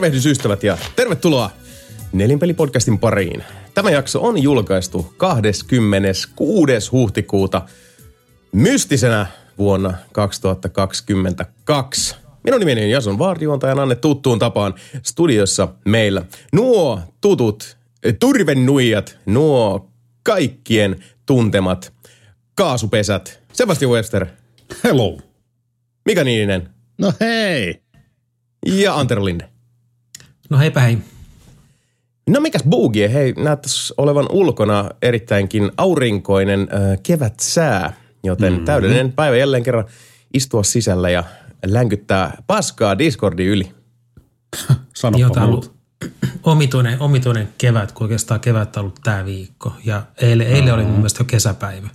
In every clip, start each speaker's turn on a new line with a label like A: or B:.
A: Tervehdys ystävät ja tervetuloa Nelinpeli-podcastin pariin. Tämä jakso on julkaistu 26. huhtikuuta mystisenä vuonna 2022. Minun nimeni on Jason Vaarjuontaja ja Anne tuttuun tapaan studiossa meillä. Nuo tutut turvennuijat, nuo kaikkien tuntemat kaasupesät. Sebastian Webster.
B: Hello.
A: Mika Niininen.
B: No hei.
A: Ja Antero Linde.
C: No heipä hei.
A: No mikäs Boogie, hei, näyttäisi olevan ulkona erittäinkin aurinkoinen äh, kevätsää, joten mm-hmm. täydellinen päivä jälleen kerran istua sisällä ja länkyttää paskaa Discordin yli.
B: Sanoppa
C: Jota
B: muut.
C: omituinen, omituinen kevät, kun oikeastaan kevät on ollut tämä viikko. Ja eilen, eilen oli mun mielestä jo kesäpäivä.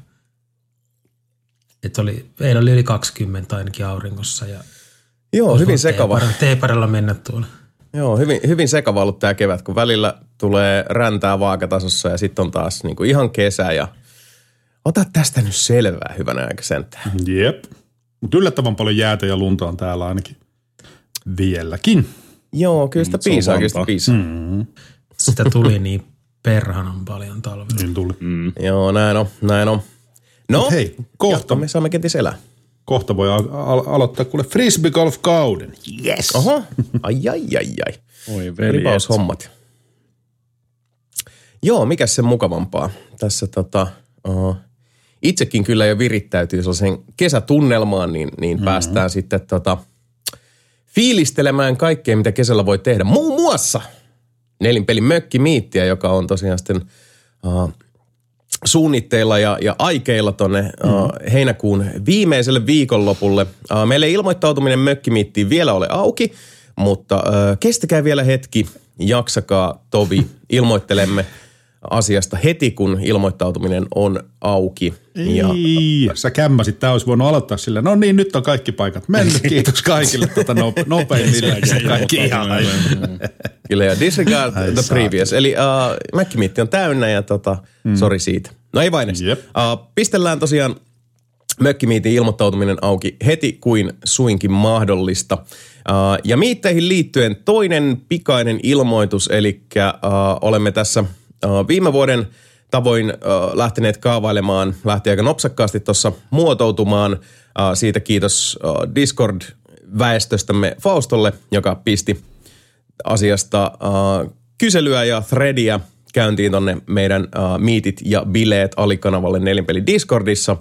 C: Et oli, eilen oli yli 20 ainakin auringossa. Ja
A: Joo, hyvin sekava.
C: Teeparilla mennä tuolla.
A: Joo, hyvin, hyvin sekava ollut tämä kevät, kun välillä tulee räntää vaakatasossa ja sitten on taas niinku ihan kesä ja ota tästä nyt selvää hyvänä aika sentään.
B: Jep. Mutta yllättävän paljon jäätä ja lunta on täällä ainakin vieläkin.
A: Joo, kyllä sitä piisaa, kyllä sitä piisaa.
B: Mm.
C: Sitä tuli niin perhanan paljon talvella.
B: Niin tuli. Mm.
A: Joo, näin on, näin on. No,
B: Mut hei, kohta.
A: me saamme kenties elää.
B: Kohta voi al- al- aloittaa kuule frisbee golf kauden.
A: Yes. Oho, ai ai ai ai.
D: Oi
A: Ripaus hommat. Joo, mikä se mukavampaa. Tässä tota, uh, itsekin kyllä jo virittäytyy sellaisen kesätunnelmaan, niin, niin mm-hmm. päästään sitten tota, fiilistelemään kaikkea, mitä kesällä voi tehdä. Muun muassa nelinpelin mökkimiittiä, joka on tosiaan sitten uh, suunnitteilla ja, ja aikeilla tonne mm. uh, heinäkuun viimeiselle viikonlopulle. Uh, meille ilmoittautuminen mökkimiittiin vielä ole auki, mutta uh, kestäkää vielä hetki, jaksakaa tovi, ilmoittelemme asiasta heti, kun ilmoittautuminen on auki. Ja,
B: Ei, sä kämmäsit, tää olisi voinut aloittaa sillä. No niin, nyt on kaikki paikat mennyt. Kiitos kaikille nope, nopeimmille. kaikki ihan.
A: kyllä, ja disregard the previous. Eli uh, mökkimiitti on täynnä ja tota, mm. sori siitä. No ei vain.
B: Jep.
A: Uh, pistellään tosiaan mökkimiitin ilmoittautuminen auki heti kuin suinkin mahdollista. Uh, ja miitteihin liittyen toinen pikainen ilmoitus, eli uh, olemme tässä uh, viime vuoden tavoin uh, lähteneet kaavailemaan, lähti aika nopsakkaasti tuossa muotoutumaan. Uh, siitä kiitos uh, Discord-väestöstämme Faustolle, joka pisti asiasta uh, kyselyä ja threadia käyntiin tonne meidän uh, miitit ja bileet alikanavalle Nelinpeli Discordissa.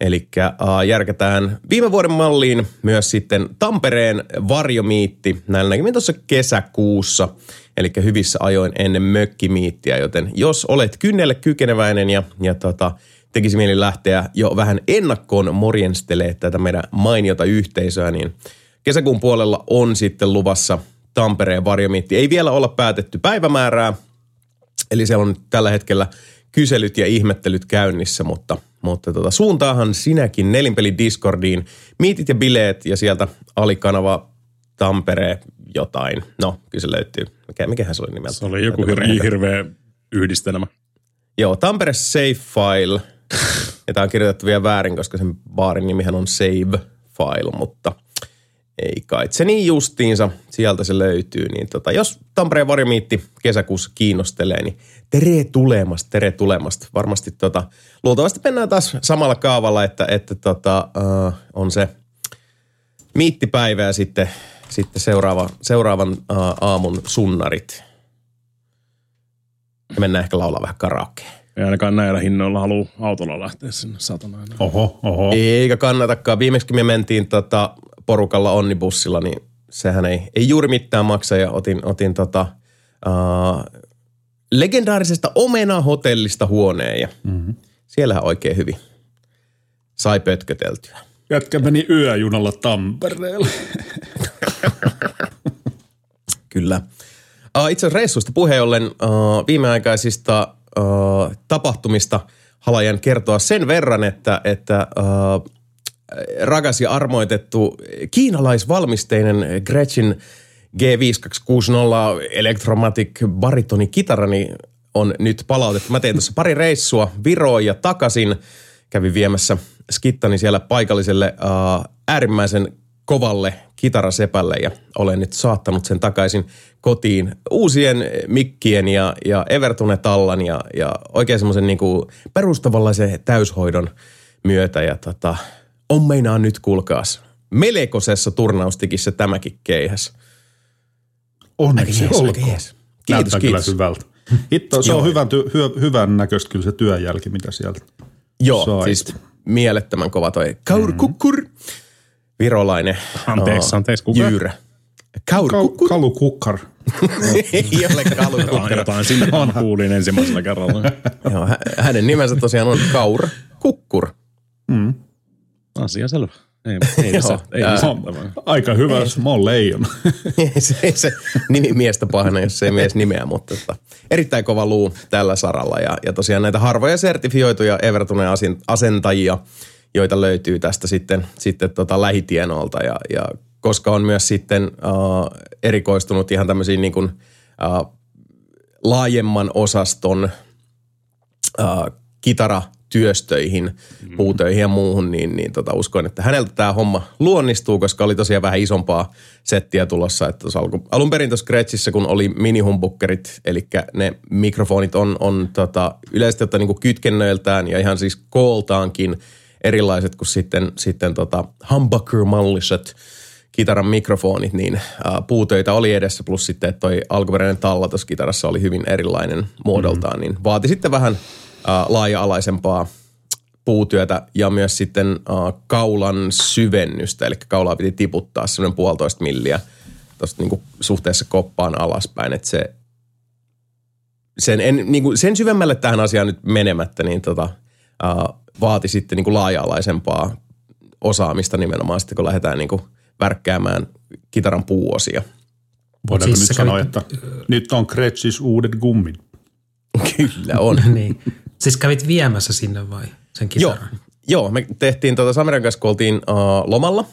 A: Eli uh, järkätään viime vuoden malliin myös sitten Tampereen varjomiitti näillä näkymin tuossa kesäkuussa. Eli hyvissä ajoin ennen mökkimiittiä, joten jos olet kynnelle kykeneväinen ja, ja tota, tekisi mieli lähteä jo vähän ennakkoon morjenstelee tätä meidän mainiota yhteisöä, niin kesäkuun puolella on sitten luvassa Tampereen varjomiitti. Ei vielä olla päätetty päivämäärää, eli siellä on tällä hetkellä kyselyt ja ihmettelyt käynnissä, mutta, mutta tota, suuntaahan sinäkin nelinpeli Discordiin, miitit ja bileet ja sieltä alikanava Tampere jotain. No, kyllä se löytyy. Mikä, mikähän se oli nimeltä?
D: Se oli joku hir- hirveä yhdistelmä.
A: Joo, Tampere Save File. Ja tämä on kirjoitettu vielä väärin, koska sen baarin nimihän on Save File, mutta ei kai. Se niin justiinsa, sieltä se löytyy. Niin tota, jos Tampereen varjomiitti kesäkuussa kiinnostelee, niin tere tulemasta, tere tulemasta. Varmasti tota, luultavasti mennään taas samalla kaavalla, että, että tota, uh, on se miittipäivä ja sitten, sitten seuraava, seuraavan uh, aamun sunnarit. Ja mennään ehkä laulaa vähän karaokea.
D: Ei ainakaan näillä hinnoilla halua autolla lähteä sinne satana.
B: Oho, oho.
A: Eikä kannatakaan. Viimeksi me mentiin tota porukalla onnibussilla, niin sehän ei, ei juuri mitään maksa. Ja otin, otin tota, uh, legendaarisesta Omena-hotellista huoneen ja mm-hmm. siellähän oikein hyvin sai pötköteltyä.
B: Jätkä meni yöjunalla Tampereelle.
A: Kyllä. Uh, itse asiassa reissuista puheen ollen uh, viimeaikaisista uh, tapahtumista halajan kertoa sen verran, että, että uh, rakas ja armoitettu kiinalaisvalmisteinen Gretchen G5260 Electromatic baritoni kitarani on nyt palautettu. Mä tein tuossa pari reissua Viroon ja takaisin. Kävin viemässä skittani siellä paikalliselle uh, äärimmäisen kovalle kitarasepälle ja olen nyt saattanut sen takaisin kotiin uusien mikkien ja, ja Evertune-tallan ja, ja oikein semmoisen niinku perustavanlaisen täyshoidon myötä. Ja tota, on meinaa nyt kuulkaas melekosessa turnaustikissä tämäkin keihäs.
B: Onneksi
A: Aika jees, aika
B: olkoon.
A: jees. Kiitos,
B: Näyttää
A: kiitos.
B: kyllä hyvältä. Hitto, se on hyvän, ty, hy, hyvän näköistä kyllä se työnjälki, mitä sieltä
A: Joo,
B: sait.
A: siis mielettömän kova toi Kaur Kukkur. Virolainen.
D: Anteeksi,
A: aa,
D: anteeksi, kuka?
A: Jyyrä. Kaur
B: Kau,
A: Kukkur.
B: kalu kukkar.
A: Ei ole Kaur Kukkar.
D: Jotain sinne vaan kuulin ensimmäisellä kerralla.
A: Joo, hä- hänen nimensä tosiaan on Kaur Kukkur.
D: Asia selvä. Ei, ei
A: Joo,
D: lisää, ei lisättävää.
B: Aika hyvä, mä oon leijona.
A: se, ei se nimi miestä pahana, jos se ei mies nimeä, mutta tota, erittäin kova luu tällä saralla. Ja, ja tosiaan näitä harvoja sertifioituja Evertunen asen- asentajia, joita löytyy tästä sitten, sitten tota lähitienolta. Ja, ja koska on myös sitten uh, erikoistunut ihan tämmöisiin niin kuin, uh, laajemman osaston uh, kitaratyöstöihin, puutöihin ja muuhun, niin, niin tota, uskoin, että häneltä tämä homma luonnistuu, koska oli tosiaan vähän isompaa settiä tulossa. Että alku, alun perin tuossa Gretchissä, kun oli minihumbukkerit, eli ne mikrofonit on, on tota, yleisesti ottaen niin kytkennöiltään ja ihan siis kooltaankin erilaiset kuin sitten, sitten tota humbucker-malliset kitaran mikrofonit, niin äh, puutöitä oli edessä, plus sitten, että toi alkuperäinen talla tuossa kitarassa oli hyvin erilainen muodoltaan, niin vaati sitten vähän äh, laaja-alaisempaa puutyötä ja myös sitten äh, kaulan syvennystä, eli kaulaa piti tiputtaa semmoinen puolitoista milliä tuosta niinku suhteessa koppaan alaspäin, että se sen, en, niinku, sen syvemmälle tähän asiaan nyt menemättä, niin tota, äh, vaati sitten niinku laaja-alaisempaa osaamista nimenomaan sitten, kun lähdetään niinku värkkäämään kitaran puuosia.
B: Voidaanko
C: Siis
B: nyt sanoa,
C: kävit-
B: että nyt on Gretschis uudet gummit.
A: Kyllä on.
C: niin. Siis kävit viemässä sinne vai sen
A: Joo,
C: kitaran?
A: joo, me tehtiin tuota Sameran kanssa, kun oltiin uh, lomalla,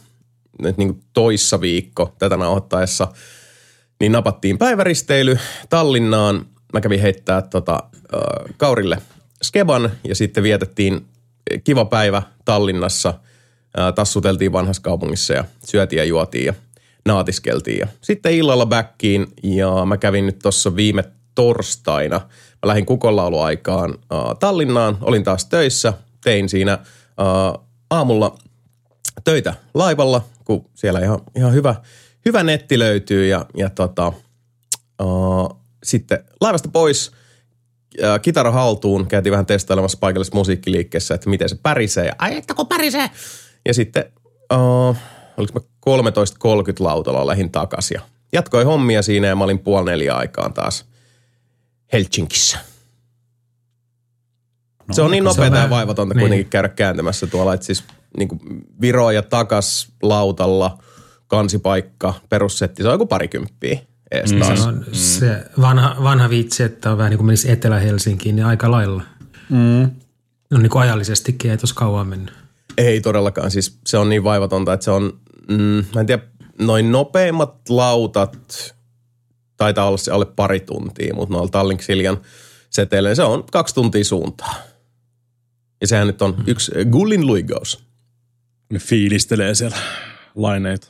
A: nyt niin toissa viikko tätä nauhoittaessa, niin napattiin päiväristeily Tallinnaan. Mä kävin heittää tota, uh, Kaurille skeban ja sitten vietettiin kiva päivä Tallinnassa. Uh, tassuteltiin vanhassa kaupungissa ja syötiin ja juotiin ja naatiskeltiin. Ja sitten illalla backiin ja mä kävin nyt tuossa viime torstaina. Mä lähdin kukonlauluaikaan uh, Tallinnaan, olin taas töissä, tein siinä uh, aamulla töitä laivalla, kun siellä ihan, ihan hyvä, hyvä netti löytyy ja, ja tota, uh, sitten laivasta pois, kitara haltuun, käytiin vähän testailemassa paikallisessa musiikkiliikkeessä, että miten se pärisee. Ai että kun pärisee. Ja sitten, uh, oliko mä 13.30 lautalla lähin takaisin ja jatkoin hommia siinä ja mä olin puoli neljä aikaan taas Helsingissä. No, se on niin
C: se on
A: nopeata ja vaivatonta
C: niin.
A: kuitenkin käydä kääntämässä tuolla, että siis niin kuin Viro ja takas lautalla, kansipaikka, perussetti, se on joku parikymppiä ees
C: Se
A: taas.
C: on se vanha, vanha vitsi, että on vähän niin kuin menisi Etelä-Helsinkiin, niin aika lailla. Mm. No niin kuin ajallisestikin, ei tuossa kauan mennyt.
A: Ei todellakaan, siis se on niin vaivatonta, että se on, mm, mä en tiedä, noin nopeimmat lautat taitaa olla se alle pari tuntia, mutta noilla Tallink Siljan seteillä, niin se on kaksi tuntia suuntaa. Ja sehän nyt on yksi Gullin luigaus.
D: Ne fiilistelee siellä laineita.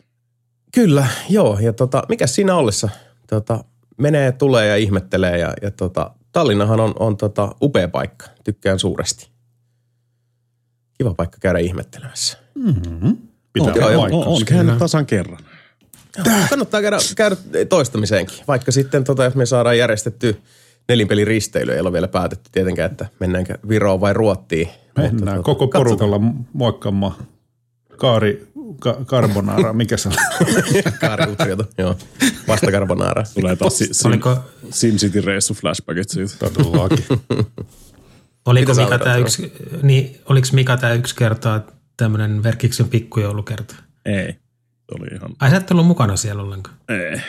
A: Kyllä, joo. Ja tota, mikä siinä ollessa? Tota, menee, tulee ja ihmettelee. Ja, ja tota, Tallinnahan on, on tota, upea paikka. Tykkään suuresti. Kiva paikka käydä ihmettelemässä.
B: Pitää
A: Joo,
B: olla
A: joo,
B: paikkansa.
D: On, on käynyt tasan kerran.
A: Kannattaa käydä, käydä toistamiseenkin. Vaikka sitten, tota, jos me saadaan järjestetty nelinpelin risteily, ei ole vielä päätetty tietenkään, että mennäänkö Viroon vai Ruottiin.
B: Mennään
A: tota,
B: koko
A: katsotaan.
B: porukalla muokkaamaan kaari, ka, carbonara, mikä se on?
A: Kaari Utriota, joo. Vasta carbonara.
D: Tulee taas si- sim,
C: Oliko,
D: SimCity-reissu flashbackit siitä.
C: Oliko
A: Mitä
C: Mika tämä yksi, niin, oliko Mika tämä yksi kertaa tämmöinen Verkiksen pikkujoulukerta?
D: Ei. Oli ihan,
C: Ai sä et ollut mukana siellä ollenkaan?
D: ei.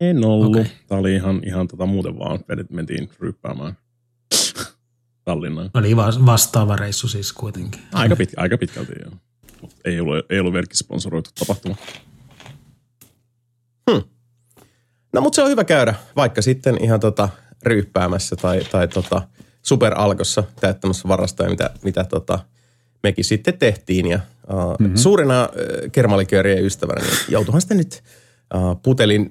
D: En ollut. Okay. Tämä oli ihan, ihan tota muuten vaan, vedet mentiin ryppäämään Tallinnaan.
C: Oli va- vastaava reissu siis kuitenkin.
D: Aika, pit, aika pitkälti joo. Mut ei ollut, ei ollut verkkisponsoroitu tapahtuma.
A: No mutta se on hyvä käydä, vaikka sitten ihan tota ryyppäämässä tai, tai tota superalkossa täyttämässä varastoja, mitä, mitä tota mekin sitten tehtiin. Ja uh, mm-hmm. suurena uh, kermaliköörien ystävänä niin joutuhan sitten nyt uh, putelin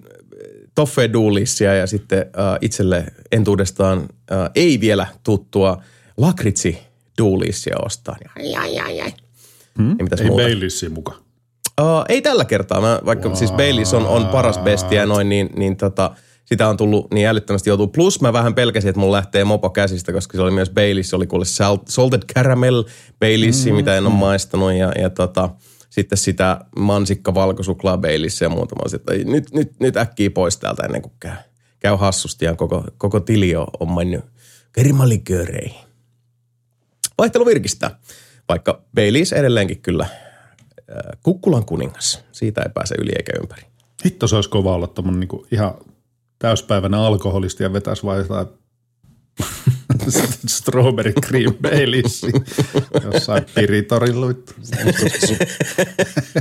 A: toffee duulissia ja sitten uh, itselle entuudestaan uh, ei vielä tuttua lakritsi duulissia ostaa. Ai, ai, ai, ai.
B: Hmm?
A: mitäs
B: Ei
A: muuta?
B: Baileysin mukaan.
A: Uh, ei tällä kertaa. Mä, vaikka wow. siis Baileys on, on paras besti ja noin, niin, niin tota, sitä on tullut niin älyttömästi joutuu. Plus mä vähän pelkäsin, että mun lähtee mopo käsistä, koska se oli myös Baileys, se oli kuule salt, salted caramel Baileys, mm, mitä en ole maistanut. Ja, ja tota, sitten sitä mansikka valkosuklaa Baileys ja muuta. Mä olisin, että nyt, nyt, nyt äkkiä pois täältä ennen kuin käy, käy hassusti ja koko, koko tili on, on mennyt kermalikööreihin. Vaihtelu virkistää, vaikka Baileys edelleenkin kyllä – Kukkulan kuningas. Siitä ei pääse yli eikä ympäri.
B: Hitto se olisi kova olla tommonen niinku ihan täyspäivänä alkoholisti ja vetäisi vaan jotain strawberry cream Baileys jossain piritorilla.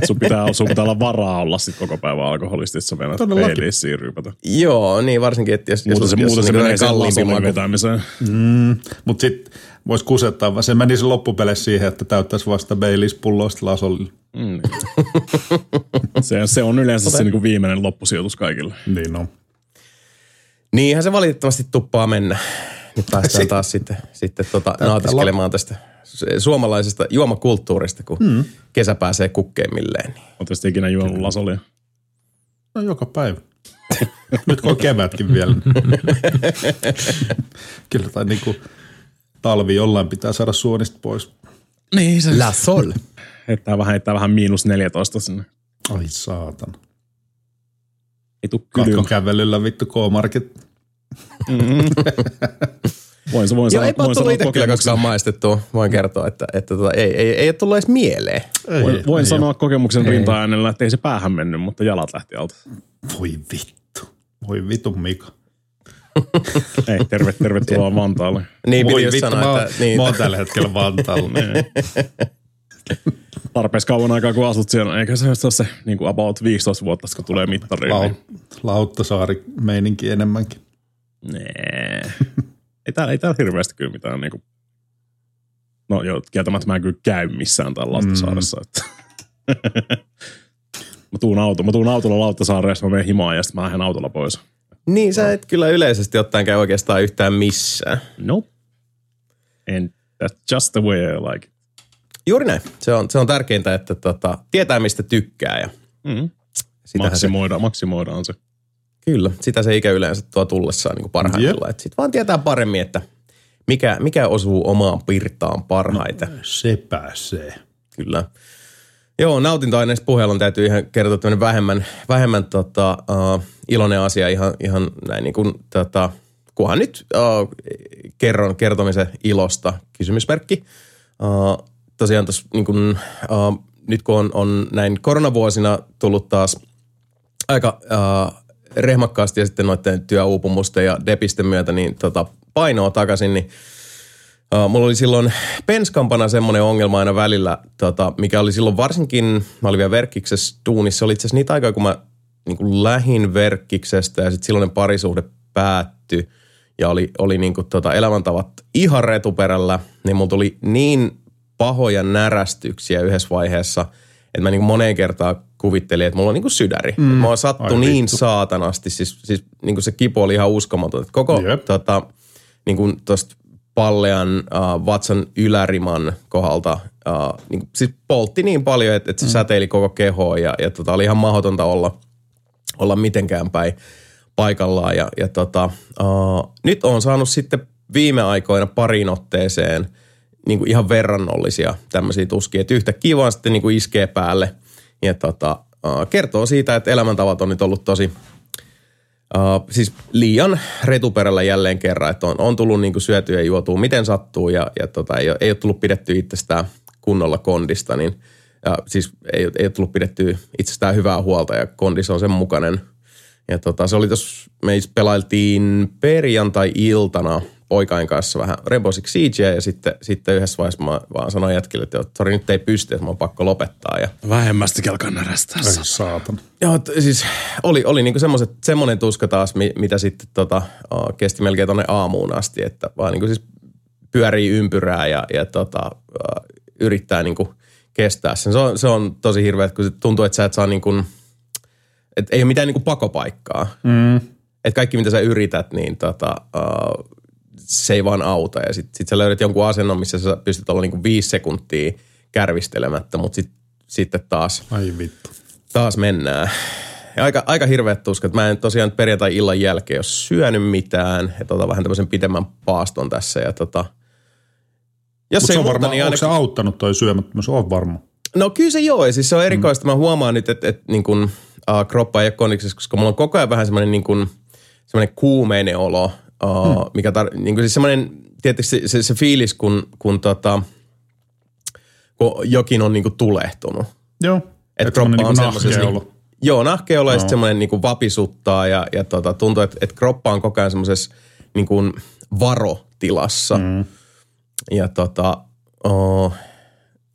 D: sun, pitää, sun pitää olla varaa olla sit koko päivän alkoholisti, että sä menet. Baileysiin ryypätä.
A: Joo, niin varsinkin, että jos,
D: Muuten se,
A: jos,
D: muuten se
A: niin
D: menee sen
A: kalliimpi
D: lasolin
A: maku.
D: vetämiseen.
B: Mm, Mutta sitten voisi kusettaa, vaan se menisi loppupeleissä siihen, että täyttäisi vasta Baileys pulloista lasolille.
D: Mm. se, se on yleensä se niinku viimeinen loppusijoitus kaikille.
B: Niin on.
A: Niinhän se valitettavasti tuppaa mennä. Nyt päästään taas sitten, sitten tota, nautiskelemaan tästä suomalaisesta juomakulttuurista, kun hmm. kesä pääsee kukkeimmilleen. Niin.
D: Oletko sitten ikinä juonut lasolia?
B: No joka päivä. Nyt kun on kevätkin vielä. Kyllä tai niinku talvi jollain pitää saada suonista pois.
D: Niin, se
A: La Sol.
D: heittää vähän, heittää vähän miinus 14 sinne.
B: Ai saatan.
D: Ei tuu kylmä.
B: Kakkokävelyllä vittu K-Market.
D: Voin, voin
A: Joo,
D: sanoa,
A: eipä ole
D: voin
A: tullut
D: sanoa
A: itse kyllä koskaan maistettua. Voin kertoa, että, että tota, ei, ei, ei ole tullut edes mieleen.
D: Voin, voin
B: ei
D: sanoa kokemuksen rinta-äänellä, että ei se päähän mennyt, mutta jalat lähti alta.
B: Voi vittu. Voi vittu Mika.
D: Ei, terve, tervetuloa Vantaalle.
A: Niin
B: Voi vittu,
A: sanoa,
B: mä,
A: että... Niin,
B: mä oon tällä hetkellä Vantaalla.
D: Tarpeeksi kauan aikaa, kun asut siellä. Eikä se ole se niin kuin about 15 vuotta, kun tulee mittariin.
B: Lau,
D: Niin.
B: Lauttasaari meininki enemmänkin.
D: Nee. ei, täällä, ei täällä hirveästi kyllä mitään niin kuin... No joo, kieltämättä mä en kyllä käy missään täällä Lauttasaaressa. Mm. Että... mä tuun, auto, mä tuun autolla Lauttasaareen, mä menen himaan ja sitten mä lähden autolla pois.
A: niin sä et kyllä yleisesti ottaen käy oikeastaan yhtään missään.
D: Nope. And that's just the way I like it.
A: Juuri näin. Se on, se on tärkeintä, että tota, tietää mistä tykkää ja
D: Mm.
A: sitähän se,
D: Maksimoidaan, se.
A: kyllä, sitä se ikä yleensä tuo tullessaan niin parhaimmillaan. Että sit vaan tietää paremmin, että mikä, mikä osuu omaan pirtaan parhaiten.
B: Se pääsee.
A: Kyllä. Joo, nautintoaineista puheella täytyy ihan kertoa tämmöinen vähemmän, vähemmän tota, uh, iloinen asia ihan, ihan näin niin kuin, tota, kunhan nyt uh, kerron kertomisen ilosta, kysymysmerkki. Uh, tosiaan tuossa niin kuin, uh, nyt kun on, on näin koronavuosina tullut taas aika uh, rehmakkaasti ja sitten noiden työuupumusten ja depisten myötä niin tota, painoa takaisin, niin Uh, mulla oli silloin penskampana semmoinen ongelma aina välillä, tota, mikä oli silloin varsinkin, mä olin vielä verkkiksessä duunissa, oli itse asiassa niitä aikaa, kun mä niin kuin lähin verkkiksestä ja sitten silloinen parisuhde päättyi ja oli, oli niin kuin, tota, elämäntavat ihan retuperällä, niin mulla tuli niin pahoja närästyksiä yhdessä vaiheessa, että mä niin moneen kertaan kuvittelin, että mulla on niin kuin sydäri. Mm, mä oon sattu
B: ai
A: niin
B: vittu.
A: saatanasti, siis, siis niin kuin se kipu oli ihan uskomaton. Että koko
B: Jep.
A: tota, niin kuin tosta pallean uh, vatsan yläriman kohdalta uh, niin kuin, siis poltti niin paljon, että, että se mm. säteili koko kehoon ja, ja tota, oli ihan mahdotonta olla, olla mitenkään päin paikallaan. Ja, ja tota, uh, nyt on saanut sitten viime aikoina pariin otteeseen niin kuin ihan verrannollisia tämmöisiä tuskia, että yhtäkkiä vaan sitten niin kuin iskee päälle. Ja tota, kertoo siitä, että elämäntavat on nyt ollut tosi Uh, siis liian retuperällä jälleen kerran, että on, on tullut niinku syötyä ja juotua miten sattuu. Ja, ja tota, ei, ole, ei ole tullut pidettyä itsestään kunnolla kondista, niin ja siis ei, ei ole tullut pidettyä itsestään hyvää huolta ja kondis on sen mukainen. Ja tota, se oli tuossa, me pelailtiin perjantai-iltana poikain kanssa vähän Six Siege ja sitten, sitten yhdessä vaiheessa mä vaan sanoin jätkille, että sori nyt ei pysty, että mä on pakko lopettaa ja
D: Vähemmästi kelkaa närästää.
B: Ai saatan.
A: Joo, siis oli, oli niinku semmoset, semmoinen tuska taas, mi, mitä sitten tota, kesti melkein tonne aamuun asti, että vaan niinku siis pyörii ympyrää ja, ja tota, yrittää niin kuin kestää sen. Se on, se on tosi hirveä, kun se tuntuu, että sä et saa niin kuin, että ei ole mitään niin kuin pakopaikkaa.
B: Mm.
A: Että kaikki mitä sä yrität, niin tota, uh, se ei vaan auta. Ja sitten sit sä löydät jonkun asennon, missä sä pystyt olla niin kuin viisi sekuntia kärvistelemättä, mutta sit, sitten taas,
B: Ai vittu.
A: taas mennään. Ja aika, aika hirveät tuskat. Mä en tosiaan perjantai-illan jälkeen ole syönyt mitään. Että otan vähän tämmöisen pitemmän paaston tässä. Ja tota, jos ei
B: se on varmaan,
A: niin ainakin...
B: se auttanut toi syömättömyys? On varma.
A: No kyllä se joo, ja siis se on erikoista. Mm. Mä huomaan nyt, että, että niin kun, kroppa ei ole kondiksessa, koska mulla on koko ajan vähän semmoinen niin kun, semmoinen kuumeinen olo, uh, mm. mikä tar- niin kuin siis semmoinen, tietysti se, se, se fiilis, kun, kun, tota, kun jokin on niin kuin tulehtunut.
B: Joo.
A: Et
B: Et
A: kroppa on
B: nahkea
A: niin,
B: olo.
A: Joo, nahkea olo ja sitten semmoinen niin kuin vapisuttaa ja, ja tota, tuntuu, että, että kroppa on koko ajan semmoisessa niin kuin varotilassa. Mm. Ja tota, oh,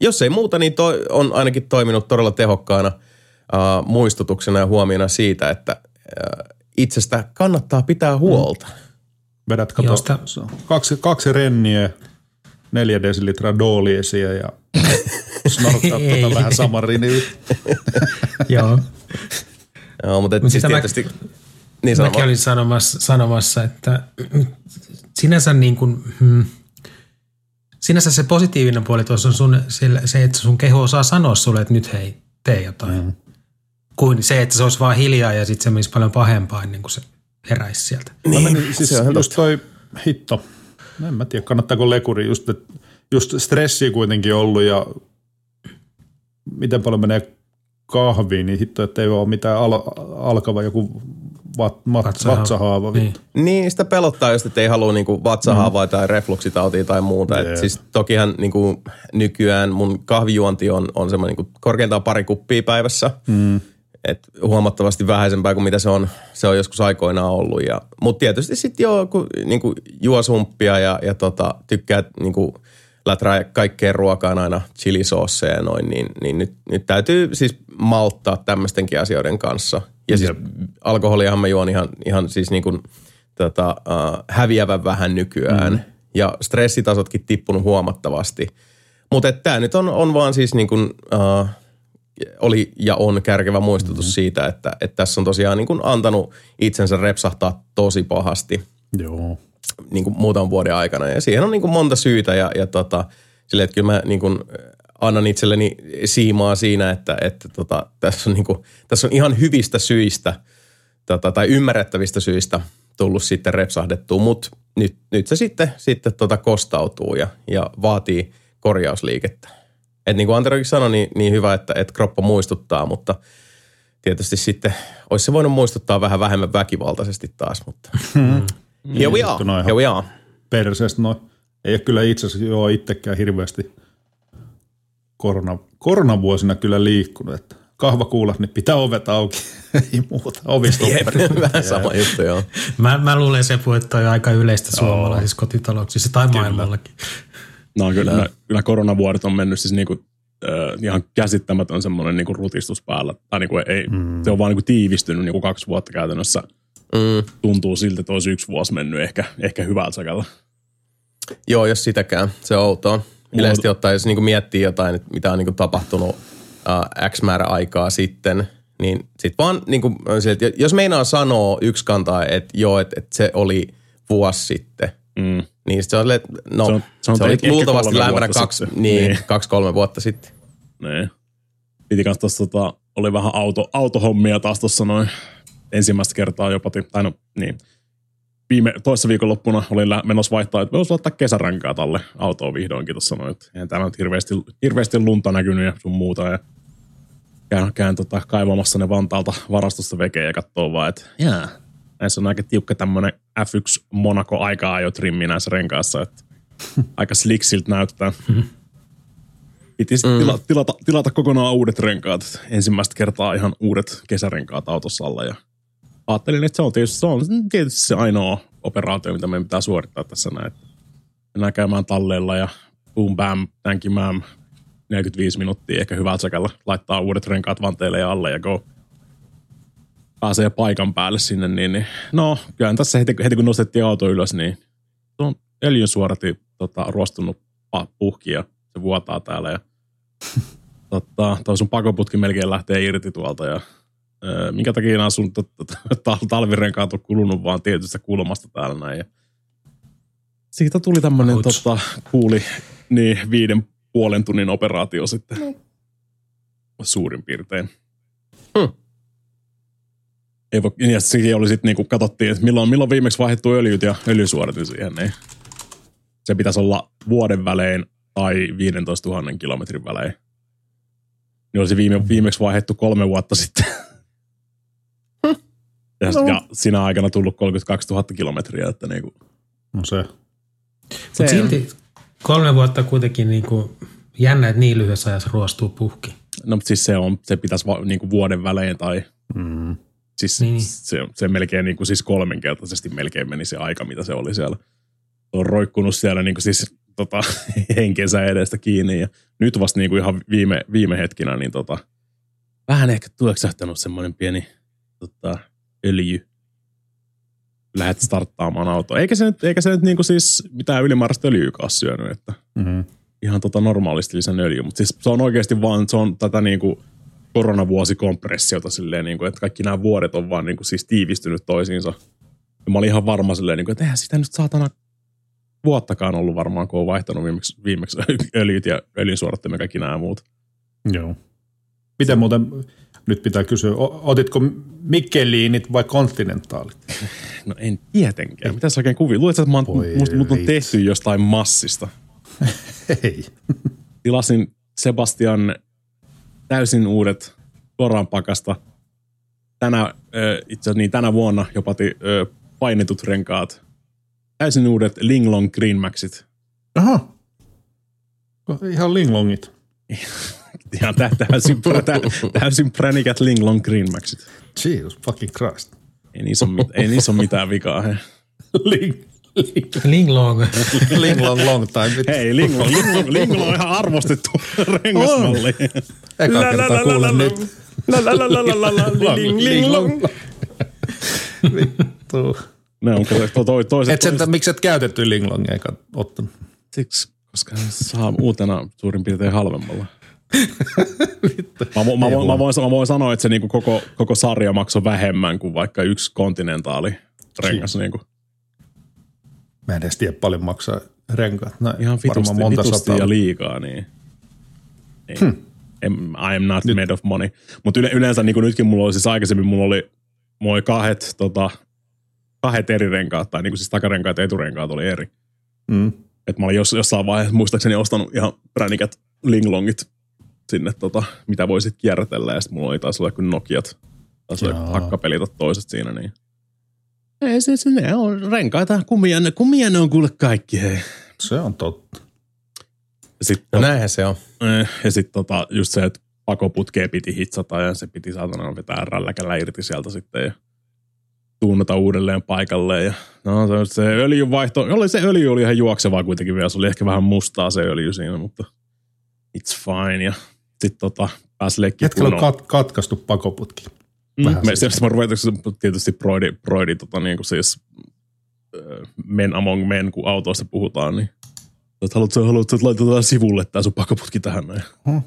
A: jos ei muuta, niin toi on ainakin toiminut todella tehokkaana uh, muistutuksena ja huomiona siitä, että uh, itsestä kannattaa pitää huolta. Mm.
B: Vedät kato,
C: Joo, sitä-
B: kaksi, kaksi renniä, neljä desilitraa dooliesiä ja snorkkaa
C: Ei.
B: tota vähän samarinia.
C: Joo.
A: Joo, mutta et
C: Mut
A: siis
C: mä-
A: tietysti... niin sano
C: Mäkin olin sanomassa, sanomassa että sinänsä niin kuin, hmm, sinänsä se positiivinen puoli tuossa on sun, se, että sun keho osaa sanoa sulle, että nyt hei, tee jotain. Mm. Kuin se, että se olisi vaan hiljaa ja sitten se menisi paljon pahempaa ennen kuin se heräisi sieltä.
B: Niin, mä menin, siis
A: se on ihan
B: just toi hitto. En mä tiedä, kannattaako lekuri. Just, et, just stressi kuitenkin ollut ja miten paljon menee kahviin, niin hitto, että ei ole mitään al, alkava joku vat, mat,
C: Vatsahaava.
B: vatsahaava.
C: Niin.
A: Niin, sitä pelottaa just, että ei halua niinku vatsahaavaa mm. tai refluksitautia tai muuta.
B: Jep.
A: Et siis tokihan niinku nykyään mun kahvijuonti on, on semmoinen niinku korkeintaan pari kuppia päivässä. Mm. Et huomattavasti vähäisempää kuin mitä se on, se on joskus aikoinaan ollut. Ja, mutta tietysti sitten joo, kun niinku juo sumppia ja, ja tota, tykkää niinku läträä kaikkeen ruokaan aina chilisoosseja ja noin, niin, niin nyt, nyt täytyy siis malttaa tämmöistenkin asioiden kanssa. Ja siis alkoholiahan mä juon ihan, ihan siis niin kuin, tota, uh, häviävän vähän nykyään. Mm. Ja stressitasotkin tippunut huomattavasti. Mutta tämä nyt on, on vaan siis niin kuin, uh, oli ja on kärkevä muistutus mm. siitä, että, että tässä on tosiaan niin kuin antanut itsensä repsahtaa tosi pahasti
B: Joo.
A: niin kuin muutaman vuoden aikana. Ja siihen on niin kuin monta syytä ja, ja tota, silleen, että kyllä mä niin kuin annan itselleni siimaa siinä, että, että tota, tässä, on niin kuin, tässä on ihan hyvistä syistä tota, tai ymmärrettävistä syistä tullut sitten repsahdettua, mutta nyt, nyt se sitten, sitten tota kostautuu ja, ja vaatii korjausliikettä. Et niin kuin Anterokin sanoi, niin, niin hyvä, että, että kroppa muistuttaa, mutta tietysti sitten olisi se voinut muistuttaa vähän vähemmän väkivaltaisesti taas, mutta here we
B: Juttu noin
A: are,
B: ihan
A: here we are.
B: perseestä noin. Ei ole kyllä itse asiassa joo itsekään hirveästi korona, koronavuosina kyllä liikkunut. Että kahvakuulat, niin pitää ovet auki. Ei muuta. Ovistopperit.
A: Vähän sama juttu, joo.
C: Mä, mä luulen se, että toi on aika yleistä suomalaisissa kotitalouksissa tai maailmallakin.
D: No kyllä, kyllä, kyllä koronavuodet on mennyt siis niinku, äh, ihan käsittämätön semmoinen niinku rutistus päällä. Tai niinku ei, mm. se on vaan niinku tiivistynyt niinku kaksi vuotta käytännössä.
A: Mm.
D: Tuntuu siltä, että olisi yksi vuosi mennyt ehkä, ehkä hyvältä säkällä.
A: Joo, jos sitäkään. Se on outoa. Yleisesti ottaen, jos niinku miettii jotain, että mitä on niinku tapahtunut uh, X määrä aikaa sitten, niin sit vaan niinku, on se, että jos meinaa sanoa yksi kantaa, että joo, että, että se oli vuosi sitten,
D: Mm.
A: niin se on, no,
D: Se on-
A: on,
D: se on
A: se
D: ehkä
A: luultavasti
D: kolme
A: lähempänä
D: vuotta
A: kaksi,
D: sitten.
A: niin,
D: Niin.
A: niin. kaksi-kolme vuotta sitten.
D: Niin. Piti kans tossa, tota, oli vähän auto, autohommia taas tuossa noin ensimmäistä kertaa jopa, tai no niin. Viime, toissa viikonloppuna olin menossa vaihtaa, että voisi laittaa kesärankaa tälle autoon vihdoinkin tuossa noin. että Eihän täällä nyt hirveästi, hirveästi lunta näkynyt ja sun muuta. Ja käyn, käyn tota, kaivamassa ne Vantaalta varastosta vekeä ja katsoo vaan, että jää. Näissä on aika tiukka tämmönen F1 Monaco aikaa ajo trimmi näissä renkaassa, että aika slicksiltä näyttää. Piti mm. tilata, tilata, tilata kokonaan uudet renkaat. Ensimmäistä kertaa ihan uudet kesärenkaat autossa alla. Ja ajattelin, että se on tietysti se, on tietysti se ainoa operaatio, mitä meidän pitää suorittaa tässä näin. Mennään käymään talleilla ja boom bam, tänkimään 45 minuuttia ehkä hyvältä säkällä. Laittaa uudet renkaat vanteille ja alle ja go. Pääsee paikan päälle sinne, niin, niin no, kyllä tässä heti, heti kun nostettiin auto ylös, niin se on öljyn suorati tota, ruostunut puhki ja se vuotaa täällä ja tota, toi sun pakoputki melkein lähtee irti tuolta ja ö, minkä takia nämä sun talvirenkaat on kulunut vaan tietystä kulmasta täällä näin ja siitä tuli tämmönen
C: Ouch.
D: tota, kuuli niin viiden puolen tunnin operaatio sitten suurin piirtein.
A: Hmm.
D: Ei voi, ja siihen oli sitten niinku katsottiin, että milloin, milloin viimeksi vaihdettu öljyt ja öljysuodatin siihen, niin se pitäisi olla vuoden välein tai 15 000 kilometrin välein. Niin olisi viime, viimeksi vaihdettu kolme vuotta sitten. ja,
A: No.
D: ja siinä aikana tullut 32 000 kilometriä, että niinku,
B: No se.
C: Mutta silti kolme vuotta kuitenkin niin kuin jännä, että niin lyhyessä ajassa ruostuu puhki.
D: no mutta siis se on, se pitäisi va, niinku vuoden välein tai
B: Mm.
D: Siis
C: Niin.
D: se, se melkein niin kuin siis kolmenkertaisesti melkein meni se aika, mitä se oli siellä. Se on roikkunut siellä niin kuin siis tota, henkensä edestä kiinni ja nyt vasta niin kuin ihan viime, viime hetkinä niin tota, vähän ehkä tuoksähtänyt semmoinen pieni tota, öljy. Lähdet starttaamaan autoa. Eikä se nyt, eikä se nyt niin kuin siis mitään ylimääräistä öljyykä ole syönyt, että
B: Mm-hmm.
D: ihan tota normaalisti lisän öljy, mutta siis se on oikeasti vaan, se on tätä niinku koronavuosikompressiota silleen, niinku, että kaikki nämä vuodet on vaan niinku siis tiivistynyt toisiinsa. Ja mä olin ihan varma silleen, niinku, että eihän sitä nyt saatana vuottakaan ollut varmaan, kun on vaihtanut viimeksi, viimeksi öljyt ja öljynsuodattimet ja kaikki nämä muut.
B: Joo. Miten muuten, nyt pitää kysyä, otitko Mikkeliinit vai kontinentaalit?
D: No en tietenkään. Mitä sä oikein kuvia? Luuletko, että mä oon, mut on tehty jostain massista?
B: Ei.
D: tilasin Sebastian täysin uudet suoraan pakasta. Tänä, itse asiassa niin tänä vuonna jopa painetut renkaat. Täysin uudet Linglong Green Maxit.
B: Aha. Ihan linglongit.
D: Ihan tä, täysin, tä, täysin pränikät Linglong Green Maxit.
B: Jesus fucking Christ.
D: Ei niissä ole, mit- ei niissä ole mitään vikaa. He.
B: Ling,
C: Linglong.
B: linglong long time.
D: Hei, Linglong, Linglong, Linglong on ihan arvostettu rengasmalli.
B: Eka kertaa kuulen nyt.
D: La la la la la la la, ling, ling, long.
B: Vittu.
D: Ne on to, to, to, toiset,
B: Et sen, miksi et käytetty linglongia eikä ottanut?
D: Siksi, koska saa uutena suurin piirtein halvemmalla. mä, vo- mä, voin, mä, voin, mä voin sanoa, että se niinku koko, koko sarja maksoi vähemmän kuin vaikka yksi kontinentaali rengas. Niinku.
B: Mä en edes tiedä paljon maksaa renkaat. No,
D: Ihan vitusti,
B: monta
D: vitusti
B: sataa.
D: ja liikaa. Niin. niin. Hmm. I am not Nyt. made of money. Mutta yle, yleensä niin kuin nytkin mulla oli siis aikaisemmin, mulla oli, mulla oli kahdet, tota, kahdet eri renkaat, tai niin kuin siis takarenkaat ja eturenkaat oli eri.
B: Mm.
D: että mä olin jos, jossain vaiheessa muistaakseni ostanut ihan pränikät linglongit sinne, tota, mitä voisit kierrätellä, ja sitten mulla oli taas olla kuin Nokiat, taas oli hakkapelit toiset siinä, niin ei se, se ne on renkaita, kumia, ne, kumia ne on kuule kaikki, hei.
B: Se on totta.
D: Ja sitten
A: No näinhän se on.
D: Eh, Ja sitten tota, just se, että pakoputkea piti hitsata ja se piti saatana vetää rälläkällä irti sieltä sitten ja tuunnata uudelleen paikalleen. Ja, no se, se öljynvaihto, oli se öljy oli ihan juoksevaa kuitenkin vielä, se oli ehkä vähän mustaa se öljy siinä, mutta it's fine. Ja sitten tota, pääsi leikkiin
B: Hetkellä on kat, katkaistu pakoputki. Vähän
D: Mm, me,
B: siis.
D: siis. mä ruvetaan tietysti Broidi, Broidi tota, niin kuin siis, men among men, kun autoista puhutaan, niin että haluatko, haluatko, että laitetaan sivulle tämä sun pakoputki tähän näin.
B: Hmm.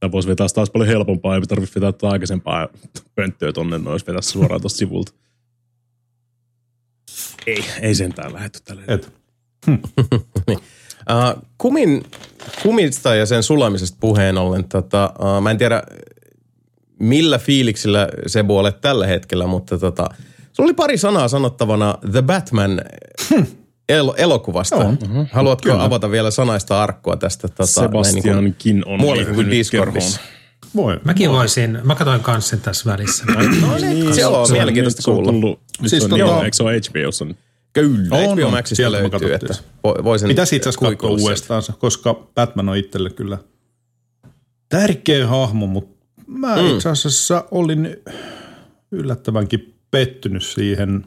D: Tämä voisi vetää taas paljon helpompaa, ei tarvitse vetää tätä aikaisempaa pönttöä tonne, ne olisi vetää suoraan tuosta sivulta. Ei, ei sentään lähetty tälle.
B: Et.
A: Uh, kumin, kumista ja sen sulamisesta puheen ollen, tota, uh, mä en tiedä millä fiiliksillä Sebu olet tällä hetkellä, mutta tota, sulla oli pari sanaa sanottavana The Batman el- elokuvasta.
B: On.
A: Haluatko
B: Kyllä.
A: avata vielä sanaista arkkua tästä? Tota, näin niin
D: Sebastiankin on
A: muuallakin kuin Discordissa.
B: Voi.
C: Mäkin voisin, mä katsoin kanssa sen tässä välissä.
A: No niin, se on mielenkiintoista
D: nyt se on
A: kuulla.
D: tullut,
B: Siis
D: se on,
B: tota-
D: joo, eikö se ole HBOssa?
A: Kyllä,
B: On,
A: HBO. Maxista löytyy, että
B: se.
A: vo- voisin
B: Pitäisi itse asiassa katsoa uudestaan, se, koska Batman on itselle kyllä tärkeä hahmo, mutta mä mm. itse asiassa olin yllättävänkin pettynyt siihen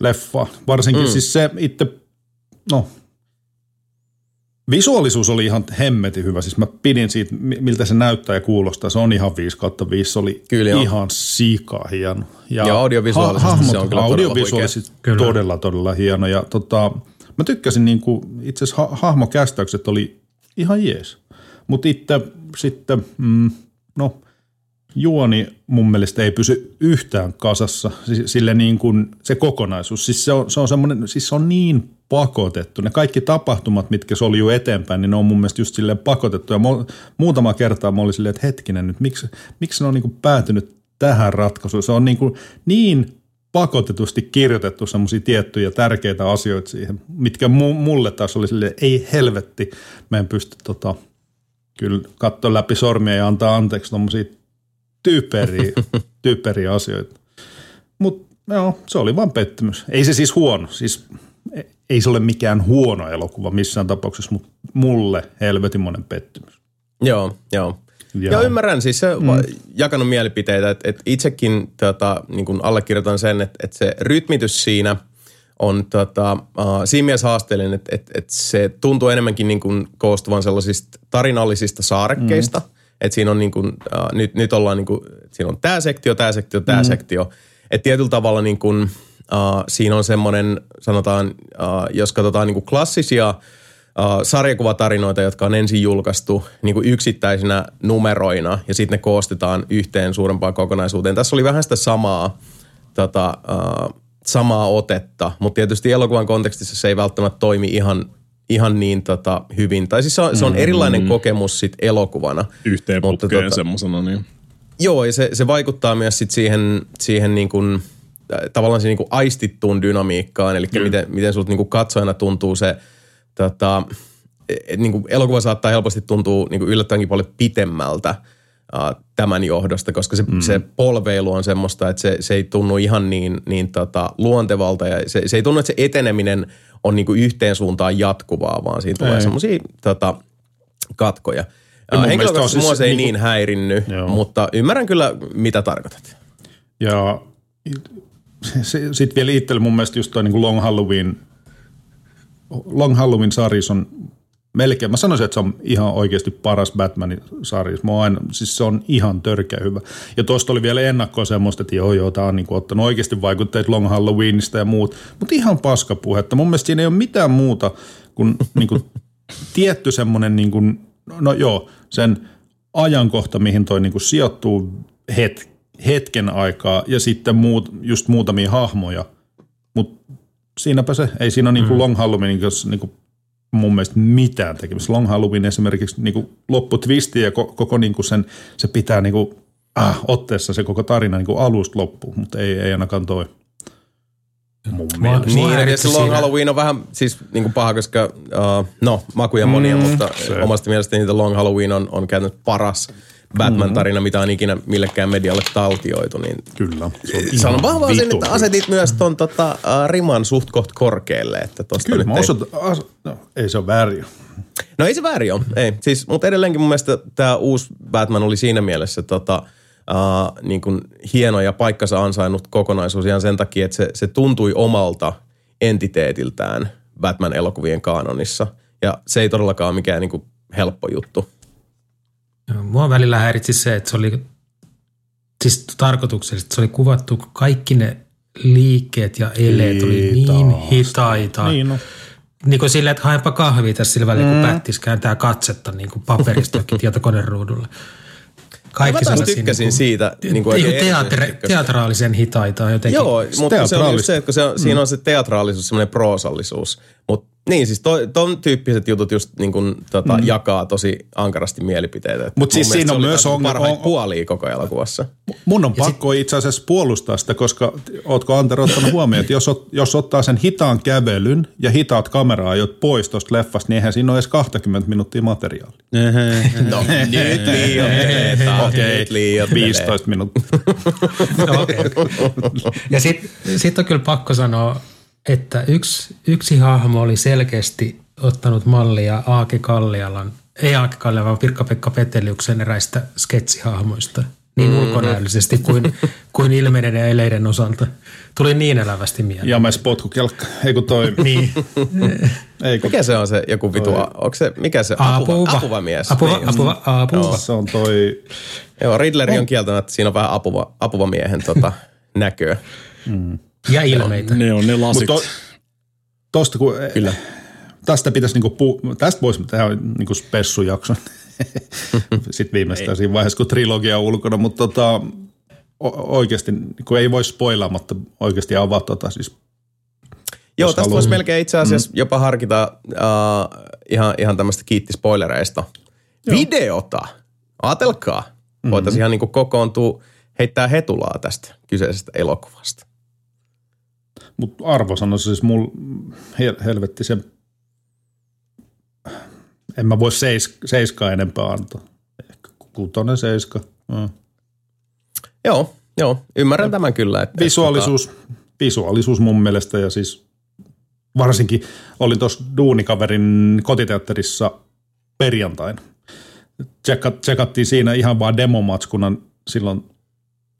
B: leffaan. Varsinkin mm. siis se itse, no visuaalisuus oli ihan hemmetin hyvä. Siis mä pidin siitä, mi- miltä se näyttää ja kuulostaa. Se on ihan 5 kautta 5. Se oli
A: Kyllä
B: ihan sika hieno.
A: Ja audiovisuaalisesti se on kyllä todella
B: audiovisuaalisesti
C: huikea.
B: todella, todella hieno. Ja tota, Mä tykkäsin niin kuin, itse asiassa ha- hahmokästäykset oli ihan jees. Mutta itse sitten, mm, no juoni mun mielestä ei pysy yhtään kasassa, sille niin kuin se kokonaisuus. Siis se on, se on semmoinen, siis se on niin pakotettu. Ne kaikki tapahtumat, mitkä soljuu eteenpäin, niin ne on mun mielestä just silleen pakotettu. Ja mu- muutama kertaa mä olin silleen, että hetkinen nyt, miksi, miksi ne on niin kuin päätynyt tähän ratkaisuun? Se on niin, kuin niin pakotetusti kirjoitettu semmoisia tiettyjä tärkeitä asioita siihen, mitkä mu- mulle taas oli silleen, ei helvetti, mä en pysty tota, kyllä katsoa läpi sormia ja antaa anteeksi tommosia typeriä, typeriä asioita. Mutta joo, se oli vain pettymys. Ei se siis huono, siis e- ei se ole mikään huono elokuva missään tapauksessa, mutta mulle helvetimoinen pettymys.
A: Joo, joo.
B: Ja-
A: Ja, ymmärrän, siis se mm. jakanut mielipiteitä, että, että itsekin tota, niin allekirjoitan sen, että, että se rytmitys siinä on tota, uh, siinä mielessä haasteellinen, että, että, että se tuntuu enemmänkin niin kuin koostuvan sellaisista tarinallisista saarekkeista, mm. että siinä on niin kuin, uh, nyt, nyt ollaan niin kuin, siinä on tämä sektio, tämä sektio, tämä mm. sektio, että tietyllä tavalla niin kuin, uh, siinä on semmoinen, sanotaan, uh, jos katsotaan niin kuin klassisia uh, sarjakuvatarinoita, jotka on ensin julkaistu niin kuin yksittäisinä numeroina ja sitten ne koostetaan yhteen suurempaan kokonaisuuteen. Tässä oli vähän sitä samaa, tota, uh, samaa otetta, mutta tietysti elokuvan kontekstissa se ei välttämättä toimi ihan, ihan niin tota, hyvin. Tai siis se on, se on erilainen kokemus sit elokuvana.
D: Yhteen
A: Mutta
D: putkeen
A: tota-
D: semmosena, niin
A: Joo, ja se, se vaikuttaa myös sit siihen, siihen niin kuin, äh, tavallaan siihen niin kuin aistittuun dynamiikkaan, eli mm. miten, miten sulta niin kuin katsojana tuntuu se, tota, niin kuin elokuva saattaa helposti tuntua niin kuin yllättävänkin paljon pitemmältä tämän johdosta, koska se, mm. se polveilu on semmoista, että se, se ei tunnu ihan niin, niin tota, luontevalta ja se, se ei tunnu, että se eteneminen on niin kuin yhteen suuntaan jatkuvaa, vaan siinä tulee semmoisia tota, katkoja.
B: Ja on
A: henkilökohtaisesti
B: siis
A: mua se ei
B: niinku-
A: niin häirinnyt,
B: Joo.
A: mutta ymmärrän kyllä, mitä tarkoitat.
B: Ja sitten vielä itselle mun mielestä just toi niin Long Halloween, Long Halloween sarjis on melkein, mä sanoisin, että se on ihan oikeasti paras Batmanin sarjis. Mä aina, siis se on ihan törkeä hyvä. Ja tuosta oli vielä ennakkoa semmoista, että joo joo, tää on niinku ottanut oikeasti vaikutteet Long Halloweenista ja muut, mutta ihan paskapuhetta. Mun mielestä siinä ei ole mitään muuta kuin niinku tietty semmoinen, niinku, no joo, sen ajankohta, mihin toi niinku sijoittuu het, hetken aikaa ja sitten muut, just muutamia hahmoja, mutta siinäpä se, ei siinä ole niinku Long Halloweenin niinku mun mielestä mitään tekemistä. Long Halloween esimerkiksi niinku lopputwisti ja ko- koko niinku sen, se pitää niinku, ah, otteessa se koko tarina niinku alusta loppuun, mutta ei, ei ainakaan toi. Mun
C: mua
A: Niin, ja se Long
C: siinä-
A: Halloween on vähän siis niin kuin paha, koska uh, no, makuja monia, mm, mutta
B: se.
A: omasta mielestäni The Long Halloween on, on käynyt paras Batman-tarina, mitä on ikinä millekään medialle taltioitu. Niin
B: Kyllä. Se on
A: vaan vaan sen, että asetit myös ton tota, uh, riman suht koht korkealle. Että tosta
B: Kyllä,
A: nyt
B: mä
A: ei,
B: osoitan, no, ei se ole väärin.
A: No ei se väärin ole, ei. Siis, mutta edelleenkin mun mielestä tämä uusi Batman oli siinä mielessä tota, uh, niin kuin hieno ja paikkansa ansainnut kokonaisuus ihan sen takia, että se, se tuntui omalta entiteetiltään Batman-elokuvien kaanonissa. Ja se ei todellakaan ole mikään niin kuin helppo juttu.
C: Mua välillä häiritsi se, että se oli siis tarkoituksellisesti, se oli kuvattu kaikki ne liikkeet ja eleet oli niin
B: Hitaasti.
C: hitaita.
B: Niin, no.
C: Niin kuin silleen, että haepa kahvia tässä sillä välillä, kun pättis kääntää katsetta niin kuin paperista johonkin tietokoneruudulle. Kaikki
A: Mä taas
C: sellaisia
A: tykkäsin
C: niin kuin-
A: siitä. Niin kuin
C: teatre,
A: koska-
C: teatraalisen hitaita on jotenkin.
A: Joo, mutta se on just se, että kun se on, siinä on se teatraalisuus, semmoinen proosallisuus. Mutta niin, siis to, ton tyyppiset jutut just niin kuin, tota, mm. jakaa tosi ankarasti mielipiteitä. Et
B: Mut
A: mun
B: siis siinä on myös
A: taas
B: on-
A: parhaita
B: on-
A: puolia koko elokuvassa.
B: Mun on pakko itse asiassa puolustaa sitä, koska ootko Antero ottanut huomioon, että jos, ot, jos ottaa sen hitaan kävelyn ja hitaat kameraajot pois tuosta leffasta, niin eihän siinä ole edes 20 minuuttia materiaalia.
A: No, nyt liioittelee
B: Okei,
A: liioittelee.
B: 15 minuuttia.
C: No, okay. Ja sitten sit on kyllä pakko sanoa, että yksi, yksi hahmo oli selkeästi ottanut mallia Aake Kallialan, ei Aake Kallialan, vaan Pirkka-Pekka Peteliuksen eräistä sketsihahmoista. Niin ulkonäöllisesti kuin, kuin ilmeiden ja eleiden osalta. Tuli niin elävästi mieleen.
B: James potkukelkka. Ei kun toi.
C: Niin.
B: Ei kun
A: Mikä se on se joku vitu, onko se, mikä se, apuva,
C: Apuva.
A: apuva mies?
C: Apuva,
A: Niin,
C: apuva, apuva.
B: se on toi.
A: Joo, Riddleri on kieltämättä, siinä on vähän apuva, apuva miehen tota, näköä.
C: Ja ilmeitä.
D: ne on ne lasit.
B: Mutta Tosta kun, Kyllä. Tästä pitäisi niinku pu, tästä voisi tehdä niinku spessujakson. Sitten viimeistään siinä vaiheessa, kun trilogia on ulkona, mutta tota, oikeasti, kun ei voi spoilaamatta oikeasti avata tota, siis
A: Joo, tästä voisi melkein itse asiassa mm. jopa harkita uh, ihan, ihan tämmöistä kiittispoilereista. Joo. Videota, ajatelkaa, mm-hmm. voitaisiin ihan niin kuin kokoontua, heittää hetulaa tästä kyseisestä elokuvasta.
B: Mutta arvosana siis mul hel, helvetti se, en mä voi seis, seiskaa enempää antaa. Ehkä kutonen seiska. Mm.
A: Joo, joo, ymmärrän ja tämän kyllä. Että
B: visuaalisuus, että, visuaalisuus mun mielestä ja siis varsinkin olin tuossa duunikaverin kotiteatterissa perjantaina. Tsekat, tsekattiin siinä ihan vaan demomatskuna silloin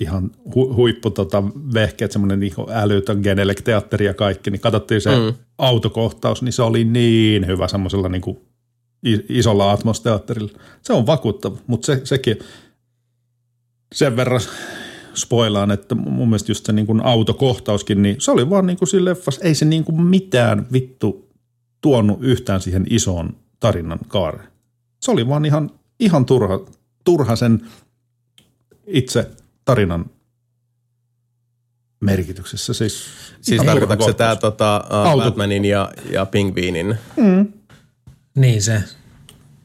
B: ihan hu, huippu tota, vehkeet, semmoinen niin älytön Genelec teatteri ja kaikki, niin katsottiin se mm. autokohtaus, niin se oli niin hyvä semmoisella niin kuin isolla atmosteatterilla. Se on vakuuttava, mutta se, sekin sen verran spoilaan, että mun mielestä just se niin kuin autokohtauskin, niin se oli vaan niin kuin siinä leffassa, ei se niin kuin mitään vittu tuonut yhtään siihen isoon tarinan kaareen. Se oli vaan ihan, ihan turha, turha sen itse tarinan merkityksessä. Siis,
A: siis tarkoitatko se tämä tota, uh, Batmanin ja, ja Pingviinin? Mm.
C: Niin se.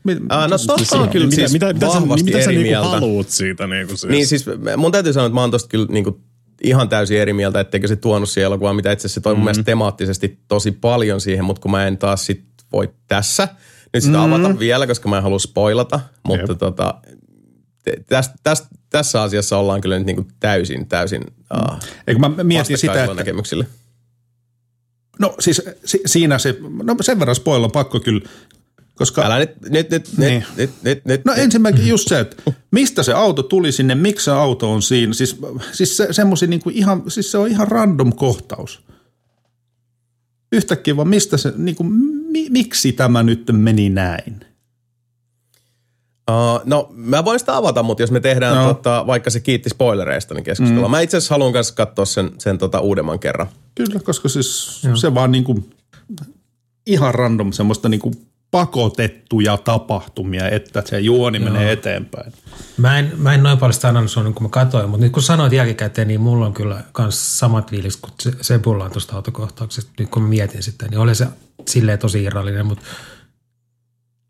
A: Mit, uh, no tosta on kyllä siis mitä, mitä, vahvasti mitä eri niinku mieltä.
D: haluut siitä? Niinku siis?
A: Niin siis mun täytyy sanoa, että mä oon tosta kyllä niinku ihan täysin eri mieltä, etteikö se tuonut siihen elokuvaan, mitä itse asiassa se toi mm. mun mielestä temaattisesti tosi paljon siihen, mutta kun mä en taas sit voi tässä nyt sitä mm. avata vielä, koska mä en halua spoilata, mutta Jep. tota, täs, täs, tässä asiassa ollaan kyllä nyt niinku täysin, täysin uh,
B: Eikö mä mietin sitä, että...
A: näkemyksille.
B: No siis si, siinä se, no sen verran spoil on pakko kyllä koska,
A: Älä nyt, nyt, nyt, niin. nyt, nyt, nyt,
B: No ensimmäisenkin just se, että mistä se auto tuli sinne, miksi se auto on siinä. Siis, siis se, semmosia niinku ihan, siis se on ihan random kohtaus. Yhtäkkiä vaan mistä se, niinku, mi, miksi tämä nyt meni näin?
A: Uh, no mä voin sitä avata, mutta jos me tehdään no. tota, vaikka se kiitti spoilereista, niin keskustellaan. Mm. Mä itse asiassa haluan myös katsoa sen, sen tota uudemman kerran.
B: Kyllä, koska siis Joo. se vaan niinku, ihan random semmoista niinku pakotettuja tapahtumia, että se juoni Joo. menee eteenpäin.
C: Mä en, mä en noin paljon sitä analysoinut, kun mä katsoin, mutta nyt kun sanoit jälkikäteen, niin mulla on kyllä myös samat fiilis kuin se, Sebulla on tuosta autokohtauksesta. Nyt kun mä mietin sitä, niin oli se silleen tosi irrallinen, mutta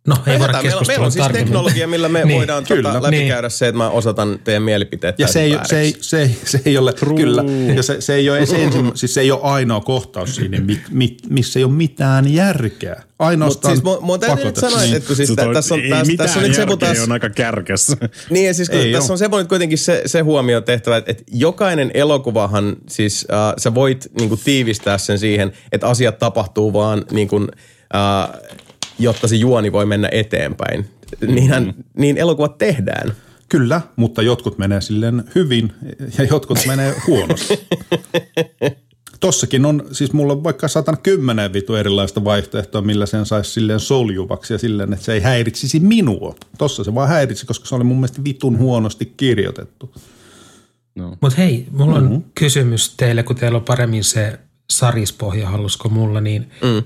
C: No, ei voida
A: meillä, meillä on siis tarkemmin. teknologia, millä me niin, voidaan kyllä, tota läpikäydä niin. se, että mä osoitan teidän mielipiteet.
B: Ja se ei, se, ei, se, ei, se ei ole, True. kyllä, ja se, se, ei ole, se, ensi, siis se ei ole ainoa kohtaus siinä, mi, mi, missä ei ole mitään järkeä. Ainoastaan
A: Mutta siis mun täytyy nyt sanoa, niin. että kun siis
D: tä, tässä on, täs, tässä on nyt Sebu taas... on aika kärkessä.
A: Niin ja siis kun tässä on Sebu nyt kuitenkin se, se huomio tehtävä, että, että jokainen elokuvahan, siis äh, sä voit niin kuin, tiivistää sen siihen, että asiat tapahtuu vaan niin kuin, äh, jotta se juoni voi mennä eteenpäin. Niinhän, mm. Niin elokuvat tehdään.
B: Kyllä, mutta jotkut menee silleen hyvin ja jotkut menee huonosti. Tossakin on, siis mulla on vaikka kymmenen vitu erilaista vaihtoehtoa, millä sen saisi silleen soljuvaksi ja silleen, että se ei häiritsisi minua. Tossa se vaan häiritsi, koska se oli mun mielestä vitun huonosti kirjoitettu.
C: No. Mutta hei, mulla on mm-hmm. kysymys teille, kun teillä on paremmin se sarispohja hallusko mulla, niin mm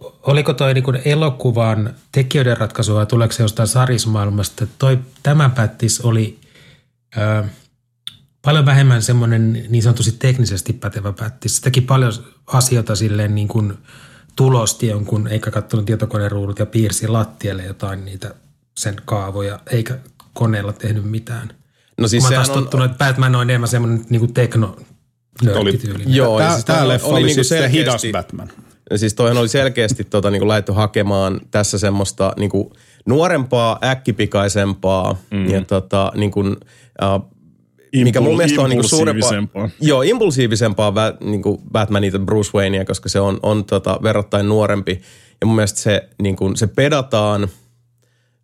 C: oliko toi niin elokuvan tekijöiden ratkaisu vai tuleeko se jostain sarismaailmasta? Toi tämä pättis oli ö, paljon vähemmän semmoinen niin sanotusti teknisesti pätevä pättis. Se teki paljon asioita silleen niin kuin tulosti jonkun, eikä katsonut tietokoneen ruudut ja piirsi lattialle jotain niitä sen kaavoja, eikä koneella tehnyt mitään. No siis Mä taas tottunut, on... että Batman on enemmän semmoinen niin kuin tekno
B: oli, Joo, tämä, siis tämä leffa oli, oli siis se hidas Batman.
A: Siis toihan oli selkeästi tota, niin kuin lähdetty hakemaan tässä semmoista niin kuin nuorempaa, äkkipikaisempaa mm. ja tota, niin kuin, uh, mikä mun mielestä on niin kuin suurempaa. Joo, impulsiivisempaa niin kuin Batmanita Bruce Waynea, koska se on, on tota, verrattain nuorempi. Ja mun mielestä se, niin kuin, se pedataan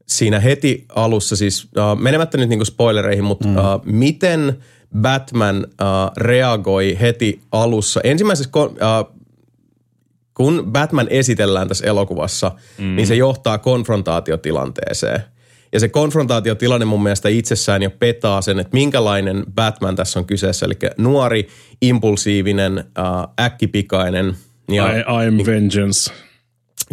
A: siinä heti alussa, siis uh, menemättä nyt niin kuin spoilereihin, mutta mm. uh, miten Batman uh, reagoi heti alussa. Ensimmäisessä uh, kun Batman esitellään tässä elokuvassa, mm. niin se johtaa konfrontaatiotilanteeseen. Ja se konfrontaatiotilanne mun mielestä itsessään jo petaa sen, että minkälainen Batman tässä on kyseessä. Eli nuori, impulsiivinen, äh, äkkipikainen Ja,
D: I, I'm vengeance.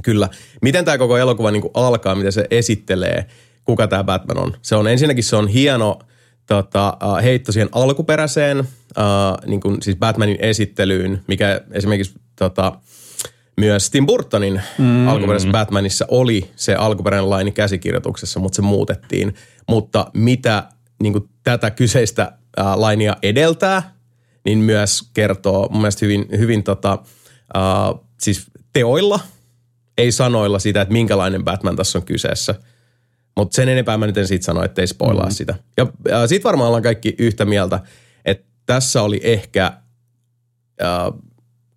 A: Kyllä. Miten tämä koko elokuva niin alkaa, miten se esittelee, kuka tämä Batman on? Se on ensinnäkin se on hieno tota, uh, heitto siihen alkuperäiseen, uh, niin kuin, siis Batmanin esittelyyn, mikä esimerkiksi tota, myös Tim Burtonin mm. alkuperäisessä Batmanissa oli se alkuperäinen laini käsikirjoituksessa, mutta se muutettiin. Mutta mitä niin kuin tätä kyseistä uh, lainia edeltää, niin myös kertoo mun mielestä hyvin, hyvin tota, uh, siis teoilla, ei sanoilla sitä, että minkälainen Batman tässä on kyseessä. Mutta sen enempää mä nyt en siitä sano, ettei spoilaa mm-hmm. sitä. Ja äh, siitä varmaan ollaan kaikki yhtä mieltä, että tässä oli ehkä äh,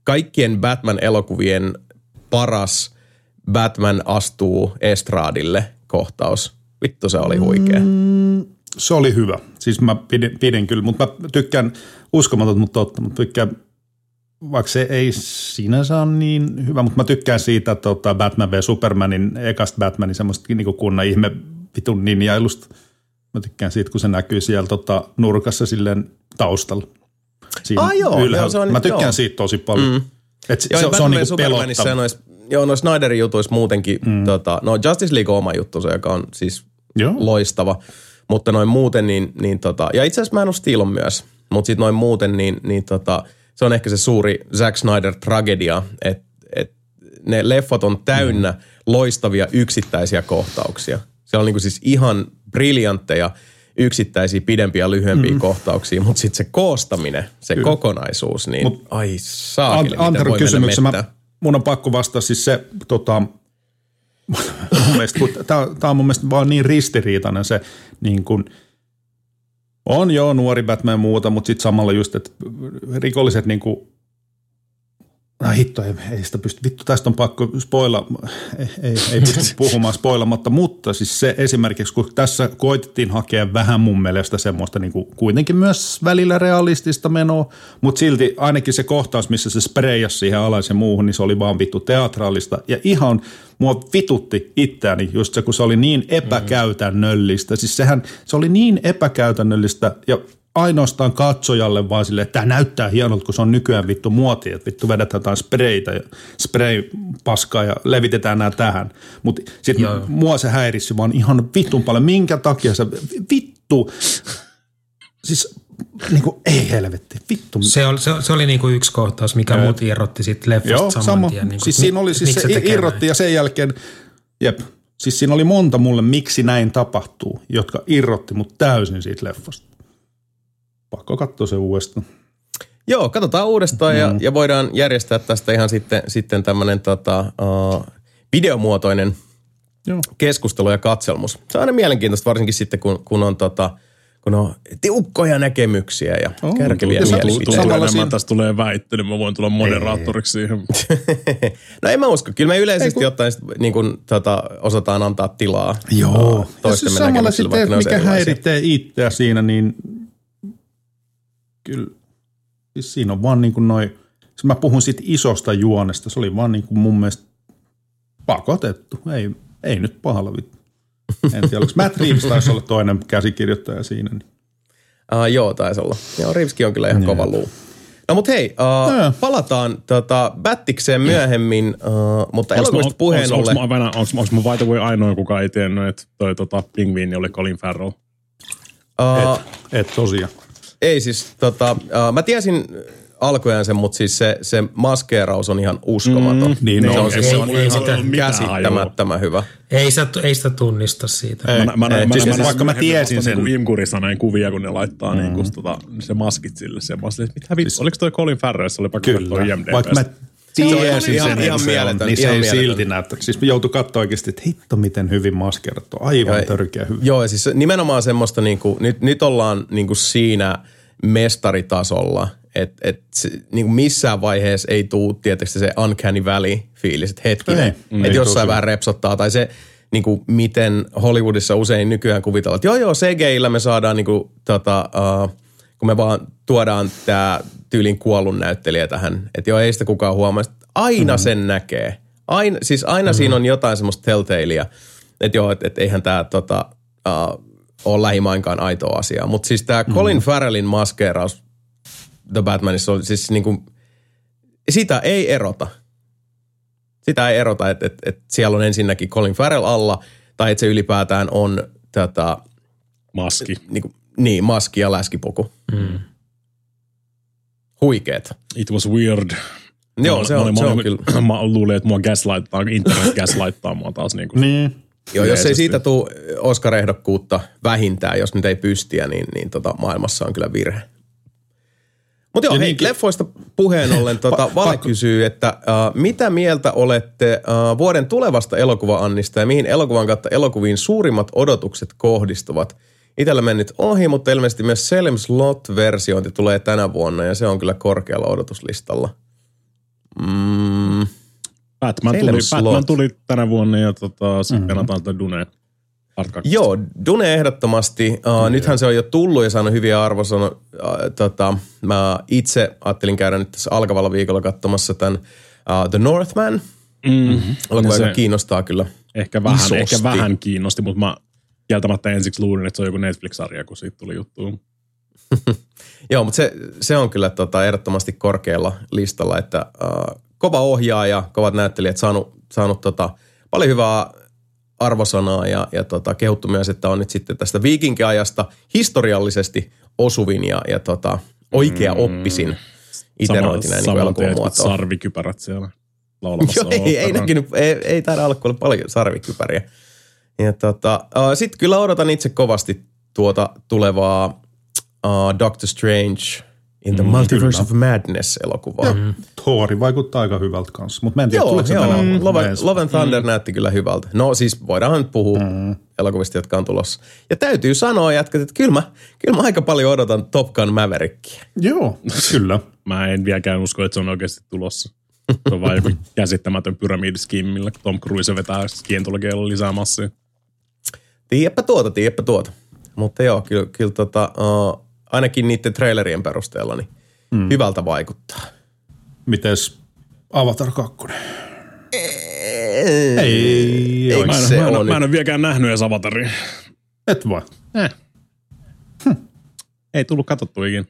A: kaikkien Batman-elokuvien paras Batman astuu estraadille kohtaus. Vittu se oli huikea. Mm,
B: se oli hyvä. Siis mä pidin, pidin kyllä, mutta mä tykkään, uskomaton, mutta totta, mutta tykkään vaikka se ei sinänsä ole niin hyvä, mutta mä tykkään siitä tota Batman v Supermanin, ekasta Batmanin semmoista niin kunnan ihme vitun ninjailusta. Mä tykkään siitä, kun se näkyy siellä tota, nurkassa silleen taustalla.
A: Siinä ah, joo, joo, se on,
B: Mä tykkään
A: joo.
B: siitä tosi paljon. Mm.
A: Et joo, se, se on niinku pelottava. Nois, joo, no Snyderin jutuissa muutenkin, mm. tota, no Justice League on oma juttu, joka on siis joo. loistava. Mutta noin muuten, niin, niin tota, ja itse asiassa Man of Steel on myös, mutta sitten noin muuten, niin, niin tota, se on ehkä se suuri Zack Snyder-tragedia, että et ne leffot on täynnä mm. loistavia yksittäisiä kohtauksia. Se on niinku siis ihan briljantteja yksittäisiä pidempiä ja lyhyempiä mm. kohtauksia, mutta sitten se koostaminen, se Kyllä. kokonaisuus, niin Mut, ai saakeli,
B: An- Antero kysymyksen, mä, mun on pakko vastata siis se, tota, tämä on mun mielestä vaan niin ristiriitainen se niin kuin – on joo, nuori Batman ja muuta, mutta sitten samalla just, että rikolliset niinku No hitto, ei, ei sitä pysty, vittu tästä on pakko spoilla, ei, ei, ei pysty puhumaan spoilamatta, mutta siis se esimerkiksi, kun tässä koitettiin hakea vähän mun mielestä semmoista niin kuin kuitenkin myös välillä realistista menoa, mutta silti ainakin se kohtaus, missä se spreijasi siihen alas ja muuhun, niin se oli vaan vittu teatraalista ja ihan mua vitutti itseäni just se, kun se oli niin epäkäytännöllistä. Siis sehän, se oli niin epäkäytännöllistä ja ainoastaan katsojalle vaan sille, että tämä näyttää hienolta, kun se on nykyään vittu muoti, että vittu vedetään jotain spreitä ja spray-paskaa ja levitetään nämä tähän. Mutta sitten mua se häirissi vaan ihan vittun paljon. Minkä takia se vittu, siis niin kuin, ei helvetti, vittu.
C: Se oli, se, se oli niin kuin yksi kohtaus, mikä ja. muut irrotti sitten leffasta Joo, saman sama. tien. Niin kuin,
B: siis siinä oli siis se, se irrotti ja sen jälkeen, jep, siis siinä oli monta mulle, miksi näin tapahtuu, jotka irrotti mut täysin siitä leffasta pakko katsoa se uudestaan.
A: Joo, katsotaan uudestaan mm. ja, ja voidaan järjestää tästä ihan sitten, sitten tämmöinen tota, uh, videomuotoinen Joo. keskustelu ja katselmus. Se on aina mielenkiintoista, varsinkin sitten kun, kun on tota, kun on tiukkoja näkemyksiä ja oh, kärkeviä mielipiteitä.
D: Tulee enemmän tästä tulee väittely, mä voin tulla moderaattoriksi siihen.
A: no en mä usko. Kyllä me yleisesti kun... ottaen niin kun, tota, osataan antaa tilaa
B: Joo. toistemme Samalla sitten, mikä häiritsee itseä siinä, niin kyllä siis siinä on vaan niin kuin noin, siis mä puhun siitä isosta juonesta, se oli vaan niin kuin mun mielestä pakotettu, ei, ei nyt pahalla vittu. En tiedä, oliko Matt Reeves taisi olla toinen käsikirjoittaja siinä. Niin.
A: Uh, joo, taisi olla. Joo, Reeveskin on kyllä ihan kova luu. No mut hei, uh, palataan tota, Battikseen myöhemmin, uh, mutta elokuvista puheen ollen.
D: Onko mä by the way ainoa, kuka ei tiennyt, että toi tota, pingviini oli Colin Farrell?
B: Uh, et, et tosiaan.
A: Ei siis, tota, uh, mä tiesin alkujaan sen, mutta siis se, se maskeeraus on ihan uskomaton. Mm,
B: niin,
A: se
B: no,
A: on, siis, se on ei, ihan käsittämättömän hyvä.
C: Ei sitä, ei sitä tunnista siitä.
D: Ei, mä, mä, ei, mä, siis mä, vaikka mä tiesin sen. Niin imkurissa näin kuvia, kun ne laittaa mm. niin kuin, tota, se maskit sille. Se, mä olin, mitä vittu, siis, oliko toi Colin Farrell, se oli pakko katsoa IMDb.
B: Vaikka mä tiesin ihan, sen, ihan, mieletön, niin se ei silti näyttää. Siis joutui katsoa oikeasti, että hitto miten hyvin maskerattu. Aivan ja, törkeä hyvin.
A: Joo, ja siis nimenomaan semmoista, niin kuin, nyt, nyt ollaan niin kuin siinä mestaritasolla, että et, niin missään vaiheessa ei tule tietysti se uncanny valley fiilis, että hetkinen, että jossain vähän repsottaa tai se, niin kuin miten Hollywoodissa usein nykyään kuvitellaan, että joo joo, CGI-llä me saadaan niin kuin, tota, uh, kun me vaan tuodaan tämä tyylin kuollun näyttelijä tähän, että joo, ei sitä kukaan huomaa. Aina mm-hmm. sen näkee. Aina, siis aina mm-hmm. siinä on jotain semmoista telltalea, että joo, että et eihän tämä tota, uh, ole lähimainkaan aitoa asiaa. Mutta siis tämä mm-hmm. Colin Farrellin maskeeraus The Batmanissa on siis niinku, sitä ei erota. Sitä ei erota, että, että, että siellä on ensinnäkin Colin Farrell alla, tai että se ylipäätään on tätä,
D: Maski.
A: niin, kuin, niin maski ja läskipuku. Mm. Huikeet.
D: It was weird.
A: Joo,
D: Mä-
A: se on, se
D: mä
A: on kyllä.
D: Mä luulin, että mua gaslighttaa, internet gaslighttaa mua taas niin kuin.
B: Niin.
A: Joo, jos ei siitä tule Oscar-ehdokkuutta vähintään, jos nyt ei pystiä, niin, niin tota, maailmassa on kyllä virhe. Mutta joo,
B: Ja
A: hei,
B: niinkin-
A: leffoista puheen ollen tota,
B: Pa-
A: Vale
B: pakko-
A: kysyy, että uh, mitä mieltä olette uh, vuoden tulevasta elokuva-annista ja mihin elokuvan kautta elokuviin suurimmat odotukset kohdistuvat? Itellä mennyt ohi, mutta ilmeisesti myös Selm Slot-versiointi tulee tänä vuonna ja se on kyllä korkealla odotuslistalla. Mm,
D: Batman
A: Salem
D: tuli,
A: Slot.
D: Batman tuli tänä vuonna ja tota, sitten mm-hmm. tätä Dune.
A: Joo, Dune ehdottomasti. Uh, nythän se on jo tullut ja saanut hyviä arvosanoja. Uh, tota, mä itse ajattelin käydä nyt tässä alkavalla viikolla katsomassa tämän uh, The Northman.
D: Mm-hmm.
A: Elokuva,
D: se-
A: kiinnostaa kyllä.
D: Ehkä vähän,
A: Isosti.
D: ehkä vähän kiinnosti, mutta mä kieltämättä ensiksi luulin, että se on joku Netflix-sarja, kun siitä tuli juttu.
A: Joo, mutta se, se on kyllä tota, ehdottomasti korkealla listalla, että uh, kova ohjaaja, kovat näyttelijät, saanut, saanut tota, paljon hyvää arvosanaa ja, ja tota, kehuttu myös, että on nyt sitten tästä viikinkiajasta historiallisesti osuvin ja, ja tota, oikea oppisin iterointina niin kuin elokuvan
D: teet,
A: muotoa.
D: sarvikypärät siellä laulamassa
A: Joo, ei, ei näkynyt, ei, ei taida kuule paljon sarvikypäriä. Ja tota, uh, sitten kyllä odotan itse kovasti tuota tulevaa uh, Doctor Strange in the mm, Multiverse of Madness-elokuvaa. Mm.
B: Thori vaikuttaa aika hyvältä kanssa, mutta mä en tiedä,
A: Joo,
B: tuleeko se
A: joo.
B: tänä vuonna.
A: Love, Love and Thunder mm. näytti kyllä hyvältä. No siis voidaanhan nyt puhua mm. elokuvista, jotka on tulossa. Ja täytyy sanoa, jätkät, että kyllä mä, kyllä mä aika paljon odotan Top Gun Maverickia.
B: Joo, kyllä.
D: Mä en vieläkään usko, että se on oikeasti tulossa. Se on vaan joku käsittämätön pyramidiskiimi, millä Tom Cruise vetää kientologeilla lisää massia.
A: Tiedäpä tuota, tiedäpä tuota. Mutta joo, kyllä, kyllä tota, uh, ainakin niiden trailerien perusteella niin mm. hyvältä vaikuttaa.
B: Mites Avatar 2?
A: Ei,
B: Ei oikein.
D: Mä en,
A: se
D: mä, en,
A: ole
D: mä en ole vieläkään nähnyt edes Avataria.
B: Et vai?
D: Eh. Ei tullut katsottu ikinä.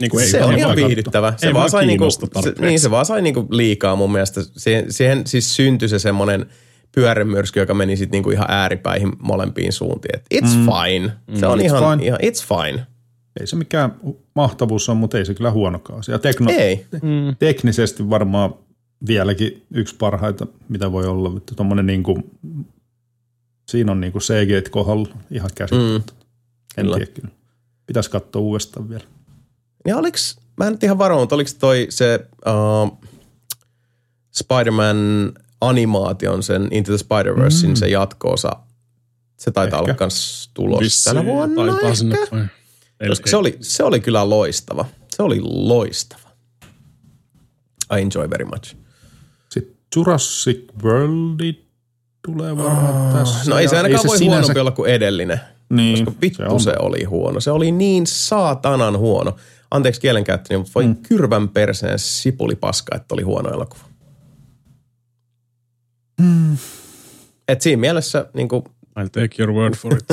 D: Niin kuin ei,
A: se on
D: ei
A: ihan
D: vaan
A: viihdyttävä. Se
D: Ei
A: vaan
D: vaan
A: sai niinku, se, niin se vaan sai niinku liikaa mun mielestä. Siihen, siihen siis syntyi se semmoinen pyörämyrsky, joka meni sitten niinku ihan ääripäihin molempiin suuntiin. Et it's mm. fine. Se on
B: It's
A: ihan,
B: fine.
A: ihan, it's fine.
B: Ei se mikään mahtavuus on, mutta ei se kyllä huonokaan. Ja tekno,
A: Ei.
B: teknisesti varmaan vieläkin yksi parhaita, mitä voi olla. Mutta tommonen niinku, siinä on niinku CG kohdalla ihan käsittämätöntä. Mm. En
A: Kyllä.
B: tiedä kyllä. Pitäisi katsoa uudestaan vielä.
A: Ja oliks, mä en nyt ihan varma, mutta oliks toi se uh, Spider-Man animaation, sen Into the Spider-Versein mm. se jatko-osa, se taitaa
B: Ehkä.
A: olla kans tulos
D: Vissiin
A: tänä vuonna ehkä.
D: sinne. Ei-
A: Koska se oli, se oli kyllä loistava. Se oli loistava. I enjoy very much.
B: Sitten Jurassic World tulee varmaan tässä.
A: No ei se ainakaan voi
B: sinänsä-
A: huonompi olla kuin edellinen.
B: Niin,
A: Koska vittu se,
B: on.
A: se oli huono. Se oli niin saatanan huono. Anteeksi kielenkäyttöni, mutta voi mm. kyrvän perseen sipulipaska, että oli huono elokuva. Mm. Et siinä mielessä, niin kuin,
D: I'll take your word for it.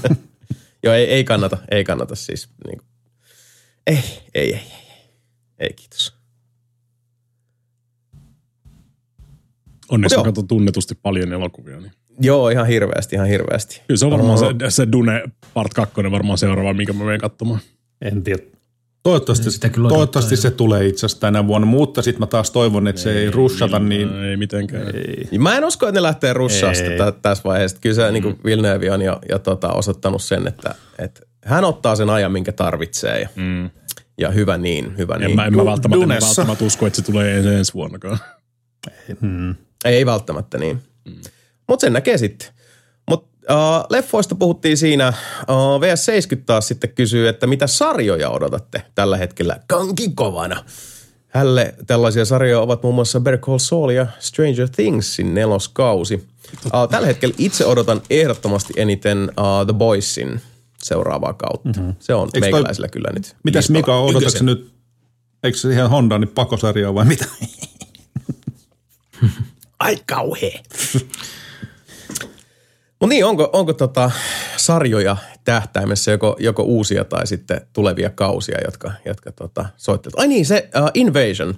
A: joo ei, ei kannata, ei kannata siis. Niin kuin, ei, ei, ei, ei, ei, kiitos.
D: Onneksi
A: Joo.
D: katson tunnetusti paljon elokuvia. Niin.
A: Joo, ihan hirveästi, ihan hirveästi.
D: Kyllä se on varmaan
A: Oho.
D: se, se Dune Part 2 varmaan seuraava, minkä mä menen katsomaan.
B: En tiedä. Toivottavasti,
C: Sitä kyllä
B: toivottavasti se tulee itse asiassa tänä vuonna, mutta sitten mä taas toivon, että se ei rushata niin.
D: Ei mitenkään.
B: Ei.
A: Mä en usko, että ne lähtee russaa
B: Ei.
A: sitä tä- tässä vaiheessa. Kyllä se mm. niin Villeneuve on jo, jo tota, osoittanut sen, että, että hän ottaa sen ajan, minkä tarvitsee. Ja,
D: Mm.
A: ja hyvä niin, hyvä
D: En
A: niin.
D: mä, en mä välttämättä, en välttämättä usko, että se tulee ensi, vuonnakaan.
B: Hmm.
A: Ei, ei välttämättä niin. Mm. Mutta sen näkee sitten. Uh, leffoista puhuttiin siinä. Uh, VS70 taas sitten kysyy, että mitä sarjoja odotatte tällä hetkellä kankin kovana? Hälle tällaisia sarjoja ovat muun muassa Better Call Saul ja Stranger Thingsin neloskausi. Uh, tällä hetkellä itse odotan ehdottomasti eniten uh, The Boysin seuraavaa kautta. Mm-hmm. Se on
B: Eikö toi-
A: meikäläisellä kyllä nyt.
B: Mitäs
A: listalla
B: Mika, odotatko nyt, eikö se ihan Honda niin pakosarjaa vai mitä?
A: Ai kauhea. Mutta niin, onko, onko tota sarjoja tähtäimessä joko, joko uusia tai sitten tulevia kausia, jotka, jotka tota soittavat? Ai niin, se uh, Invasion,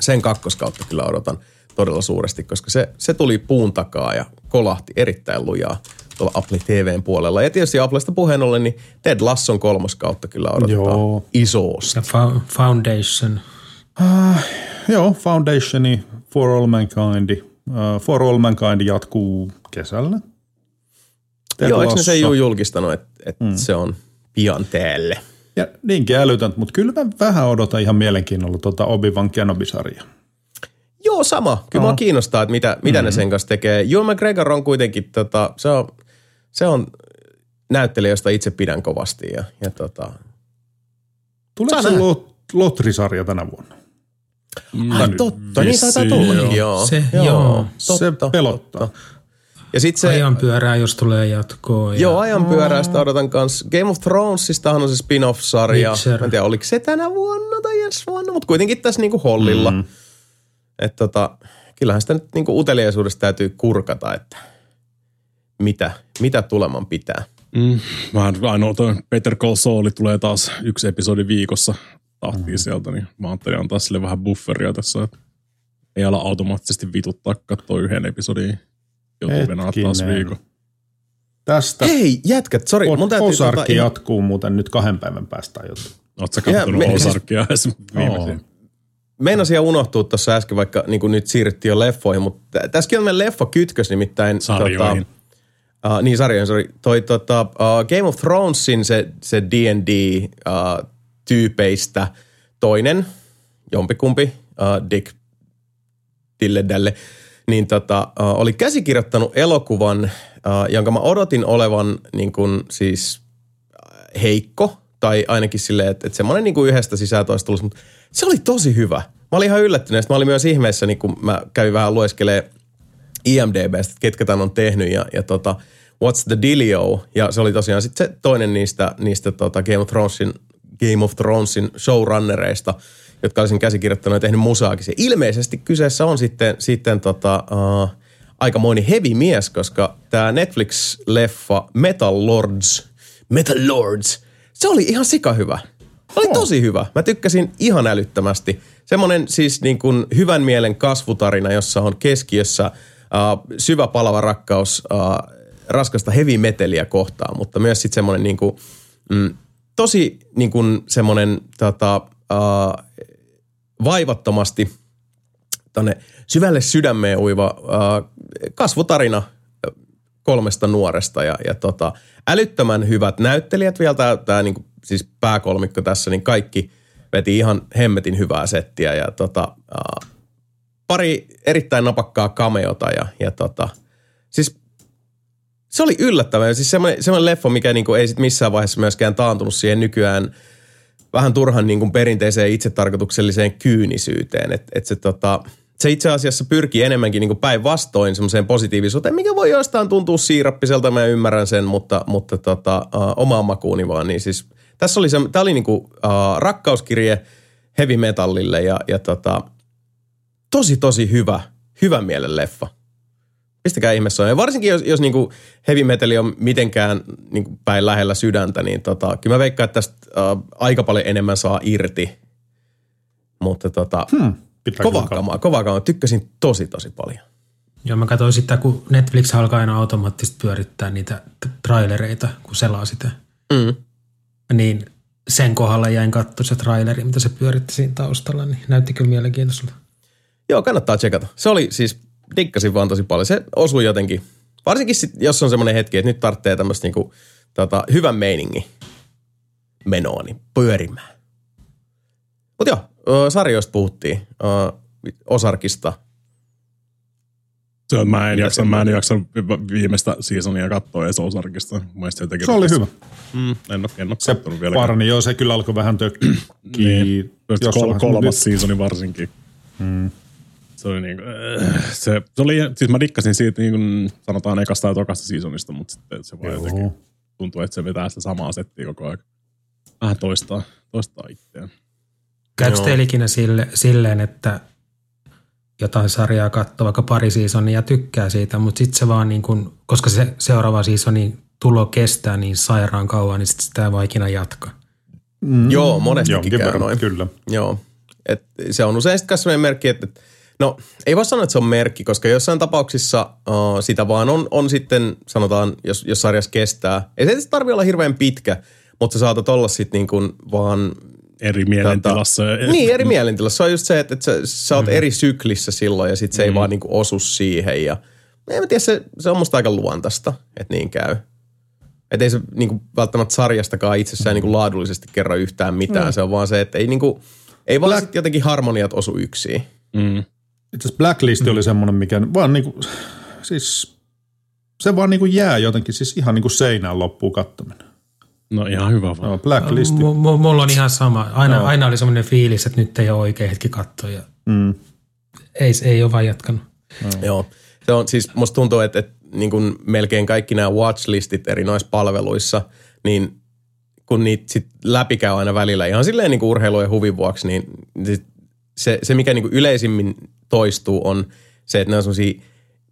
A: sen kakkoskautta kyllä odotan todella suuresti, koska se, se tuli puun takaa ja kolahti erittäin lujaa tuolla Apple TVn puolella. Ja tietysti Applesta puheen ollen, niin Ted Lasson kolmoskautta kyllä odotetaan
B: Joo.
A: isosti.
C: Ja fa- Foundation.
B: Joo, Foundationi For All Mankind. Uh, For All Mankind jatkuu kesällä. Ted
A: Joo, eikö ne se juu julkistanut, että, että mm. se on pian täällä?
B: Ja niinkin älytöntä, mutta kyllä mä vähän odotan ihan mielenkiinnolla tuota Obi-Wan Kenobi-sarjaa.
A: Joo, sama. Kyllä mua kiinnostaa, että mitä, mitä mm-hmm. ne sen kanssa tekee. Ewan McGregor on kuitenkin, tota, se, on, se on näyttelijä, josta itse pidän kovasti. Ja, ja tota,
B: Tuleeko se. Lot- Lotri-sarja tänä vuonna?
A: Ai totta, niin taitaa tullakin,
D: joo.
A: joo.
C: Se- joo.
B: Se pelottaa.
A: Ja sitten se,
C: Ajan pyörää, jos tulee jatkoa. Ja
A: joo, ajan pyöräistä odotan kanssa. Game of Thronesistahan on se spin-off-sarja.
C: Witcher.
A: Mä en tiedä, oliko se tänä vuonna tai ensi vuonna, mutta kuitenkin tässä niinku hollilla. Mm. Että tota, kyllähän sitä nyt niinku uteliaisuudesta täytyy kurkata, että mitä, mitä tuleman pitää.
D: Mm, mä ainoa toi Peter Call Saul tulee taas yksi episodi viikossa tahtiin sieltä, niin mä ajattelin antaa sille vähän bufferia tässä, että ei ala automaattisesti vituttaa katsoa yhden episodin. Joutuu taas viikon.
B: Tästä
A: Hei, jätkät, sori, mun täytyy...
B: Osarki
A: tota,
B: jatkuu muuten nyt kahden päivän päästä jotain.
D: Oot sä kattonut
A: me-
D: Ozarkia edes viimeisiä?
A: Meinasin ihan unohtua tuossa äsken, vaikka niin kuin nyt siirryttiin jo leffoihin, mutta tä- tässäkin on meidän leffa kytkös nimittäin.
D: Sarjoihin.
A: Tota, uh, niin, sarjoihin, sorry. Toi tota, uh, Game of Thronesin se, se D&D uh, tyypeistä toinen, jompikumpi, uh, Dick Dilledälle, niin tota, oli käsikirjoittanut elokuvan, jonka mä odotin olevan niin kuin, siis heikko, tai ainakin silleen, että, että semmoinen niin yhdestä sisältöistä tulisi, mutta se oli tosi hyvä. Mä olin ihan yllättynyt, mä olin myös ihmeessä, niin kun mä kävin vähän lueskelemaan IMDBstä, ketkä tämän on tehnyt ja, ja tota, What's the Dealio, ja se oli tosiaan sitten se toinen niistä, niistä tota Game of Thronesin, Game of Thronesin showrunnereista, jotka olisin käsikirjoittanut ja tehnyt musaakin. Se ilmeisesti kyseessä on sitten, sitten tota, uh, aikamoinen heavy mies, koska tämä Netflix-leffa Metal Lords, Metal Lords, se oli ihan sika hyvä. Oli tosi hyvä. Mä tykkäsin ihan älyttömästi. Semmoinen siis niin kuin hyvän mielen kasvutarina, jossa on keskiössä uh, syvä palava rakkaus uh, raskasta heavy meteliä kohtaan, mutta myös sitten semmoinen niin kuin, mm, tosi niin kuin semmoinen tota, uh, vaivattomasti tonne syvälle sydämeen uiva uh, kasvutarina ö, kolmesta nuoresta. Ja, ja tota, älyttömän hyvät näyttelijät vielä. Tämä, tämä niin siis pääkolmikko tässä, niin kaikki veti ihan hemmetin hyvää settiä. Ja tota, uh, pari erittäin napakkaa cameota ja, ja tota, siis se oli yllättävää. Siis semmoinen, semmoinen mikä niinku ei sit missään vaiheessa myöskään taantunut siihen nykyään vähän turhan niinku perinteiseen itsetarkoitukselliseen kyynisyyteen. Että et se, tota, se itse asiassa pyrkii enemmänkin niinku päinvastoin semmoiseen positiivisuuteen, mikä voi jostain tuntua siirappiselta, mä ymmärrän sen, mutta, mutta tota, uh, omaan makuuni vaan. Niin siis, tässä oli se, tämä oli niinku, uh, rakkauskirje heavy metallille ja, ja tota, tosi tosi hyvä, hyvän mielen leffa. Pistäkää ihmeessä Ja varsinkin jos, jos niinku heavy metali on mitenkään niinku päin lähellä sydäntä, niin tota, kyllä mä veikkaan, että tästä äh, aika paljon enemmän saa irti. Mutta tota, hmm, kovaa kamaa, kovaa kamaa. Tykkäsin tosi tosi paljon.
C: Joo, mä katsoin sitä, kun Netflix alkaa aina automaattisesti pyörittää niitä trailereita, kun selaa sitä.
A: Mm.
C: Niin sen kohdalla jäin katsoa se traileri, mitä se pyöritti siinä taustalla, niin näytti kyllä mielenkiintoiselta.
A: Joo, kannattaa tsekata. Se oli siis, dikkasin vaan tosi paljon. Se osui jotenkin, varsinkin sit, jos on semmoinen hetki, että nyt tarvitsee tämmöistä niinku, tota, hyvän meiningin menoa, niin pyörimään. Mutta joo, sarjoista puhuttiin. Osarkista.
D: Se on, mä en jaksa, mä en jaksa viimeistä seasonia katsoa edes mielestä se
B: Se oli hyvä.
D: Mm, en ole, en ole
B: Se
D: kattonut vielä.
B: parani, joo, se kyllä alkoi vähän tökkiä.
D: Niin,
B: vaiheessa,
D: kolmas
B: mut
D: seasoni varsinkin. Se oli niin äh, se, se oli, siis mä dikkasin siitä niin kuin sanotaan ekasta ja tokasta seasonista, mutta sitten se vaan
B: Joo.
D: jotenkin tuntuu, että se vetää sitä samaa settiä koko ajan. Vähän toistaa, toistaa itseään.
C: Käykö
A: Joo.
C: teillä ikinä sille, silleen, että jotain sarjaa katsoo vaikka pari seasonia ja tykkää siitä, mutta sitten se vaan niin kuin, koska se seuraava seasonin tulo kestää niin sairaan kauan, niin sit sitä ei voi ikinä jatkaa.
A: Mm. Joo, monestikin
B: Jonkin
A: käy
B: verran,
A: noin.
B: kyllä.
A: Joo. Et se on usein sitten sellainen merkki, että No ei voi sanoa, että se on merkki, koska jossain tapauksissa uh, sitä vaan on, on sitten, sanotaan, jos, jos sarjas kestää. Ei se tarvitse olla hirveän pitkä, mutta sä saatat olla sitten niin kuin vaan
D: Eri mielentilassa.
A: Tota, niin, eri mielentilassa. Se on just se, että, että sä, sä oot mm. eri syklissä silloin ja sitten se mm. ei vaan niin kuin osu siihen. Ja, en mä tiedä, se, se on musta aika luontaista, että niin käy. Että ei se niin kuin, välttämättä sarjastakaan itsessään niin kuin laadullisesti kerro yhtään mitään. Mm. Se on vaan se, että ei, niin kuin, ei vaan Black... jotenkin harmoniat osu yksin.
B: Mm. Itse asiassa Blacklist mm. oli semmoinen, mikä vaan niin kuin, siis se vaan niin kuin jää jotenkin siis ihan niin kuin seinään loppuun kattominen.
D: No ihan hyvä vaan. No,
B: Blacklist. M-
C: m- mulla on ihan sama. Aina, no. aina oli semmoinen fiilis, että nyt ei ole oikea hetki katsoa. Ja mm. ei, ei ole vaan jatkanut.
A: No. Joo. Se on siis, musta tuntuu, että, että niin kuin melkein kaikki nämä watchlistit eri noissa palveluissa, niin kun niitä sit läpikäy aina välillä ihan silleen niin kuin urheilu ja huvin vuoksi, niin se, se mikä niin kuin yleisimmin toistuu on se, että ne on semmosia,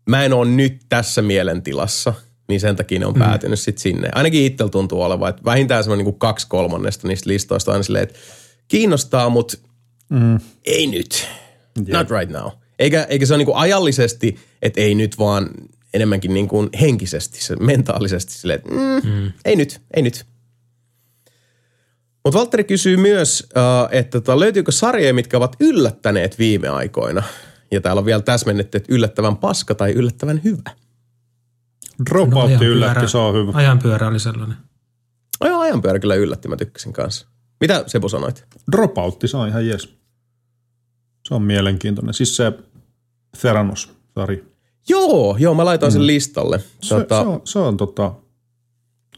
A: mä en ole nyt tässä mielentilassa, niin sen takia ne on mm. päätynyt sitten sinne. Ainakin itsellä tuntuu olevan, että vähintään semmoinen niin kaksi kolmannesta niistä listoista on silleen, että kiinnostaa, mutta mm. ei nyt. Yeah. Not right now. Eikä, eikä se ole niin ajallisesti, että ei nyt vaan enemmänkin niin kuin henkisesti, se mentaalisesti silleen, että mm, mm. ei nyt, ei nyt. Mutta Valtteri kysyy myös, uh, että tota, löytyykö sarjoja, mitkä ovat yllättäneet viime aikoina? Ja täällä on vielä täsmennetty, että yllättävän paska tai yllättävän hyvä.
B: Dropout no, yllätti, se on hyvä.
C: Ajanpyörä oli sellainen.
A: Joo, ajanpyörä kyllä yllätti, mä tykkäsin kanssa. Mitä Sebu sanoit?
B: Dropout, se on ihan jes. Se on mielenkiintoinen. Siis se Theranos-sari.
A: Joo, joo, mä laitoin sen mm. listalle.
B: Se, tota, se on, se on tota,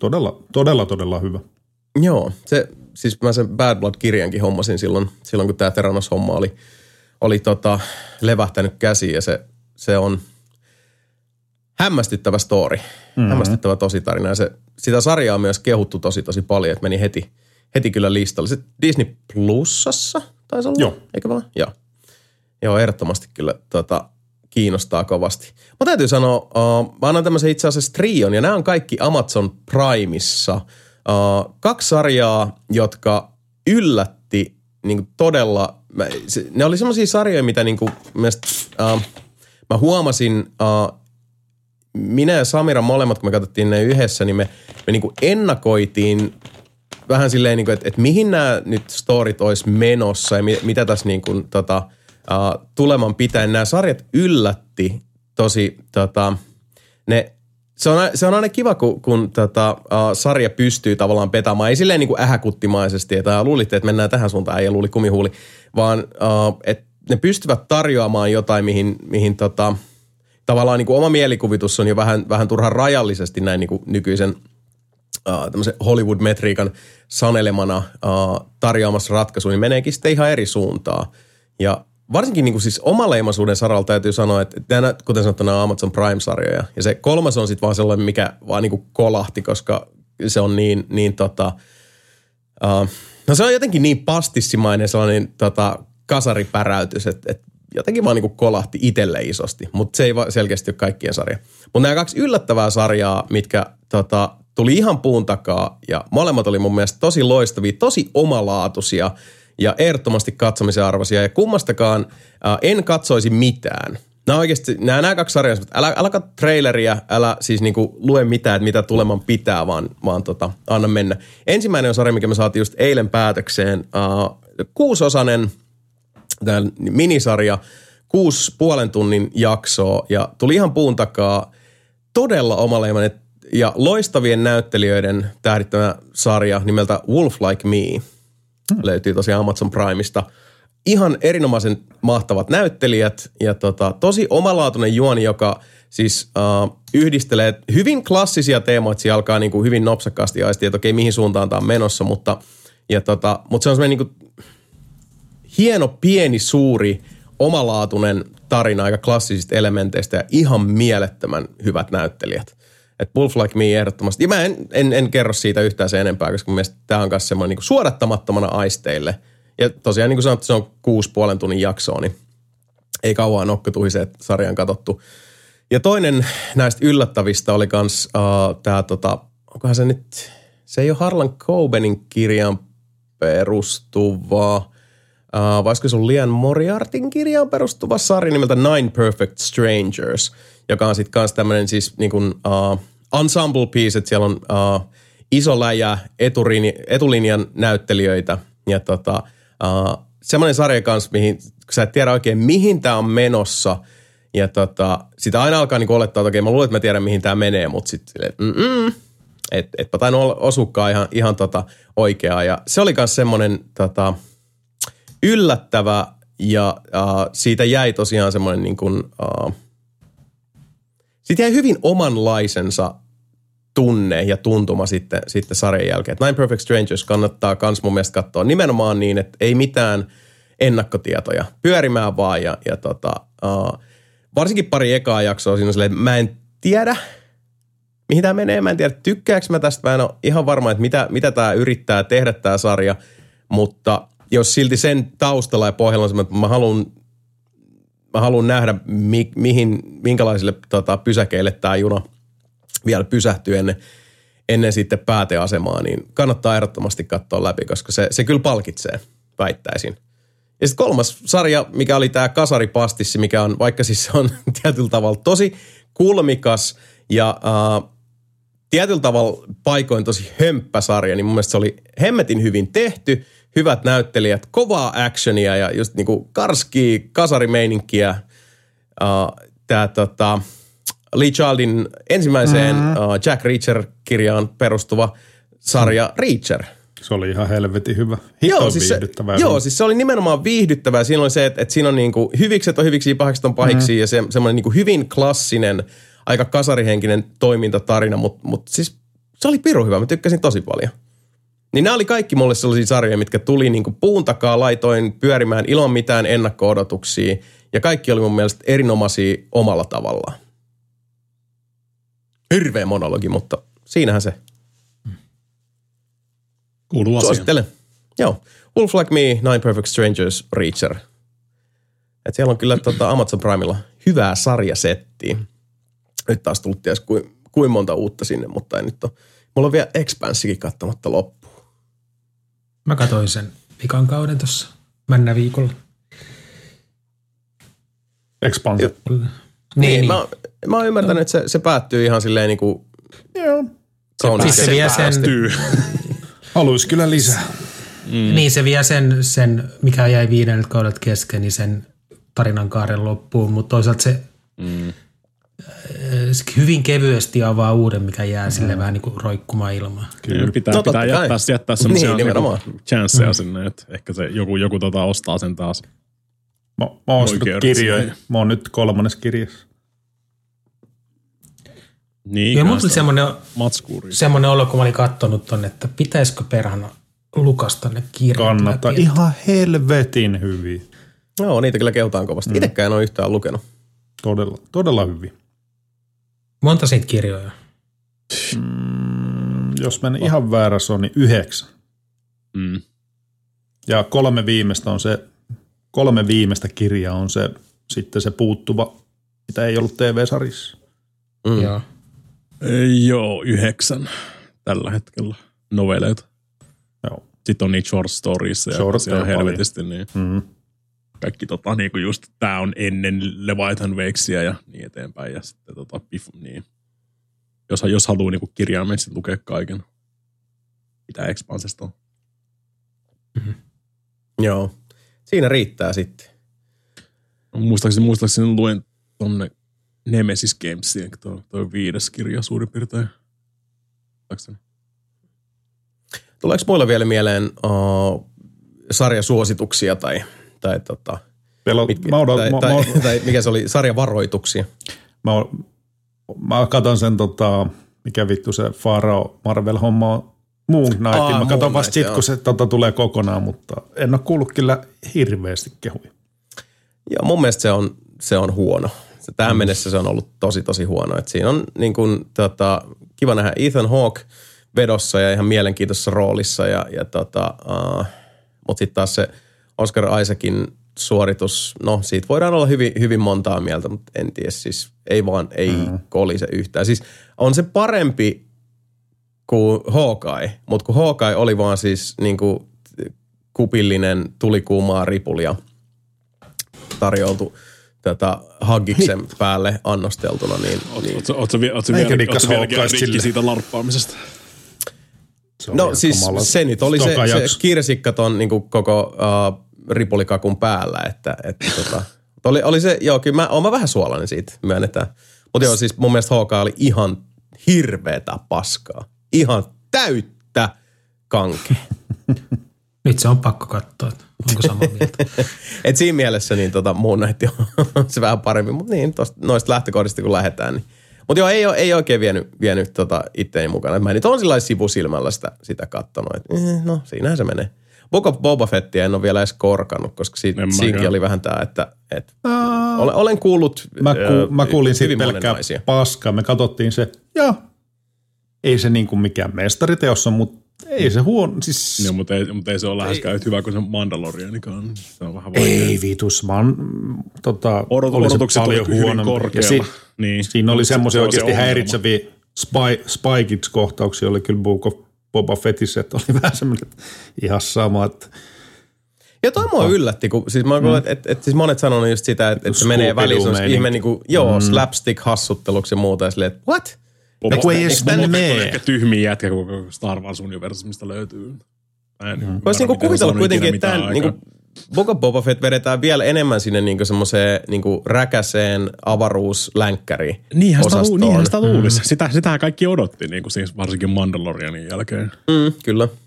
B: todella, todella, todella hyvä.
A: Joo, se, siis mä sen Bad Blood-kirjankin hommasin silloin, silloin kun tämä Theranos-homma oli, oli tota, levähtänyt käsiin ja se, se on hämmästyttävä story, mm-hmm. hämmästyttävä tositarina ja se, sitä sarjaa on myös kehuttu tosi tosi paljon, että meni heti, heti kyllä listalle. Se Disney Plusassa taisi olla,
B: Joo.
A: eikö vaan? Joo. Joo, ehdottomasti kyllä tota, kiinnostaa kovasti. Mä täytyy sanoa, uh, mä annan tämmöisen itse asiassa trion, ja nämä on kaikki Amazon Primeissa. Uh, kaksi sarjaa, jotka yllätti niin todella, mä, se, ne oli semmoisia sarjoja, mitä niin kuin, mielestä, uh, mä huomasin, uh, minä ja Samira molemmat, kun me katsottiin ne yhdessä, niin me, me niin kuin ennakoitiin vähän silleen, niin kuin, että, että mihin nämä nyt storit olisi menossa ja mitä tässä niin kuin, tota, uh, tuleman pitäen. Nämä sarjat yllätti tosi, tota, ne, se on, se on aina kiva, kun, kun tota, uh, sarja pystyy tavallaan petaamaan. Ei silleen niin kuin ähäkuttimaisesti, että luulitte, että mennään tähän suuntaan, ei luuli kumihuuli, vaan uh, että ne pystyvät tarjoamaan jotain, mihin, mihin tota, tavallaan niin kuin oma mielikuvitus on jo vähän, vähän turhan rajallisesti näin niin kuin nykyisen uh, Hollywood-metriikan sanelemana uh, tarjoamassa ratkaisu, niin meneekin sitten ihan eri suuntaan. Ja varsinkin niin kuin siis omaleimaisuuden saralla täytyy sanoa, että tänä, kuten sanottu, nämä Amazon Prime-sarjoja. Ja se kolmas on sitten vaan sellainen, mikä vaan niin kuin kolahti, koska se on niin, niin tota, uh, no se on jotenkin niin pastissimainen sellainen tota, kasaripäräytys, että, että jotenkin vaan niin kuin kolahti itselle isosti, mutta se ei selkeästi ole kaikkien sarja. Mutta nämä kaksi yllättävää sarjaa, mitkä tota, tuli ihan puun takaa ja molemmat oli mun mielestä tosi loistavia, tosi omalaatuisia – ja ehdottomasti katsomisen arvoisia. Ja kummastakaan äh, en katsoisi mitään. Nämä oikeasti, nämä, nämä kaksi sarjaa, älä, älä katso traileria, älä siis niinku lue mitään, että mitä tuleman pitää, vaan, vaan tota, anna mennä. Ensimmäinen on sarja, mikä me saatiin just eilen päätökseen. Äh, kuusosainen tämä minisarja, kuusi puolen tunnin jaksoa ja tuli ihan puun takaa todella omaleimainen ja loistavien näyttelijöiden tähdittämä sarja nimeltä Wolf Like Me. Löytyy tosiaan Amazon Primeista. Ihan erinomaisen mahtavat näyttelijät ja tota, tosi omalaatuinen juoni, joka siis uh, yhdistelee hyvin klassisia teemoita. Siellä alkaa niin kuin hyvin nopsakkaasti aistia, että okei, mihin suuntaan tämä on menossa, mutta, ja tota, mutta se on semmoinen niin kuin hieno, pieni, suuri, omalaatuinen tarina aika klassisista elementeistä ja ihan mielettömän hyvät näyttelijät. Että Wolf Like Me ehdottomasti. Ja mä en, en, en kerro siitä yhtään sen enempää, koska mun tämä on myös semmoinen niin suodattamattomana aisteille. Ja tosiaan niin kuin sanottu, se on kuusi puolen tunnin jaksoa, niin ei kauan nokkotuhiseet sarjan katsottu. Ja toinen näistä yllättävistä oli kans uh, tämä tota, onkohan se nyt, se ei ole Harlan Cobenin kirjan perustuva. uh, vai se ollut Lian Moriartin kirjaan perustuva sarja nimeltä Nine Perfect Strangers, joka on sitten kanssa tämmöinen siis niin kuin, uh, ensemble piece, että siellä on uh, iso läjä eturini, etulinjan näyttelijöitä. Ja tota, uh, semmoinen sarja kanssa, mihin sä et tiedä oikein mihin tämä on menossa. Ja tota, sitä aina alkaa niin olettaa, että okei mä luulen, että mä tiedän mihin tämä menee, mutta sitten et, etpä tainnut osukkaan ihan, ihan tota oikeaa. Ja se oli myös semmoinen tota, yllättävä ja uh, siitä jäi tosiaan semmoinen niin kuin, uh, siitä jäi hyvin omanlaisensa tunne ja tuntuma sitten, sitten sarjan jälkeen. Nine Perfect Strangers kannattaa kans mun mielestä katsoa nimenomaan niin, että ei mitään ennakkotietoja. Pyörimään vaan ja, ja tota, uh, varsinkin pari ekaa jaksoa siinä silleen, että mä en tiedä, mihin tämä menee. Mä en tiedä, tykkääkö mä tästä. Mä en ole ihan varma, että mitä, mitä tämä yrittää tehdä tämä sarja, mutta jos silti sen taustalla ja pohjalla on että mä haluan mä haluan nähdä, mi, mihin, minkälaisille tota, pysäkeille tämä juna vielä pysähtyy ennen, ennen sitten pääteasemaa, niin kannattaa ehdottomasti katsoa läpi, koska se, se kyllä palkitsee, väittäisin. Ja sitten kolmas sarja, mikä oli tämä Kasaripastissi, mikä on, vaikka siis se on tietyllä tavalla tosi kulmikas ja uh, tietyllä tavalla paikoin tosi hömppäsarja, niin mun mielestä se oli hemmetin hyvin tehty, hyvät näyttelijät, kovaa actionia ja just niinku karskii kasarimeininkiä. Uh, Tämä tota, Lee Childin ensimmäiseen mm-hmm. uh, Jack Reacher-kirjaan perustuva sarja mm. Reacher.
B: Se oli ihan helvetin hyvä. Hito
A: joo, siis se, joo, siis se oli nimenomaan viihdyttävää. Siinä oli se, että, että siinä on niinku hyvikset on hyviksi, pahikset on pahiksi mm-hmm. ja se, semmoinen niinku hyvin klassinen – aika kasarihenkinen toimintatarina, mutta mut siis se oli piru hyvä. Mä tykkäsin tosi paljon. Niin nämä oli kaikki mulle sellaisia sarjoja, mitkä tuli niin kuin puun takaa, laitoin pyörimään ilman mitään ennakko-odotuksia. Ja kaikki oli mun mielestä erinomaisia omalla tavallaan. Hirveä monologi, mutta siinähän se.
D: Kuuluu asiaan.
A: Suosittelen. Joo. Wolf Like Me, Nine Perfect Strangers, Reacher. Et siellä on kyllä tota Amazon Primella hyvää sarjasettiä nyt taas tullut ties kuin, kuin monta uutta sinne, mutta ei nyt ole. Mulla on vielä Expanssikin kattamatta loppuun.
C: Mä katsoin sen vikan kauden tuossa männä viikolla.
B: Expanse.
C: Niin,
A: niin, Mä, mä oon ymmärtänyt, no. että se, se päättyy ihan silleen niin kuin
B: Joo.
C: Siis se, se vie sen,
B: Haluaisi kyllä lisää.
C: Mm. Niin, se vie sen, sen, mikä jäi viidennet kaudet kesken, niin sen tarinan kaaren loppuun, mutta toisaalta se mm hyvin kevyesti avaa uuden, mikä jää mm. sille vähän niin kuin roikkumaan ilmaan.
D: Kyllä, pitää, no, pitää jättää, jättää semmoisia niin, niin chanceja mm. sinne, että ehkä se joku, joku tota ostaa sen taas.
B: Mä, mä oon kirjoja. Mä oon nyt kolmannes kirjassa.
C: Niin, ja mulla tuli semmoinen, semmoinen olo, kun mä olin katsonut ton, että pitäisikö perhana lukasta ne kirjat.
B: Kannattaa. Ihan helvetin hyvin.
A: Joo, niitä kyllä kehutaan kovasti. Mm. Itsekään en ole yhtään lukenut.
B: Todella, todella hyvin.
C: Monta siitä kirjoja?
B: Mm, jos menen ihan väärässä on, niin yhdeksän. Mm. Ja kolme viimeistä on se, kolme viimeistä kirjaa on se sitten se puuttuva, mitä ei ollut TV-sarissa.
C: Mm. Joo.
D: Joo, yhdeksän tällä hetkellä noveleita.
B: Joo.
D: Sitten on niitä short stories ja short on helvetisti. Niin. Mm kaikki tota, niin kuin just tää on ennen Leviathan Wakesia ja niin eteenpäin. Ja sitten tota, pif, niin. Jos, jos haluaa niin kirjaimellisesti lukea kaiken, mitä Expansesta on.
A: Mm-hmm. Joo, siinä riittää sitten.
D: No, muistaakseni, muistaakseni luen tonne Nemesis Gamesin, tuo, tuo viides kirja suurin piirtein.
A: Tuleeko muilla vielä mieleen uh, sarjasuosituksia tai tai, tota, mitkä, mä odot, tai, mä, tai, mä, tai, mikä se oli, sarjavaroituksia.
B: Mä, mä katson sen, tota, mikä vittu se Faro Marvel-homma on, Moon Knight. Aa, mä katson vasta sitten, kun se tota, tulee kokonaan, mutta en ole kuullut kyllä hirveästi kehuja.
A: Joo, mun mielestä se on, se on huono. Se, tähän mm. mennessä se on ollut tosi, tosi huono. Et siinä on niin kun, tota, kiva nähdä Ethan Hawke vedossa ja ihan mielenkiintoisessa roolissa. Ja, ja tota, uh, mutta sitten taas se – Oscar Isaacin suoritus, no siitä voidaan olla hyvin, hyvin montaa mieltä, mutta en tiedä, siis ei vaan, ei mm. kolise yhtään. Siis on se parempi kuin Hawkeye, mutta kun Hawkeye oli vaan siis niin kuin kupillinen tulikuumaa ripulia tarjoltu tätä Haggiksen päälle annosteltuna. Niin, niin.
D: Oletko,
B: Eikä
D: vielä,
B: Haukkaista
D: rikki siitä larppaamisesta?
B: Se
A: No siis
B: kamala
A: se nyt oli se, se kirsikka ton niin koko uh, ripulikakun päällä, että, että tota, oli, oli se, joo kyllä mä oon mä vähän suolainen siitä, myönnetään. Mutta joo siis mun mielestä HK oli ihan hirveetä paskaa. Ihan täyttä kankea.
C: Nyt se on pakko katsoa, että onko samaa mieltä.
A: Et siinä mielessä niin tota, Moon Knight on se vähän parempi, mutta niin, tosta, noista lähtökohdista kun lähdetään. Niin. Mutta joo, ei, oo- ei oikein vienyt, vienyt tota itteeni mukana. Et Mä nyt on sillä sivusilmällä sitä, sitä kattonut, että eh, no siinähän se menee. Book of Boba Fettia en ole vielä edes korkannut, koska
D: En
A: siinäkin oli vähän tämä, että, että olen, olen kuullut
B: Mä,
A: ö,
B: ku, mä kuulin siitä pelkkää paskaa. Me katsottiin se, ja ei se niin kuin mikään mestariteos on, mutta ei se huono. Siis,
D: Joo, mutta ei, mutta ei se ole läheskään yhtä hyvä kuin se Mandalorianikaan. Se on vähän vaikea.
B: ei vitus, vaan tota,
D: Odot,
B: oli se paljon huonompi.
D: korkealla.
B: Ja si,
D: niin.
B: siinä oli
D: Se-
B: semmoisia
D: se se
B: oikeasti
D: ongelma.
B: häiritseviä spy, Spy Kids-kohtauksia, oli kyllä Book of Boba Fettissä, että oli vähän semmoinen että ihan sama, että
A: Ja toi mua yllätti, kun siis mä mm. että et, et, siis monet sanonut just sitä, että et se menee
B: Scooby-Doo-meininki.
A: ihme niinku, joo, mm. slapstick-hassutteluksi ja muuta, ja silleen, että what?
B: Edes
D: Boba Fett
B: mene.
D: on ehkä tyhmiä jätkä koko Star Wars universumista löytyy. Mm.
A: Voisi niinku kuvitella kuitenkin, että tämän, niinku, of Boba Fett vedetään vielä enemmän sinne niinku semmoiseen niinku räkäseen avaruuslänkkäriin
D: Niinhän sitä, lu- niinhän sitä luulisi. Sitä, sitähän kaikki odotti, niin kuin siis varsinkin Mandalorianin jälkeen.
A: Mm, kyllä.
B: Mutta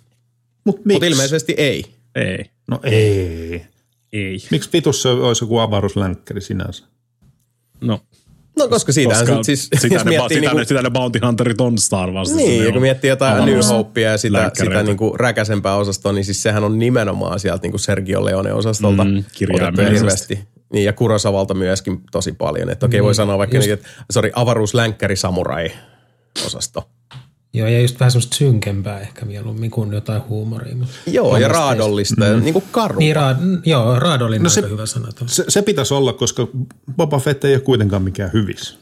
A: Mutta
B: miksi?
A: ilmeisesti ei.
D: Ei.
B: No ei.
D: Ei.
B: Miksi vitus se olisi joku avaruuslänkkäri sinänsä?
D: No,
A: No koska
D: koska
A: koska siis,
D: sitä,
A: jos
D: ne,
A: miettii
D: sitä,
A: niinku,
D: ne, sitä ne Bounty Hunterit on Star Wars.
A: niin, ja kun miettii jotain New Hopea ja sitä,
D: länkkäreitä.
A: sitä niinku räkäsempää osastoa, niin siis sehän on nimenomaan sieltä niinku Sergio Leone-osastolta
D: Mm,
A: otettu hirveästi. Niin, ja Kurosavalta myöskin tosi paljon. Että okei, voi sanoa vaikka,
C: just-
A: niin, että sori, avaruuslänkkäri samurai osasto.
C: Joo, ja just vähän semmoista synkempää ehkä mieluummin kuin jotain huumoria. Mutta
A: Joo, ja raadollista, mm. niin kuin karu.
C: Niin, ra- joo, Raadolin no
B: se-
C: aika hyvä sana.
B: Se, se pitäisi olla, koska Boba Fett ei ole kuitenkaan mikään hyvis.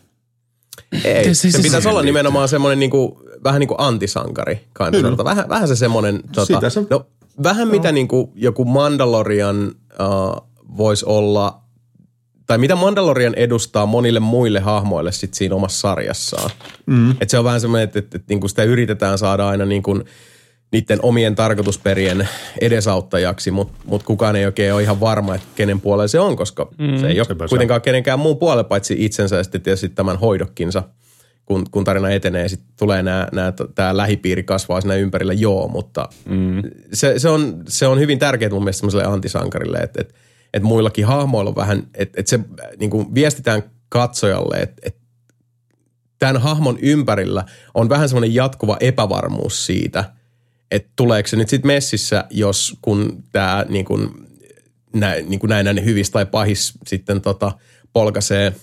A: Ei,
D: Se-
A: se,
D: se-
A: se
D: se-
A: pitäisi
D: se-
A: olla nimenomaan semmoinen niinku, vähän niin kuin antisankari. Kind vähän, vähän se semmoinen, tota,
B: se-
A: no, vähän mitä niinku joku Mandalorian uh, voisi olla, tai mitä Mandalorian edustaa monille muille hahmoille sit siinä omassa sarjassaan. Mm. Et se on vähän semmoinen, että, että, että niinku sitä yritetään saada aina niinku niiden omien tarkoitusperien edesauttajaksi, mutta mut kukaan ei oikein ole ihan varma, että kenen puolella se on, koska mm, se ei ole
B: sepä se
A: kuitenkaan kenenkään muun puolella, paitsi itsensä ja sitten tietysti tämän hoidokkinsa, kun, kun tarina etenee, sitten tulee tämä lähipiiri kasvaa siinä ympärillä, joo, mutta mm. se, se, on, se on hyvin tärkeää mun mielestä semmoiselle antisankarille, että, että, että muillakin hahmoilla on vähän, että, että se niin kuin viestitään katsojalle, että, että tämän hahmon ympärillä on vähän semmoinen jatkuva epävarmuus siitä, että tuleeko se nyt sitten messissä, jos kun tämä niin kuin, nä, niin kuin näin hyvis tai pahis sitten tota, polkaisee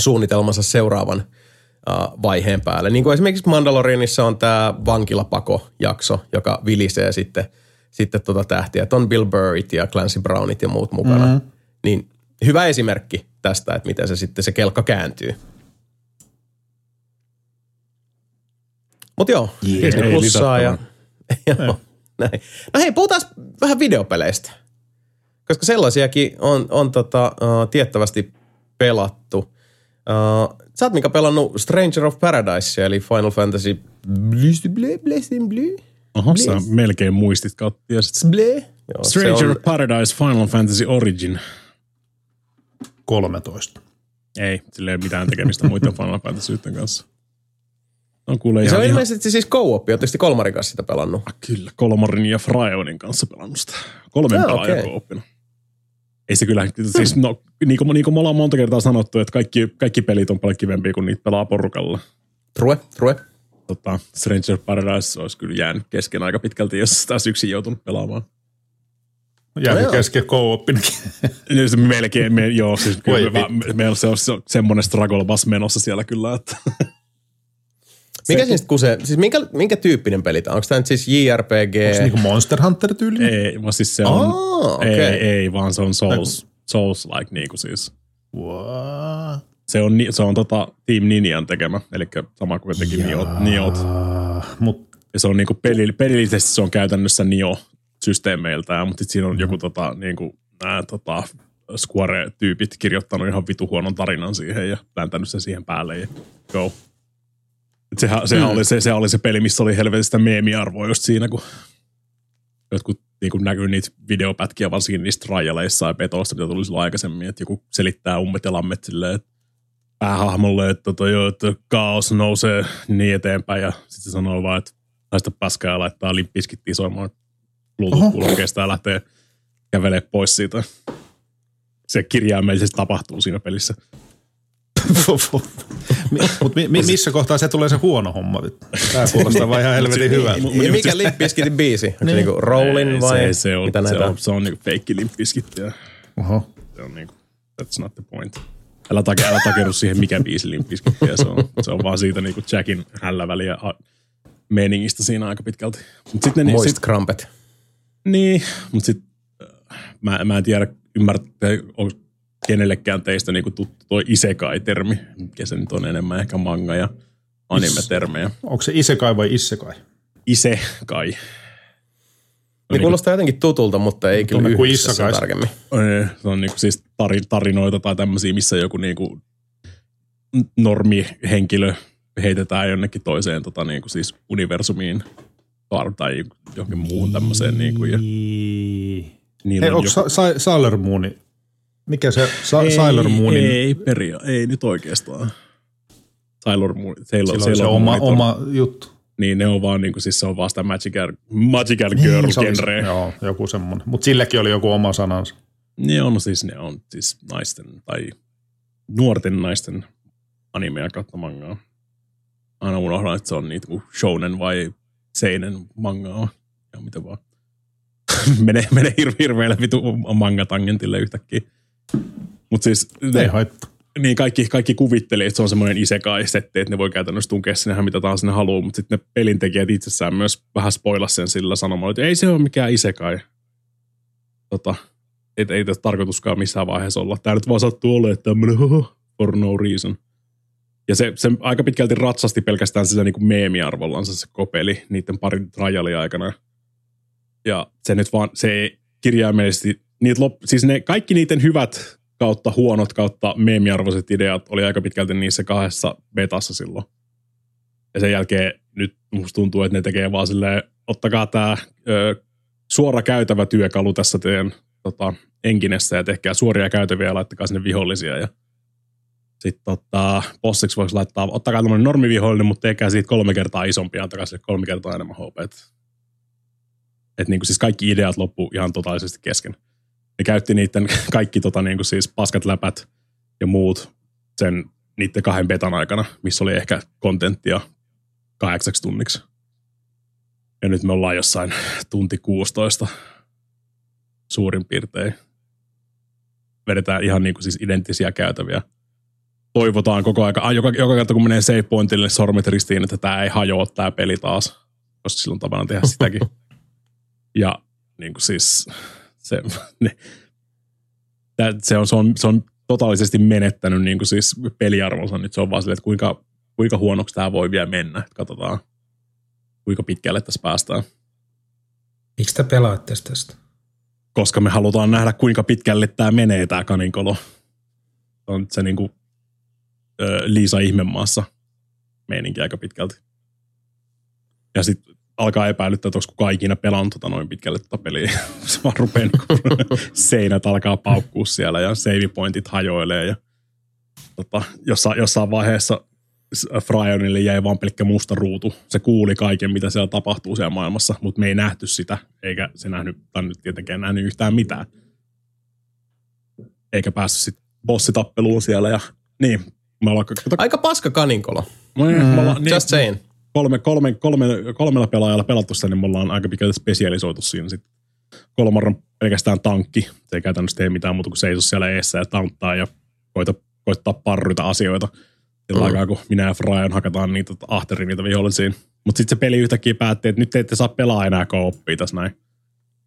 A: suunnitelmansa seuraavan uh, vaiheen päälle. Niin kuin esimerkiksi Mandalorianissa on tämä vankilapako-jakso, joka vilisee sitten, sitten tota tähtiä. Että on Bill Burrit ja Clancy Brownit ja muut mukana. Mm-hmm. Niin hyvä esimerkki tästä, että miten se sitten se kelkka kääntyy. Mutta joo,
B: Jee,
A: Disney
D: ei
A: Plussaa ja... joo, näin. No hei, puhutaan vähän videopeleistä. Koska sellaisiakin on, on tota, uh, tiettävästi pelattu. Uh, sä oot Mika pelannut Stranger of Paradise, eli Final Fantasy Blue, Blue, Blue, Blue,
D: Oho, sä
A: Please.
D: melkein muistit.
A: Joo, se
D: Stranger
A: on-
D: of Paradise Final Fantasy Origin.
B: 13.
D: Ei, sillä ei ole mitään tekemistä muiden Final Fantasyiden kanssa. On kuule
A: Se on
D: ihan,
A: ilmeisesti siis co-op, tietysti Kolmarin kanssa sitä pelannut.
D: kyllä, Kolmarin ja Fraionin kanssa pelannut sitä. Kolmen
A: Ah,
D: pelaajan okay. Ei se kyllä, siis no, niin kuin, niin kuin me ollaan monta kertaa sanottu, että kaikki, kaikki pelit on paljon kivempiä, kun niitä pelaa porukalla.
A: True, true.
D: Tota, Stranger Paradise olisi kyllä jäänyt kesken aika pitkälti, jos taas yksin joutunut pelaamaan.
B: Jääkö
A: joo.
B: kesken co-opinkin?
D: Niin se melkein, me, joo, siis kyllä me, meillä se on se- semmoinen struggle bus menossa siellä kyllä, että
A: Mikä siis kun se, siis minkä, minkä tyyppinen peli tämä on? Onko tämä nyt siis JRPG?
B: Onko se niinku Monster Hunter tyyli?
D: ei, vaan siis se on,
A: Aa, okei.
D: ei, ei, vaan se on Souls, Souls-like niinku siis.
B: Wow.
D: Se on, se on tota Team Ninjan tekemä, eli sama kuin teki Niot. Niot.
B: Mut
D: Ja se on niinku peli, pelillisesti se on käytännössä Nio systeemeiltään, mutta siinä on joku tota, niin kuin, nämä tota, Square-tyypit kirjoittanut ihan vitu huonon tarinan siihen ja pläntänyt sen siihen päälle ja go. Et sehän, sehän mm. oli se, se, oli se peli, missä oli helvetistä meemiarvoa just siinä, kun jotkut niin kuin näkyy niitä videopätkiä varsinkin niistä rajaleissa ja petoista, mitä tuli silloin aikaisemmin, että joku selittää ummet ja lammet silleen, että päähahmolle, että, tota, joo, että kaos nousee niin eteenpäin ja sitten se sanoo vaan, että naista paskaa ja laittaa limppiskittiin soimaan Bluetooth-kuulokkeesta ja lähtee kävelee pois siitä. Se kirjaimellisesti tapahtuu siinä pelissä.
B: Mutta mi, mi, missä kohtaa se tulee se huono homma? Tämä kuulostaa vaan ihan helvetin hyvä.
A: Ja mikä Limp Bizkitin biisi? Onko se niinku Rollin vai
D: se, se on,
A: mitä
D: se
A: näitä
D: on, se on niinku feikki Limp Bizkit ja
B: Oho.
D: se on niinku, that's not the point. Älä, take, älä takeru siihen, mikä biisi Limp Bizkittiä se on. Se on vaan siitä niinku Jackin hällä väliä meningistä siinä aika pitkälti. Mut sit ne,
A: Moist
D: sit,
A: Crumpet?
D: niin, mutta sitten mä, mä en tiedä, ymmärrätte, onko kenellekään teistä niinku tuttu toi isekai-termi, mikä se nyt on enemmän ehkä manga ja anime-termejä.
B: Onko se isekai vai issekai?
D: Isekai.
A: Ne kuulostaa jotenkin tutulta, mutta ei kyllä yhdistä sen tarkemmin.
D: Ö, Se on niinku siis tari- tarinoita tai tämmöisiä, missä joku niinku normihenkilö heitetään jonnekin toiseen tota niinku siis universumiin tai johonkin muuhun tämmöiseen. Niinku, ja niillä
B: Hei,
D: on
B: onko
D: joku-
B: Sa- Sa- Sailor Moon? Mikä se Sa- Sailor Moonin?
D: Ei, ei, peria, ei nyt oikeastaan. Sailor Moon, Sailor,
B: Sillä on se oma, oma juttu.
D: Niin ne on vaan niinku, siis se on vaan sitä Magical, magical Girl
B: Niin, se-
D: genre.
B: Joo, joku semmoinen. Mutta silläkin oli joku oma sanansa.
D: Ne on siis, ne on siis naisten tai nuorten naisten animea kautta mangaa. Aina unohdan, että se on niitä kuin shounen vai seinen mangaa. Ja mitä vaan. mene, mene hir- hirveälle vitu manga-tangentille yhtäkkiä. Mutta siis
B: Ei
D: ne,
B: haittaa.
D: Niin kaikki, kaikki kuvitteli, että se on semmoinen isekai-setti, että ne voi käytännössä tunkea sinne mitä tahansa ne haluaa, mutta sitten ne pelintekijät itsessään myös vähän spoilas sen sillä sanomalla, että ei se ole mikään isekai. Tota, et, ei tässä tarkoituskaan missään vaiheessa olla. Tämä nyt vaan sattuu olemaan tämmöinen for no reason. Ja se, se aika pitkälti ratsasti pelkästään sillä niin kuin meemiarvollansa se kopeli niiden parin trialin aikana. Ja se nyt vaan, se kirjaimellisesti, niitä lop, siis ne, kaikki niiden hyvät kautta huonot kautta meemiarvoiset ideat oli aika pitkälti niissä kahdessa betassa silloin. Ja sen jälkeen nyt musta tuntuu, että ne tekee vaan silleen, ottakaa tämä suora käytävä työkalu tässä teidän tota, enkinessä ja tehkää suoria käytäviä ja laittakaa sinne vihollisia. Ja sitten tota, bossiksi voisi laittaa, ottakaa tämmöinen normivihollinen, mutta tehkää siitä kolme kertaa isompi ja antakaa sille kolme kertaa enemmän HP. Että niinku siis kaikki ideat loppu ihan totaalisesti kesken. Ne käytti niiden kaikki tota niinku siis paskat läpät ja muut sen niiden kahden betan aikana, missä oli ehkä kontenttia kahdeksaksi tunniksi. Ja nyt me ollaan jossain tunti 16 suurin piirtein. Vedetään ihan niin kuin siis identtisiä käytäviä. Toivotaan koko aika, ah, joka, joka kerta kun menee save pointille sormet ristiin, että tämä ei hajoa tämä peli taas, koska silloin tapana tehdä sitäkin. ja niin kuin siis se, ne, se, on, se, on, se on totaalisesti menettänyt niin kuin siis peliarvonsa. Nyt se on vaan silleen, että kuinka, kuinka huonoksi tämä voi vielä mennä. Katsotaan, kuinka pitkälle tässä päästään.
C: Miksi te pelaatte tästä?
D: Koska me halutaan nähdä, kuinka pitkälle tämä menee, tämä kaninkolo. On se niin kuin, ö, Liisa Ihmemaassa meininki aika pitkälti. Ja sitten alkaa epäilyttää, että onko kukaan ikinä pelannut tota noin pitkälle tota peliä. se vaan rupeaa niin seinät alkaa paukkua siellä ja save pointit hajoilee. Ja, tota, jossain, jossain vaiheessa Fryonille jäi vaan pelkkä musta ruutu. Se kuuli kaiken, mitä siellä tapahtuu siellä maailmassa, mutta me ei nähty sitä, eikä se nähnyt, tai nyt tietenkään nähnyt yhtään mitään. Eikä päässyt sitten bossitappeluun siellä ja niin. Me ollaan,
A: Aika paska kaninkolo.
D: me, me ollaan, niin,
A: Just saying.
D: Kolme, kolme, kolme, kolmella pelaajalla pelattu sitä, niin me ollaan aika pitkälti spesialisoitu siinä sitten. Kolmar on pelkästään tankki. Se ei käytännössä tee mitään muuta kuin seiso siellä eessä ja tanttaa ja koita, koittaa parryta asioita. Sillä mm. aikaa, kun minä ja Fryan hakataan niitä ahterin niitä vihollisia. Mutta sitten se peli yhtäkkiä päätti, että nyt te ette saa pelaa enää kooppia tässä näin.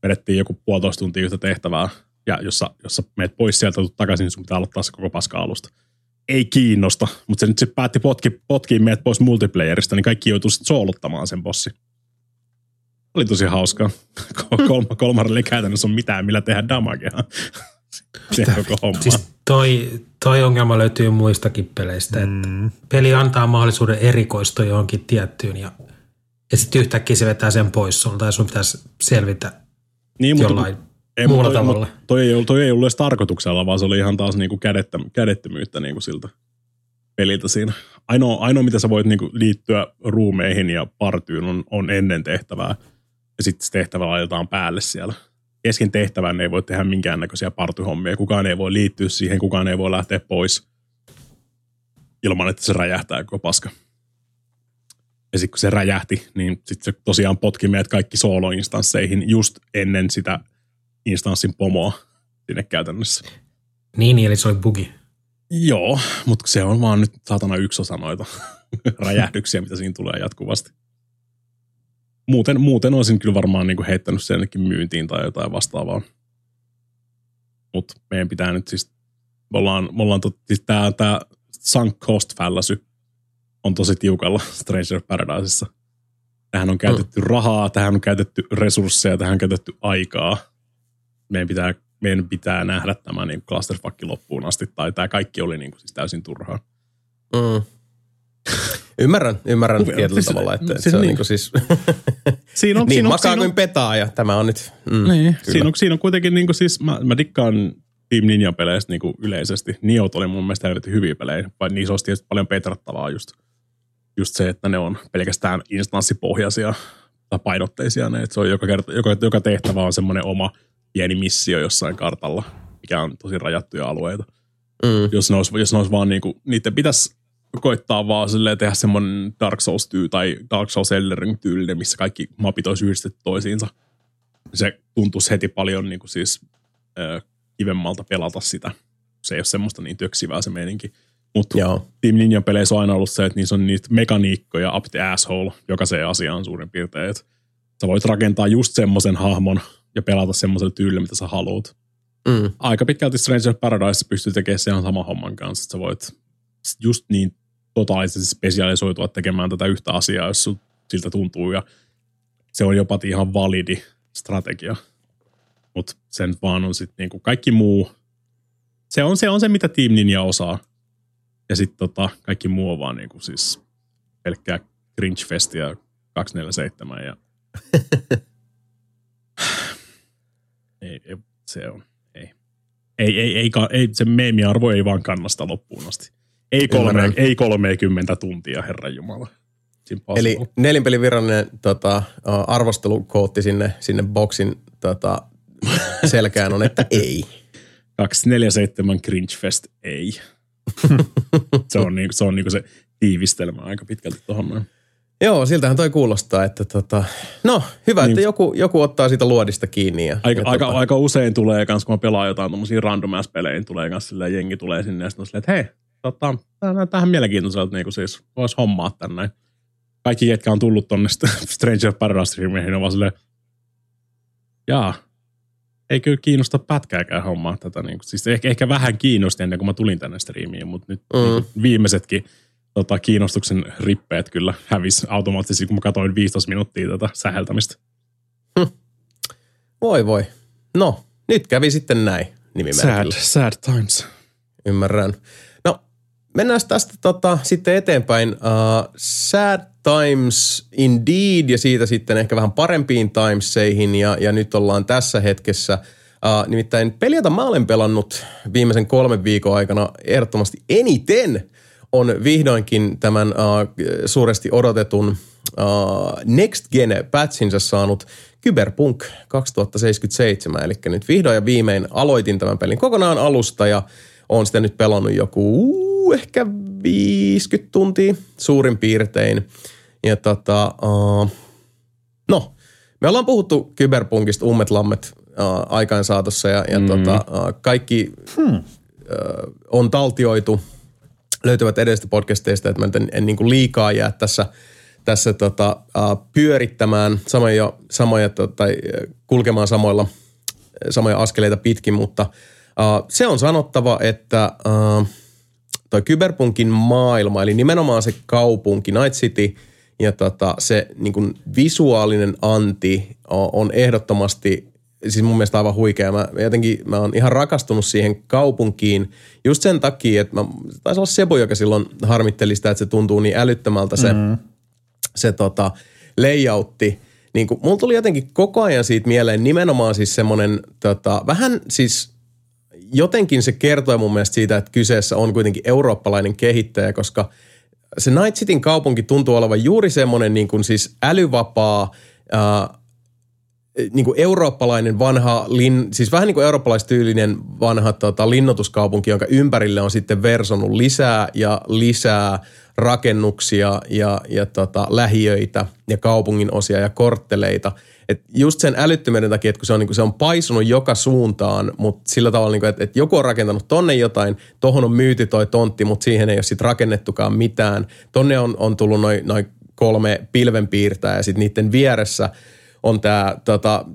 D: Vedettiin joku puolitoista tuntia yhtä tehtävää. Ja jos sä, jos sä meet pois sieltä takaisin, niin sun pitää aloittaa se koko paska alusta. Ei kiinnosta, mutta se nyt se päätti potki, potkiin meidät pois multiplayerista, niin kaikki joutuu sitten soolottamaan sen bossi. Oli tosi hauskaa. Kolma, kolmarille ei käytännössä ole mitään, millä tehdä damagea.
C: Siis toi, toi ongelma löytyy muistakin peleistä, mm. että peli antaa mahdollisuuden erikoistua johonkin tiettyyn ja, ja sitten yhtäkkiä se vetää sen pois sulta ja sun pitäisi selvitä
D: niin, mutta,
C: jollain
D: ei,
C: muulla
D: toi,
C: tavalla.
D: Toi ei, ollut, toi ei ollut edes tarkoituksella, vaan se oli ihan taas niinku kädettä, kädettömyyttä niinku siltä peliltä siinä. Ainoa, ainoa mitä sä voit niinku liittyä ruumeihin ja partyyn, on, on ennen tehtävää. Ja sitten se tehtävä laitetaan päälle siellä. Kesken tehtävän ei voi tehdä minkäännäköisiä partyhommia. Kukaan ei voi liittyä siihen, kukaan ei voi lähteä pois ilman, että se räjähtää koko paska. Ja sitten kun se räjähti, niin sitten se tosiaan potki meidät kaikki solo-instansseihin just ennen sitä instanssin pomoa sinne käytännössä.
C: Niin, eli se oli bugi.
D: Joo, mutta se on vaan nyt saatana yksi osa noita räjähdyksiä, mitä siinä tulee jatkuvasti. Muuten, muuten olisin kyllä varmaan niinku heittänyt sen jonnekin myyntiin tai jotain vastaavaa. Mutta meidän pitää nyt siis, me ollaan, me ollaan tot, siis tää, tää sunk cost fallacy on tosi tiukalla Stranger Paradiseissa. Tähän on käytetty mm. rahaa, tähän on käytetty resursseja, tähän on käytetty aikaa. Meidän pitää, meidän pitää nähdä tämä niin clusterfuck loppuun asti, tai tämä kaikki oli niin kuin siis täysin turhaa.
A: Mm. Ymmärrän, ymmärrän
D: Kuvi-
A: tietyllä
D: siis-
A: tavalla, että,
D: siis
A: että se on
D: niin.
A: niin kuin siis
D: Siinä on,
A: niin
D: siinä on,
A: makaa
D: siinä on,
A: kuin petaa ja tämä on nyt, mm,
D: Niin,
A: kyllä.
D: siinä on, siinä on kuitenkin niin kuin siis, mä, mä dikkaan Team Ninjan peleistä niin kuin yleisesti. Niot oli mun mielestä helvetin hyviä pelejä, vai niissä olisi tietysti paljon petrattavaa just, just se, että ne on pelkästään instanssipohjaisia tai painotteisia. Ne, että se on joka, kerta, joka, joka tehtävä on semmoinen oma pieni missio jossain kartalla, mikä on tosi rajattuja alueita.
A: Mm.
D: Jos ne olisi, jos ne olisi vaan niinku, niiden pitäisi koittaa vaan silleen tehdä semmoinen Dark Souls tyy tai Dark Souls tyylinen, missä kaikki mapit olisi yhdistetty toisiinsa. Se tuntuisi heti paljon niinku siis ö, kivemmalta pelata sitä. Se ei ole semmoista niin töksivää se meininki. Mutta. Team Ninjan peleissä on aina ollut se, että niissä on niitä mekaniikkoja up the asshole, joka se asia on suurin piirtein. Että sä voit rakentaa just semmoisen hahmon ja pelata semmoisella tyylillä, mitä sä haluat
A: Mm.
D: aika pitkälti Stranger Paradise pystyy tekemään sen saman homman kanssa, että sä voit just niin totaalisesti spesialisoitua tekemään tätä yhtä asiaa, jos siltä tuntuu, ja se on jopa ihan validi strategia. Mutta sen vaan on sitten niinku kaikki muu, se on, se on se, mitä Team Ninja osaa. Ja sitten tota, kaikki muu on vaan niinku siis pelkkää cringe-festiä 247 ja ei, ei, se on, ei. Ei, ei, ei, ei se meemiarvo ei vaan kannasta loppuun asti. Ei, kolme, ei 30 tuntia, herran jumala.
A: Eli nelinpelin virallinen tota, arvostelukootti sinne, sinne boksin tota, selkään on, että ei.
D: 247 Cringe Fest, ei. se on, niinku, se, on niinku se tiivistelmä aika pitkälti tuohon noin.
A: Joo, siltähän toi kuulostaa, että tota, no hyvä,
D: Niin.
A: että joku, joku ottaa siitä luodista kiinni. Ja,
D: Aika,
A: ja
D: aika,
A: tota,
D: aika usein tulee kans, kun mä pelaan jotain tommosia random pelejä, niin tulee kans silleen, jengi tulee sinne ja sitten on silleen, että hei, tota, ihan mielenkiintoiselta, niin kuin siis vois hommaa tän näin. Kaikki, ketkä on tullut tonne Stranger Paradise streamiin, on vaan silleen, jaa, ei kyllä kiinnosta pätkääkään hommaa tätä. Niin kuin, siis ehkä, ehkä vähän kiinnosti ennen kuin mä tulin tänne striimiin, mutta nyt
A: Mm.
D: mm. niin kuin viimeisetkin tota, kiinnostuksen rippeet kyllä hävis automaattisesti, kun mä katsoin 15 minuuttia tätä säheltämistä.
A: Voi voi. No, nyt kävi sitten näin nimimerkillä.
D: sad times.
A: Ymmärrän. No, mennään tästä tota, sitten eteenpäin. Uh, sad times indeed ja siitä sitten ehkä vähän parempiin timeseihin ja, ja nyt ollaan tässä hetkessä. Uh, nimittäin peli, jota mä olen pelannut viimeisen kolmen viikon aikana ehdottomasti eniten on vihdoinkin tämän uh, suuresti odotetun uh, Next Gen patchinsa saanut Cyberpunk 2077. Eli nyt vihdoin ja viimein aloitin tämän pelin kokonaan alusta ja on sitä nyt pelannut joku uh, ehkä 50 tuntia suurin piirtein. Ja tota, uh, no, me ollaan puhuttu Cyberpunkista ummet lammet uh, aikaan saatossa ja, ja mm. tota, uh, kaikki hmm. uh, on taltioitu, löytyvät edestä podcasteista, että mä en, en niin kuin liikaa jää tässä, tässä tota, uh, pyörittämään. Samoja, samoja to, tai kulkemaan samoilla, samoja askeleita pitkin, mutta uh, se on sanottava, että uh, toi Cyberpunkin maailma, eli nimenomaan se kaupunki, Night City ja tota, se niin kuin visuaalinen anti on ehdottomasti siis mun mielestä aivan huikea. Mä jotenkin, mä oon ihan rakastunut siihen kaupunkiin just sen takia, että mä, taisi olla Sebu, joka silloin harmitteli sitä, että se tuntuu niin älyttömältä se, mm. se tota, layoutti. Niin kuin, mulla tuli jotenkin koko ajan siitä mieleen nimenomaan siis semmoinen tota, vähän siis jotenkin se kertoo mun mielestä siitä, että kyseessä on kuitenkin eurooppalainen kehittäjä, koska se Night Cityn kaupunki tuntuu olevan juuri semmoinen niin kuin siis älyvapaa, ää, niin kuin eurooppalainen vanha, lin, siis vähän niin kuin eurooppalaistyylinen vanha tota, linnoituskaupunki, jonka ympärille on sitten versonut lisää ja lisää rakennuksia ja, ja tota, lähiöitä ja kaupungin osia ja kortteleita. Et just sen älyttömyyden takia, että kun se on, niin kuin, se on paisunut joka suuntaan, mutta sillä tavalla, niin kuin, että, että joku on rakentanut tonne jotain, tohon on myyty toi tontti, mutta siihen ei ole sitten rakennettukaan mitään. Tonne on, on tullut noin noi kolme pilvenpiirtää ja sitten niiden vieressä – on tämä tota,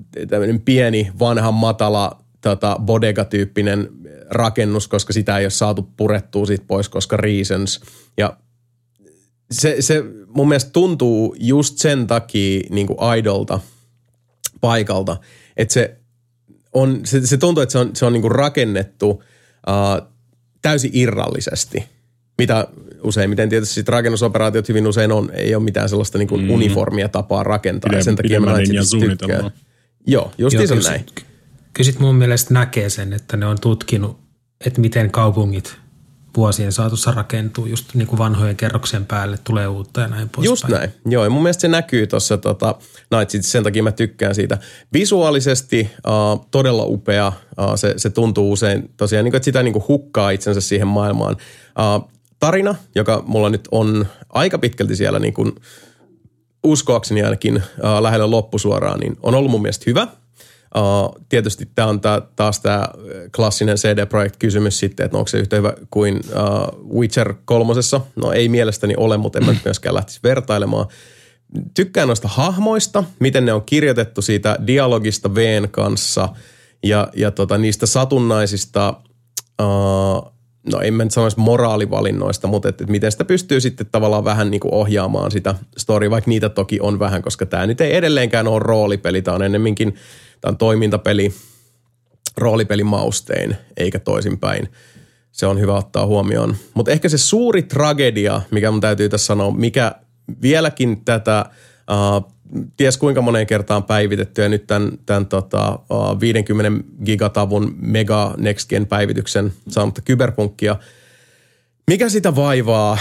A: pieni, vanha, matala tota, bodega-tyyppinen rakennus, koska sitä ei ole saatu purettua siitä pois, koska reasons. Ja se, se mun mielestä tuntuu just sen takia niin kuin idolta paikalta, että se, on, se, se tuntuu, että se on, se on niin kuin rakennettu uh, täysin irrallisesti – mitä useimmiten tietysti sit rakennusoperaatiot hyvin usein on, ei ole mitään sellaista niin kuin mm. uniformia tapaa rakentaa. Pidem, ja sen takia mä tykkään. Joo, just Joo, kyllä, näin.
C: Kyllä sit mun mielestä näkee sen, että ne on tutkinut, että miten kaupungit vuosien saatossa rakentuu just niin kuin vanhojen kerroksien päälle, tulee uutta ja näin poispäin.
A: Just päin. näin. Joo, ja mun mielestä se näkyy tuossa tota, Night City, sen takia mä tykkään siitä. Visuaalisesti uh, todella upea. Uh, se, se tuntuu usein tosiaan, niin kuin, että sitä niin kuin hukkaa itsensä siihen maailmaan. Uh, tarina, joka mulla nyt on aika pitkälti siellä niin kuin uskoakseni ainakin uh, lähellä loppusuoraan, niin on ollut mun mielestä hyvä. Uh, tietysti tämä on tää, taas tämä klassinen CD Projekt kysymys sitten, että onko se yhtä hyvä kuin uh, Witcher kolmosessa. No ei mielestäni ole, mutta en mä myöskään lähtisi vertailemaan. Tykkään noista hahmoista, miten ne on kirjoitettu siitä dialogista Vn kanssa ja, ja tota, niistä satunnaisista uh, no en mä nyt sanoisi moraalivalinnoista, mutta että, että miten sitä pystyy sitten tavallaan vähän niin kuin ohjaamaan sitä story, vaikka niitä toki on vähän, koska tämä nyt ei edelleenkään ole roolipeli, tämä on ennemminkin tämä on toimintapeli roolipelimaustein, eikä toisinpäin. Se on hyvä ottaa huomioon. Mutta ehkä se suuri tragedia, mikä mun täytyy tässä sanoa, mikä vieläkin tätä uh, ties kuinka moneen kertaan päivitetty ja nyt tämän, tämän tota, 50 gigatavun mega next gen päivityksen saamatta kyberpunkkia. Mikä sitä vaivaa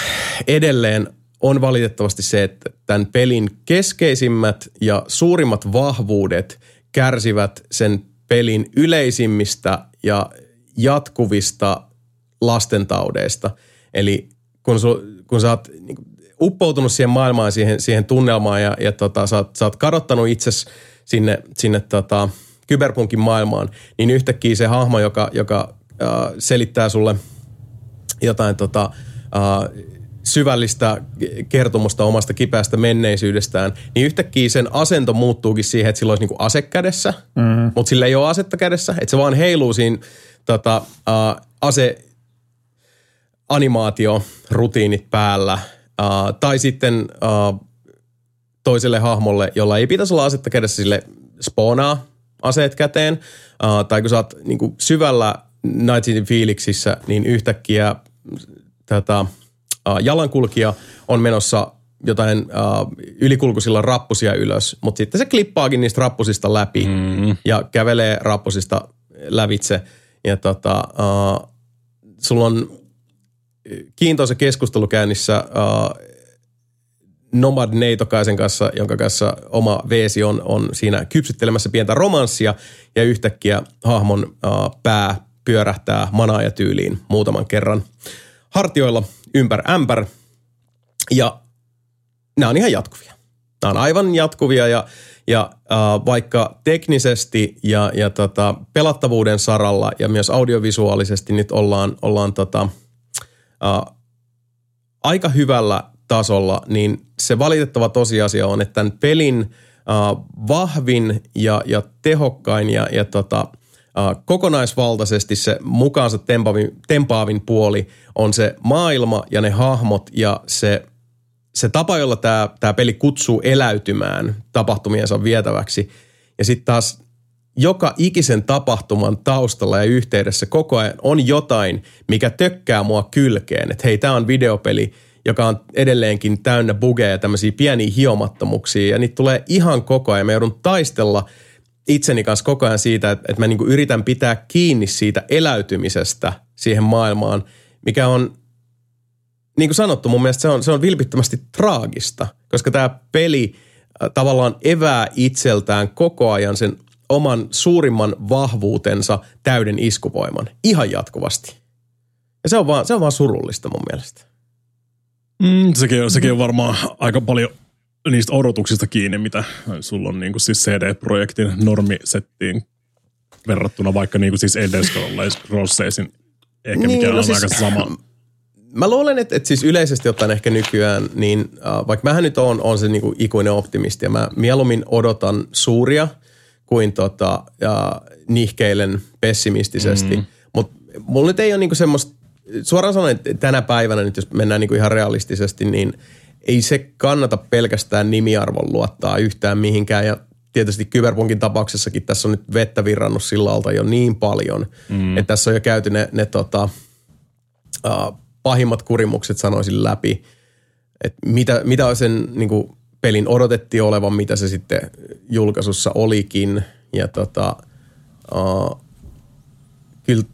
A: edelleen on valitettavasti se, että tämän pelin keskeisimmät ja suurimmat vahvuudet kärsivät sen pelin yleisimmistä ja jatkuvista lastentaudeista. Eli kun, su, kun sä oot niin uppoutunut siihen maailmaan, siihen, siihen tunnelmaan ja, ja tota, sä, oot, sä oot kadottanut itsesi sinne, sinne tota, kyberpunkin maailmaan, niin yhtäkkiä se hahmo, joka, joka äh, selittää sulle jotain tota, äh, syvällistä kertomusta omasta kipeästä menneisyydestään, niin yhtäkkiä sen asento muuttuukin siihen, että sillä olisi niinku ase kädessä, mm-hmm. mutta sillä ei ole asetta kädessä, että se vaan heiluu siinä tota, äh, ase animaatio, rutiinit päällä – Uh, tai sitten uh, toiselle hahmolle, jolla ei pitäisi olla asetta kädessä, sille spoonaa aseet käteen. Uh, tai kun sä oot niin kuin syvällä Night City fiiliksissä, niin yhtäkkiä tätä uh, jalankulkija on menossa jotain uh, ylikulkuisilla rappusia ylös, mutta sitten se klippaakin niistä rappusista läpi mm. ja kävelee rappusista lävitse. Ja tota, uh, sulla on kiintoisa keskustelu käynnissä uh, Nomad Neitokaisen kanssa, jonka kanssa oma veesi on, on siinä kypsyttelemässä pientä romanssia ja yhtäkkiä hahmon uh, pää pyörähtää manaaja tyyliin muutaman kerran hartioilla ympär ämpär ja nämä on ihan jatkuvia. Nämä on aivan jatkuvia ja, ja uh, vaikka teknisesti ja, ja tota, pelattavuuden saralla ja myös audiovisuaalisesti nyt ollaan, ollaan tota, uh, aika hyvällä tasolla, niin se valitettava tosiasia on, että tämän pelin uh, vahvin ja, ja tehokkain ja, ja tota, uh, kokonaisvaltaisesti se mukaansa tempaavin, tempaavin puoli on se maailma ja ne hahmot ja se se tapa, jolla tämä, tämä peli kutsuu eläytymään tapahtumiensa vietäväksi. Ja sitten taas joka ikisen tapahtuman taustalla ja yhteydessä koko ajan on jotain, mikä tökkää mua kylkeen. Että hei, tämä on videopeli, joka on edelleenkin täynnä bugeja ja tämmöisiä pieniä hiomattomuuksia. Ja niitä tulee ihan koko ajan. Mä joudun taistella itseni kanssa koko ajan siitä, että, että mä niin yritän pitää kiinni siitä eläytymisestä siihen maailmaan, mikä on niin kuin sanottu, mun mielestä se on, se on vilpittömästi traagista, koska tämä peli äh, tavallaan evää itseltään koko ajan sen oman suurimman vahvuutensa täyden iskuvoiman ihan jatkuvasti. Ja se on vaan, se on vaan surullista mun mielestä.
D: Mm, sekin, on, sekin on varmaan aika paljon niistä odotuksista kiinni, mitä sulla on niin kuin siis CD-projektin normisettiin verrattuna vaikka niin kuin siis Elder Scrollsin ehkä niin, mikä no on siis, aika sama.
A: Mä luulen, että, että siis yleisesti ottaen ehkä nykyään, niin uh, vaikka mähän nyt on, on se niin kuin ikuinen optimisti ja mä mieluummin odotan suuria kuin tota, ja nihkeilen pessimistisesti, mm. mutta mulla nyt ei ole niin semmoista, suoraan sanoen, että tänä päivänä nyt jos mennään niin kuin ihan realistisesti, niin ei se kannata pelkästään nimiarvon luottaa yhtään mihinkään ja tietysti Kyberpunkin tapauksessakin tässä on nyt vettä virrannut sillä alta jo niin paljon, mm. että tässä on jo käyty ne, ne tota, uh, pahimmat kurimukset sanoisin läpi, että mitä, mitä sen niin kuin, pelin odotettiin olevan, mitä se sitten julkaisussa olikin. Ja tota, uh,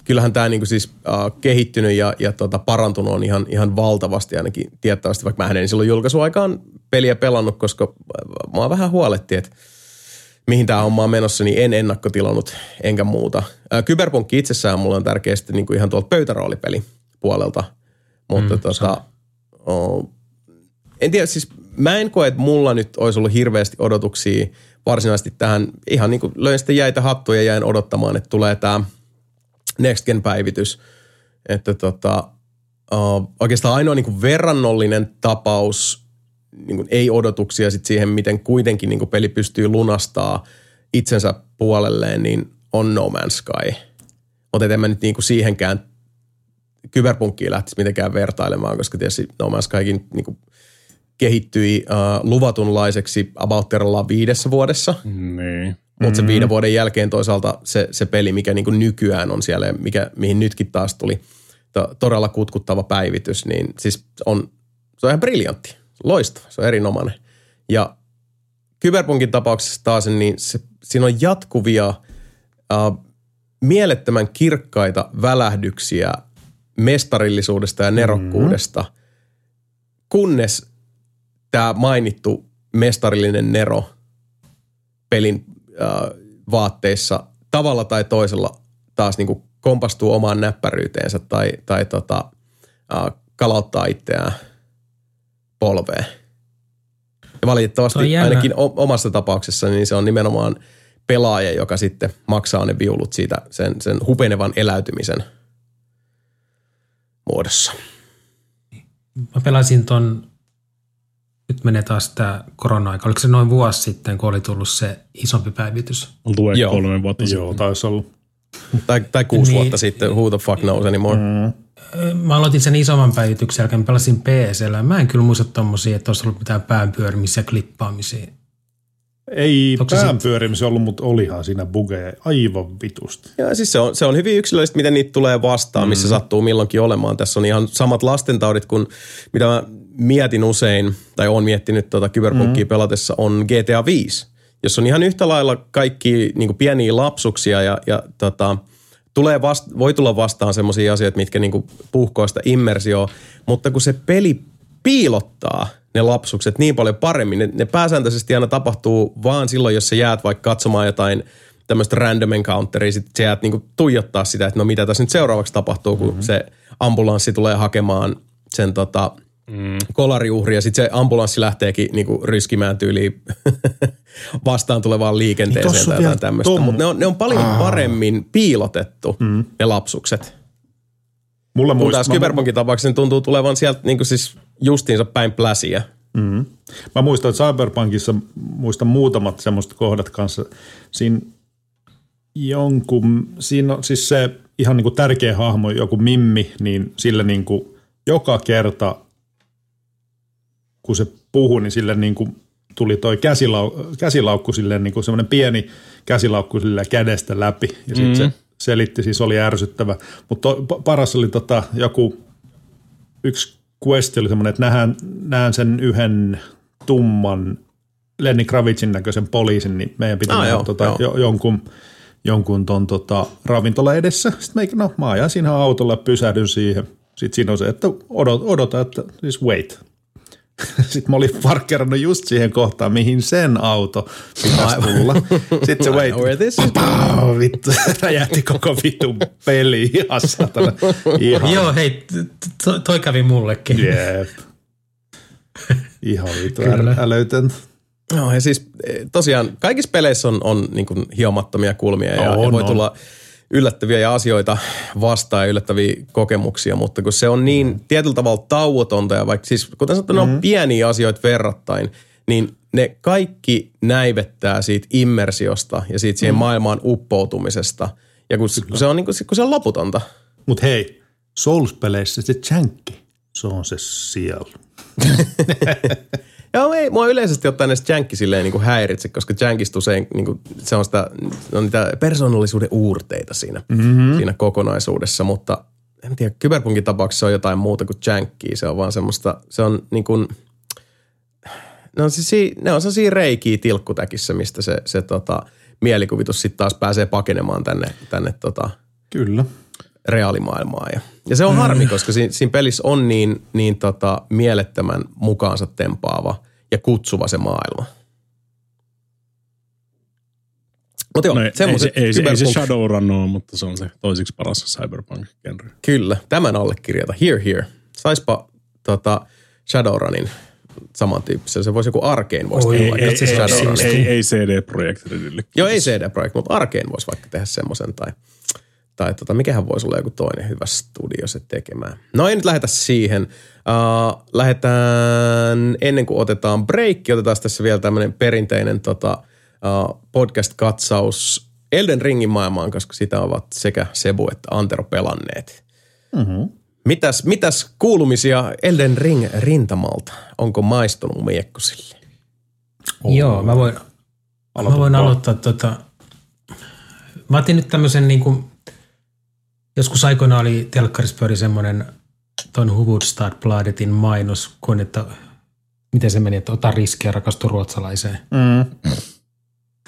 A: kyllähän tämä niinku siis uh, kehittynyt ja, ja tota, parantunut on ihan, ihan valtavasti ainakin tiettävästi, vaikka mä en silloin julkaisuaikaan peliä pelannut, koska mä vähän huoletti, että mihin tämä homma on menossa, niin en ennakkotilannut enkä muuta. Kyberpunk itsessään mulla on tärkeästi niin kuin ihan tuolta pöytäroolipeli puolelta, mutta mm, tota, oh, en tiedä, siis mä en koe, että mulla nyt olisi ollut hirveästi odotuksia varsinaisesti tähän. Ihan niin kuin löin sitten jäitä hattuja ja jäin odottamaan, että tulee tämä Next Gen-päivitys. Että tota, uh, oikeastaan ainoa niin kuin verrannollinen tapaus, niin kuin ei odotuksia sit siihen, miten kuitenkin niin kuin peli pystyy lunastaa itsensä puolelleen, niin on No Man's Sky. Mutta en mä nyt niin kuin siihenkään kyberpunkkiin lähtisi mitenkään vertailemaan, koska tietysti No Man's Skykin niin kuin kehittyi uh, luvatunlaiseksi about viidessä vuodessa.
D: Niin.
A: Mutta mm-hmm. viiden vuoden jälkeen toisaalta se, se peli, mikä niin kuin nykyään on siellä, mikä, mihin nytkin taas tuli to, todella kutkuttava päivitys, niin siis on, se on ihan briljantti, loistava, se on erinomainen. Ja Kyberpunkin tapauksessa taas, niin se, siinä on jatkuvia, uh, mielettömän kirkkaita välähdyksiä mestarillisuudesta ja nerokkuudesta, mm-hmm. kunnes tämä mainittu mestarillinen Nero pelin äh, vaatteissa tavalla tai toisella taas niin kuin kompastuu omaan näppäryyteensä tai, tai tota, äh, kalauttaa itseään polveen. Ja valitettavasti ainakin omassa tapauksessa niin se on nimenomaan pelaaja, joka sitten maksaa ne viulut siitä sen, sen hupenevan eläytymisen muodossa.
C: Mä pelasin ton nyt menee taas tämä korona-aika. Oliko se noin vuosi sitten, kun oli tullut se isompi päivitys?
D: Tulee Joo. kolme vuotta
B: Joo, sitten. taisi olla.
A: tai, tai kuusi niin, vuotta sitten, who the fuck knows anymore. Mm.
C: Mä aloitin sen isomman päivityksen jälkeen, pelasin PCllä. Mä en kyllä muista tommosia, että olisi ollut mitään päänpyörimisiä ja klippaamisia.
B: Ei päänpyörimisiä ollut, mutta olihan siinä bugeja aivan vitusti.
A: Ja siis se on, se on hyvin yksilöllistä, miten niitä tulee vastaan, missä mm. sattuu milloinkin olemaan. Tässä on ihan samat lastentaudit kuin mitä mä mietin usein, tai on miettinyt tuota kyberpunkkia mm. pelatessa, on GTA 5, jossa on ihan yhtä lailla kaikki niin kuin pieniä lapsuksia ja, ja tota, tulee vast, voi tulla vastaan sellaisia asioita, mitkä niin kuin puhkoo sitä immersioa, mutta kun se peli piilottaa ne lapsukset niin paljon paremmin, ne, ne pääsääntöisesti aina tapahtuu vaan silloin, jos sä jäät vaikka katsomaan jotain tämmöistä random encounteria, sit sä jäät niinku tuijottaa sitä, että no mitä tässä nyt seuraavaksi tapahtuu, kun mm-hmm. se ambulanssi tulee hakemaan sen tota, mm. kolariuhri ja sitten se ambulanssi lähteekin niinku ryskimään tyyliin vastaan tulevaan liikenteeseen niin tai jotain tämmöistä. Mutta ne on, ne on paljon Aa. paremmin piilotettu mm. ne lapsukset. Mulle Kun taas Cyberpunkin tapauksessa tuntuu tulevan sieltä niinku siis justiinsa päin pläsiä.
B: Mm. Mä muistan, että Cyberpunkissa muistan muutamat semmoista kohdat kanssa. Siinä jonkun, siinä on siis se ihan niin kuin tärkeä hahmo, joku Mimmi, niin sillä niin kuin joka kerta kun se puhui, niin sille niin kuin tuli toi käsilau, käsilaukku silleen niin kuin semmoinen pieni käsilaukku sille kädestä läpi ja sitten mm. se selitti, siis oli ärsyttävä. Mutta paras oli tota, joku, yksi quest oli semmoinen, että nähdään, nähdään sen yhden tumman Lenny Kravitsin näköisen poliisin, niin meidän pitää ah, joo, tota, joo. Jo, jonkun, jonkun ton tota, ravintola edessä. Sitten meikä, no mä ajan siinä autolla ja pysähdyn siihen. Sitten siinä on se, että odota, odota että siis wait. Sitten mä olin parkkerannut just siihen kohtaan, mihin sen auto pitäisi tulla. Sitten se wait. Where this is vittu, räjähti koko vittu peli ihan satana.
C: Ihan. Joo, hei, toi kävi mullekin.
B: Jep. Ihan vittu älytön.
A: No ja siis e, tosiaan kaikissa peleissä on, on niin hiomattomia kulmia ja, ja voi no. tulla yllättäviä ja asioita vastaan ja yllättäviä kokemuksia, mutta kun se on niin mm. tietyllä tavalla tauotonta ja vaikka siis kuten sanottu, mm. ne on mm-hmm. pieniä asioita verrattain, niin ne kaikki näivettää siitä immersiosta ja siitä siihen mm. maailmaan uppoutumisesta. Ja kun, kun, se on, niin kuin, kun se on loputonta.
B: Mutta hei, Souls-peleissä se chankki, se on se sielu.
A: Joo, ei, mua yleisesti ottaen edes jänkki silleen niin kuin häiritse, koska jänkistä usein niin kuin, se on sitä, on niitä persoonallisuuden uurteita siinä, mm-hmm. siinä kokonaisuudessa, mutta en tiedä, Kyberpunkin tapauksessa on jotain muuta kuin jänkkiä, se on vaan semmoista, se on niin kuin, ne on, siis, ne on sellaisia reikiä tilkkutäkissä, mistä se, se tota, mielikuvitus sitten taas pääsee pakenemaan tänne, tänne tota,
B: Kyllä
A: reaalimaailmaa. Ja, ja se on harmi, mm. koska siinä, siinä pelissä on niin, niin tota, mielettömän mukaansa tempaava ja kutsuva se maailma.
D: Mutta joo, no, ei, ei, se, ei, ei se Shadowrun ole, mutta se on se toisiksi paras cyberpunk-genre.
A: Kyllä, tämän allekirjata. Here, here. Saispa tota, Shadowrunin samantyyppisen. Se voisi joku Arkane voisi
D: tehdä vaikka ei, Shadowrunin. Ei, ei, ei CD Projekt Redille.
A: Joo, ei CD Projekt, mutta Arkane voisi vaikka tehdä semmoisen. Tai tai tota, mikähän voisi olla joku toinen hyvä studio se tekemään. No ei nyt lähetä siihen. Uh, lähdetään, ennen kuin otetaan breikki, otetaan tässä vielä tämmöinen perinteinen tota, uh, podcast-katsaus Elden Ringin maailmaan, koska sitä ovat sekä Sebu että Antero pelanneet. Mm-hmm. Mitäs, mitäs kuulumisia Elden Ring rintamalta? Onko maistunut miekkosille?
C: Oh. Joo, mä voin, mä voin aloittaa tota, mä otin nyt tämmöisen niin kuin Joskus aikoina oli telkkarissa pyöri semmoinen Ton Huvudstad Bladetin mainos, kun että miten se meni, että ota riskiä rakastu ruotsalaiseen. Mm.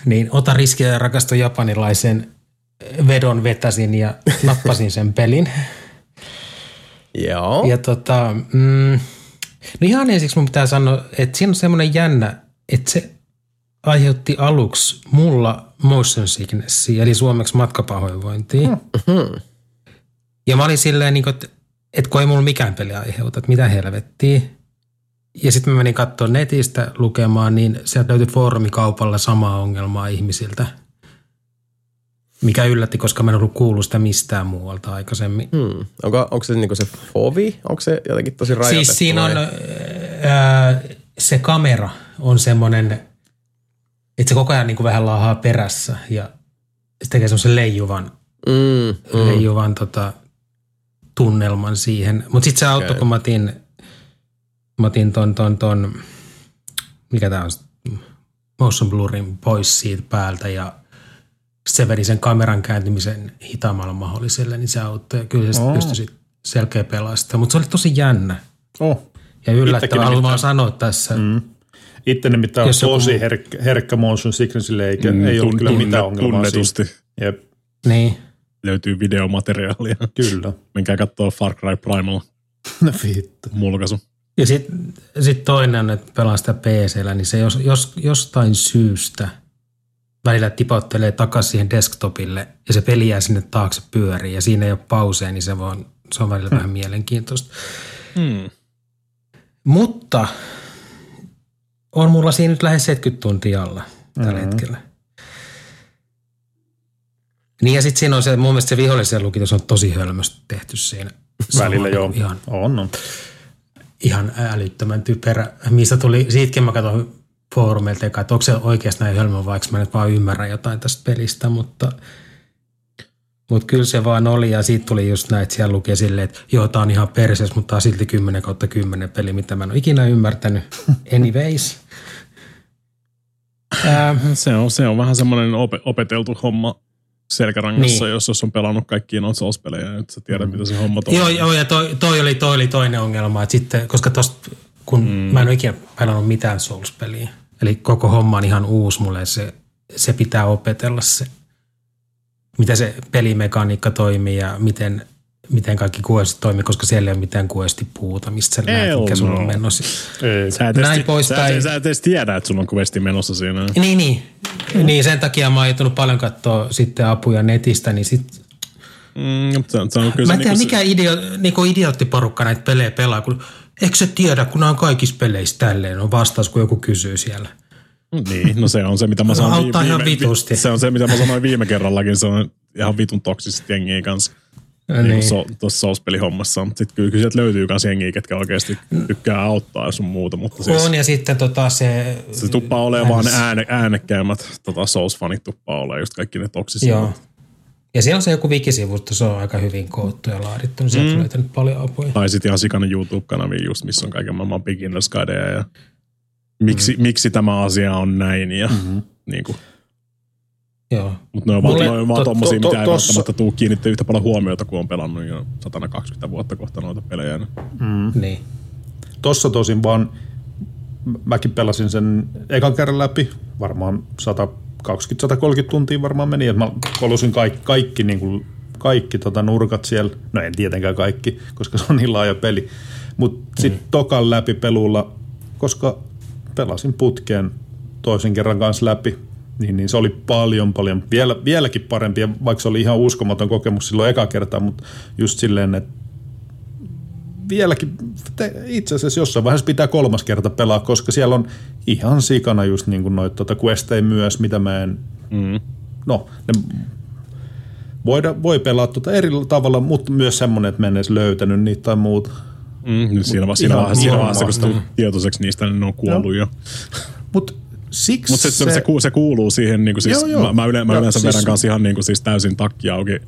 C: Niin ota riskiä ja rakastu japanilaisen vedon vetäsin ja nappasin sen pelin.
A: Joo.
C: Ja tota, mm, no ihan ensiksi mun pitää sanoa, että siinä on semmoinen jännä, että se aiheutti aluksi mulla motion sicknessia, eli suomeksi matkapahoinvointia. Mm-hmm. Ja mä olin silleen, niin kuin, että, että kun ei mulla mikään peli aiheuta, että mitä helvettiä. Ja sitten mä menin katsomaan netistä lukemaan, niin sieltä löytyi foorumikaupalla samaa ongelmaa ihmisiltä. Mikä yllätti, koska mä en ollut kuullut sitä mistään muualta aikaisemmin.
A: Hmm. Onko, onko se niin se fovi? Onko se jotenkin tosi rajoitettu?
C: Siis siinä on, ää, se kamera on semmoinen, että se koko ajan niin vähän laahaa perässä ja se tekee semmoisen leijuvan, mm, mm. leijuvan tota, tunnelman siihen. Mutta sitten se auttoi, okay. kun mä otin, mä otin ton, ton, ton, mikä tämä on, motion blurin pois siitä päältä ja se veri sen kameran kääntymisen hitaammalla mahdolliselle, niin se auttoi. Ja kyllä se oh. pystyi selkeä pelastaa. Mutta se oli tosi jännä.
B: Oh.
C: Ja yllättävää haluan vaan sanoa tässä. Mm.
B: Itse nimittäin on tosi joku... herkkä, herkkä motion sicknessille, eikä mm, ei ole kyllä mitään ongelmaa
D: Tunnetusti.
B: Jep.
C: Niin
D: löytyy videomateriaalia.
B: Kyllä.
D: Menkää katsoa Far Cry Primal.
B: No vittu.
D: Mulkaisu.
C: Ja sitten sit toinen että pelaa sitä PCllä, niin se jos, jos, jostain syystä välillä tipottelee takaisin siihen desktopille ja se peli jää sinne taakse pyöriin ja siinä ei ole pauseja, niin se, on, se on välillä hmm. vähän mielenkiintoista. Hmm. Mutta on mulla siinä nyt lähes 70 tuntia alla tällä mm-hmm. hetkellä. Niin ja sitten siinä on se, mun mielestä se vihollisen lukitus on tosi hölmösti tehty siinä.
B: Välillä joo, ihan, on, on.
C: Ihan älyttömän typerä, mistä tuli, siitäkin mä katsoin foorumeilta, että onko se oikeasti näin hölmö, vaikka mä nyt vaan ymmärrän jotain tästä pelistä, mutta Mutta kyllä se vaan oli ja siitä tuli just näin, että siellä luki silleen, että joo, tää on ihan persees, mutta tää on silti 10 kautta 10 peli, mitä mä en ole ikinä ymmärtänyt. Anyways. Ää,
D: Se on, se on vähän semmoinen ope, opeteltu homma selkärangassa,
C: Niin.
D: jos, jos on pelannut kaikkia noita Souls-pelejä, että sä tiedät, mitä se homma toimii.
C: joo, joo, ja toi, toi, oli, toi oli toinen ongelma, että sitten, koska tosta, kun mm. mä en ole ikinä pelannut mitään Souls-peliä, eli koko homma on ihan uusi mulle, se, se pitää opetella se, mitä se pelimekaniikka toimii ja miten, miten kaikki questit toimii, koska siellä ei ole mitään questipuuta, mistä sä näet, sulla
D: no.
C: on menossa.
B: Ei.
D: Sä et,
C: Näin poispäin.
D: sä, sä et edes tiedä, että sulla on questi menossa siinä.
C: Niin, niin. Niin, sen takia mä oon joutunut paljon katsoa sitten apuja netistä, niin sit,
D: Mm, se, on- se on kyllä
C: mä
D: se,
C: en tiedä,
D: niinku
C: mikä idio, niinku idioottiporukka näitä pelejä pelaa, kun eikö se tiedä, kun nämä on kaikissa peleissä tälleen, on vastaus, kun joku kysyy siellä.
D: se, niin, no se on se, mitä mä
C: No,
D: sanoin
C: auttaa ihan vitusti.
D: Se on se, mitä mä sanoin viime kerrallakin, se on ihan vitun toksista jengiä kanssa. Niin.
C: niin.
D: So, tuossa Souls-pelihommassa. Sitten kyllä, kyllä sieltä löytyy myös jengiä, ketkä oikeasti tykkää auttaa sun muuta, mutta siis
C: On ja sitten tota se...
D: se tuppaa olemaan vaan ne ääne, äänekkäimmät tota Souls-fanit tuppaa olemaan just kaikki ne toksisimmat.
C: Joo. Ja siellä on se joku wikisivusto, se on aika hyvin koottu ja laadittu, niin sieltä mm. löytänyt paljon apuja.
D: Tai sitten ihan sikana YouTube-kanavia just, missä on kaiken maailman beginners ja miksi, mm. miksi tämä asia on näin ja mm-hmm. niin kuin.
C: Joo.
D: Mutta ne on
C: Mulle-
D: vaan, ne on vaan
B: to-
D: tommosia,
B: to-
D: mitä ei
B: tossa-
D: välttämättä tuu kiinnittää yhtä paljon huomiota, kun on pelannut jo 120 vuotta kohta noita pelejä.
C: Niin.
B: Tossa tosin vaan mäkin pelasin sen ekan kerran läpi, varmaan 120-130 tuntia varmaan meni, että mä kolusin kaikki, kaikki, niin kuin, kaikki tota nurkat siellä, no en tietenkään kaikki, koska se on niin laaja peli, mutta sitten tokan läpi pelulla, koska pelasin putkeen toisen kerran kanssa läpi, niin, niin se oli paljon, paljon, vielä, vieläkin parempi, vaikka se oli ihan uskomaton kokemus silloin eka kertaa, mutta just silleen, että vieläkin, te, itse asiassa jossain vaiheessa pitää kolmas kerta pelaa, koska siellä on ihan sikana just niin kuin noita tuota questejä myös, mitä mä en,
D: Mm.
B: no, ne voida, voi pelaa tuota eri tavalla, mutta myös semmoinen, että mä en edes löytänyt niitä tai muuta.
D: Mm, siinä, siinä,
B: Ihan
D: vaiheessa, siinä
B: varma.
D: vaiheessa, kun tulet tietoiseksi niistä, niin ne on kuollut jo.
B: Mutta siksi
D: Mutta se, se, se, se, kuuluu siihen, niin kuin siis,
B: Joo, joo.
D: mä, mä, yle, mä yleensä
B: siis-
D: vedän kanssa ihan niin kuin siis täysin takki auki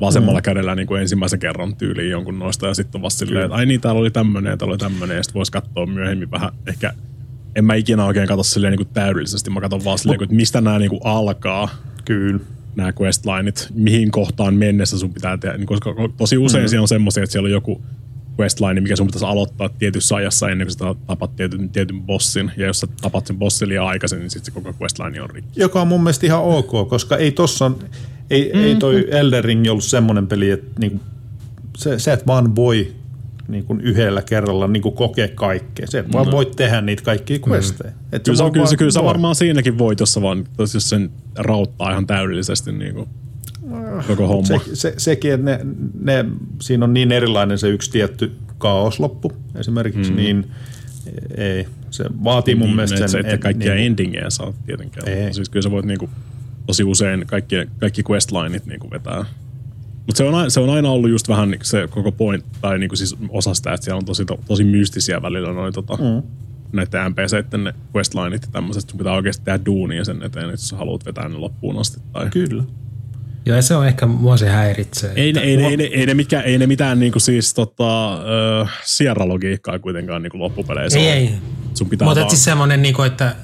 D: vasemmalla mm. kädellä niin kuin ensimmäisen kerran tyyliin jonkun noista ja sitten vasta silleen, että ai niin, täällä oli tämmöinen ja täällä oli tämmöinen ja sitten voisi katsoa myöhemmin vähän ehkä en mä ikinä oikein katso silleen niin kuin täydellisesti, mä katson vaan silleen, että mistä nämä niin kuin alkaa,
B: Kyllä.
D: nämä questlineit, mihin kohtaan mennessä sun pitää tehdä, niin koska tosi usein mm. siellä on semmoisia, että siellä on joku questline, mikä sun pitäisi aloittaa tietyssä ajassa ennen kuin sä tapat tietyn, tietyn bossin, ja jos sä tapat sen bossin liian aikaisin, niin sitten se koko questline on rikki.
B: Joka on mun mielestä ihan ok, koska ei tossa on, ei, mm. ei toi Elden Ring ollut semmoinen peli, että niinku, se, se, et vaan voi niinku yhdellä kerralla niinku kokea kaikkea. Se, vaan voit tehdä niitä kaikkia questeja. Mm. Et
D: Kyllä, se,
B: vaan-
D: kyllä, se, kyllä sä varmaan siinäkin voit, jos, sä vaan, jos sen rauttaa ihan täydellisesti niin kuin, koko homma.
B: Se, se, sekin, että ne, ne, siinä on niin erilainen se yksi tietty kaosloppu esimerkiksi, mm. niin ei. Se vaatii mun
D: Niin,
B: mielestä sen...
D: että
B: et-
D: kaikkia
B: niin,
D: endingejä saa tietenkään.
B: Ei.
D: Siis kyllä sä voit niinku, tosi usein kaikki, kaikki questlineit niinku vetää. Mutta se, on se on aina ollut just vähän niinku se koko point, tai niinku siis osa sitä, että siellä on tosi, to, tosi mystisiä välillä noin tota, mm. näiden NPCiden ne questlineit ja tämmöiset. Sun pitää oikeasti tehdä duunia sen eteen, että sä haluat vetää ne loppuun asti. Tai...
B: Kyllä.
C: Joo, ja se on ehkä, mua se häiritsee.
D: Ei, ne, ei, ne, ei, ne, ei, ne mitään, ei ne mitään niinku siis tota, äh, sierralogiikkaa kuitenkaan niinku loppupeleissä
C: Ei,
D: ole.
C: ei.
D: Sun pitää
C: Mutta
D: vaan...
C: siis semmoinen, niin kuin, että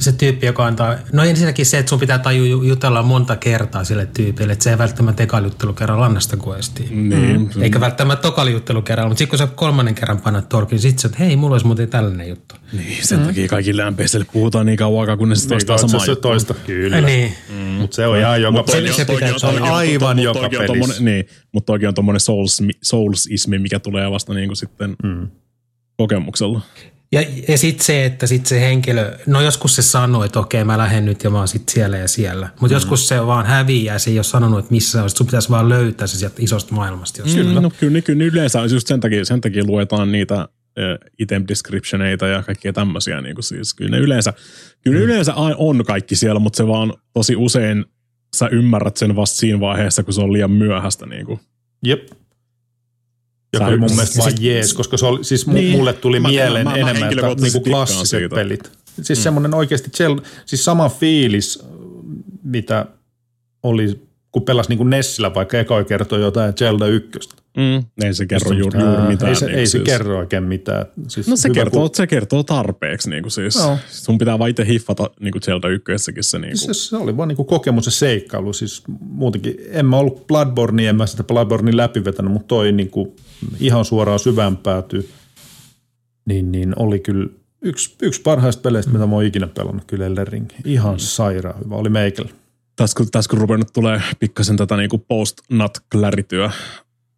C: se tyyppi, joka antaa... No ensinnäkin se, että sun pitää tajua ju- jutella monta kertaa sille tyypille, että se ei välttämättä ekalijuttelu kerran annasta questiin.
D: Niin, mm.
C: Eikä välttämättä tokalijuttelu kerralla, mutta sitten kun sä kolmannen kerran painat torkin, sit sä, että hei, mulla olisi muuten tällainen juttu.
D: Niin, sen mm. takia kaikille NPCille puhutaan niin kauan aikaa, kunnes se toistaa
B: Niin,
D: samaa
B: se toista. Kyllä.
C: Niin.
B: Mutta se on ihan joka peli.
C: se- se pitää- se on
B: aivan joka pelissä.
D: Niin, mutta toki on tommonen souls, soulsismi, mikä tulee vasta niinku sitten mm. kokemuksella.
C: Ja, ja sitten se, että sit se henkilö, no joskus se sanoo, että okei mä lähden nyt ja mä oon sit siellä ja siellä. Mutta mm. joskus se vaan häviää, se ei ole sanonut, että missä se on. Sit Sun pitäisi vaan löytää se sieltä isosta maailmasta. Jos
D: Kyllä. No, kyllä, kyllä yleensä just sen takia, sen takia luetaan niitä äh, item descriptioneita ja kaikkia tämmöisiä. Niin kuin siis. Kyllä ne yleensä, kyllä mm. yleensä on kaikki siellä, mutta se vaan tosi usein sä ymmärrät sen vasta siinä vaiheessa, kun se on liian myöhäistä. Niin kuin.
B: Jep. Joka oli mun mielestä
C: siis-
B: vaan jees, koska se oli, siis
D: Niin.
B: mulle tuli
D: Mä-
B: mieleen
D: mä- mä
B: enemmän, että niinku klassiset
D: siitä.
B: pelit. Siis mm. semmoinen oikeasti, siis sama fiilis, mitä oli kun pelasi niin kuin Nessillä vaikka ekoi kertoi jotain Zelda 1.
D: Mm. Ei se kerro juuri, juuri mitään.
B: Ei se,
D: niin
B: ei se
D: siis.
B: kerro oikein mitään. Siis
D: No se kertoo,
B: kun-
D: se kertoo tarpeeksi. Niin kuin siis.
B: Joo.
D: Sun pitää vaan itse hiffata niin kuin Zelda ykkössäkin se. Niin kuin.
B: Se, se oli vaan niinku kokemus ja seikkailu. Siis muutenkin, en mä ollut Bloodborne, en mä sitä Bloodbornein läpi vetänyt, mutta toi niinku ihan suoraan syvään päätyy. Niin, niin oli kyllä yksi, yksi parhaista peleistä, mitä mä oon ikinä pelannut kyllä Elden Ring. Ihan sairaan hyvä. Oli meikällä.
D: tässä kun, tässä kun ruvennut tulee pikkasen tätä niin post-nut clarityä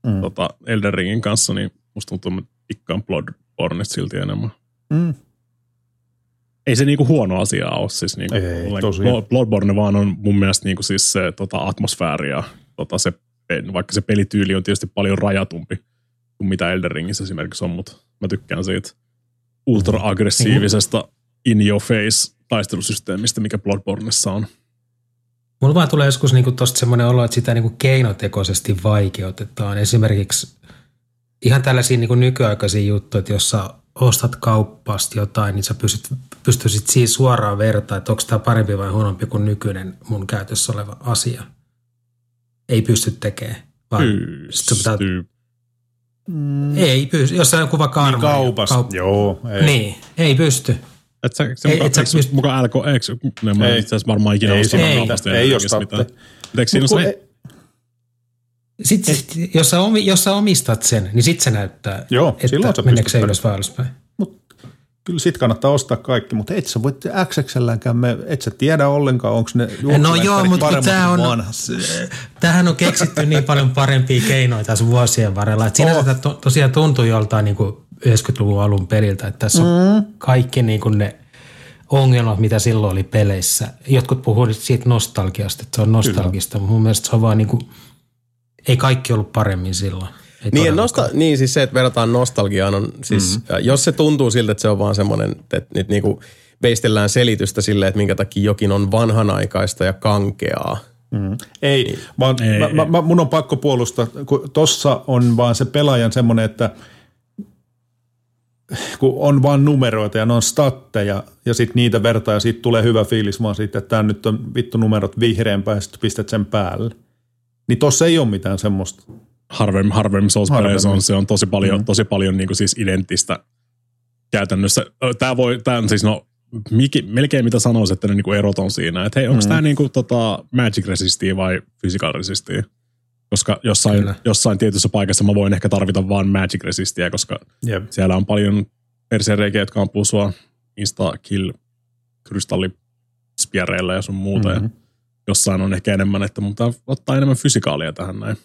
B: Mm.
D: tota Elden Ringin kanssa, niin musta tuntuu, että mä pikkaan Bloodborneista silti enemmän.
B: Mm.
D: Ei se niinku huono asia ole. Siis niinku,
B: Ei, tosiaan.
D: Blood- Bloodborne vaan on mun mielestä niinku siis se tota, atmosfääri ja tota, se, vaikka se pelityyli on tietysti paljon rajatumpi kuin mitä Elden Ringissä esimerkiksi on, mutta mä tykkään siitä ultra-aggressiivisesta in your face taistelusysteemistä, mikä Bloodborneissa on.
C: Mulla vaan tulee joskus niinku tosta semmoinen olo, että sitä niinku keinotekoisesti vaikeutetaan. Esimerkiksi ihan tällaisia niinku nykyaikaisia juttuja, että jos sä ostat kauppaasta jotain, niin sä pystyt, pystyisit siinä suoraan vertaa, että onko tämä parempi vai huonompi kuin nykyinen mun käytössä oleva asia. Ei pysty tekemään. Vaan sit pitää,
D: Pystyy.
C: ei pysty. Jos on kuva
B: Niin
C: karma.
B: kaupasta.
C: kaup-
B: Joo, ei.
C: Niin, ei pysty.
D: Et sä, se
C: Ei,
D: muka,
C: et sä
D: eikö se
C: pyst-
D: muka LK, eikö, ne mä
B: Ei.
D: itse asiassa varmaan ikinä
B: Ei
D: ostanut
C: siinä
D: kaupasta
B: mitään. Ei
D: Elden
B: jos
D: mitään. Eikö siinä
B: Mut
D: ole se,
B: ei-
C: Sitten, sit, jos, sä omi, jos sä omistat sen, niin sitten se näyttää,
B: Joo, silloin
C: että
B: sä
C: meneekö se ylös vai alaspäin.
B: Kyllä sit kannattaa ostaa kaikki, mutta et sä voit XXLäänkään, me, et sä tiedä ollenkaan, onko ne
C: No joo, mutta kun
B: kuin
C: on,
B: vanhat.
C: tämähän on keksitty niin paljon parempia keinoja tässä vuosien varrella. Että sinänsä
B: Oh.
C: to, tosiaan tuntuu joltain niin kuin 90-luvun alun periltä, että tässä on
B: Mm.
C: kaikki niin kuin ne ongelmat, mitä silloin oli peleissä. Jotkut puhuu nyt siitä nostalgiasta, että se on nostalgista, mutta mun mielestä se on vaan niin kuin, ei kaikki ollut paremmin silloin. Ei
A: Niin, nosta, niin siis se, että verrataan nostalgiaan on siis, mm-hmm. jos se tuntuu siltä, että se on vaan semmoinen, että nyt niinku veistellään selitystä sille, että minkä takia jokin on vanhanaikaista ja kankeaa.
B: Ei, vaan
D: Ei,
B: mä,
D: ei.
B: mä, mä, mun on pakko puolustaa, kun tossa on vaan se pelaajan semmoinen, että kun on vaan numeroita ja ne on statteja ja sitten niitä vertaa ja siitä tulee hyvä fiilis vaan siitä, että tämä nyt on vittu numerot vihreämpää ja sitten pistät sen päälle. Niin tossa ei ole mitään semmoista.
D: harvemmin, harvemmin Souls
B: Harvemmin.
D: on, se on tosi paljon, mm. tosi paljon niin kuin siis identtistä käytännössä. Tämä voi, tämä on siis no, miki, melkein mitä sanoisi, että ne niin kuin erot on siinä, että hei, onko mm. tämä niin kuin, tota, magic resistia vai physical resistia? Koska jossain,
C: Kyllä.
D: jossain tietyssä paikassa mä voin ehkä tarvita vain magic resistia, koska
B: Jep.
D: siellä on paljon perseenreikiä, jotka ampuu sua insta-kill kristallispiereillä ja sun muuta. Mm-hmm. Ja jossain on ehkä enemmän, että mun pitää ottaa enemmän fysikaalia tähän näin.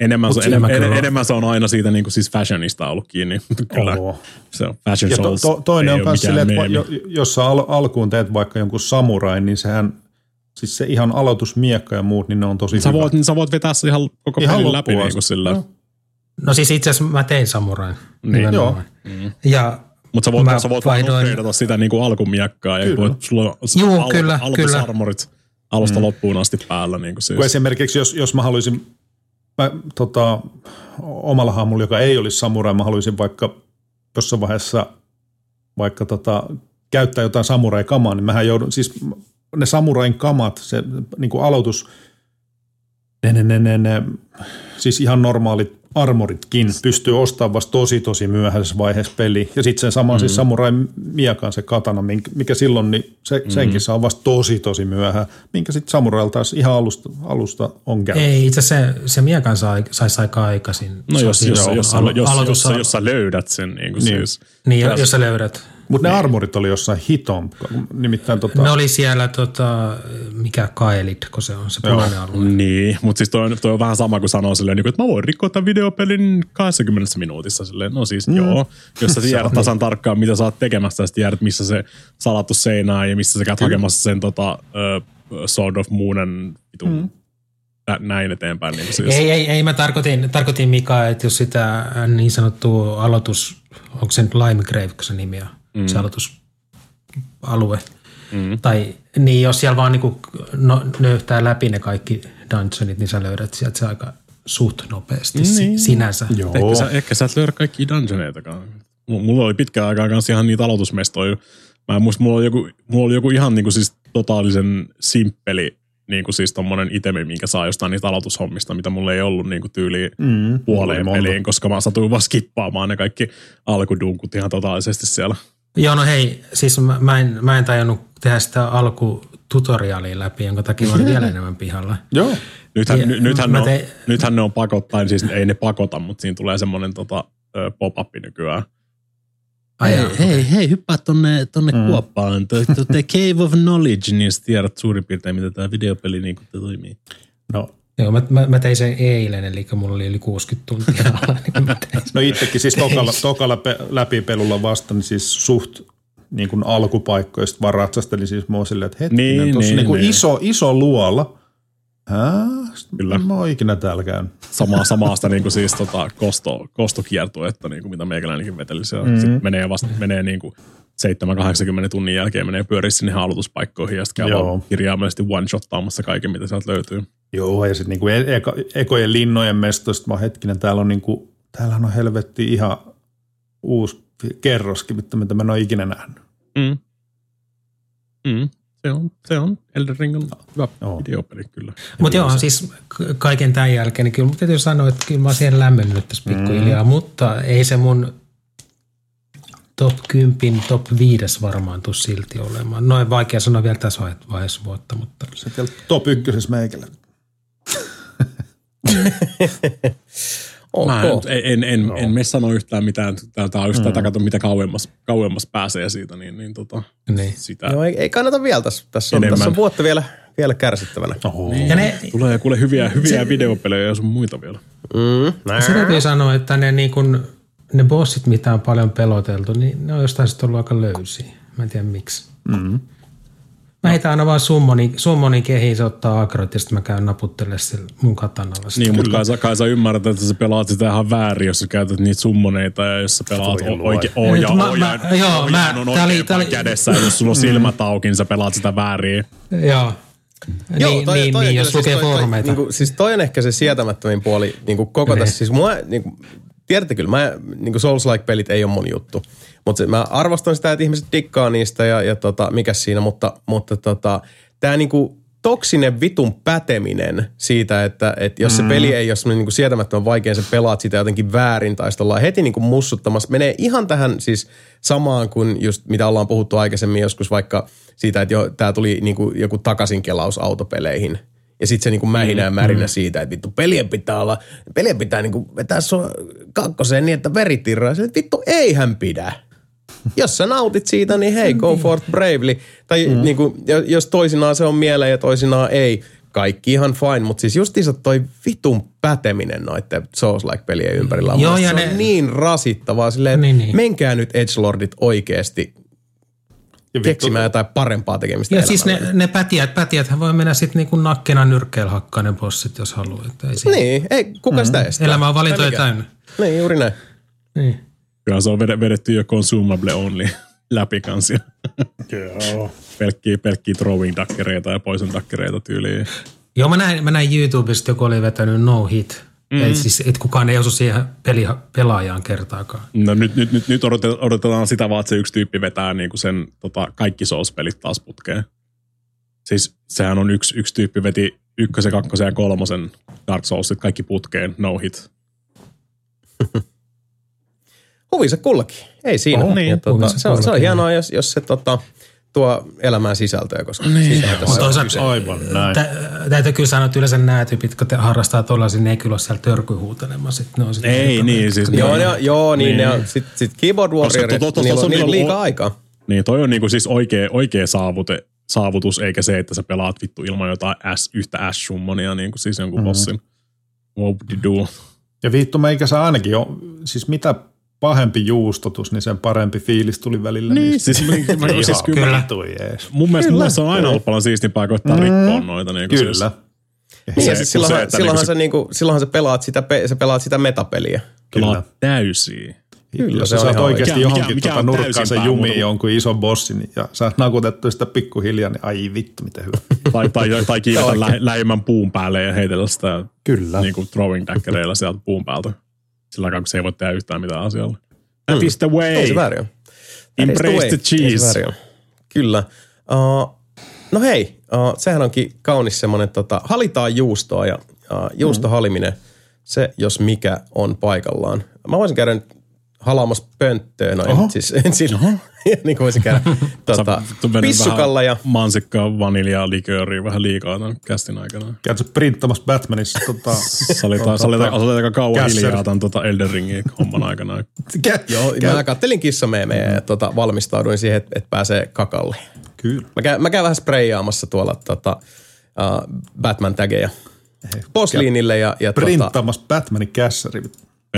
D: Enemmän,
C: Mut
D: se, enemmän, en, enemmän se on aina siitä niin kuin siis fashionista ollut kiinni. Kyllä,
B: Oo.
D: se on fashion
B: Ja to, to, toinen on myös silleen, että jo, jos sä al, alkuun teet vaikka jonkun samurain, niin sehän, siis se ihan aloitusmiekka ja muut, niin ne on tosi
D: Sä
B: hyvä.
D: voit, sä voit vetää se ihan koko
B: Ihan
D: pelin läpi niin kuin sillä.
B: Joo.
C: No siis itse asiassa mä tein samurain.
D: Niin.
C: nimenomaan. Ja
D: Mutta sä voit,
C: Mä
D: sä voit
C: vaihdoin-
D: sitä niin kuin alkumiekkaa. Ja
B: Kyllä.
D: voit, sulla on
C: Juu,
D: al-
C: kyllä,
D: aloitusarmorit alusta loppuun asti päällä. Niin kuin siis.
B: Kun esimerkiksi jos, jos mä haluaisin, mä, tota, omalla hahmolla, joka ei olisi samurai, mä haluaisin vaikka jossain vaiheessa vaikka tota, käyttää jotain samurai-kamaa, niin mähän joudun, siis ne samurain kamat, se niin kuin aloitus, ne, ne, ne, ne, ne, siis ihan normaalit armoritkin pystyy ostamaan vasta tosi tosi myöhäisessä vaiheessa peli. Ja sitten sen saman mm. siis samurai miekan se katana, mikä silloin, niin se, senkin saa vasta tosi tosi myöhään, minkä sitten samurailla taas ihan alusta, alusta on käynyt.
C: ei itse asiassa se, se miekan sai, saisi aika aikaisin.
D: No jos, jos,
C: siis
D: jos,
C: alo-
D: jos, jos, jos, jos sä löydät sen. Niin, kuin
B: Niin.
D: Siis.
C: Niin, jos, jos sä löydät.
B: Mutta ne armorit oli jossain hiton, nimittäin tota,
C: Ne oli siellä, tota, mikä Kaelid, kun se on se punainen alue.
D: Niin, mutta siis toi on, toi on vähän sama kuin sanoo silleen, niin että mä voin rikkoa tämän videopelin 20 minuutissa. Silleen, no siis mm. joo, jos sä tiedät tasan tarkkaan, mitä sä oot tekemässä, ja tiedät, missä se salattu seinää ja missä sä käyt hakemassa sen tota, uh, Sword of Moonen vitun mm. näin eteenpäin. Niin siis.
C: Ei, ei, ei, mä tarkoitin, tarkoitin Mika, että jos sitä äh, niin sanottua aloitus, onko se nyt Limegrave, kun se nimi on, mm. se aloitusalue. Mm. Tai niin, jos siellä vaan niinku no, nöyhtää läpi ne kaikki dungeonit, niin sä löydät sieltä se aika suht nopeasti niin. sinänsä.
B: Joo.
D: Ehkä sä, ehkä sä et löydä kaikki dungeoneitakaan. M- Mulla oli pitkään aikaa kanssa ihan niitä aloitusmestoja. Mä en muista, mulla oli joku, mulla oli joku ihan niinku siis totaalisen simppeli niin kuin siis tommonen itemi, minkä saa jostain niistä aloitushommista, mitä mulla ei ollut niin kuin tyyliin
B: Mm,
D: puoleen peliin, koska mä satuin vaan skippaamaan ne kaikki alkudunkut ihan totaalisesti siellä.
C: Joo, no hei, siis mä, mä, en, mä en tajunnut tehdä sitä alkututoriaalia läpi, jonka takia mä olin vielä enemmän pihalla.
B: Joo.
D: Nythän,
C: Ja
D: ny, nythän, ne on,
C: tein-
D: nythän ne on pakottain, siis ei ne pakota, mutta siinä tulee semmoinen tota, pop-up nykyään.
C: Ai
D: hei,
C: jaa,
D: hei, hei, hyppää tonne, tonne
B: Mm.
D: kuoppaan, to, to, the Cave of Knowledge, niin tiedät suurin piirtein, miten tämä videopeli niin kuin toimii.
B: No,
C: Joo, mä, mä, mä tein sen eilen, eli mulla oli yli 60 tuntia alla, niin
B: no itsekin siis tokalla, tokalla pe, läpipelulla vasta, niin siis suht niin kuin alkupaikkoista vaan ratsastelin siis mua silleen, että hetkinen,
D: Niin,
B: tuossa
D: niin,
B: niin, niin
D: niin.
B: iso, iso luolla. Hää?
D: Kyllä.
B: Mä oon ikinä täällä käynyt.
D: Samaa, samaasta niin kuin siis tota, kosto, kostokiertuetta, niin kuin mitä meikäläinenkin veteli siellä. Mm. Sitten menee, vasta, menee niin kuin 7-80 tunnin jälkeen menee pyöriä sinne aloituspaikkoihin ja sitten käy vaan kirjaimellisesti one-shottaamassa kaiken, mitä sieltä löytyy.
B: Joo, ja sitten niinku e- eka, ekojen linnojen mestoista, mä oon hetkinen, täällä on niinku, täällähän on helvetti ihan uusi kerroskin, mitä, mitä mä en ole ikinä nähnyt.
D: Mm. Mm. Se on, se on Elden Ring on hyvä
B: Joo.
D: videopeli kyllä.
C: Mutta joo, siis kaiken tämän jälkeen, niin kyllä mun täytyy sanoa, että kyllä mä oon siihen lämmennyt tässä pikkuhiljaa, mm. mutta ei se mun top 10, top 5 varmaan tuu silti olemaan. Noin vaikea sanoa vielä tässä vai- vaiheessa vuotta, mutta
B: Se on top ykkösessä meikällä.
A: Ok.
D: Mä en, en, en, no. en mene sanoa yhtään mitään. Tämä on just tätä, kato mitä kauemmas, kauemmas pääsee siitä, niin, niin tota,
C: niin.
D: sitä.
A: Joo, ei, ei kannata vielä tässä. Tässä on,
D: Enemmän.
A: tässä on vuotta vielä, vielä kärsittävänä.
B: Oho.
C: Ja ne,
D: Tulee kuule hyviä, hyviä se, videopelejä ja sun muita vielä.
A: Mm, näin.
C: se täytyy sanoa, että ne, niin kun, ne bossit, mitä on paljon peloteltu, niin ne on jostain sitten ollut aika löysiä. Mä en tiedä miksi.
B: Mm.
C: Mä heitän aina vaan summonin, summonin kehiin, se ottaa agrot ja sitten mä käyn naputtelemaan sillä mun katanalla. sitä.
D: Niin, mutta kai, sä- kai sä ymmärrät, että sä pelaat sitä ihan väärin, jos sä käytät niitä summoneita ja jos sä pelaat oikein oja,
C: Mä-
D: oja,
C: mä- joo,
D: oja
C: mä-
D: on
C: tää oli- tää oli-
D: kädessä ja jos sulla on silmät auki, niin sä pelaat sitä väärin.
C: Joo. niin, niin,
A: on
C: niin
A: kyllä
C: jos lukee
A: toi, toi,
C: foorumeita.
A: Niinku, siis toi on ehkä se sietämättömin puoli niinku koko
C: Niin.
A: tässä. Siis mua, niinku, tiedätte kyllä, mä, niinku Souls-like-pelit ei ole mun juttu. Mutta mä arvostan sitä, että ihmiset dikkaa niistä ja, ja tota, mikä siinä, mutta, mutta tota, tämä niinku toksinen vitun päteminen siitä, että, että jos se
C: Mm.
A: peli ei ole semmoinen niinku sietämättömän vaikea, sä pelaat sitä jotenkin väärin tai sitten ollaan heti niinku mussuttamassa. Menee ihan tähän siis samaan kuin just mitä ollaan puhuttu aikaisemmin joskus vaikka siitä, että jo, tää tuli niinku joku takaisinkelaus autopeleihin. Ja sitten se niinku mähinä ja märinä siitä, että vittu pelien pitää olla, pelien pitää niinku vetää sua kakkoseen niin, että veri tirraa. Sille, että vittu eihän pidä. Jos sä nautit siitä, niin hei, go for bravely. Tai mm. niinku, jo- jos toisinaan se on mieleen ja toisinaan ei, kaikki ihan fine. Mutta siis justiinsa toi vitun päteminen noiden Souls-like-pelien ympärillä on,
C: Joo, ja
A: se
C: ne-
A: on niin rasittavaa. Silleen,
C: Niin,
A: niin, menkää nyt Edgelordit oikeasti keksimään jotain parempaa tekemistä
C: Ja siis ne, ne pätijät, pätijäthän voi mennä sitten niinku nakkena nyrkkeellä hakkaa ne bossit, jos haluaa. Että ei siinä.
A: Niin, ei, kuka sitä estää?
C: Elämä on valintoja täynnä.
A: Niin, juuri näin.
C: Niin.
D: Kyllä se on vede- vedetty jo consumable only läpi kanssa.
B: Joo.
D: Pelkkiä, pelkkiä throwing dakkereita ja poison dakkereita tyyliin.
C: Joo, mä näin, mä näin YouTubesta, joku oli vetänyt no hit. Mm. Et siis, et kukaan ei osu siihen peli, pelaajaan kertaakaan.
D: No nyt, nyt, nyt, nyt odotetaan, sitä vaan, että se yksi tyyppi vetää niinku sen tota, kaikki Souls-pelit taas putkeen. Siis sehän on yksi, yksi tyyppi veti ykkösen, kakkosen ja kolmosen Dark Soulsit kaikki putkeen, no hit.
A: Huvinsa kullakin. Ei siinä.
C: Oho,
A: niin, ja, tota,
C: huvinsa
A: se, on, se on hienoa, jos, jos se tota, tuo elämään sisältöä, koska niin.
C: Mutta
A: on
C: toisaalta
A: kyse.
B: Aivan näin.
C: tä, täytyy kyllä sanoa, että yleensä nämä tyypit, kun te harrastaa tuollaisia, ne ei kyllä ole siellä törkyhuutelemassa. Ne on sit
D: Ei niin, siis
A: Joo, joo, joo niin,
D: Niin.
A: niin. sitten sit Keyboard Warriorit,
D: to- to- to-
A: niillä,
D: tossa
A: on, niillä on
D: niinku-
A: liikaa aikaa.
D: Niin, toi on niinku siis oikea, oikea saavute, saavutus, eikä se, että sä pelaat vittu ilman jotain S, yhtä S-summonia, niin kuin siis jonkun mm-hmm. bossin. What would you do?
B: Ja vittu meikä saa ainakin jo, siis mitä pahempi juustotus, niin sen parempi fiilis tuli välillä.
D: Niin,
B: niistä.
D: siis, mä, siis
B: Ihan
D: kyllä.
B: vittu jees.
D: Mun mielestä, mielestä se on aina ollut paljon siistimpää koittaa mm. rikkoa noita. Niin
B: Kyllä.
D: Siis,
A: Niin,
D: Se-
A: ja siis silloinhan,
D: se, että
A: silloinhan,
D: niinku
A: se, niinku, silloinhan sä pelaat sitä, pe- sä pelaat sitä metapeliä.
D: pelaat täysiä.
A: Kyllä, se
B: sä
A: on
B: oikeasti
D: oikein. Mikä-
B: johonkin
D: mikä
B: tuota
D: on
B: nurkkaan
D: täysin
B: sen
D: päämuoto?
B: jumiin jonkun ison bossin ja sä oot nakutettu sitä pikkuhiljaa, niin ai vittu, miten hyvä.
D: Tai, tai, tai kiilata lä, lähimmän puun päälle ja heitellä sitä
B: Kyllä.
D: niin kuin throwing daggereilla sieltä puun päältä. Sillä aikaa, kun se ei voi tehdä yhtään mitään asialla. That is the way.
A: Ei se väärin
D: Embrace the
A: se
D: cheese.
A: ole. Kyllä. Uh, no hei, uh, sehän onkin kaunis semmoinen, tota, halitaan juustoa ja uh, juustohaliminen, se jos mikä on paikallaan. Mä voisin käydä nyt halaamassa pönttöä, no en siis, en sillä, niin kuin voisin käydä tota, pissukalla ja
D: Mansikkaa, vaniljaa, likööriä vähän liikaa tämän kästin aikana.
B: Käytkö printtamassa Batmanissa tota,
D: olit, sä olit, sä olit aika kauan
B: Kässer.
D: hiljaa tämän tota Elden Ringin homman aikana.
B: Kä-
A: Joo, mä kattelin kissameemejä ja tota, valmistauduin siihen, että et pääsee kakalle.
B: Kyllä.
A: Mä käyn, mä käyn vähän spreijaamassa tuolla tota, uh, Batman-tägejä posliinille ja, ja tota,
B: Printtamassa Batmanin kässäri.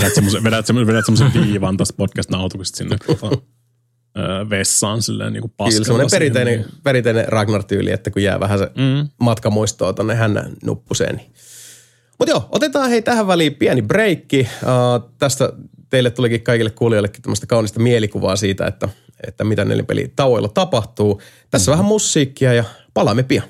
D: Vedät semmoisen, vedät semmoisen, vedät semmoisen viivan tästä podcast-nautuksesta sinne tota, vessaan silleen niin kuin
A: kyllä
D: paskalla.
A: semmoinen
D: siihen,
A: perinteinen,
D: niin-
A: perinteinen Ragnar-tyyli, että kun jää vähän se mm. matkamuistoa tonne hännän nuppuseen. Niin. Mutta joo, otetaan hei tähän väliin pieni breikki. Uh, tästä teille tulikin kaikille kuulijoillekin tämmöistä kaunista mielikuvaa siitä, että, että mitä nelinpeli tauoilla tapahtuu. Tässä mm. vähän musiikkia ja palaamme pian.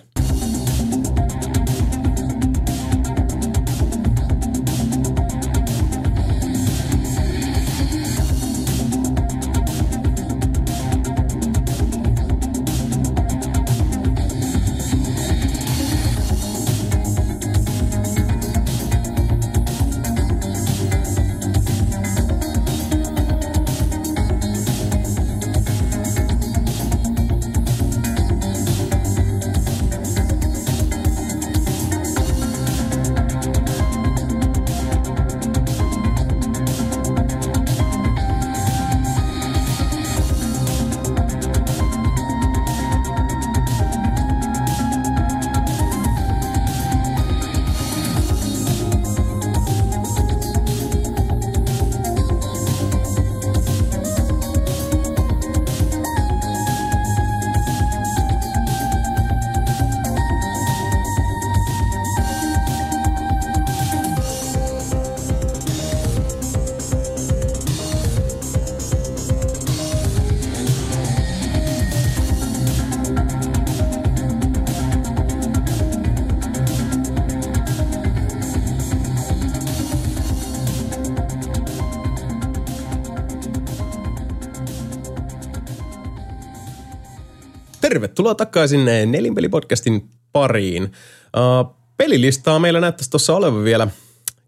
A: Takaisin Nelinpeli-podcastin pariin. Uh, pelilistaa meillä näyttäisi tuossa olevan vielä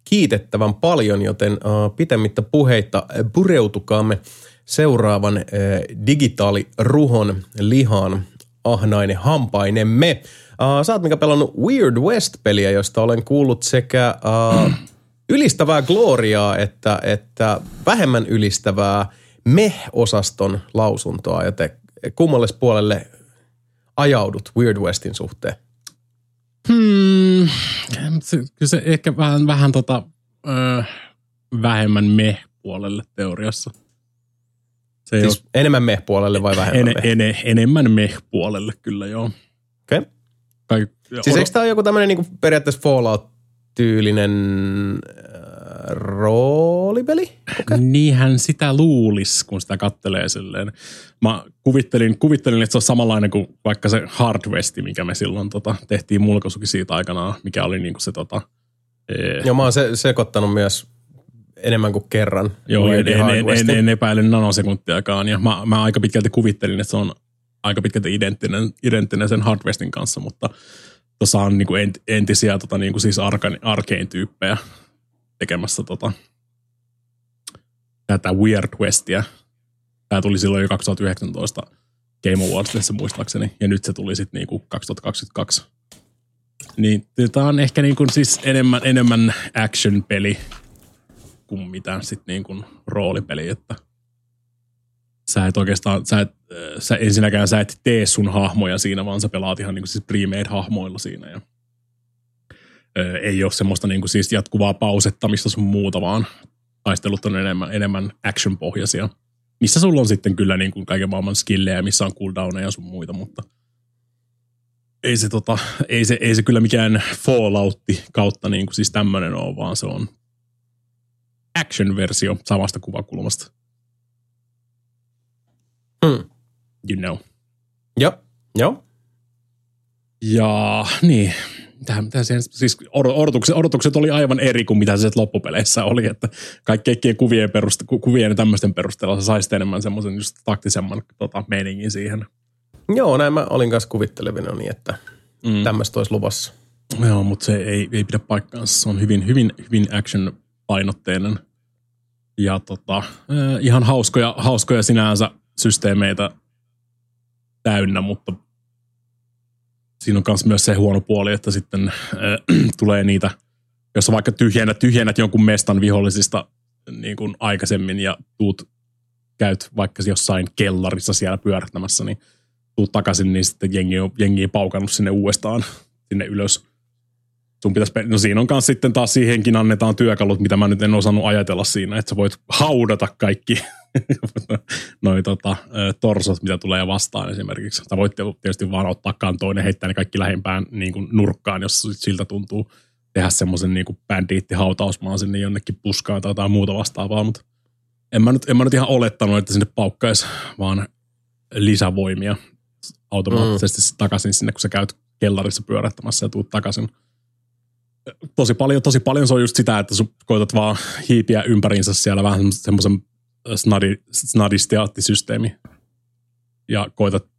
A: kiitettävän paljon, joten uh, pitemmittä puheitta uh, pureutukaamme seuraavan uh, digitaaliruhon lihaan ahnainen hampainemme. Uh, sä oot mikä pelannut Weird West-peliä, josta olen kuullut sekä uh, ylistävää gloriaa että, että vähemmän ylistävää meh-osaston lausuntoa, joten kummalle puolelle ajaudut Weird Westin suhteen?
D: Hmm, kyllä se ehkä vähän, vähän tota, ö, vähemmän me-puolelle teoriassa. Se
A: Siis enemmän meh-puolelle vai
D: ole,
A: vähemmän
D: ene,
A: meh?
D: ene, enemmän me-puolelle kyllä joo.
A: Okay.
D: Kai,
A: Siis eikö tämä ole joku tämmöinen niinku periaatteessa Fallout-tyylinen roolipeli?
D: Niinhän sitä luulisi, kun sitä kattelee silleen. Mä kuvittelin, kuvittelin, että se on samanlainen kuin vaikka se Hardwesti, mikä me silloin tota, tehtiin mulkaisukin siitä aikanaan, mikä oli niinku se tota, ee,
A: Joo, mä oon se, sekoittanut myös enemmän kuin kerran.
D: Joo, en, en, en, en, en epäile nanosekuntiakaan. Ja mä, mä aika pitkälti kuvittelin, että se on aika pitkälti identtinen, identtinen sen Hardwestin kanssa, mutta tuossa on niinku ent, entisiä tota, niinku siis arkan, arkein-tyyppejä tekemässä tota, tätä Weird Westia. Tämä tuli silloin jo 2019 Game Awardsissa muistaakseni, ja nyt se tuli sitten niinku 2022. Niin tämä on ehkä niinku siis enemmän, enemmän action-peli kuin mitään sit niin kuin roolipeli, että sä et oikeastaan, sä, et, äh, sä ensinnäkään sä et tee sun hahmoja siinä, vaan sä pelaat ihan niin kuin siis pre-made-hahmoilla siinä ja ei ole semmoista niin kuin siis jatkuvaa pausettamista sun muuta, vaan taistelut on enemmän, enemmän action-pohjaisia, missä sulla on sitten kyllä niin kuin kaiken maailman skillejä, missä on cooldowneja ja sun muita, mutta ei se, tota, ei se, ei se kyllä mikään Falloutti kautta niin kuin siis tämmöinen ole, vaan se on action-versio samasta kuvakulmasta.
A: Hmm.
D: You know.
A: Joo, joo.
D: Ja niin, tähän, mitä siihen, siis odot- odotukset, odotukset oli aivan eri kuin mitä se loppupeleissä oli, että kaikkien kuvien, peruste, ku- kuvien ja tämmöisten perusteella sä saisit enemmän semmoisen just taktisemman tota, meiningin siihen.
A: Joo, näin mä olin kanssa kuvittelevina niin, että mm. tämmöistä olisi luvassa.
D: Joo, mutta se ei, ei pidä paikkaansa. Se on hyvin, hyvin, hyvin action-painotteinen. Ja tota, ihan hauskoja, hauskoja sinänsä systeemeitä täynnä, mutta siinä on myös se huono puoli, että sitten äh, tulee niitä, jos vaikka tyhjennät, tyhjennät jonkun mestan vihollisista niin kuin aikaisemmin ja tuut, käyt vaikka jossain kellarissa siellä pyörähtämässä, niin tuut takaisin, niin sitten jengi on, jengi on paukannut sinne uudestaan sinne ylös. Sun pitäisi, no siinä on myös sitten taas siihenkin annetaan työkalut, mitä mä nyt en osannut ajatella siinä, että sä voit haudata kaikki noi tota, torsot, mitä tulee vastaan esimerkiksi. Sä voit tietysti vaan ottaa kantoon ja heittää ne kaikki lähimpään niin kuin nurkkaan, jos siltä tuntuu tehdä semmoisen niin bändiitti-hautausmaan sinne jonnekin puskaan tai jotain muuta vastaavaa, mutta en mä nyt, en mä nyt ihan olettanut, että sinne paukkaisi vaan lisävoimia automaattisesti mm. takaisin sinne, kun sä käyt kellarissa pyörähtämässä ja tuut takaisin. Tosi paljon, tosi paljon se on just sitä, että sä koetat vaan hiipiä ympäriinsä siellä vähän semmoisen snadi, snadistiaattisysteemi. Ja koetat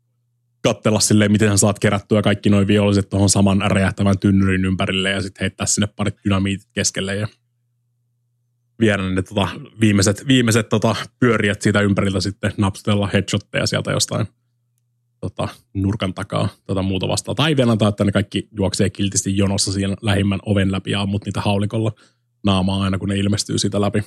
D: katsella silleen, miten saat kerättyä kaikki noin viholliset tuohon saman räjähtävän tynnyrin ympärille ja sitten heittää sinne parit dynamiitit keskelle ja viedä ne tota, viimeiset, viimeiset tota, pyöriät siitä ympäriltä sitten napsutella headshotteja sieltä jostain tota, nurkan takaa tota muuta vastaan. Tai vielä antaa, että ne kaikki juoksee kiltisti jonossa siinä lähimmän oven läpi ja ammut niitä haulikolla naamaa aina, kun ne ilmestyy siitä läpi.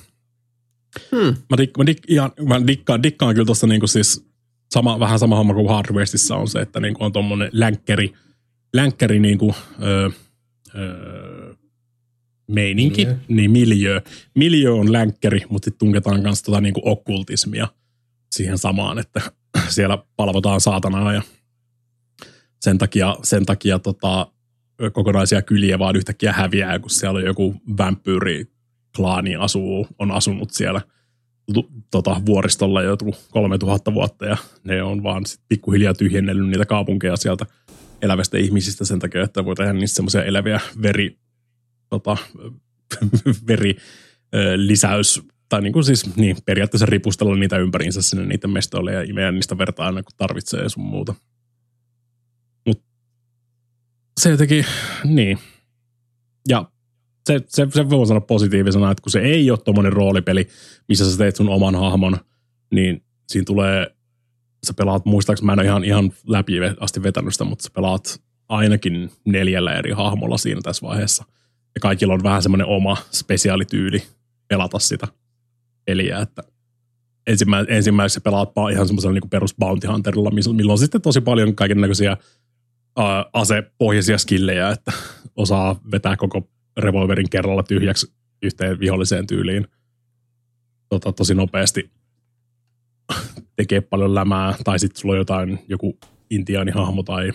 D: Hmm. Mä, dik, mä, dik, ihan, mä dikkaan, dikkaan kyllä tuossa niinku siis sama, vähän sama homma kuin Hard Westissä on se, että niinku on tuommoinen länkkäri, länkkäri niinku, öö, öö, meininki, miljö. niin miljö. Miljö on länkkäri, mutta sitten tunketaan myös tota niinku okkultismia siihen samaan, että siellä palvotaan saatanaa ja sen takia, sen takia tota, kokonaisia kyliä vaan yhtäkkiä häviää, kun siellä on joku vampyyri klaani asuu, on asunut siellä tota, vuoristolla jo 3000 vuotta ja ne on vaan sit pikkuhiljaa tyhjennellyt niitä kaupunkeja sieltä elävästä ihmisistä sen takia, että voi tehdä niistä semmoisia eläviä veri, tota, veri lisäys tai niin kuin siis niin, periaatteessa ripustella niitä ympäriinsä sinne niiden mestoille ja imeä niistä vertaa aina kun tarvitsee ja sun muuta. Mut se jotenkin, niin. Ja se, se, se voi sanoa positiivisena, että kun se ei ole tuommoinen roolipeli, missä sä teet sun oman hahmon, niin siinä tulee, sä pelaat, muistaakseni mä en ole ihan, ihan läpi asti vetänyt sitä, mutta sä pelaat ainakin neljällä eri hahmolla siinä tässä vaiheessa. Ja kaikilla on vähän semmoinen oma spesiaalityyli pelata sitä peliä, että ensimmä, ensimmäisenä pelaat ihan semmoisella niin perus Bounty Hunterilla, milloin on sitten tosi paljon kaiken näköisiä asepohjaisia skillejä, että osaa vetää koko revolverin kerralla tyhjäksi yhteen viholliseen tyyliin tota, tosi nopeasti tekee paljon lämää, tai sitten sulla on jotain, joku intiaanihahmo tai,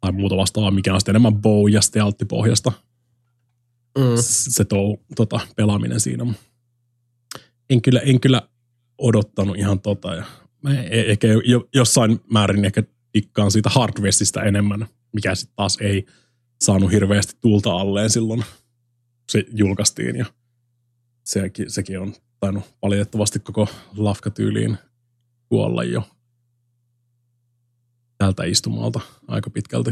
D: tai muuta vastaavaa, mikä on sitten enemmän bow- ja stealth-pohjasta. Mm. Se tuo tota, pelaaminen siinä. En kyllä, en kyllä odottanut ihan tota. Ja mä e- ehkä jo, jossain määrin ehkä dikkaan siitä Hardwestista enemmän, mikä sitten taas ei – saanut hirveästi tulta alleen silloin, se julkaistiin. Ja sekin, sekin on tainnut valitettavasti koko lafkatyyliin kuolla jo tältä istumalta aika pitkälti.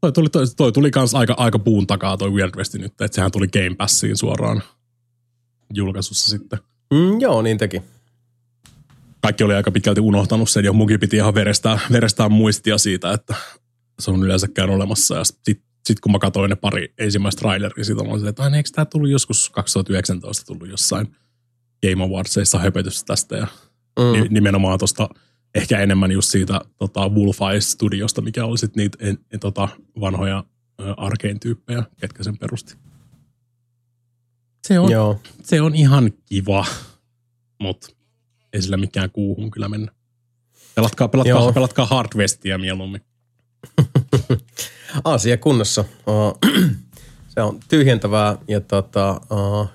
D: Toi tuli, toi, toi tuli kans aika, aika puun takaa toi Weird West nyt, että sehän tuli Game Passiin suoraan julkaisussa sitten.
A: Mm, joo, niin teki.
D: Kaikki oli aika pitkälti unohtanut sen ja munkin piti ihan verestää, verestää muistia siitä, että se on yleensäkään olemassa. Ja sitten sit kun mä katsoin ne pari ensimmäistä traileria, siitä on että eikö tämä tullut joskus 2019 tullut jossain Game Awardsissa höpötystä tästä ja mm. nimenomaan tuosta ehkä enemmän just siitä tota, Wolfeye Studiosta, mikä oli sitten niitä en, en, tota, vanhoja Arkane-tyyppejä, ketkä sen perusti. Se on, Joo. se on ihan kiva, mutta ei sillä mikään kuuhun kyllä mennä. Pelatkaa, pelatkaa, pelatkaa Hard Westia mieluummin.
A: Asia kunnossa. se on tyhjentävää ja tota, uh,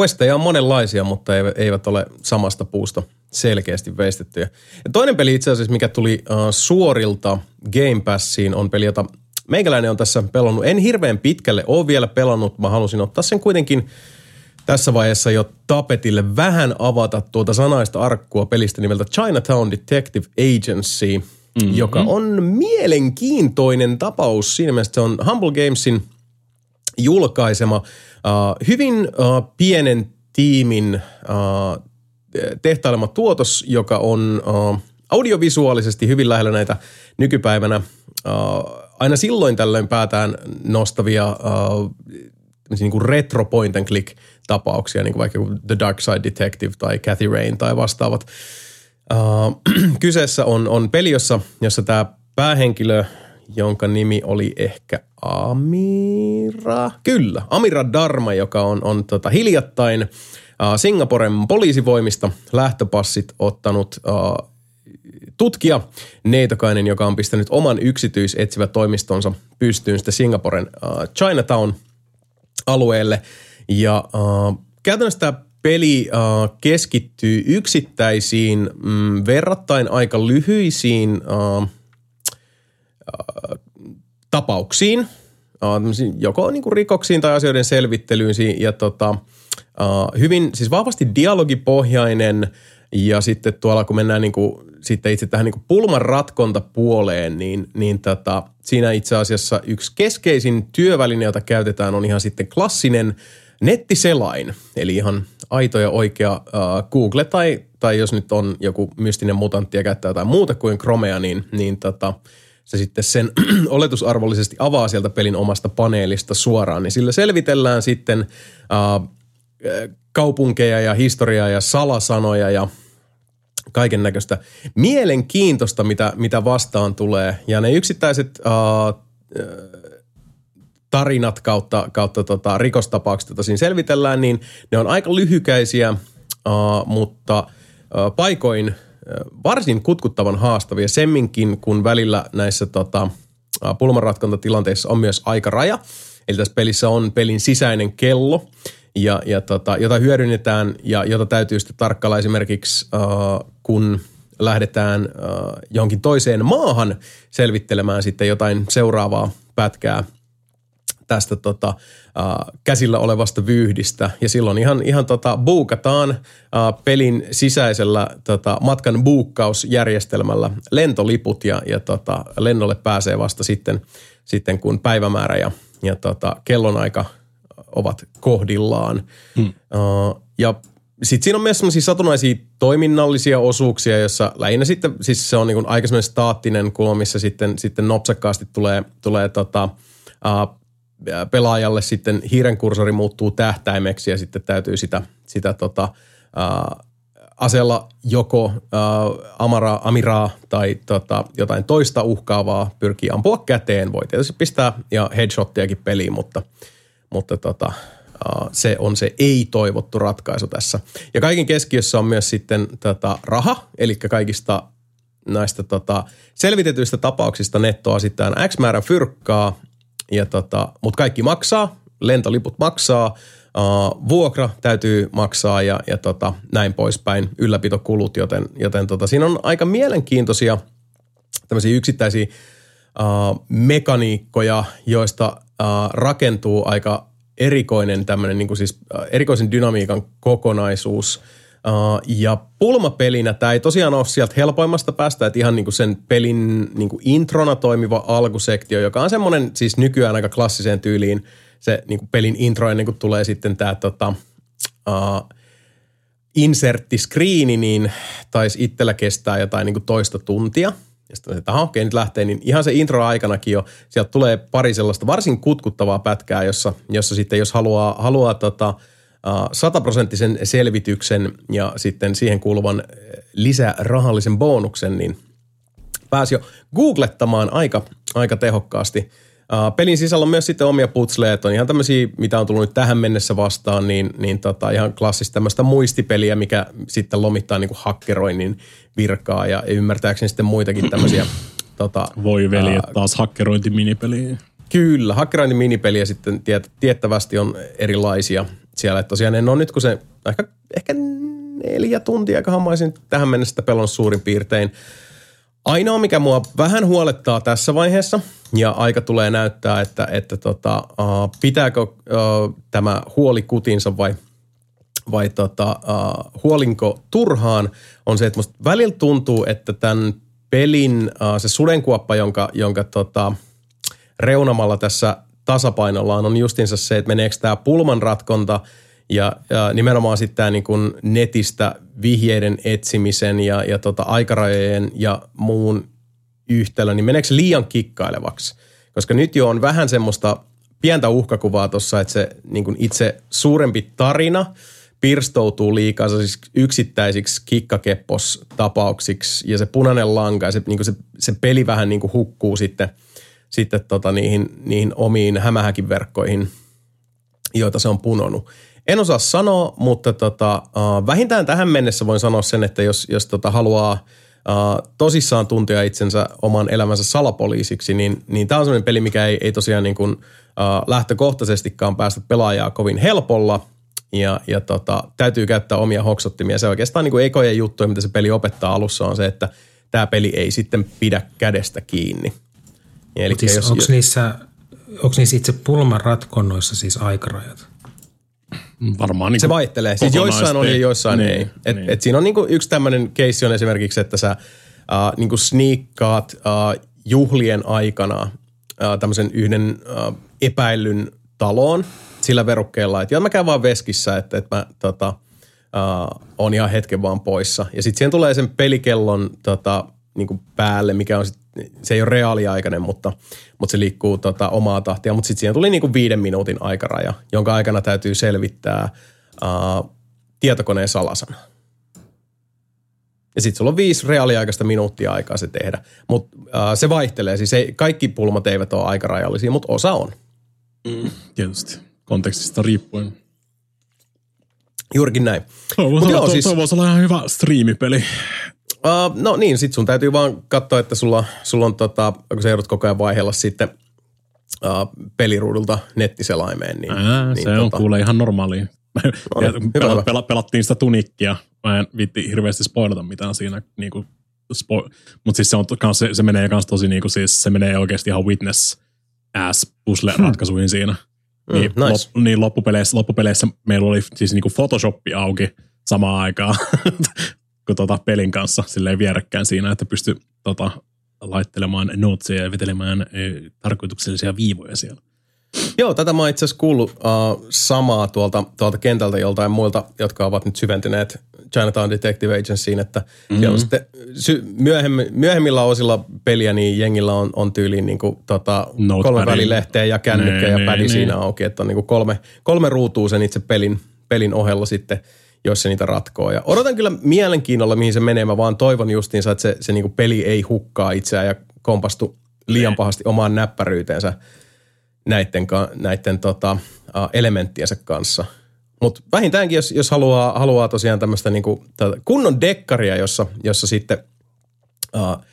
A: Westejä on monenlaisia, mutta eivät ole samasta puusta selkeästi veistettyjä. Ja toinen peli itse asiassa, mikä tuli uh, suorilta Game Passiin, on peli, jota meikäläinen on tässä pelannut. En hirveän pitkälle ole vielä pelannut, mä halusin ottaa sen kuitenkin tässä vaiheessa jo tapetille vähän avata tuota sanaista arkkua pelistä nimeltä Chinatown Detective Agency – mm-hmm. joka on mielenkiintoinen tapaus. Siinä mielessä se on Humble Gamesin julkaisema uh, hyvin uh, pienen tiimin uh, tehtailema tuotos, joka on uh, audiovisuaalisesti hyvin lähellä näitä nykypäivänä uh, aina silloin tällöin päätään nostavia uh, niin kuin retro point and click tapauksia, niin kuin vaikka The Dark Side Detective tai Cathy Rain tai vastaavat. Uh, kyseessä on, on peli, jossa, jossa tämä päähenkilö, jonka nimi oli ehkä Amira, kyllä, Amira Dharma, joka on, on tota, hiljattain uh, Singaporen poliisivoimista lähtöpassit ottanut uh, tutkija Neitokainen, joka on pistänyt oman yksityisetsivä toimistonsa pystyyn sitten Singaporen uh, Chinatown-alueelle. Ja uh, käytännössä tämä peli uh, keskittyy yksittäisiin, mm, verrattain aika lyhyisiin uh, uh, tapauksiin, uh, joko niin kuin rikoksiin tai asioiden selvittelyyn ja tota, uh, hyvin siis vahvasti dialogipohjainen ja sitten tuolla kun mennään niin kuin sitten itse tähän niin pulman ratkontapuoleen, niin, niin tota, siinä itse asiassa yksi keskeisin työväline, jota käytetään, on ihan sitten klassinen nettiselain. Eli ihan aito ja oikea uh, Google tai, tai jos nyt on joku mystinen mutantti ja käyttää jotain muuta kuin Chromea, niin, niin tota, se sitten sen oletusarvollisesti avaa sieltä pelin omasta paneelista suoraan, niin sillä selvitellään sitten uh, kaupunkeja ja historiaa ja salasanoja ja kaiken näköistä mielenkiintoista, mitä, mitä vastaan tulee. Ja ne yksittäiset uh, tarinat kautta, kautta tota, rikostapaukset, joita siinä selvitellään, niin ne on aika lyhykäisiä, uh, mutta uh, paikoin uh, varsin kutkuttavan haastavia. Semminkin, kun välillä näissä tota, uh, pulmanratkontatilanteissa on myös aikaraja. Eli tässä pelissä on pelin sisäinen kello, ja, ja tota, jota hyödynnetään ja jota täytyy sitten tarkkailla esimerkiksi, uh, kun lähdetään uh, johonkin toiseen maahan selvittelemään sitten jotain seuraavaa pätkää tästä tota, uh, käsillä olevasta vyyhdistä. Ja silloin ihan, ihan tota, buukataan uh, pelin sisäisellä tota, matkan buukkausjärjestelmällä lentoliput ja, ja tota, lennolle pääsee vasta sitten, sitten kun päivämäärä ja, ja tota, kellonaika – ovat kohdillaan. Hmm. Uh, ja sitten siinä on myös sellaisia satunnaisia toiminnallisia osuuksia, jossa lähinnä sitten, siis se on niin aika semmoinen staattinen kulma, missä sitten, sitten nopsakkaasti tulee, tulee tota, uh, pelaajalle sitten hiiren kursori muuttuu tähtäimeksi ja sitten täytyy sitä, sitä tota, uh, asella joko uh, amara, amiraa tai tota, jotain toista uhkaavaa pyrkii ampua käteen. Voi tietysti pistää ja headshottiakin peliin, mutta – mutta tota, se on se ei-toivottu ratkaisu tässä. Ja kaiken keskiössä on myös sitten tota, raha, eli kaikista näistä tota, selvitetyistä tapauksista nettoa sitten X määrä fyrkkaa, ja tota, mutta kaikki maksaa, lentoliput maksaa, vuokra täytyy maksaa ja, ja tota, näin poispäin, ylläpitokulut, joten, joten tota, siinä on aika mielenkiintoisia tämmöisiä yksittäisiä uh, mekaniikkoja, joista uh, rakentuu aika erikoinen tämmöinen niin kuin siis, uh, erikoisen dynamiikan kokonaisuus. Uh, ja pulmapelinä tämä ei tosiaan ole sieltä helpoimmasta päästä, että ihan niin kuin sen pelin niin kuin introna toimiva alkusektio, joka on semmoinen siis nykyään aika klassiseen tyyliin se niin kuin pelin intro ennen kuin tulee sitten tämä tota, uh, inserttiskriini, niin taisi itsellä kestää jotain niin kuin toista tuntia – ja sitten että okei, nyt lähtee, niin ihan se intro-aikanakin jo, sieltä tulee pari sellaista varsin kutkuttavaa pätkää, jossa, jossa sitten jos haluaa, haluaa tota, sataprosenttisen selvityksen ja sitten siihen kuuluvan lisärahallisen bonuksen, niin pääsi jo googlettamaan aika, aika tehokkaasti – Uh, pelin sisällä on myös sitten omia putsleja, että on ihan tämmöisiä, mitä on tullut nyt tähän mennessä vastaan, niin, niin tota, ihan klassista tämmöistä muistipeliä, mikä sitten lomittaa niin kuin hakkeroinnin virkaa ja ymmärtääkseni sitten muitakin tämmöisiä. tota,
D: Voi veli, uh, taas hakkerointiminipeliä.
A: Kyllä, hakkerointiminipeliä sitten tiet, tiettävästi on erilaisia siellä. Että tosiaan en ole nyt, kun se ehkä, ehkä neljä tuntia, mä olisin tähän mennessä pelon suurin piirtein. Ainoa, mikä mua vähän huolettaa tässä vaiheessa, ja aika tulee näyttää, että, että tota, pitääkö tämä huoli kutinsa vai, vai tota, huolinko turhaan, on se, että musta välillä tuntuu, että tämän pelin se sudenkuoppa, jonka, jonka tota, reunamalla tässä tasapainollaan on justinsa se, että meneekö tämä pulman ratkonta ja, ja nimenomaan sitten tämä niin kuin netistä vihjeiden etsimisen ja, ja tota aikarajojen ja muun yhtälö, niin meneekö liian kikkailevaksi? Koska nyt jo on vähän semmoista pientä uhkakuvaa tuossa, että se niin kuin itse suurempi tarina pirstoutuu liikaa siis yksittäisiksi kikkakeppos-tapauksiksi ja se punainen lanka ja se, niin se, se peli vähän niin hukkuu sitten, sitten tota niihin, niihin omiin hämähäkin verkkoihin, joita se on punonut. En osaa sanoa, mutta tota, uh, vähintään tähän mennessä voin sanoa sen, että jos, jos tota haluaa uh, tosissaan tuntea itsensä oman elämänsä salapoliisiksi, niin, niin tämä on sellainen peli, mikä ei, ei tosiaan niin kuin, uh, lähtökohtaisestikaan päästä pelaajaa kovin helpolla. Ja, ja tota, täytyy käyttää omia hoksottimia. Se oikeastaan niin kuin ekojen juttuja, mitä se peli opettaa alussa, on se, että tämä peli ei sitten pidä kädestä kiinni.
C: Eli siis jos, onko, niissä, onko niissä itse pulman ratkonnoissa siis aikarajat?
D: Varmaan niin
A: Se vaihtelee. Siis joissain on ja joissain niin, ei. Et, niin. et siinä on niinku yksi tämmöinen keissi on esimerkiksi, että sä uh, niinku sniikkaat uh, juhlien aikana uh, tämmöisen yhden uh, epäillyn taloon sillä verukkeella, että mä käyn vaan veskissä, että, että mä tota, uh, on ihan hetken vaan poissa. Ja sitten siihen tulee sen pelikellon tota, niinku päälle, mikä on sit se ei ole reaaliaikainen, mutta, mutta se liikkuu tota, omaa tahtia. Mutta sitten siihen tuli niinku viiden minuutin aikaraja, jonka aikana täytyy selvittää uh, tietokoneen salasana. Ja sitten sulla on viisi reaaliaikaista minuuttia aikaa se tehdä. Mutta se vaihtelee. Siis ei, kaikki pulmat eivät ole aikarajallisia, mutta osa on.
D: Mm, tietysti. Kontekstista riippuen.
A: Juurikin näin.
D: Tuo voisi olla, siis... voisi olla ihan hyvä striimipeli.
A: Uh, no niin, sit sun täytyy vaan katsoa, että sulla, sulla on tota, kun sä joudut koko ajan vaihella sitten uh, peliruudulta nettiselaimeen. Niin,
D: Ää,
A: niin
D: se tota... on kuule ihan normaali. No, niin, pel- pel- pelattiin sitä tunikkia. Mä en vitti hirveästi spoilata mitään siinä. Niin kuin spo- Mutta siis se, on, se, se menee kans tosi niin kuin, siis se menee oikeasti ihan witness ass puzzle ratkaisuihin hmm. siinä. Mm, niin, nice. lop, niin loppupeleissä, loppupeleissä meillä oli siis niinku Photoshoppi auki samaan aikaan kuin tota pelin kanssa silleen vierekkäin siinä, että pysty tota, laittelemaan notesia ja vetelemään e, tarkoituksellisia viivoja siellä.
A: Joo, tätä mä itse asiassa kuullut uh, samaa tuolta, tuolta kentältä joltain muilta, jotka ovat nyt syventyneet Chinatown Detective Agencyin, että mm-hmm. siellä on sitten sy- myöhemmi, myöhemmillä osilla peliä, niin jengillä on, on tyyliin niin kuin, tota, kolme välilehteä ja kännykkä nee, ja pädi nee, siinä nee. auki, että on niin kuin kolme, kolme ruutua sen itse pelin, pelin ohella sitten – jos se niitä ratkoo. Ja odotan kyllä mielenkiinnolla, mihin se menee. Mä vaan toivon justiinsa, että se, se niinku peli ei hukkaa itseään ja kompastu liian pahasti omaan näppäryyteensä näiden, näiden tota, elementtiensä kanssa. Mutta vähintäänkin, jos, jos haluaa, haluaa tosiaan tämmöistä niinku, kunnon dekkaria, jossa, jossa sitten uh,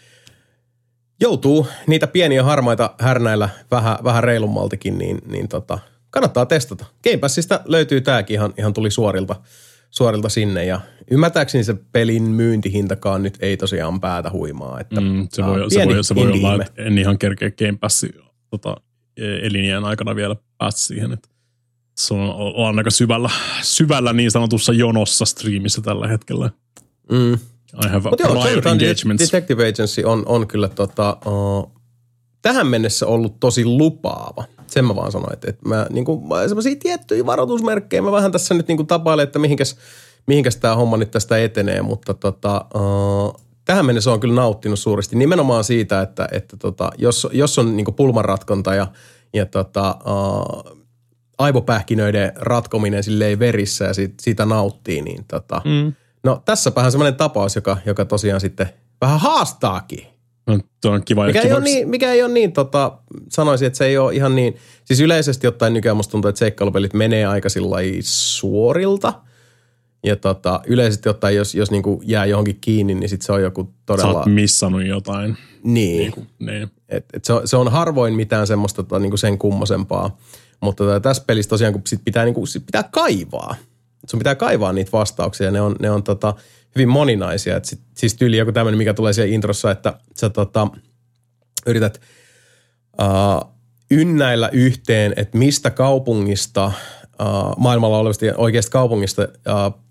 A: joutuu niitä pieniä harmaita härnäillä vähän, vähän reilummaltikin, niin, niin tota, kannattaa testata. Game Passista löytyy tämäkin ihan, ihan tuli suorilta suorilta sinne ja ymmärtääkseni se pelin myyntihintakaan nyt ei tosiaan päätä huimaa. Että,
D: mm, se, voi, se, voi, se voi olla, että en ihan kerkeä Game Passin tota, elinjään aikana vielä päästä siihen, että se on, on aika syvällä, syvällä niin sanotussa jonossa striimissä tällä hetkellä.
A: Mm.
D: I have Mut joo, engagements.
A: Detective Agency on, on kyllä tota, uh, tähän mennessä ollut tosi lupaava – sen mä vaan sanoin, että, että mä, niin kuin, semmoisia tiettyjä varoitusmerkkejä mä vähän tässä nyt niin kuin tapailen, että mihinkäs, mihinkäs tämä homma nyt tästä etenee, mutta tota, uh, tähän mennessä on kyllä nauttinut suuresti nimenomaan siitä, että, että tota, jos, jos on niin pulmanratkonta ja, ja tota, uh, aivopähkinöiden ratkominen silleen verissä ja siitä, siitä nauttii, niin tota, mm. no tässäpähän semmoinen tapaus, joka, joka tosiaan sitten vähän haastaakin
D: No, tuo on kiva.
A: Mikä ei, ole niin, mikä ei ole niin, tota, sanoisin, että se ei ole ihan niin, siis yleisesti ottaen nykyään musta tuntuu, että seikkailupelit menee aika sillä suorilta. Ja tota, yleisesti ottaen, jos, jos niinku jää johonkin kiinni, niin sit se on joku todella... Sä
D: oot missannut jotain.
A: Niin. Niinku, niin. Et, et se, on, se on harvoin mitään semmoista tota, niinku sen kummosempaa. Mutta tota, tässä pelissä tosiaan, kun sit pitää, niinku, sit pitää kaivaa. Sun pitää kaivaa niitä vastauksia. Ne on, ne on tota, hyvin moninaisia. Et sit, siis tyyli joku tämmöinen, mikä tulee siellä introssa, että sä tota, yrität uh, ynnäillä yhteen, että mistä kaupungista, uh, maailmalla olevasta oikeasta kaupungista uh,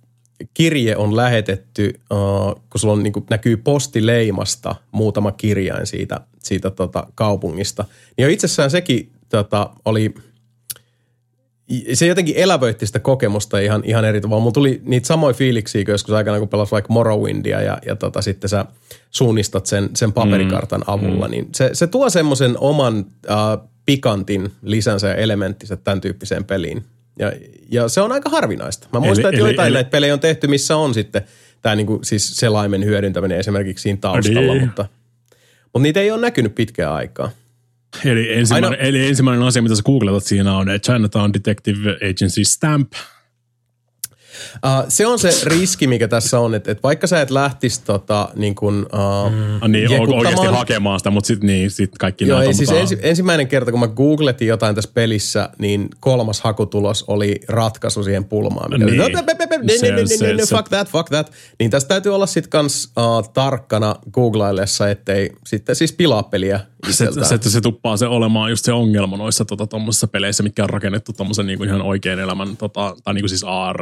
A: kirje on lähetetty, uh, kun sulla on, niin kuin, näkyy postileimasta muutama kirjain siitä, siitä tota, kaupungista. Niin jo itsessään sekin tota, oli, se jotenkin elävöitti sitä kokemusta ihan, ihan eri tavalla. Mulla tuli niitä samoja fiiliksiä kun joskus aikana, kun pelasit vaikka Morrowindia ja, ja tota, sitten sä suunnistat sen, sen paperikartan mm. avulla, mm. niin se, se tuo semmoisen oman uh, pikantin lisänsä ja elementtinsä tämän tyyppiseen peliin. Ja, ja se on aika harvinaista. Mä muistan, eli, että joitain eli, näitä pelejä on tehty, missä on sitten tämä niinku, siis selaimen hyödyntäminen esimerkiksi siinä taustalla, niin. mutta, mutta niitä ei ole näkynyt pitkään aikaa.
D: Eli ensimmäinen, eli ensimmäinen asia, mitä sä googletat siinä on Chinatown Detective Agency Stamp –
A: Uh, se on se riski, mikä tässä on, että, että vaikka sä et lähtisi tota, niin kuin, uh,
D: mm. niin, oikeasti hakemaan sitä, mutta sitten niin, sit kaikki
A: Joo, ei, siis ensi, ensimmäinen kerta, kun mä googletin jotain tässä pelissä, niin kolmas hakutulos oli ratkaisu siihen pulmaan. Niin. Fuck that, fuck that. Niin tästä täytyy olla sitten kans uh, tarkkana googlaillessa, ettei sitten siis pilaa peliä
D: se, se, se tuppaa se olemaan just se ongelma noissa tota, peleissä, mitkä on rakennettu tommosen niin ihan oikein elämän, tota, tai niin kuin siis AR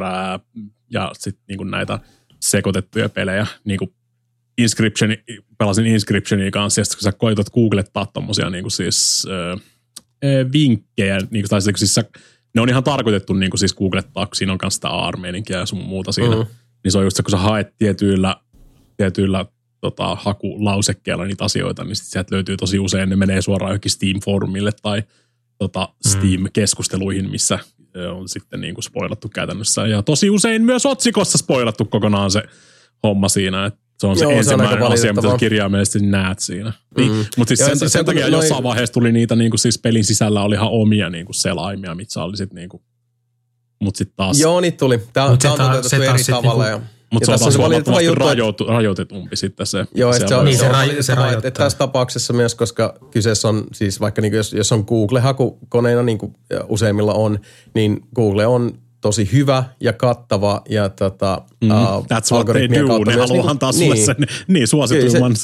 D: ja sitten niin näitä sekoitettuja pelejä, niin kuin Inscription, pelasin Inscriptionia kanssa, ja sitten kun sä koitat googlettaa tommosia niin kuin siis äh, vinkkejä, niin kuin, tai siis sä, ne on ihan tarkoitettu niin kuin siis googlettaa, kun siinä on kanssa sitä ar ja sun muuta siinä. Mm-hmm. Niin se on just se, kun sä haet tietyillä, tietyillä tota, hakulausekkeella niitä asioita, niin sit sieltä löytyy tosi usein, ne menee suoraan johonkin Steam-foorumille tai tota, mm. Steam-keskusteluihin, missä on sitten niin kuin spoilattu käytännössä. Ja tosi usein myös otsikossa spoilattu kokonaan se homma siinä, että se on se Joo, ensimmäinen se on asia, mitä kirjaimellisesti näet siinä. Mm. Niin, Mutta siis sen, siis sen, sen takia noin... jossain vaiheessa tuli niitä niin kuin siis pelin sisällä oli ihan omia niin kuin selaimia, mitkä oli sitten niin kuin, mutta sitten taas...
A: Joo, niitä tuli. Tämä, Mut tämä on toteutettu eri tavalla. Niinku,
D: mutta se on vaan huomattavasti rajoitu, rajoitetumpi sitten se.
A: Joo, se, se, on, niin, se, se, se rajoittaa. Tässä tapauksessa myös, koska kyseessä on siis vaikka niin jos, jos on Google-hakukoneina, niin kuin useimmilla on, niin Google on tosi hyvä ja kattava ja tota,
D: mm, uh, That's what they do. Ne haluaa antaa niin, sulle sen niin suosituimman.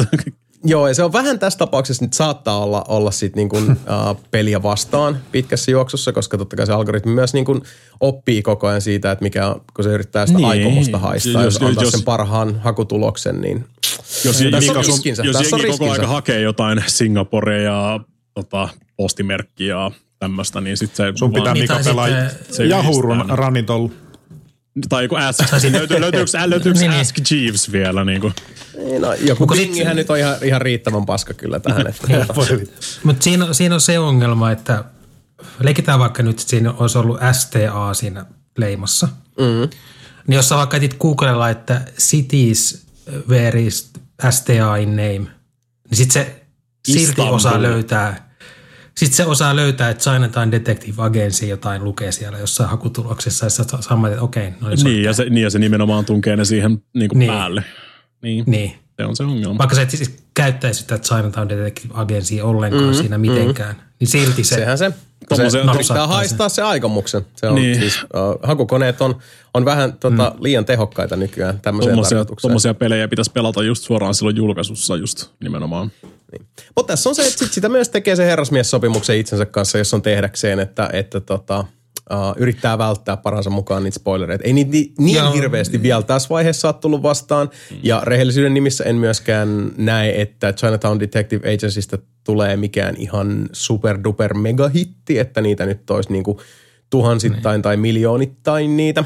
A: Joo, ja se on vähän tässä tapauksessa nyt saattaa olla, olla sit niin kuin, uh, peliä vastaan pitkässä juoksussa, koska totta kai se algoritmi myös niin kuin oppii koko ajan siitä, että mikä, kun se yrittää sitä niin. aikomusta haistaa, jos, jos antaa jos, sen parhaan hakutuloksen, niin
D: jos, tässä on riskinsä. Jos tässä on riskinsä. koko aika hakee jotain Singapore ja tota, postimerkkiä ja tämmöistä, niin sitten se...
B: Sun pitää Mika pelaa Jahurun ranitollu.
D: Tai joku Ask, löytyy, löytyykö, löytyykö niin, Ask Jeeves vielä? Niin kuin?
A: Niin, no, joku pingihän nyt on ihan, ihan riittävän paska kyllä tähän. Että
C: niin, Mutta siinä, siinä on se ongelma, että leikitään vaikka nyt, että siinä olisi ollut STA siinä leimassa. Mm-hmm. Niin jos sä vaikka etit Googlella, että cities where is STA in name, niin sitten se silti Istanbul. osaa löytää sitten se osaa löytää, että Chinatown Detective Agency jotain lukee siellä jossain hakutuloksessa, ja sä samat, että okei.
D: No niin, niin, ja se, niin, ja se nimenomaan tunkee ne siihen niin kuin niin. päälle.
C: Niin. niin.
D: Se on se ongelma.
C: Vaikka sä et siis käyttäisi sitä Chinatown Detective Agency ollenkaan mm-hmm. siinä mitenkään, mm-hmm. Niin silti se...
A: Sehän se. Se yrittää haistaa se aikomuksen. Se on niin. siis, uh, hakukoneet on, on vähän tota, mm. liian tehokkaita nykyään tämmöiseen tommosia,
D: Tuommoisia pelejä pitäisi pelata just suoraan silloin julkaisussa just nimenomaan.
A: Niin. Mutta tässä on se, että sit sitä myös tekee se herrasmies-sopimuksen itsensä kanssa, jos on tehdäkseen, että, että tota, uh, yrittää välttää paransa mukaan niitä spoilereita. Ei niitä niin, niin hirveästi vielä tässä vaiheessa ole tullut vastaan. Mm. Ja rehellisyyden nimissä en myöskään näe, että Chinatown Detective Agencystä tulee mikään ihan super duper megahitti, että niitä nyt olisi niinku tuhansittain niin. tai miljoonittain niitä,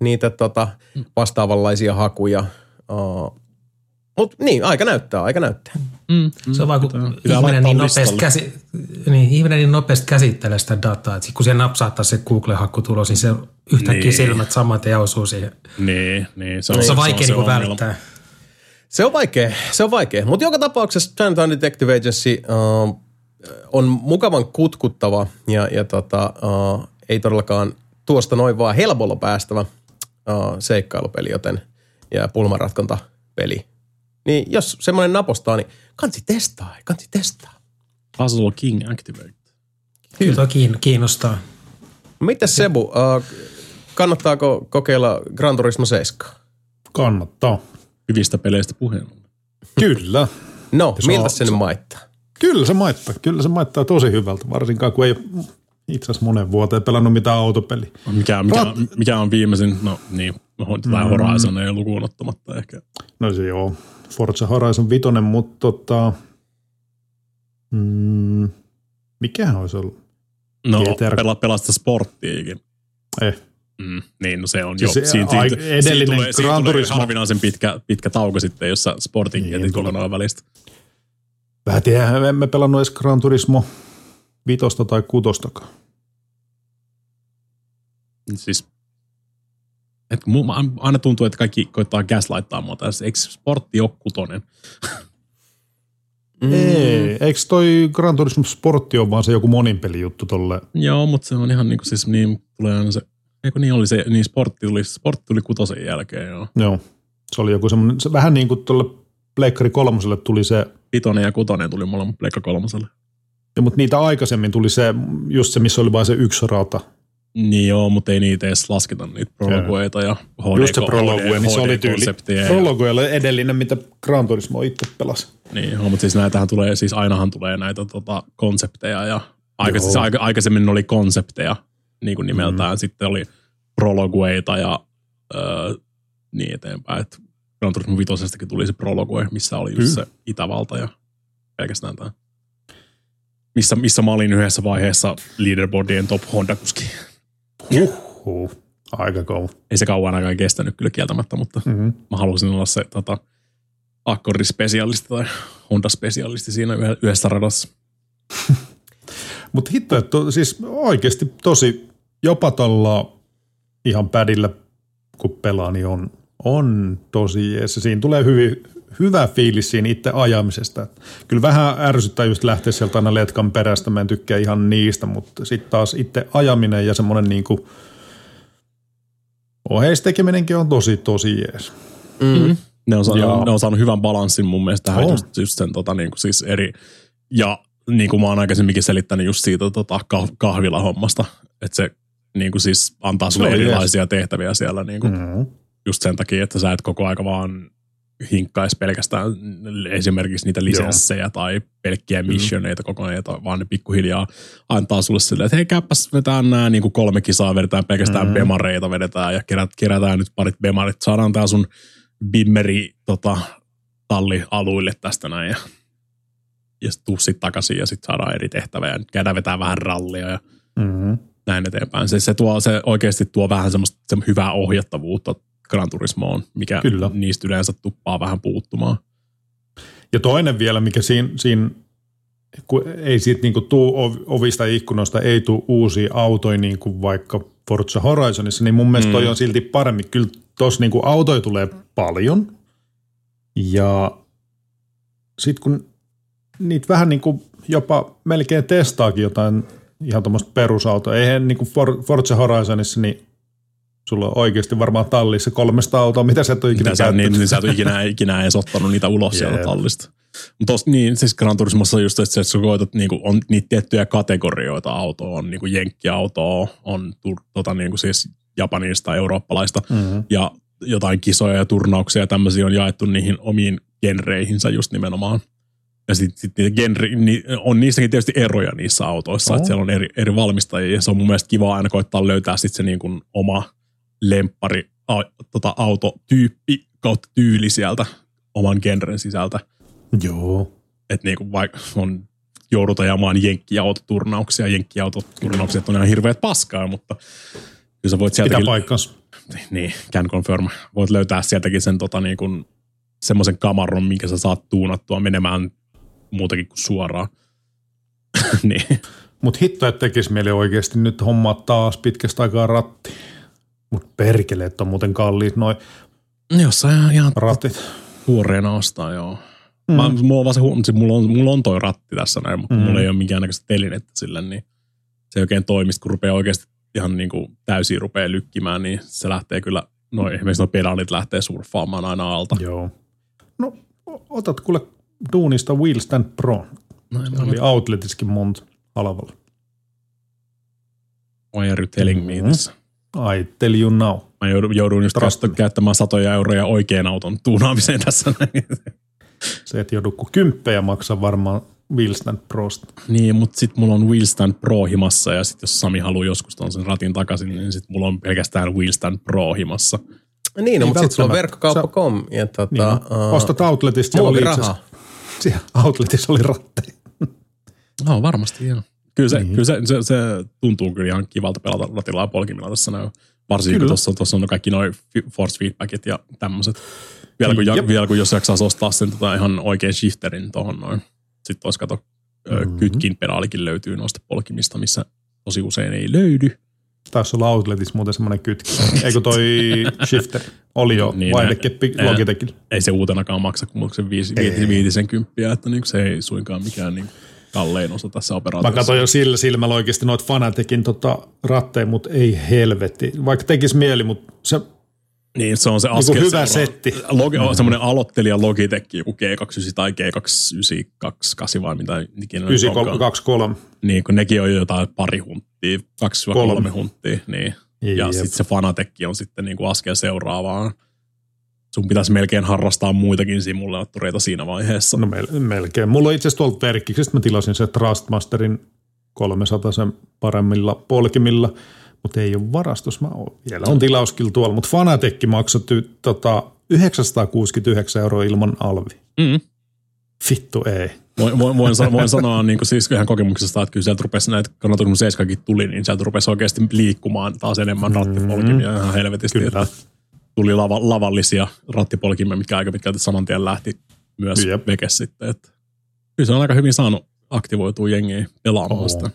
A: niitä tota, mm. vastaavanlaisia hakuja. Uh, mutta niin, aika näyttää, aika näyttää.
C: Mm, se on vaan, kun ihminen niin, nopeasti käsi, niin, ihminen niin nopeasti käsittelee sitä dataa, että kun siellä napsaattaa se Google-hakkutulos, niin se yhtäkkiä niin. silmät saman ja osuu siihen.
D: Niin, niin.
C: Se on, se on vaikea se on niin välttää.
A: Se on vaikea, se on vaikea. Mutta joka tapauksessa Chinatown Detective Agency uh, on mukavan kutkuttava ja, ja tota, uh, ei todellakaan tuosta noin vaan helpolla päästävä uh, seikkailupeli, joten ja pulmanratkontapeli niin jos semmoinen napostaa, niin kansi testaa, kansi testaa.
D: Puzzle King Activate.
C: Kyllä kiinnostaa.
A: Mitäs Sebu, uh, kannattaako kokeilla Gran Turismo 7?
B: Kannattaa.
D: Hyvistä peleistä puheen.
B: Kyllä.
A: No, Jos miltä se nyt maittaa?
B: Kyllä se maittaa. Kyllä se maittaa tosi hyvältä, varsinkaan kun ei itse asiassa monen vuoteen pelannut mitään autopeliä.
D: Mikä, mikä, mikä on viimeisin, no niin, No, tai Horizon ei lukuun ottamatta ehkä.
B: No se joo. Forza Horizon 5, mutta tota, mm, mikähän olisi ollut?
D: No,
B: GTR.
D: pela, pelasta sporttiikin.
B: Eh.
D: Mm, niin, no se on
B: Siis
D: jo.
B: se
D: Siinä,
B: ai-
D: siitä,
B: edellinen
D: siitä tulee,
B: Gran Turismo-
D: harvinaisen pitkä, pitkä tauko sitten, jossa sportin
B: Niin,
D: jätit kokonaan välistä.
B: Vähän tiedä, emme pelannut edes Gran Turismo vitosta tai kutostakaan.
D: Siis, et aina tuntuu, että kaikki koittaa gaslighttaa mua tässä. Eikö sportti ole kutonen?
B: Mm. Ei, eikö toi Gran Turismo Sportti ole vaan se joku moninpelijuttu tolle?
D: Joo, mutta se on ihan niin kuin siis niin, tulee aina se, eikö niin oli se, niin sportti tuli, sportti tuli kutosen jälkeen, joo.
B: Joo, se oli joku semmoinen, se vähän niin kuin tuolle Pleikkari kolmoselle tuli se,
D: Pitonen ja kutonen tuli molemmat Pleikka kolmoselle.
B: ja, mutta niitä aikaisemmin tuli se, just se, missä oli vain se yksi rauta.
D: Niin joo, mutta ei niitä edes lasketa niitä prologueita ja HD,
B: Just se Prologue, niin se oli tyyli. Prologue oli edellinen, mitä Gran Turismo itse pelasi.
D: Niin, joo, mutta siis näitähän tulee, siis ainahan tulee näitä tota, konsepteja ja aika, siis aika, aikaisemmin oli konsepteja niin kuin nimeltään, mm. sitten oli prologueita ja öö, niin eteenpäin. Et Gran Turismo 5 tuli se prologue, missä oli just
B: Mm.
D: se Itävalta ja pelkästään tämä. Missä, missä mä olin yhdessä vaiheessa leaderboardien top Honda-kuski.
B: Huhhuh, aika kova.
D: Ei se kauan aikaa kestänyt kyllä kieltämättä, mutta
B: Mm-hmm.
D: mä halusin olla se tota, akkordispesialisti tai Honda-spesialisti siinä yhdessä radassa.
B: Mutta hitto, että to, siis oikeasti tosi, jopa tuolla ihan pädillä, kun pelaa, niin on, on tosi jees. Siinä tulee hyvin, hyvä fiilis siinä itse ajamisesta. Et Kyllä vähän ärsyttää just lähteä sieltä aina letkan perästä, mä en tykkää ihan niistä, mutta sitten taas itse ajaminen ja semmoinen niinku oheistekeminenkin on tosi, tosi jees.
A: Mm.
D: Ne on, saanut, ne on saanut hyvän balanssin mun mielestä tähän
B: On.
D: just, just sen tota, niin kuin siis eri, ja niin kuin mä oon aikaisemminkin selittänyt just siitä tota, kah- kahvilahommasta, että se niin kuin siis antaa sulle erilaisia tehtäviä siellä niin kuin, mm.
B: Mm-hmm.
D: just sen takia, että sä et koko aika vaan hinkkaisi pelkästään esimerkiksi niitä lisenssejä tai pelkkiä missioneita koko ajan, vaan ne pikkuhiljaa antaa sulle silleen, että hei käypäs vetään nämä niin kuin kolme kisaa, vedetään pelkästään mm. bemareita, vedetään ja kerät, kerätään nyt parit bemarit, saadaan tää sun bimmeri tota, talli aluille tästä näin ja, ja tuu sit takaisin ja sitten saadaan eri tehtäviä ja nyt käydään vetää vähän rallia ja
B: Mm-hmm.
D: näin eteenpäin. Se, se, tuo, se oikeasti tuo vähän semmoista se hyvää ohjattavuutta Gran Turismoon, mikä
B: Kyllä.
D: niistä yleensä tuppaa vähän puuttumaan.
B: Ja toinen vielä, mikä siinä, siinä kun ei siitä niinku tuu ov- ovista ikkunoista, ei tuu uusia autoja niin kuin vaikka Forza Horizonissa, niin mun mielestä toi on silti paremmin. Kyllä tuossa niinku autoja tulee paljon ja sitten kun niitä vähän niinku jopa melkein testaakin jotain ihan tuommoista perusautoa. Eihän niinku For- Forza Horizonissa, niin sulla on oikeasti varmaan tallissa 300 autoa, mitä sä et ole ikinä
D: Mitä sä, niin, niin sä et ole ikinä, ikinä edes ottanut niitä ulos sieltä
B: Jep.
D: tallista. Mutta niin, siis Gran Turismossa just se, että sä koetat, niinku, on niitä tiettyjä kategorioita autoa, on niinku jenkkiautoa, on tota, niinku siis japanista, eurooppalaista,
B: Mm-hmm.
D: ja jotain kisoja ja turnauksia ja tämmöisiä on jaettu niihin omiin genreihinsä just nimenomaan. Ja sitten sit niitä genre, ni, on niissäkin tietysti eroja niissä autoissa,
B: On.
D: että siellä on eri, eri valmistajia ja se on mun mielestä kiva aina koittaa löytää sitten se niin kuin oma lemppari a, tota, autotyyppi kautta tyyli sieltä oman genren sisältä.
B: Joo.
D: Että niin kuin vaikka on joudut ajamaan jenkkiautoturnauksia, jenkkiautoturnauksia on ihan hirveät paskaa, mutta kyllä sä voit
B: Pitää
D: sieltäkin
B: paikkansa.
D: niin, can confirm. Voit löytää sieltäkin sen tota, niin kuin, semmoisen kamaron, minkä sä saat tuunattua menemään muutakin kuin suoraan. niin.
B: Mutta hitto, että tekisi mieli oikeasti nyt hommaa taas pitkästä aikaa ratti. Mutta perkele, että on muuten kalliit noin
D: Jossain ihan, ihan
B: ratit.
D: tuoreena ostaa, joo. Mm. Mä, mulla, on se, se, mulla, on, mulla on toi ratti tässä näin, mutta mm. Mulla ei ole minkäännäköistä telinettä sille, niin se ei oikein toimisi, kun rupeaa oikeasti ihan niin kuin täysin rupeaa lykkimään, niin se lähtee kyllä, no esimerkiksi nuo pedaalit lähtee surffaamaan aina alta.
B: Joo. No, otat kuule duunista Wheel Stand Pro.
D: No,
B: Se oli outletiskin monta halvalla.
D: Why are you telling me this?
B: I tell you now.
D: Mä joudun, joudun just
B: Trust
D: käyttämään satoja euroja oikean auton tuunaamiseen tässä. näin.
B: Se et joudu kuin kymppejä maksaa varmaan Wheel Stand Prosta.
D: niin, mutta sitten mulla on Wheelstand Pro himassa ja sitten jos Sami haluaa joskus ton sen ratin takaisin, niin sitten mulla on pelkästään Wheelstand Pro himassa.
A: Niin, no, mutta sitten sulla on verkkokauppa.com ja tota,
B: Niin,
A: uh,
B: ostat outletista, siellä oli asiassa- siellä outletissa oli ratteja.
D: No varmasti joo. Kyllä, se, niin. kyllä se, se, se, tuntuu kyllä ihan kivalta pelata ratilla ja polkimilla tässä näin. Varsinkin kun
B: Kyllä.
D: tuossa, tuossa on kaikki noin force feedbackit ja tämmöiset. Vielä kun, ja, vielä kun jos jaksaa ostaa sen tota ihan oikein shifterin tuohon noin. Sitten olisi kato, mm-hmm. kytkin pedaalikin löytyy noista polkimista, missä tosi usein ei löydy.
B: Taisi olla outletissa muuten semmoinen kytki. Eikö toi shifter oli jo
D: Niin,
B: vaihdekeppi Logitechilla?
D: Ei se uutenakaan maksa kuin se viisi, viitisen kymppiä, että niin se ei suinkaan mikään niin kallein osa tässä
B: Mä
D: operaatiossa.
B: katsoin jo sillä silmällä oikeasti noita Fanaticin tota, ratteja, mutta ei helvetti. Vaikka tekisi mieli, mutta se
D: Niin, se on se
B: Joku
D: askel
B: hyvä
D: seuraava.
B: setti.
D: Logi, mm. Semmoinen aloittelija Logitech, joku G29 tai G298 vai mitä ikinä. nyt onkaan.
B: 923.
D: Niin, kun nekin on jo jotain pari hunttia, 2-3
B: Kolme.
D: hunttia. Niin.
B: Jep.
D: Ja sitten se Fanatec on sitten niin kuin askel seuraavaan. Sun pitäisi melkein harrastaa muitakin simulaattoreita siinä vaiheessa.
B: No mel- melkein. Mulla on itse asiassa tuolta verkkiksestä, mä tilasin se Trustmasterin 300 sen paremmilla polkimilla, mutta ei ole varastus. Mä oon. Vielä on tilauskilla tuolla, mutta Fanatec maksoi ty- tota, 969 euroa ilman alvi.
D: Mm.
B: Vittu ei.
D: Voin, voin, voin, sanoa, voin sanoa niin kuin siis ihan kokemuksesta, että kyllä sieltä rupesi näitä, kun 7 tuli, niin sieltä rupesi oikeasti liikkumaan taas enemmän rattipolkimia ihan helvetisti.
B: Kyllä.
D: Että tuli lava, lavallisia rattipolkimia, mitkä aika pitkälti saman tien lähti myös
B: Jep.
D: veke sitten. Että kyllä se on aika hyvin saanut aktivoitua jengiä pelaamaan sitä.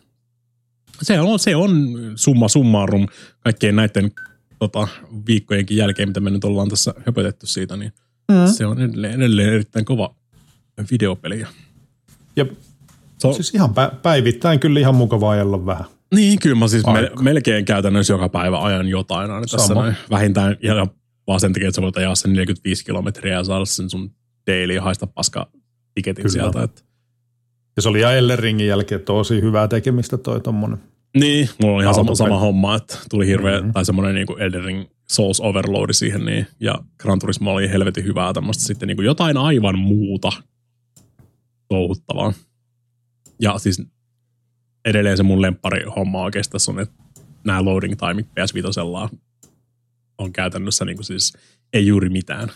D: Se on, se on summa summarum kaikkien näiden tota, viikkojenkin jälkeen, mitä me nyt ollaan tässä höpötetty siitä, niin mm. se on edelleen, edelleen erittäin kova videopeli.
B: Ja
D: Se on,
B: siis ihan pä- päivittäin kyllä ihan mukava ajella vähän.
D: Niin, kyllä mä siis me,
B: Aika.
D: melkein käytännössä joka päivä ajan jotain aina tässä
B: Sama.
D: noin. Vähintään ja vaan sen takia, että sä voit ajaa sen 45 kilometriä ja saada sen sun daily haista paska tiketin
B: Kyllä.
D: sieltä. Että.
B: Ja se oli ja Ellen Ringin jälkeen tosi hyvää tekemistä toi tommonen.
D: Niin, mulla on ihan sama, sama homma, että tuli hirveä, mm-hmm. tai semmoinen niin Ring Souls Overload siihen, niin, ja Gran Turismo oli helvetin hyvää tämmöistä sitten niin kuin jotain aivan muuta touhuttavaa. Ja siis edelleen se mun lemppari homma oikeastaan on, että nämä loading timeit PS5 on käytännössä niin kuin siis ei juuri mitään.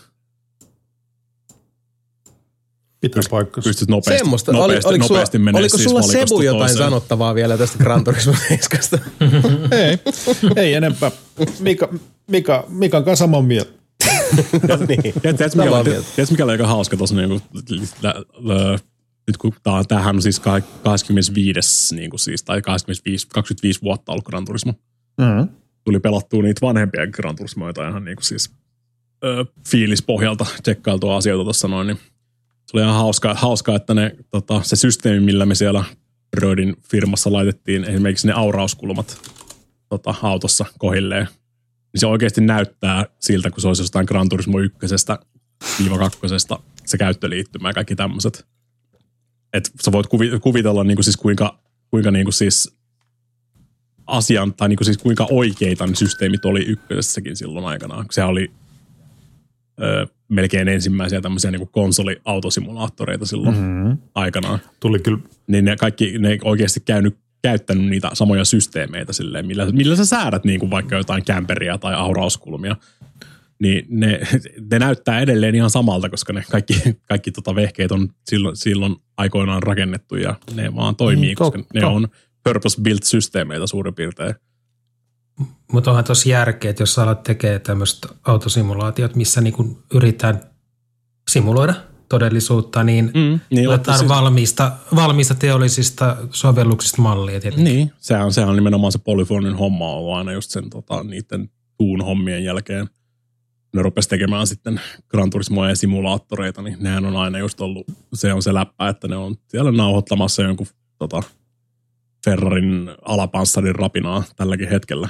B: Pitää paikkansa.
D: Pystyt nopeasti,
A: Semmoista.
D: nopeasti,
A: Oli, oliko sulla,
D: nopeasti menee
A: oliko
D: siis
A: sulla Sebu jotain
D: toiseen.
A: sanottavaa vielä tästä Gran Turismo 7?
B: ei, ei enempää. Mika, Mika, Mikan kanssa samaa mieltä.
A: niin.
D: Tiedätkö, mikä, oli, aika hauska tuossa niinku, lä- nyt kun tää, on- tämähän on siis ka- 25, niin kuin siis, tai 25, 25 vuotta ollut Gran Turismo.
B: Mm.
D: Tuli pelattua niitä vanhempia Gran Turismoita ihan niin kuin siis ö, fiilispohjalta tsekkailtua asioita tuossa noin, niin se oli ihan hauskaa, hauskaa että ne, tota, se systeemi, millä me siellä Brodin firmassa laitettiin esimerkiksi ne aurauskulmat tota, autossa kohilleen, niin se oikeasti näyttää siltä, kun se olisi jostain Gran Turismo ykkösestä viiva kakkosesta se käyttöliittymä ja kaikki tämmöiset. Että sä voit kuvi- kuvitella niin kuin siis kuinka, kuinka niin kuin siis asian, tai niin kuin siis kuinka oikeita ne systeemit oli ykkösessäkin silloin aikanaan. Se oli ö, melkein ensimmäisiä tämmöisiä niin kuin konsoliautosimulaattoreita silloin mm-hmm. aikanaan
B: Tuli kyllä
D: niin ne kaikki, ne oikeasti käynyt, käyttänyt niitä samoja systeemeitä silleen, millä, millä sä säädät niin kuin vaikka jotain kämperiä tai aurauskulmia. Niin ne, ne näyttää edelleen ihan samalta, koska ne kaikki, kaikki tota vehkeet on silloin, silloin aikoinaan rakennettu ja ne vaan toimii,
B: Mm,
D: koska ne on purpose-built-systeemeitä suurin piirtein.
C: Mutta onhan tosi järkeä, että jos sä alat tekee tämmöistä autosimulaatiot, missä niinku yritetään simuloida todellisuutta, niin
D: Mm, niin,
C: otetaan
D: siis-
C: valmiista, valmiista teollisista sovelluksista mallia tietenkin.
D: Niin, sehän, sehän on nimenomaan se Polyphonin homma ollut aina just sen tota, niiden tuun hommien jälkeen. Ne rupesi tekemään sitten Gran Turismoja ja simulaattoreita, niin nehän on aina just ollut, se on se läppä, että ne on siellä nauhoittamassa jonkun tota, Ferrarin alapanssarin rapinaa tälläkin hetkellä.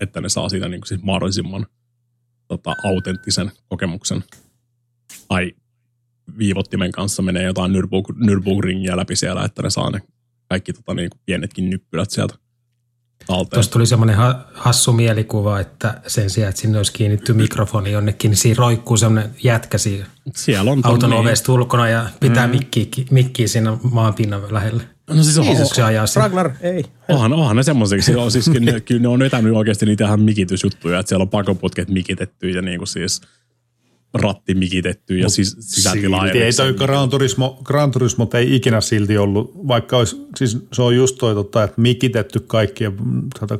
D: Että ne saa siitä niin kuin siis mahdollisimman tota, autenttisen kokemuksen. Tai viivottimen kanssa menee jotain Nürburg, Nürburgringiä läpi siellä, että ne saa ne kaikki tota, niin kuin pienetkin nyppylät sieltä talteen.
C: Tuosta tuli semmoinen ha- hassu mielikuva, että sen sijaan, että sinne olisi kiinnitty mikrofoni jonnekin, niin siinä roikkuu semmoinen jätkä siinä
D: Siellä on
C: auton
D: niin,
C: ovesta ulkona ja pitää mm. mikkiä, mikkiä siinä maanpinnan lähellä.
D: No siis
C: Onko
D: on,
C: se ajaa sen?
A: Ragnar, ei.
D: onhan, onhan ne semmoisia, siis, on, siis kyllä, ne, kyllä ne on vetänyt oikeasti niitä ihan mikitysjuttuja, että siellä on pakoputket mikitetty ja niin kuin siis ratti mikitetty ja sis, sisätila.
B: Silti ei toi Gran Turismo, Gran Turismo ei ikinä silti ollut, vaikka olisi, siis se on just toi, tota, että mikitetty kaikki ja tota,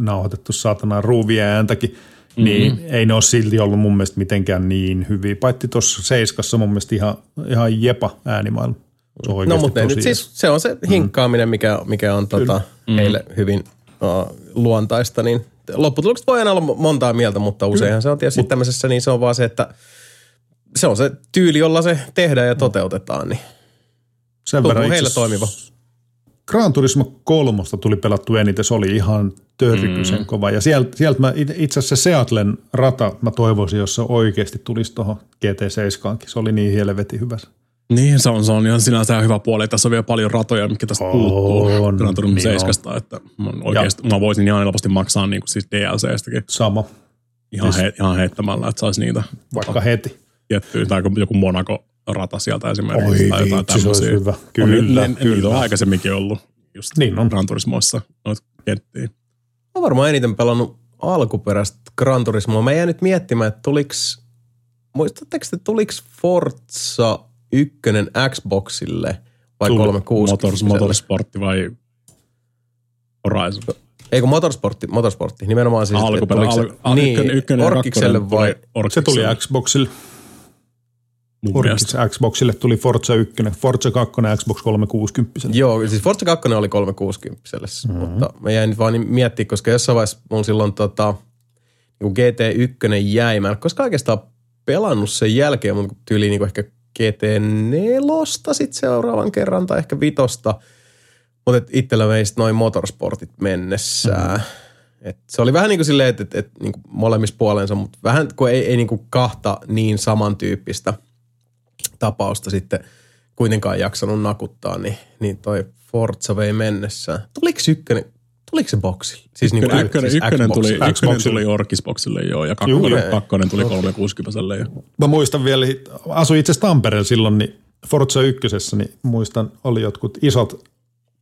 B: nauhoitettu saatana ruuvia ääntäkin, mm-hmm. niin ei ne ole silti ollut mun mielestä mitenkään niin hyviä. Paitsi tuossa Seiskassa mun mielestä ihan, ihan jepa äänimaailma. On
A: No
B: oikeasti
A: mutta ne nyt siis, se on se hinkkaaminen, mikä, mikä on tota, heille hyvin uh, luontaista, niin lopputulokset voi aina olla montaa mieltä, mutta useinhan se on tietysti tämmöisessä, niin se on vaan se, että se on se tyyli, jolla se tehdään ja toteutetaan, niin
B: sen
A: tuntuu
B: itse
A: heillä toimiva.
B: Gran Turismo kolmosta tuli pelattu eniten, se oli ihan törkysen mm. kova. Ja sieltä, sieltä mä it- itse asiassa se Seatlen rata, mä toivoisin, jos se oikeasti tulisi tuohon GT7. Se oli niin helvetin hyvä.
D: Niin, se on, se on ihan sinänsä hyvä puoli. Tässä on vielä paljon ratoja, mitkä tästä
B: On,
D: puuttuu Gran Turismo
B: niin
D: 7, että mä, oikeasti, mä voisin ihan helposti maksaa niin kuin siis DLCstäkin
B: Sama,
D: ihan, he, ihan heittämällä, että saisi niitä
B: vaikka heti.
D: tiettyjä, tai joku- Monaco-rata sieltä esimerkiksi,
B: Oi
D: tai jotain
B: vitsi, se olisi hyvä.
D: On,
B: Kyllä,
D: ne,
B: kyllä.
D: Niitä on aikaisemminkin ollut just
B: Niin on.
D: Gran Turismoissa noita kenttiä.
A: Mä varmaan eniten pelannut alkuperäistä Gran Turismoa. Mä jäin nyt miettimään, että tuliks, muistatteko te, tuliks Forza 1 Xboxille vai
D: Tuli
A: 360?
D: Motors, Motorsportti vai Horizon?
A: Ei kun motorsportti, motorsportti. Nimenomaan siis, että
D: Alkuperä,
A: tuliko se-
D: al, al,
A: niin,
D: ykkönen, ykkönen ja
A: Orkikselle vai?
D: Orkikselle,
B: Se tuli Xboxille.
D: mun.
B: Orkis Xboxille tuli Forza 1, Forza 2 Xbox 360.
A: Joo, siis Forza 2 oli 360 mm-hmm. mutta mä jäin nyt vaan miettimään, koska jossain vaiheessa mun silloin tota, niin GT1 jäi. Mä en ole koskaan oikeastaan pelannut sen jälkeen, mutta tyyli niin ehkä GT4 sit seuraavan kerran tai ehkä vitosta. Mutta itsellä vei sit noin motorsportit mennessään. Mm-hmm. Et se oli vähän niin kuin silleen, että et, et, niin molemmissa puolensa, mutta vähän kun ei, ei niin kuin kahta niin samantyyppistä tapausta sitten kuitenkaan jaksanut nakuttaa, niin, niin toi Forza vei mennessään. Tuliko ykkönen, tuliko se boksille? Siis niin kuin
D: Ykkönen,
A: siis
D: ykkönen, tuli,
A: Xboxille.
D: ykkönen tuli Orkisboxille joo, ja kakkonen,
A: Juu.
D: kakkonen tuli 360 ja
B: Mä muistan vielä, asuin itse asiassa Tampereella silloin, niin Forza 1, niin muistan, oli jotkut isot,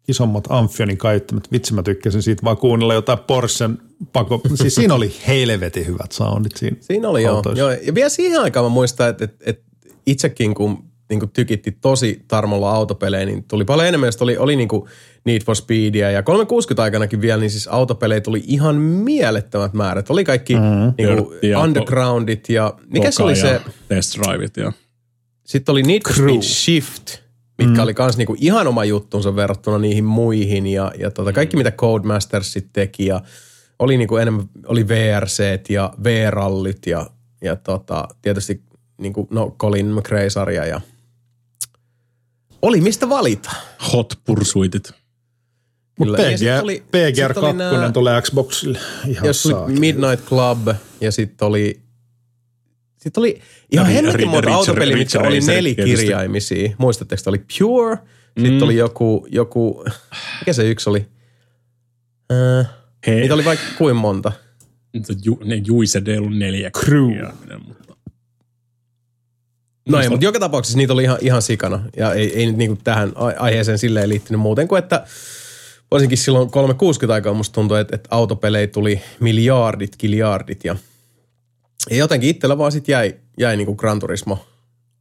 B: isommat Amphionin kaiuttamat. Vitsi mä tykkäsin siitä vaan kuunnella jotain Porschen pako. Siis siinä oli helvetin hyvät soundit siinä.
A: Siinä oli joo. joo. Ja vielä siihen aikaan mä muistan, että, että, että itsekin kun niin kuin tykitti tosi tarmolla autopelejä, niin tuli paljon enemmän. Sit oli, oli niin kuin Need for Speedia ja 360 aikanakin vielä, niin siis autopelejä tuli ihan mielettömät määrät. Oli kaikki mm-hmm. niin kuin
D: ja
A: Undergroundit ja mikä se oli se,
D: Test Driveit ja
A: sitten oli Need for
B: Crew.
A: Speed Shift, mitkä mm. oli kans niinku ihan oma juttunsa verrattuna niihin muihin ja, ja tota, kaikki mitä Codemastersit teki ja oli niinku enemmän, oli VRC ja V-rallit ja, ja tota, tietysti niinku, no Colin McRae-sarja ja oli mistä valita.
D: Hot Pursuitit.
B: Mutta PGR,
A: oli-
B: PGR
A: sit oli
B: 2
A: nää-
B: tulee Xboxille ihan
A: Jos oli. Midnight Club ja sitten oli sitten oli ihan
D: Ja
A: hemmetin monta autopeliä, mitkä oli nelikirjaimisia. Muistatteko, oli Pure, sitten
D: Mm.
A: oli joku, joku, mikä se yksi oli? Äh,
D: He,
A: niitä oli vaikka kuin monta.
D: Ju, ne Juise ei ollut neljä.
B: Crew.
D: kirjaiminen, mutta
A: No ei, mutta joka tapauksessa niitä oli ihan, ihan sikana. Ja ei, ei nyt niinku tähän ai- aiheeseen silleen liittynyt muuten kuin, että varsinkin silloin 360 aikaa musta tuntui, että, että autopelejä tuli miljardit, kiljardit ja, ja jotenkin itsellä vaan sit jäi, jäi niinku Gran Turismo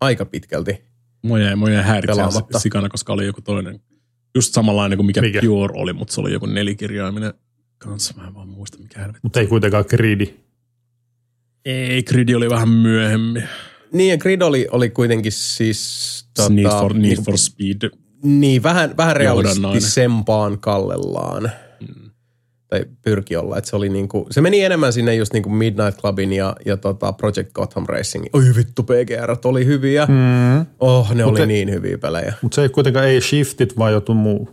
A: aika pitkälti.
D: Mua jäi, mua jäi se sikana, koska oli joku toinen, just samanlainen kuin mikä,
B: Mikä?
D: Pure oli, mutta se oli joku nelikirjaiminen kanssa. Mä en vaan muista, mikä helvetti.
B: Mutta ei kuitenkaan Greedy.
D: Ei, Gridi oli vähän myöhemmin.
A: Niin ja Grid oli, oli kuitenkin siis tota,
D: Need, for, Need
A: niinku-
D: for Speed.
A: Niin, vähän, vähän realistisempaan kallellaan.
D: Mm.
A: Tai pyrki olla. Että se, oli niinku, se meni enemmän sinne just niinku Midnight Clubin ja, ja tota Project Gotham Racing. Oi vittu, PGR oli hyviä. Mm. Oh, ne
B: Mut
A: oli
B: se-
A: niin hyviä pelejä.
B: Mutta se ei kuitenkaan ei shiftit, vaan joku muu.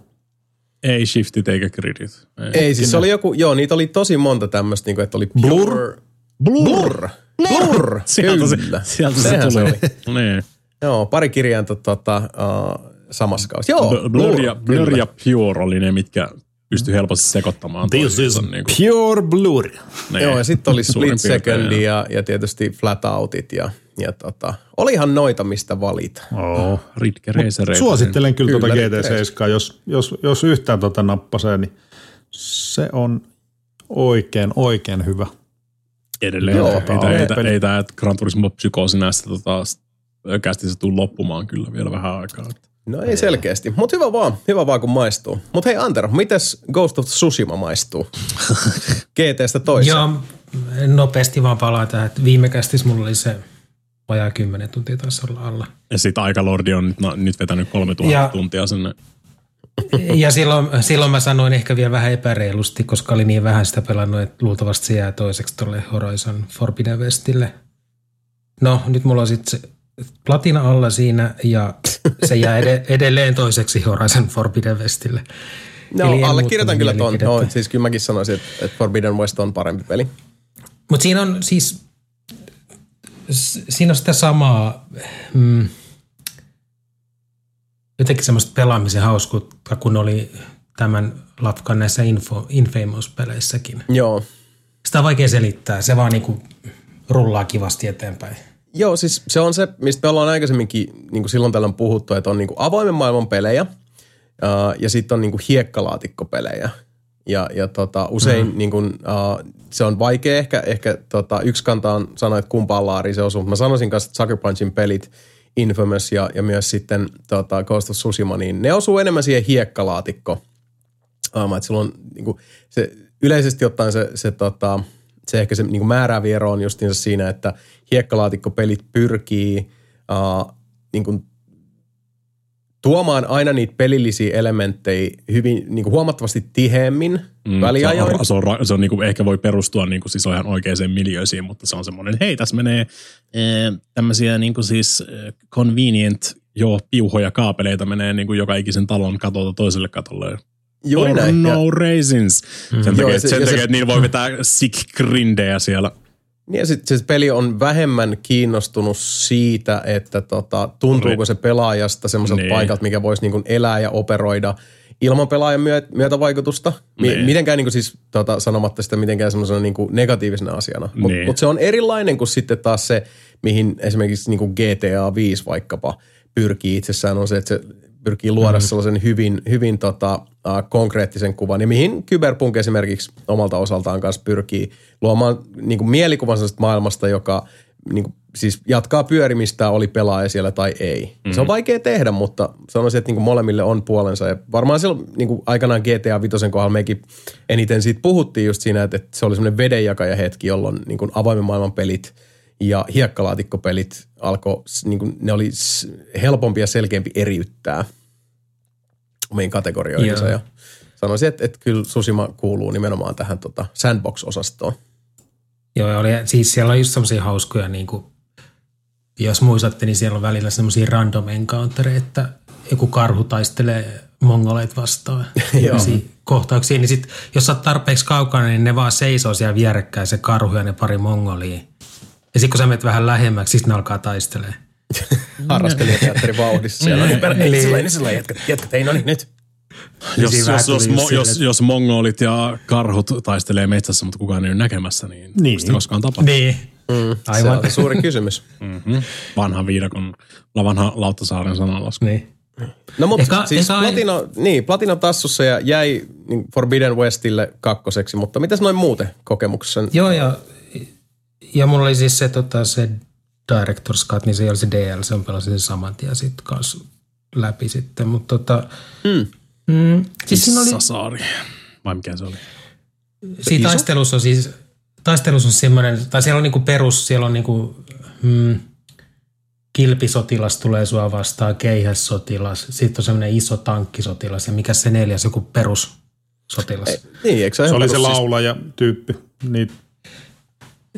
D: Ei Shiftit eikä Gridit. Ei.
A: Ei, siis se oli joku, joo, niitä oli tosi monta tämmöistä, niinku, että oli Blur. Blur. Blur.
D: Sieltä se,
A: Kyllä.
D: sieltä se
A: Sehän se
D: tuli.
A: oli.
D: niin.
A: Joo, pari kirjainta tota, uh, samassa kausi. Joo,
D: Bl- Blur, ja, Blur
A: kyllä.
D: ja Pure oli ne, mitkä pystyi helposti sekoittamaan.
B: This is
D: toisiinsa,
B: pure blur.
D: niin.
A: Joo, ja sitten oli Split
D: piirtein,
A: Second ja, ja tietysti Flat Outit ja, ja tota, olihan noita, mistä valita.
B: Oh.
D: Ridge Racer.
B: Suosittelen kyllä,
A: Kyllä,
B: tuota
A: Ridge
B: GT7, jos, jos, jos yhtään tuota nappasee, niin se on oikein, oikein hyvä.
D: Edelleen.
A: Joo,
D: ei, tämä, ei, tämä, ei tämä Gran Turismo Psykoosi näistä tota, ökästi se tuu loppumaan kyllä vielä vähän aikaa.
A: No ei selkeästi, mutta hyvä vaan, hyvä vaan kun maistuu. Mutta hei Antero, mites Ghost of Tsushima maistuu? GTstä toiseen.
C: Joo, nopeasti vaan palaa tähän. että Viime kästis mulla oli se vajaa 10 tuntia taisi olla alla.
D: Ja sitten Aikalordi on nyt, no, nyt vetänyt 3000
C: Ja-
D: tuntia sinne.
C: Ja silloin, silloin mä sanoin ehkä vielä vähän epäreilusti, koska oli niin vähän sitä pelannut, että luultavasti se jää toiseksi tuolle Horizon Forbidden Westille. No, nyt mulla on sitten platina alla siinä ja se jää ed- edelleen toiseksi Horizon Forbidden Westille.
A: No,
C: Eli
A: allekirjoitan kyllä ton. No, siis kyllä mäkin sanoisin, että, että Forbidden West on parempi peli.
C: Mutta siinä on siis, siinä on sitä samaa, mm, jotenkin semmoista pelaamisen hauskuutta, kun oli tämän Lafkan näissä Info, Infamous-peleissäkin.
A: Joo.
C: Sitä on vaikea selittää, se vaan niinku rullaa kivasti eteenpäin.
A: Joo, siis se on se, mistä me ollaan aikaisemminkin niin kuin silloin tällöin puhuttu, että on niin kuin avoimen maailman pelejä ää, ja sitten on niin kuin hiekkalaatikkopelejä. Ja, ja tota, usein mm. niin kuin, ää, se on vaikea ehkä, ehkä tota, yksi kantaan sanoa, että kumpaan laariin se osuu, mä sanoisin kanssa, että Sucker Punchin pelit, Infamous ja, ja myös sitten tota, Ghost of Tsushima, niin ne osuu enemmän siihen hiekkalaatikko. Um, että silloin niin kuin, se, yleisesti ottaen se, se, tota, se ehkä se niin kuin on justiinsa siinä, että hiekkalaatikkopelit pyrkii uh, niin kuin, tuomaan aina niitä pelillisiä elementtejä hyvin niin kuin huomattavasti tiheemmin mm, väliajoin.
D: Se on, se on, se on niinku, ehkä voi perustua niinku, siis on ihan oikeaan miljöisiin, mutta se on semmoinen, hei tässä menee ee, tämmöisiä niinku siis ee, convenient, joo, piuhoja kaapeleita menee niinku joka ikisen talon katolta toiselle katolle. Or
A: näin.
D: no
A: Ja-
D: reasons. Sen
A: Joo,
D: takia,
A: se-
D: sen
A: ja se-
D: takia että niillä voi vetää sick grindejä siellä.
A: Niin ja sitten se peli on vähemmän kiinnostunut siitä, että tota, tuntuuko se pelaajasta semmoiselta
D: Niin.
A: paikalta, mikä voisi niin elää ja operoida ilman pelaajan myö- myötävaikutusta.
D: Niin.
A: mitenkään niin siis tota, sanomatta sitä mitenkään semmoisena niin negatiivisena asiana. Mutta
D: Niin.
A: mut se on erilainen kuin sitten taas se, mihin esimerkiksi niin GTA 5 vaikkapa pyrkii itsessään, on se, että se pyrkii luoda mm. sellaisen hyvin, hyvin tota, uh, konkreettisen kuvan. Ja mihin Cyberpunk esimerkiksi omalta osaltaan kanssa pyrkii luomaan niin kuin mielikuvan maailmasta, joka niin kuin, siis jatkaa pyörimistä, oli pelaaja siellä tai ei. Mm. Se on vaikea tehdä, mutta sanoisin, että niin kuin molemmille on puolensa. Ja varmaan silloin niin kuin aikanaan GTA 5 kohdalla mekin eniten siitä puhuttiin just siinä, että, että se oli semmoinen vedenjakaja hetki, jolloin niin kuin avoimen maailman pelit ja hiekkalaatikkopelit alkoi, niin kuin, ne oli helpompi ja selkeämpi eriyttää omiin kategorioihinsa. Ja sanoisin, että, että kyllä Susima kuuluu nimenomaan tähän tota sandbox-osastoon.
C: Joo, ja oli, siis siellä on just semmoisia hauskoja, niin kuin, jos muistatte, niin siellä on välillä semmoisia random encountereita, että joku karhu taistelee mongoleita vastaan. Kohtauksia, niin sit, jos sä oot tarpeeksi kaukana, niin ne vaan seisoo siellä vierekkäin, se karhu ja ne pari mongolia. Ja sitten kun sä menet vähän lähemmäksi, sitten ne alkaa taistelemaan.
A: Harrastelijateatterin vauhdissa siellä.
C: Niin.
A: Niin, niin, sillä niin, sillä jätkät, jätkät, ei no niin, nyt.
D: Jos, jos, jos, mo, jos, jos mongolit ja karhut taistelee metsässä, mutta kukaan ei ole näkemässä, niin,
B: Niin.
D: sitä koskaan tapahtuu.
C: Niin.
A: Mm, se
C: Aivan.
A: on suuri kysymys.
D: Mm-hmm. Vanha viidakon, vanha Lauttasaaren sananlasku.
C: Niin.
A: No mutta
C: Eka-
A: siis
C: eka-
A: platina, niin, platina tassussa ja jäi niin Forbidden Westille kakkoseksi, mutta mitäs noin muuten kokemuksessa?
C: Joo, ja, ja mulla oli siis se, tota, se Director's Cut, niin se oli se DLC, on pelasin sen saman tien sitten kanssa läpi sitten, mutta tota,
A: Hmm.
C: mm, siis siinä oli,
D: Sasaari. Vai mikä se oli?
C: siinä taistelussa on siis, taistelussa on semmoinen, tai siellä on niinku perus, siellä on niinku, mm, kilpisotilas tulee sua vastaan, keihässotilas, sitten on semmoinen iso tankkisotilas ja mikä se neljäs, joku perussotilas.
A: Niin, eikö se,
B: Se oli se
A: perus- siis-
B: laulaja tyyppi. Niin,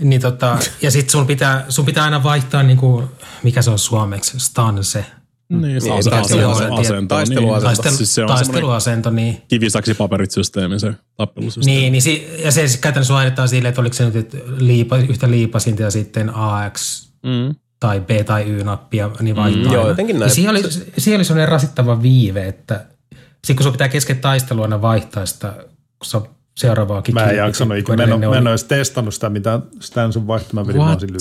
C: Niin tota, ja sitten sun pitää, sun pitää aina vaihtaa, niinku, mikä se on suomeksi, stanse.
D: Niin, se
A: Niin,
D: on se asento. asento
A: taisteluasento.
C: Taistelu,
D: Siis se on semmoinen
C: taisteluasento, niin,
D: kivisaksi paperit systeemi, se tappelusysteemi.
C: niin, niin si, ja se siis käytännössä vaihdetaan silleen, että oliko se nyt että liipa, yhtä liipasinta ja sitten AX
D: Mm.
C: tai B tai Y-nappia, niin vaihtaa.
A: Mm, joo, jotenkin näin.
C: Ja siihen oli, siihen oli sellainen rasittava viive, että sitten kun sun pitää kesken taistelua aina vaihtaa sitä, kun sä seuraavaakin
B: mä en jaksanut
C: kun
B: ikinä. Mä en, ole, mä en
C: oli-
B: ole edes testannut sitä, mitä Stansun vaihto. Mä vedin vaan sille.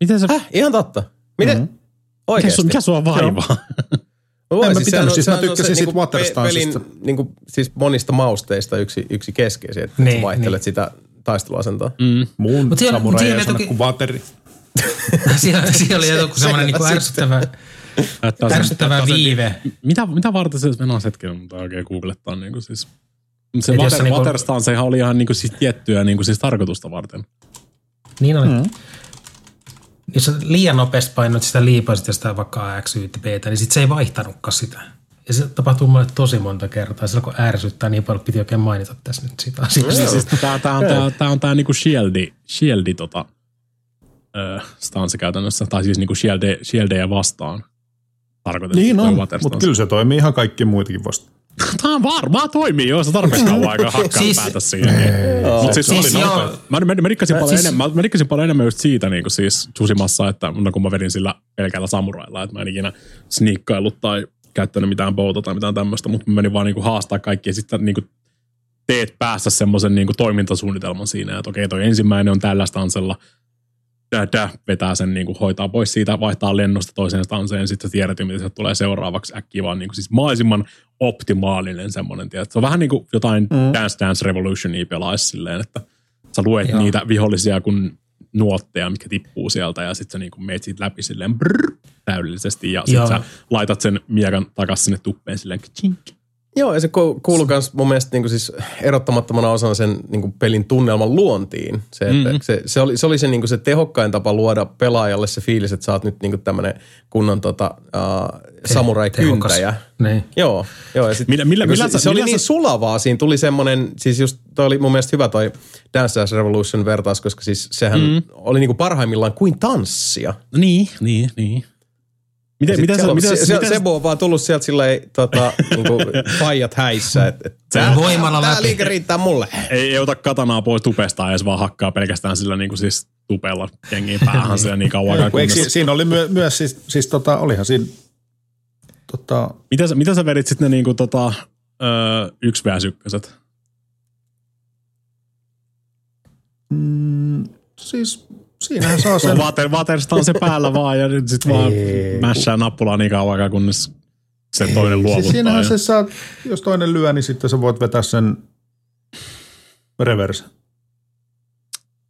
D: Miten se,
A: Häh? Ihan totta. Miten?
B: Mhm.
A: Mm-hmm.
D: mikä,
A: Oikeasti?
D: su, mikä sua vaivaa?
A: Voi,
B: En mä pitänyt,
A: sehän on-
B: siis mä tykkäsin siitä
A: niinku
B: Water
A: pe-
B: Stansista.
A: Pelin niinku, siis monista mausteista yksi, yksi keskeisin, että
C: Niin,
A: vaihtelet
C: niin.
A: sitä taisteluasentoa.
D: Mm.
B: Muun
C: Mut siellä-
B: samurai
C: siellä
B: ei
C: toki-
B: kuin vateri.
C: siellä, siellä oli joku semmoinen niinku ärsyttävä, ärsyttävä viive.
D: Mitä, mitä varten se, mennään hetken, mutta oikein googlettaa niin kuin siis. Se water,
C: se niinku-
D: waterstancehan oli ihan niin kuin siis tiettyä niin kuin siis tarkoitusta varten.
C: Niin oli.
B: Mm.
C: Jos sä liian nopeasti painoit sitä liipasit ja sitä vaikka X, Y, B, niin sit se ei vaihtanutkaan sitä. Ja se tapahtuu mulle tosi monta kertaa. Silloin kun ärsyttää niin paljon, piti oikein mainita tässä nyt sitä asiaa.
D: Siis tää, tää on tää, tää on tää niinku shieldi, shieldi tota, ö, stance käytännössä, tai siis niinku shielde, shieldeja vastaan tarkoitettu.
B: Niin on,
D: water
B: mutta kyllä se toimii ihan kaikki muitakin vasta.
D: Tää on varmaan toimii, jos tarpeeksi kauan aikaa hakkaa
C: Siis-
D: päätä siihen. Mutta siis,
C: Siis
D: siis
C: joo.
D: oli mä, mä, mä, dikkasin paljon
C: Siis-
D: enemmän, mä dikkasin paljon enemmän just siitä niin kuin siis Tsushimassa, että no, kun mä vedin sillä pelkällä samurailla, että mä en ikinä sniikkaillut tai käyttänyt mitään bouta tai mitään tämmöistä, mutta mä menin vaan niin kuin haastaa kaikki ja sitten niin kuin teet päässä semmoisen niin kuin toimintasuunnitelman siinä, että okei toi ensimmäinen on tällä stansella, dä, vetää sen, niin kuin hoitaa pois siitä, vaihtaa lennosta toiseen stanseen, sitten sä tiedät jo, mitä sieltä tulee seuraavaksi äkkiä, vaan niin kuin siis mahdollisimman optimaalinen semmoinen, tiedät. Se on vähän niin kuin jotain mm. Dance Dance Revolutionia pelaisi silleen, että sä luet
C: Joo.
D: niitä vihollisia kuin nuotteja, mitkä tippuu sieltä ja sitten sä niin kuin meet siitä läpi silleen brrr, täydellisesti ja sitten sä laitat sen miekan takaisin sinne tuppeen silleen kchink.
A: Joo, ja se ku- kuuluu myös mun mielestä niin siis erottamattomana osana sen niin pelin tunnelman luontiin. Se, että
D: Mhm.
A: mm-hmm. se, se, oli, se oli se, niin se tehokkain tapa luoda pelaajalle se fiilis, että sä oot nyt niin tämmöinen kunnon tota, uh, samurai-kyntäjä.
C: Niin.
A: Joo, joo. Ja sit,
D: Millä- millä- millä
A: se,
D: sä-
A: se oli
D: millä
A: niin
D: sä-
A: sulavaa, siinä tuli semmoinen, siis just toi oli mun mielestä hyvä toi Dance Dance Revolution vertaus, koska siis sehän
D: Mhm.
A: mm. oli niin parhaimmillaan kuin tanssia.
D: Niin, niin, niin. Miten, miten,
A: on-
D: miten,
A: se, se,
D: miten,
A: Sebo on vaan tullut sieltä silleen tota, niinku, faijat häissä. Et, et,
C: Se
A: tää-
C: voimalla
A: tää
C: läpi.
A: liike riittää mulle.
D: ei, ei ota katanaa pois tupesta edes vaan hakkaa pelkästään sillä niin kuin siis tupella jengiin päähän siellä niin kauan aikaa.
B: Eikö, si-
D: kunnes-
B: siinä oli myö, myös, siis, siis tota, olihan siinä, tota,
D: Miten, sä- miten sä vedit sitten ne niin kuin tota, öö, yksi vs ykköset?
B: mm, siis siinähän saa sen,
D: water, watersta on se päällä vaan ja sitten vaan
B: Ei,
D: mässää nappulaa niin kauan aikaa, kunnes se toinen luovuttaa.
B: siis siinähän
D: ja-
B: se saa, jos toinen lyö, niin sitten sä voit vetää sen reverse.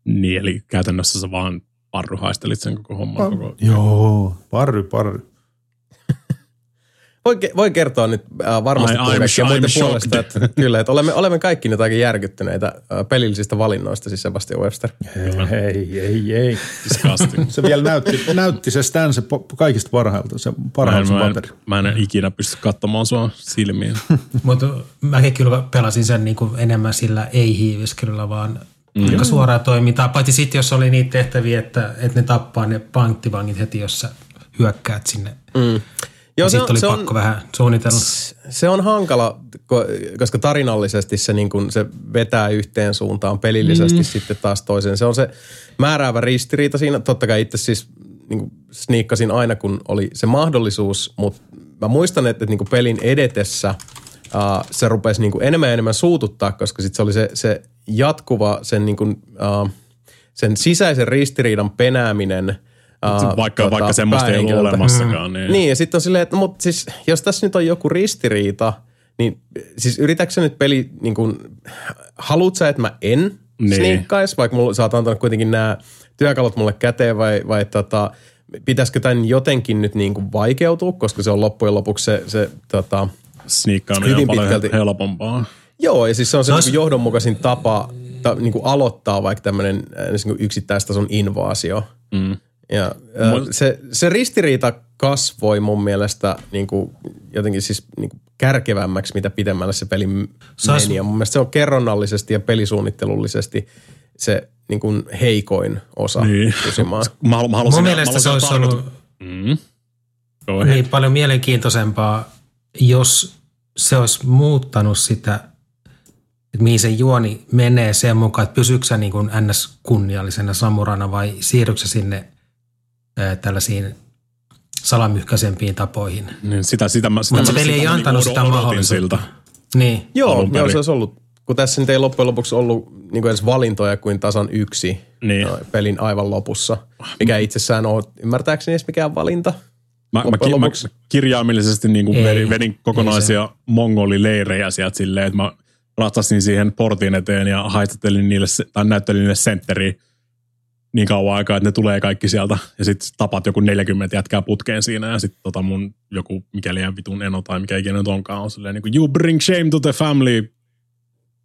D: Niin, eli käytännössä sä vaan parru haistelit sen koko homman. Koko...
B: Joo, parry, parry.
A: Voi, voi kertoa nyt äh, varmasti
D: I- I'm
A: kaikkien
D: sh-
A: muiden puolesta, että kyllä, että olemme, olemme kaikki nyt aika järkyttyneitä äh, pelillisistä valinnoista, siis Sebastian Webster.
B: Ei, ei, ei. Se vielä näytti, näytti se stance po- kaikista parhailta, se
D: Mä
B: parhailta
D: en,
B: se
D: mä, en, mä en ikinä pysty katsomaan sua silmiin.
C: Mutta mäkin kyllä pelasin sen niin kuin enemmän sillä ei-hiiviskelyllä, vaan mm. aika suoraa toimintaa. Paitsi sitten, jos oli niitä tehtäviä, että, että ne tappaa ne panktivangit heti, jos sä hyökkäät sinne. Mm.
A: Joo,
C: Sitten oli pakko vähän suunnitella.
A: se on hankala, ko- koska tarinallisesti se, niin kun, se vetää yhteen suuntaan, pelillisesti mm. sitten taas toiseen. Se on se määräävä ristiriita siinä. Totta kai itse siis niin kuin sniikkasin aina, kun oli se mahdollisuus, mutta mä muistan, että, että niin kuin pelin edetessä uh, se rupesi niin kuin enemmän ja enemmän suututtaa, koska sitten se oli se, se jatkuva, sen, niin kuin, uh, sen sisäisen ristiriidan penääminen – Uh,
D: Vaikka- vaikka semmoista ei ollut olemassakaan, niin-
A: Niin, ja sitten on silleen, että no, mutta siis, jos tässä nyt on joku ristiriita, niin siis yritätkö sä nyt peli, niin kuin, haluut sä, että mä en
D: Niin.
A: sniikkais, vaikka mulla, sä oot antanut kuitenkin nämä työkalut mulle käteen, vai, vai tota, pitäisikö tämän jotenkin nyt niin kuin vaikeutua, koska se on loppujen lopuksi se, se tota,
D: Sniikkaaminen on
A: Hyvin
D: paljon
A: pitkälti.
D: helpompaa.
A: Joo, ja siis se on se
C: Sais-
A: niin johdonmukaisin tapa ta, niin kuin aloittaa vaikka tämmöinen niin yksittäistason invaasio.
D: Mm.
A: Ja äh, se, se ristiriita kasvoi mun mielestä niin kuin, jotenkin siis niin kuin kärkevämmäksi, mitä pidemmälle se peli
C: Sais-
A: meni. Ja mun mielestä se on kerronnallisesti ja pelisuunnittelullisesti se niin kuin heikoin osa
D: Niin. Mä, halu- mä halusin,
C: Mun
D: mä
C: mielestä se
D: halusin
C: olisi ollut
D: Mm. Go ahead.
C: niin paljon mielenkiintoisempaa, jos se olisi muuttanut sitä, että mihin se juoni menee sen mukaan, että pysyykö sä niin kuin NS-kunniallisena samurana vai siirrytkö sä sinne tällaisiin salamyhkäisempiin tapoihin.
D: Niin sitä, sitä, mä, sitä
C: Mutta peli ei
D: mä
C: antanut
D: niinku
C: sitä mahdollisuutta. Niin.
A: Joo, joo, se olisi ollut kun tässä nyt ei loppujen lopuksi ollut niin kuin edes valintoja kuin tasan yksi
D: Niin.
A: no, pelin aivan lopussa, mikä itsessään ole ymmärtääkseni edes mikään valinta.
D: Mä, mä, ki, mä kirjaimellisesti niin kuin
C: Ei,
D: vedin, vedin kokonaisia mongolileirejä sieltä silleen, että mä ratsasin siihen portin eteen ja haistattelin niille, tai näyttelin niille sentteriä niin kauan aikaa, että ne tulee kaikki sieltä. Ja sitten tapat joku 40 jätkää putkeen siinä ja sitten tota mun joku mikä liian vitun eno tai mikä ikinä nyt onkaan on silleen niin kuin you bring shame to the family.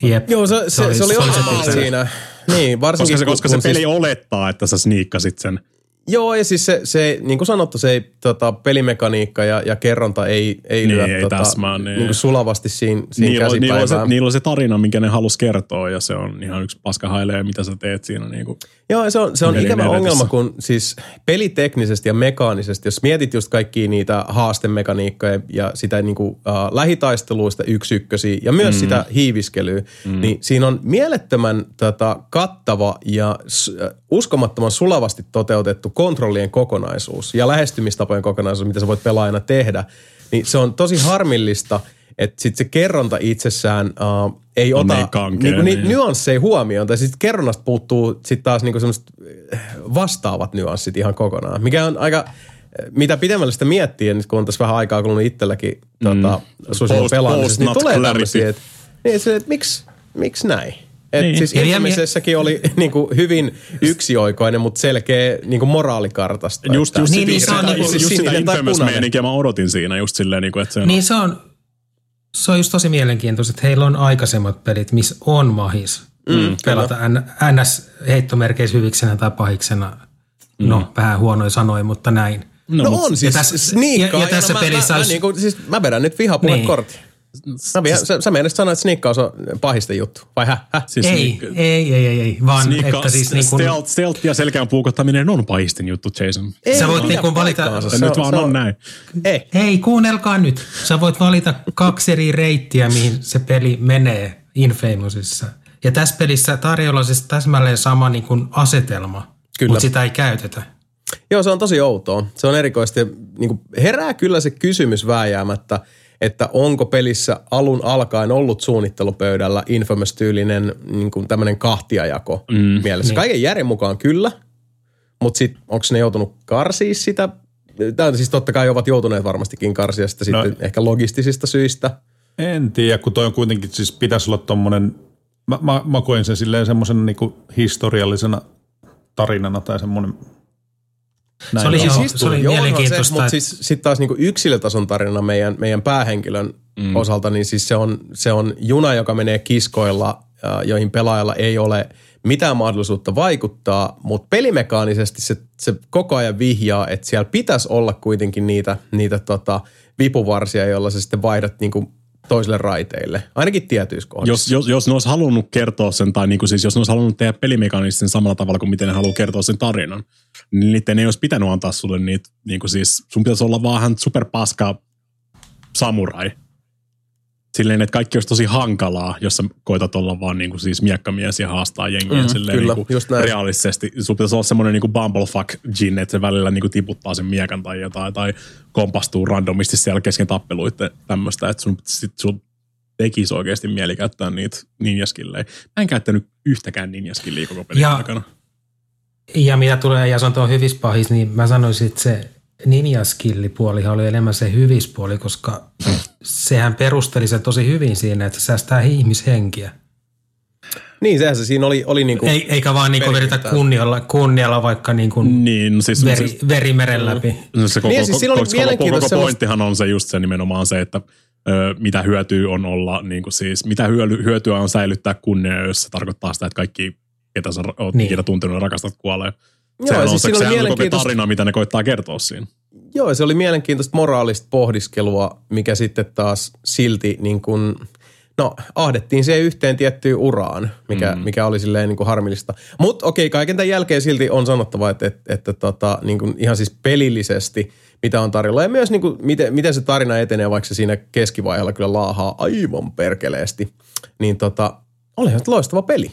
C: Jep.
A: Joo, se, se, se,
C: oli-
A: se oli
C: se oli se peli.
A: siinä. Niin, varsinkin
D: Koska se,
A: kun-
D: koska se
A: kun
D: peli
A: siis,
D: olettaa, että sä sniikkasit sen.
A: Joo, ja siis se, se niin kuin sanottu, se ei, tota, pelimekaniikka ja, ja kerronta ei, ei
D: Niin,
A: lyö
D: ei
A: tota,
D: täsmää, niin.
A: niin kuin sulavasti siinä, siinä
D: Niillä niillä, on se, niillä on se tarina, minkä ne halus kertoa ja se on ihan yksi paska hailee, mitä sä teet siinä. Niin kuin.
A: Joo, se on, se on ikävä
D: edetessä.
A: ongelma, kun siis peliteknisesti ja mekaanisesti, jos mietit just kaikkia niitä haastemekaniikkoja ja sitä niin kuin, uh, lähitaisteluista yksi ykkösiä ja myös mm. sitä hiiviskelyä, mm. niin siinä on mielettömän tota, kattava ja äh, uskomattoman sulavasti toteutettu kontrollien kokonaisuus ja lähestymistapojen kokonaisuus, mitä sä voit pelaajana tehdä. Niin se on tosi harmillista, että sitten se kerronta itsessään uh, ei
D: On
A: ota
D: niin kankea,
A: niinku, ni,
D: niin.
A: nyansseja huomioon. Tai sitten kerronnasta puuttuu sitten taas niinku semmoiset eh, vastaavat nyanssit ihan kokonaan. Mikä on aika, eh, mitä pidemmälle sitä miettii, ja nyt kun on tässä vähän aikaa kulunut itselläkin tota, mm.
D: Post-
A: pelaamisessa, niin
D: post
A: tulee tämmöisiä, että niin, se, et miksi, miksi näin? Et
D: Niin.
A: Siis
C: vielä
A: Infamisessakin oli niinku hyvin yksioikoinen, mutta selkeä niinku moraalikartasta.
D: Just, just,
C: Niin,
D: niin,
C: niin,
D: sitä,
C: se on
D: just,
C: niinku-
D: just sitä
A: sininen tai
D: infamous
A: punainen.
D: meininkiä mä odotin siinä just silleen, niin kuin, että se on,
C: Niin se on, se on just tosi mielenkiintoista, että heillä on aikaisemmat pelit, missä on mahis mm, pelata NS-heittomerkeissä hyviksenä tai pahiksena. Mm. No, vähän huonoin sanoin, mutta näin.
A: No,
D: mut-
A: on siis
C: ja tässä-
A: sniikkaa.
C: ja- ja tässä
A: mä,
C: pelissä
A: mä,
C: olisi-
A: mä, niinku, siis mä vedän nyt vihapuhe
C: Niin.
A: Mä vihä, sä, sä meinasit sanoa, että sniikkaus on pahista juttu. Vai häh? häh?
D: siis
C: Ei,
D: niin-
C: ei, ei, ei, ei, vaan
D: Sniikka,
C: että siis niin kuin,
D: stealth, stealth ja selkään puukottaminen on pahistin juttu, Jason.
A: Ei
C: Sä voit
A: pidä
C: niinku valita-.
D: Se
A: Se
D: nyt vaan
A: se
D: on näin.
A: Ei.
C: Hei, kuunnelkaa nyt. Sä voit valita kaksi eri reittiä, mihin se peli menee Infamousissa. Ja tässä pelissä tarjolla on siis täsmälleen sama niin kuin asetelma,
A: Kyllä.
C: mutta sitä ei käytetä.
A: Joo, se on tosi outoa. Se on erikoista. ja Niin kuin herää kyllä se kysymys vääjäämättä, että onko pelissä alun alkaen ollut suunnittelupöydällä Infamous-tyylinen niin kuin tämmöinen kahtiajako mm. mielessä.
C: Niin.
A: Kaiken järjen mukaan kyllä, mutta sitten onko ne joutunut karsia sitä? Tai siis totta kai ovat joutuneet varmastikin karsia sitä
B: No.
A: sitten ehkä logistisista syistä.
B: En tiedä, kun toi on kuitenkin, siis pitäisi olla tommonen, mä, mä, mä koin sen silleen semmoisen niinku historiallisena tarinana tai semmoinen. Näin
C: Se oli
B: on.
C: Joo,
A: siis
C: se oli
A: joo, onhan
C: mielenkiintoista,
A: Se, mutta siis sitten taas niinku yksilötason tarinana meidän, meidän päähenkilön mm. osalta, niin siis se on, se on juna, joka menee kiskoilla, joihin pelaajalla ei ole mitään mahdollisuutta vaikuttaa, mutta pelimekaanisesti se, se koko ajan vihjaa, että siellä pitäisi olla kuitenkin niitä, niitä tota, vipuvarsia, joilla sä sitten vaihdat niinku toiselle raiteille, ainakin tietyissä kohdissa.
D: Jos, jos, jos ne olisi halunnut kertoa sen, tai niinku siis jos ne olisi halunnut tehdä pelimekaanisesti sen samalla tavalla kuin miten ne haluaa kertoa sen tarinan, niin niiden ei olisi pitänyt antaa sulle niitä, niinku siis sun pitäisi olla vaan superpaska samurai. Silleen, että kaikki olisi tosi hankalaa, jos sä koetat olla vaan niinku siis miekkamies ja haastaa jengiä
A: Mm,
D: silleen
A: kyllä, just näin.
D: realistisesti. Sun pitäisi olla semmoinen niinku bumblefuck gin, että se välillä niinku tiputtaa sen miekan tai jotain, tai kompastuu randomisti siellä kesken tappeluita tämmöistä, että sun, sit sun tekisi oikeasti mieli käyttää niitä ninjaskillejä. Mä en käyttänyt yhtäkään ninjaskilliä koko pelin
C: Ja-
D: aikana.
C: Ja mitä tulee Jason tuon hyvispahis, niin mä sanoisin, että se ninjaskillipuolihan oli enemmän se hyvispuoli, koska sehän perusteli sen tosi hyvin siinä, että se säästää ihmishenkiä.
A: Niin, sehän se siinä oli, oli niinku,
C: Ei, eikä vaan niinku vedetä
A: Pelkästään.
C: kunnialla, kunnialla vaikka niinku
D: Niin, no siis,
C: veri,
D: siis
C: verimeren läpi.
D: no se koko,
A: Niin, siis siinä oli
D: koko, koko,
A: mielenkiintoista
D: koko pointtihan on se just se nimenomaan se, että ö, mitä hyötyä on olla, niin kuin siis, mitä hyö- hyötyä on säilyttää kunnia, jos se tarkoittaa sitä, että kaikki, ketä sä oot
C: Niin.
D: niin. ikinä tuntenut ja rakastat kuolee.
A: Joo,
D: Sehän
A: ja
D: on
A: siis
D: se,
A: siinä oli
D: sehän on koko
A: mielenkiintoista-
D: tarina, mitä ne koittaa kertoa siinä.
A: Joo, se oli mielenkiintoista moraalista pohdiskelua, mikä sitten taas silti niin kuin, no ahdettiin siihen yhteen tiettyyn uraan, mikä, mm. mikä oli silleen niin kuin harmillista. Mutta okei, kaiken tämän jälkeen silti on sanottava, että, että, että tota, niin kuin ihan siis pelillisesti, mitä on tarjolla. Ja myös niin kuin, miten, miten se tarina etenee, vaikka se siinä keskivaiheella kyllä laahaa aivan perkeleesti. Niin tota, olihan se loistava peli.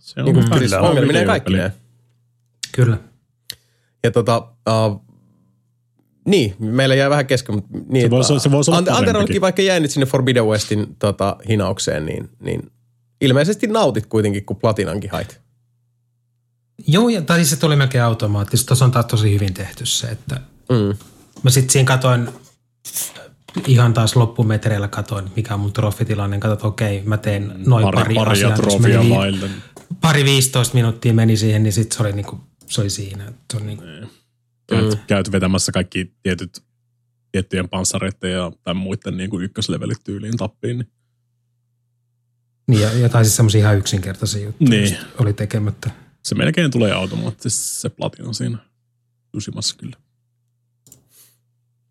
D: Se on
A: Niin kuin,
D: hyvä.
A: siis
D: Se on
A: ongelminen kaikkineen.
C: Kyllä.
A: Ja tota, uh, niin, meillä jäi vähän kesken. mutta Niin,
D: Se voisi- se voisi olla
A: Ante-. Anterollekin vaikka jäi nyt sinne Forbidden Westin tota, hinaukseen, niin, niin ilmeisesti nautit kuitenkin, kun platinankin hait.
C: Joo, ja, tai siis se tuli melkein automaattisesti. Tuossa on taas tosi hyvin tehty se, että
A: Mm.
C: mä sitten siinä katoin ihan taas loppumetreillä katoin, mikä on mun trofitilanne. Katsoin, että okei, mä teen noin pari,
D: pari, pari
C: asiaa.
D: Vaille.
C: Pari 15 minuuttia meni siihen, niin sitten se oli, niinku, se oli siinä. Se on niinku,
D: Käyt, käyt vetämässä kaikki tietyt, tiettyjen panssareiden ja tai muiden niin kuin ykköslevelit tyyliin tappiin. Niin.
C: niin, ja, ja tai siis semmoisia ihan yksinkertaisia juttuja
D: Niin.
C: oli tekemättä.
D: Se melkein tulee automaattisesti se platina siinä Tsushimassa kyllä.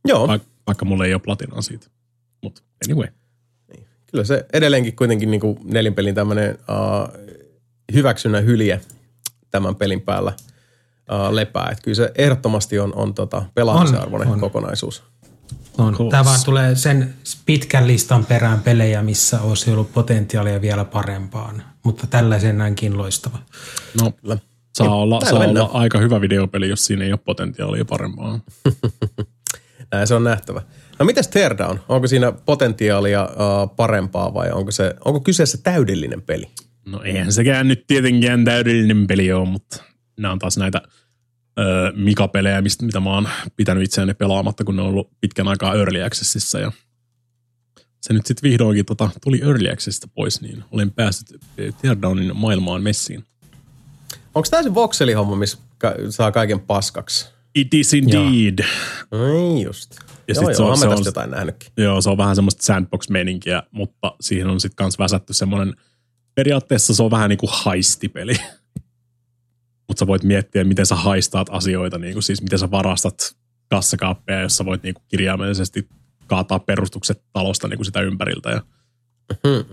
A: Joo,
D: Vaik, vaikka mulla ei ole platinaa siitä. Mutta anyway.
A: kyllä se edelleenkin kuitenkin niin kuin nelinpelin tämmöinen uh, hyväksynnän hylje tämän pelin päällä uh, lepää. Et kyllä se ehdottomasti on, on tota pelaamisen
C: On,
A: arvoinen
C: on.
A: kokonaisuus.
C: On.
D: Cool.
C: Tämä vaan tulee sen pitkän listan perään pelejä, missä olisi ollut potentiaalia vielä parempaan. Mutta tällaisenäänkin loistava.
D: No,
A: Kyllä.
D: saa
A: Ja
D: olla, saa
A: mennään.
D: olla aika hyvä videopeli, jos siinä ei ole potentiaalia parempaa.
A: Näin se on nähtävä. No mites Teardown? Onko siinä potentiaalia uh, parempaa vai onko, se, onko kyseessä täydellinen peli?
D: No eihän sekään nyt tietenkään täydellinen peli ole, mutta nämä on taas näitä ö, Mika-pelejä, mistä, mitä mä oon pitänyt itseäni pelaamatta, kun ne on ollut pitkän aikaa Early Accessissa ja se nyt sitten vihdoinkin tota, tuli Early Accessista pois, niin olen päässyt Teardownin maailmaan messiin.
A: Onko tämä se voxelihomma, missä ka- saa kaiken paskaksi?
D: It is indeed.
A: Niin just.
D: Ja
A: Ja
D: sit
A: joo,
D: se
A: joo,
D: on- se on-
A: jotain nähnytkin.
D: Joo, se on vähän semmoista sandbox-meninkiä, mutta siihen on sitten kans väsätty semmoinen, periaatteessa se on vähän niin kuin haistipeli. Mutta sä voit miettiä, miten sä haistaat asioita, niin kuin siis miten sä varastat kassakaappeja, jossa voit niin kuin kirjaimellisesti kaataa perustukset talosta niin kuin sitä ympäriltä ja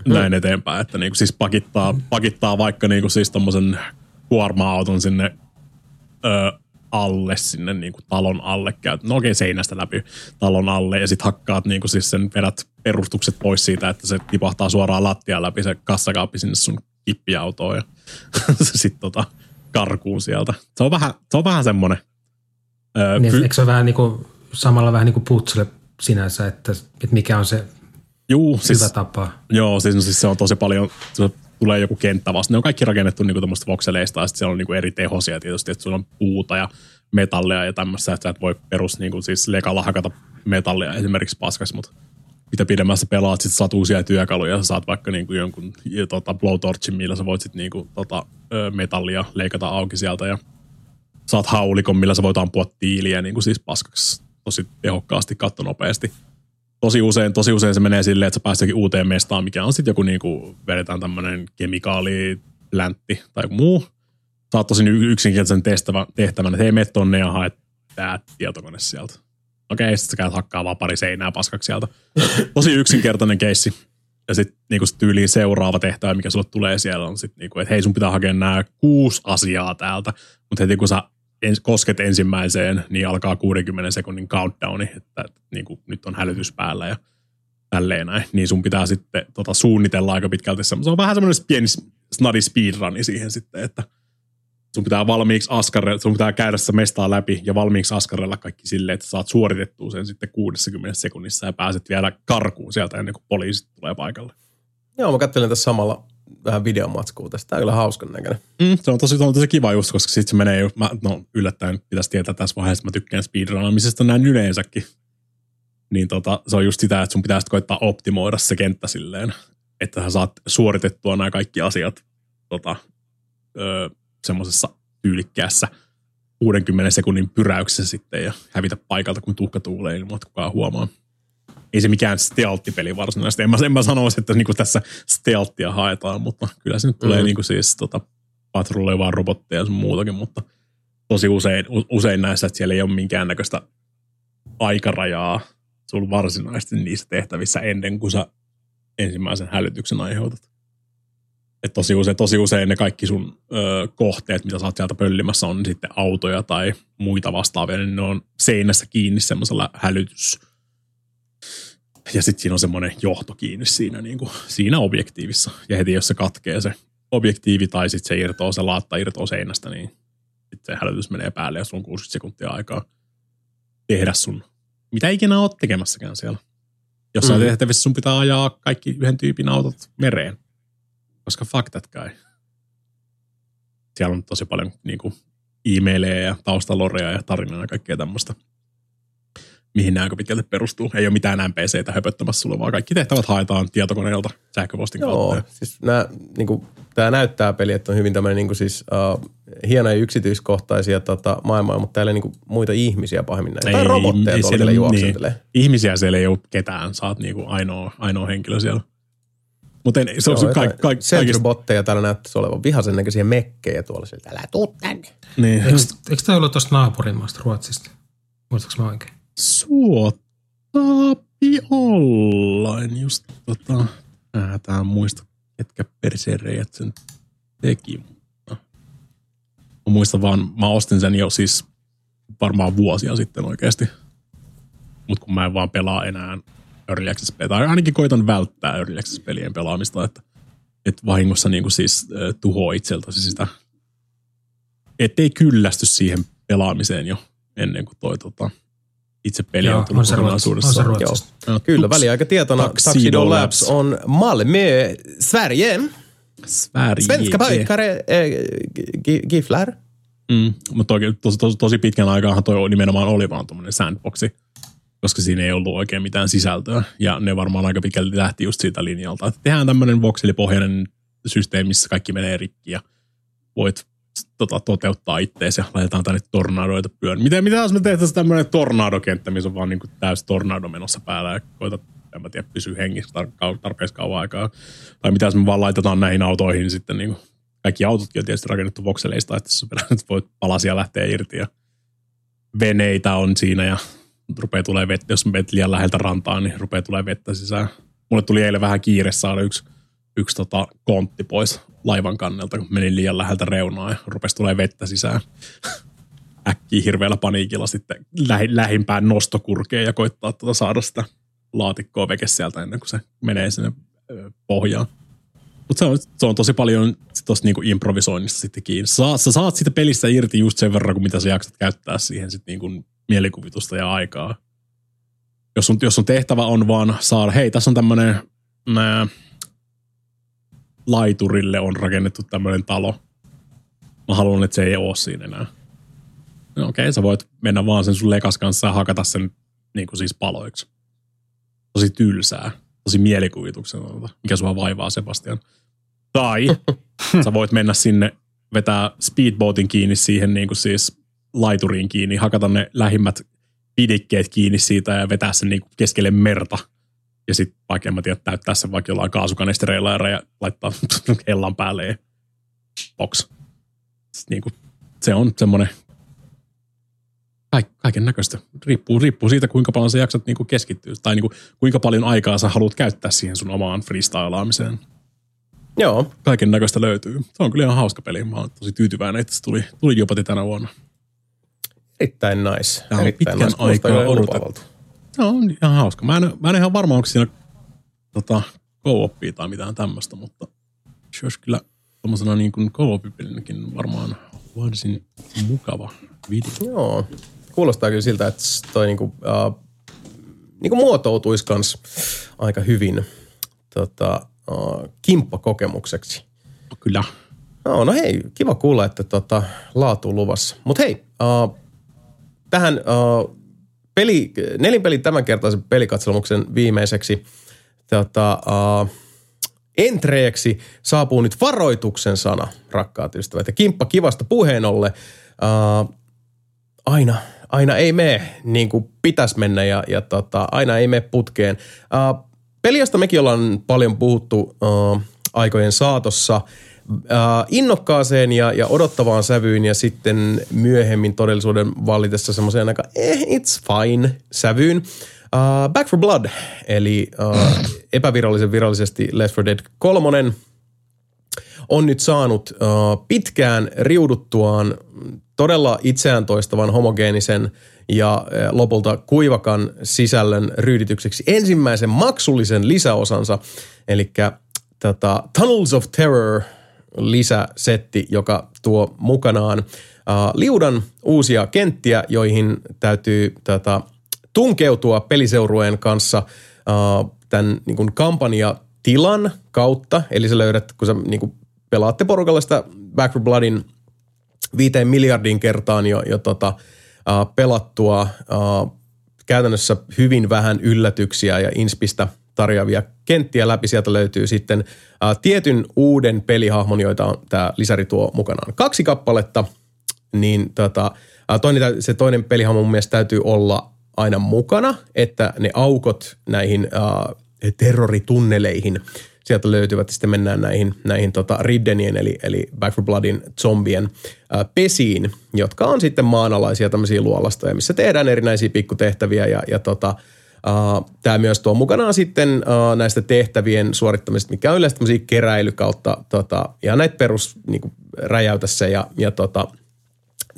D: näin eteenpäin. Että niin kuin siis pakittaa, pakittaa vaikka niin kuin siis tommosen kuorma-auton sinne ö, alle sinne niin kuin talon alle. Käyt, no okei, seinästä läpi talon alle ja sitten hakkaat niin kuin siis sen vedät perustukset pois siitä, että se tipahtaa suoraan lattian läpi se kassakaappi sinne sun kippiautoon ja sitten tota, karkuun sieltä. Se on vähän, se on vähän semmoinen. Öö,
C: Niin,
D: fy-
C: eikö se ole vähän niin kuin, samalla vähän niin kuin sinänsä, että, että mikä on se
D: juu,
C: hyvä
D: siis,
C: tapa.
D: Joo, siis, no, siis se on tosi paljon, se tulee joku kenttä vasta. Ne on kaikki rakennettu niinku tämmöistä vokseleista ja sitten siellä on niinku eri tehosia tietysti, että sulla on puuta ja metallia ja tämmöistä, että sä et voi perus niinku siis lekalla hakata metallia esimerkiksi paskas, mutta mitä pidemmässä pelaat, sit saat uusia työkaluja, sä saat vaikka niinku jonkun tota, blowtorchin, millä sä voit sit niinku, tota, metallia leikata auki sieltä ja saat haulikon, millä sä voit ampua tiiliä niinku siis paskaksi tosi tehokkaasti, katto nopeasti tosi usein, tosi usein se menee silleen, että sä pääset jokin uuteen mestaan, mikä on sitten joku niinku, vedetään tämmöinen kemikaaliläntti tai joku muu. Oot tosi yksinkertaisen tehtävän, tehtävän että hei, mene tonne ja haet tää tietokone sieltä. Okei, sitten sä käyt hakkaa vaan pari seinää paskaksi sieltä. Tosi yksinkertainen keissi. Ja sitten niinku sit tyyliin seuraava tehtävä, mikä sulle tulee siellä, on sitten niinku, että hei, sun pitää hakea nämä kuusi asiaa täältä. Mutta heti kun sä ens, kosket ensimmäiseen, niin alkaa 60 sekunnin countdowni, että, niin kuin, nyt on hälytys päällä ja tälleen näin. Niin sun pitää sitten tota, suunnitella aika pitkälti. Se on vähän semmoinen pieni snadi speedruni siihen sitten, että sun pitää valmiiksi askarella, sun pitää käydä sitä mestaa läpi ja valmiiksi askarella kaikki silleen, että saat suoritettua sen sitten 60 sekunnissa ja pääset vielä karkuun sieltä ennen kuin poliisit tulee paikalle.
A: Joo, mä katselin tässä samalla vähän videomatskua tästä. Tämä on kyllä hauskan näköinen.
D: Mm, se on tosi, se on tosi kiva just, koska sitten se menee, mä, no yllättäen pitäisi tietää tässä vaiheessa, että mä tykkään speedrunaamisesta näin yleensäkin. Niin tota, se on just sitä, että sun pitää sitten koittaa optimoida se kenttä silleen, että sä saat suoritettua nämä kaikki asiat tota, öö, semmoisessa tyylikkäässä 60 sekunnin pyräyksessä sitten ja hävitä paikalta, kun tuhka tuulee ilman, että kukaan huomaa. Ei se mikään stealth-peli varsinaisesti. En mä, en mä sanoisi, että niinku tässä stealthia haetaan, mutta kyllä se nyt tulee
A: Mhm.
D: mm. niinku siis tota, patrulloivaa robotteja ja sun muutakin, mutta tosi usein, usein näissä, että siellä ei ole minkäännäköistä aikarajaa sulla varsinaisesti niissä tehtävissä ennen kuin sä ensimmäisen hälytyksen aiheutat. Et tosi, usein, tosi usein ne kaikki sun ö, kohteet, mitä sä oot sieltä pöllimässä, on sitten autoja tai muita vastaavia, niin ne on seinässä kiinni semmoisella hälytys. Ja sitten siinä on semmoinen johto kiinni siinä, niin kuin, siinä objektiivissa. Ja heti jos se katkee se objektiivi tai sitten se irtoaa, se laatta irtoaa seinästä, niin sitten se hälytys menee päälle ja sulla on 60 sekuntia aikaa tehdä sun, mitä ikinä oot tekemässäkään siellä. Jossain
A: Mm.
D: mm. tehtävissä sun pitää ajaa kaikki yhden tyypin autot mereen. Koska that guy. Siellä on tosi paljon niin kuin, e-maileja ja taustaloreja ja tarinaa ja kaikkea tämmöistä mihin nämä aika pitkälti perustuu. Ei ole mitään NPCtä höpöttämässä sulle, vaan kaikki tehtävät haetaan tietokoneelta sähköpostin
A: Joo,
D: kautta.
A: siis nää, niinku, tämä näyttää peli, että on hyvin tämmöinen niinku siis, uh, hienoja yksityiskohtaisia tota, maailmaa, mutta täällä ei niinku muita ihmisiä pahemmin näin. Tai robotteja
D: ei
A: tuolla
D: siellä-
A: juoksentelee.
D: Niin, ihmisiä siellä ei ole ketään, sä oot niinku ainoa, ainoa henkilö siellä. Mutta se on
A: Joo,
D: ka-
A: jotain
D: ka- kaikista.
A: Sentrybotteja täällä näyttäisi olevan vihaisen näköisiä mekkejä tuolla sieltä. Älä tuu tänne.
D: Niin.
C: Eikö, eikö tämä ollut tuosta naapurimaasta Ruotsista? Muistatko mä oikein?
D: Suottaapi olla. En just tota, mä tää muista, ketkä persereijät sen teki. Mä muistan vaan, mä ostin sen jo siis varmaan vuosia sitten oikeasti. Mutta kun mä en vaan pelaa enää Early Access pelejä, tai ainakin koitan välttää Early Access pelien pelaamista, että, että vahingossa niin kuin siis äh, tuhoaa itseltäsi sitä, ettei kyllästy siihen pelaamiseen jo ennen kuin toi tota, itse peli on tullut
C: on se Ruotsista. On se
D: kokonaisuudessaan. Joo.
A: Kyllä, väliaikatietona
D: Tuxedo
A: Tuxedo Labs
D: Labs.
A: on Malmö, Sverige.
D: Sverige.
A: Svenska pojkare äh, gi- Giflar.
D: Mm, mutta toki, tosi, tosi, tosi pitkän aikaa toi nimenomaan oli vaan tuommoinen sandboxi, koska siinä ei ollut oikein mitään sisältöä. Ja ne varmaan aika pitkälti lähti just siitä linjalta, että tehdään tämmöinen voxelipohjainen systeemi, missä kaikki menee rikki ja voit tota, toteuttaa ittees ja laitetaan tänne tornadoita pyörän. Miten, mitä jos me tehtäisiin tämmöinen tornadokenttä, missä on vaan niin täysi tornado menossa päällä ja koetat, en mä tiedä, pysyä hengissä tar- tarpeeksi kauan aikaa. Tai mitä jos me vaan laitetaan näihin autoihin sitten niin kuin, kaikki autotkin on tietysti rakennettu vokseleista, että voit palasia lähteä irti ja veneitä on siinä ja rupeaa tulee vettä, jos menet liian läheltä rantaa, niin rupeaa tulee vettä sisään. Mulle tuli eilen vähän kiire saada yksi, yksi tota kontti pois laivan kannelta, kun menin liian läheltä reunaa ja rupesi tulee vettä sisään. Äkkiä hirveällä paniikilla sitten lähi, lähimpään nostokurkeen ja koittaa tota saada sitä laatikkoa veke sieltä ennen kuin se menee sinne pohjaan. Mutta se on, se on tosi paljon tuosta niinku improvisoinnista sitten kiinni. Sä, sä saat siitä pelistä irti just sen verran, kuin mitä sä jaksat käyttää siihen sit niinku mielikuvitusta ja aikaa. Jos sun, jos sun tehtävä on vaan saada, hei, tässä on tämmönen nää, laiturille on rakennettu tämmöinen talo. Mä haluan, että se ei ole siinä enää. No okei, okay, sä voit mennä vaan sen sun lekas kanssa ja hakata sen niin kuin siis paloiksi. Tosi tylsää, tosi mielikuvituksenalta, mikä sua vaivaa Sebastian. Tai sä voit mennä sinne, vetää speedboatin kiinni siihen niin kuin siis laituriin kiinni, hakata ne lähimmät pidikkeet kiinni siitä ja vetää sen niin keskelle merta. Ja sitten vaikka en mä tiedä, täyttää sen vaikka jollain kaasukanestereilla ja laittaa hellan päälle ja box. Niin kuin, se on semmoinen kaiken näköistä. Riippuu, riippuu siitä, kuinka paljon sä jaksat niinku keskittyä tai niinku, kuinka paljon aikaa sä haluat käyttää siihen sun omaan freestylaamiseen.
A: Joo,
D: Kaiken näköistä löytyy. Se on kyllä ihan hauska peli. Mä oon tosi tyytyväinen, että se tuli, tuli jopa tänä vuonna.
A: Erittäin nice.
D: Tää on
A: erittäin
D: pitkän
A: nice.
D: Aikaa odotettu. Se on ihan hauska. Mä en, mä en ihan varma, onko siinä tota, co-opia tai mitään tämmöistä, mutta se olisi kyllä tommosena niin kuin co-op-pelinäkin varmaan varsin mukava video.
A: Joo, kuulostaa kyllä siltä, että toi niinku, uh, niinku muotoutuisi kans aika hyvin tota, uh, kimppakokemukseksi.
D: Kyllä.
A: No, no hei, kiva kuulla, että tota, laatu luvassa. Mutta hei, uh, tähän uh, peli, nelinpelin tämänkertaisen pelikatselmuksen viimeiseksi tota, uh, entreeksi saapuu nyt varoituksen sana, rakkaat ystävät. Ja kimppa kivasta puheen ollen, uh, aina, aina ei mene niin kuin pitäisi mennä ja, ja tota, aina ei mene putkeen. Uh, peliasta mekin ollaan paljon puhuttu uh, aikojen saatossa innokkaaseen ja, ja odottavaan sävyyn ja sitten myöhemmin todellisuuden vallitessa semmoiseen aika eh, it's fine sävyyn. Uh, Back for Blood, eli uh, epävirallisen virallisesti Left 4 Dead 3 on nyt saanut uh, pitkään riuduttuaan todella itseään toistavan homogeenisen ja uh, lopulta kuivakan sisällön ryyditykseksi ensimmäisen maksullisen lisäosansa, eli tota, Tunnels of Terror lisäsetti, joka tuo mukanaan liudan uusia kenttiä, joihin täytyy tota, tunkeutua peliseurueen kanssa uh, tämän niin kuin kampanja tilan kautta, eli sä löydät, kun sä niin kuin pelaatte porukalla sitä Back for Bloodin viiteen miljardin kertaan jo, jo tota, pelattua käytännössä hyvin vähän yllätyksiä ja inspistä tarjoavia kenttiä läpi. Sieltä löytyy sitten uh, tietyn uuden pelihahmon, joita tämä lisäri tuo mukanaan. Kaksi kappaletta, niin tota, uh, toinen, se toinen pelihahmo mun mielestä täytyy olla aina mukana, että ne aukot näihin uh, terroritunneleihin sieltä löytyvät. Sitten mennään näihin, näihin tota Riddenien eli, eli Back for Bloodin zombien ää, pesiin, jotka on sitten maanalaisia tämmöisiä luolastoja, missä tehdään erinäisiä pikkutehtäviä ja, ja tota, Tämä myös tuo mukanaan sitten uh, näistä tehtävien suorittamisesta, mikä on yleensä tämmöisiä keräily kautta tota, ja näitä perus niin kuin, räjäytä se ja, ja tota,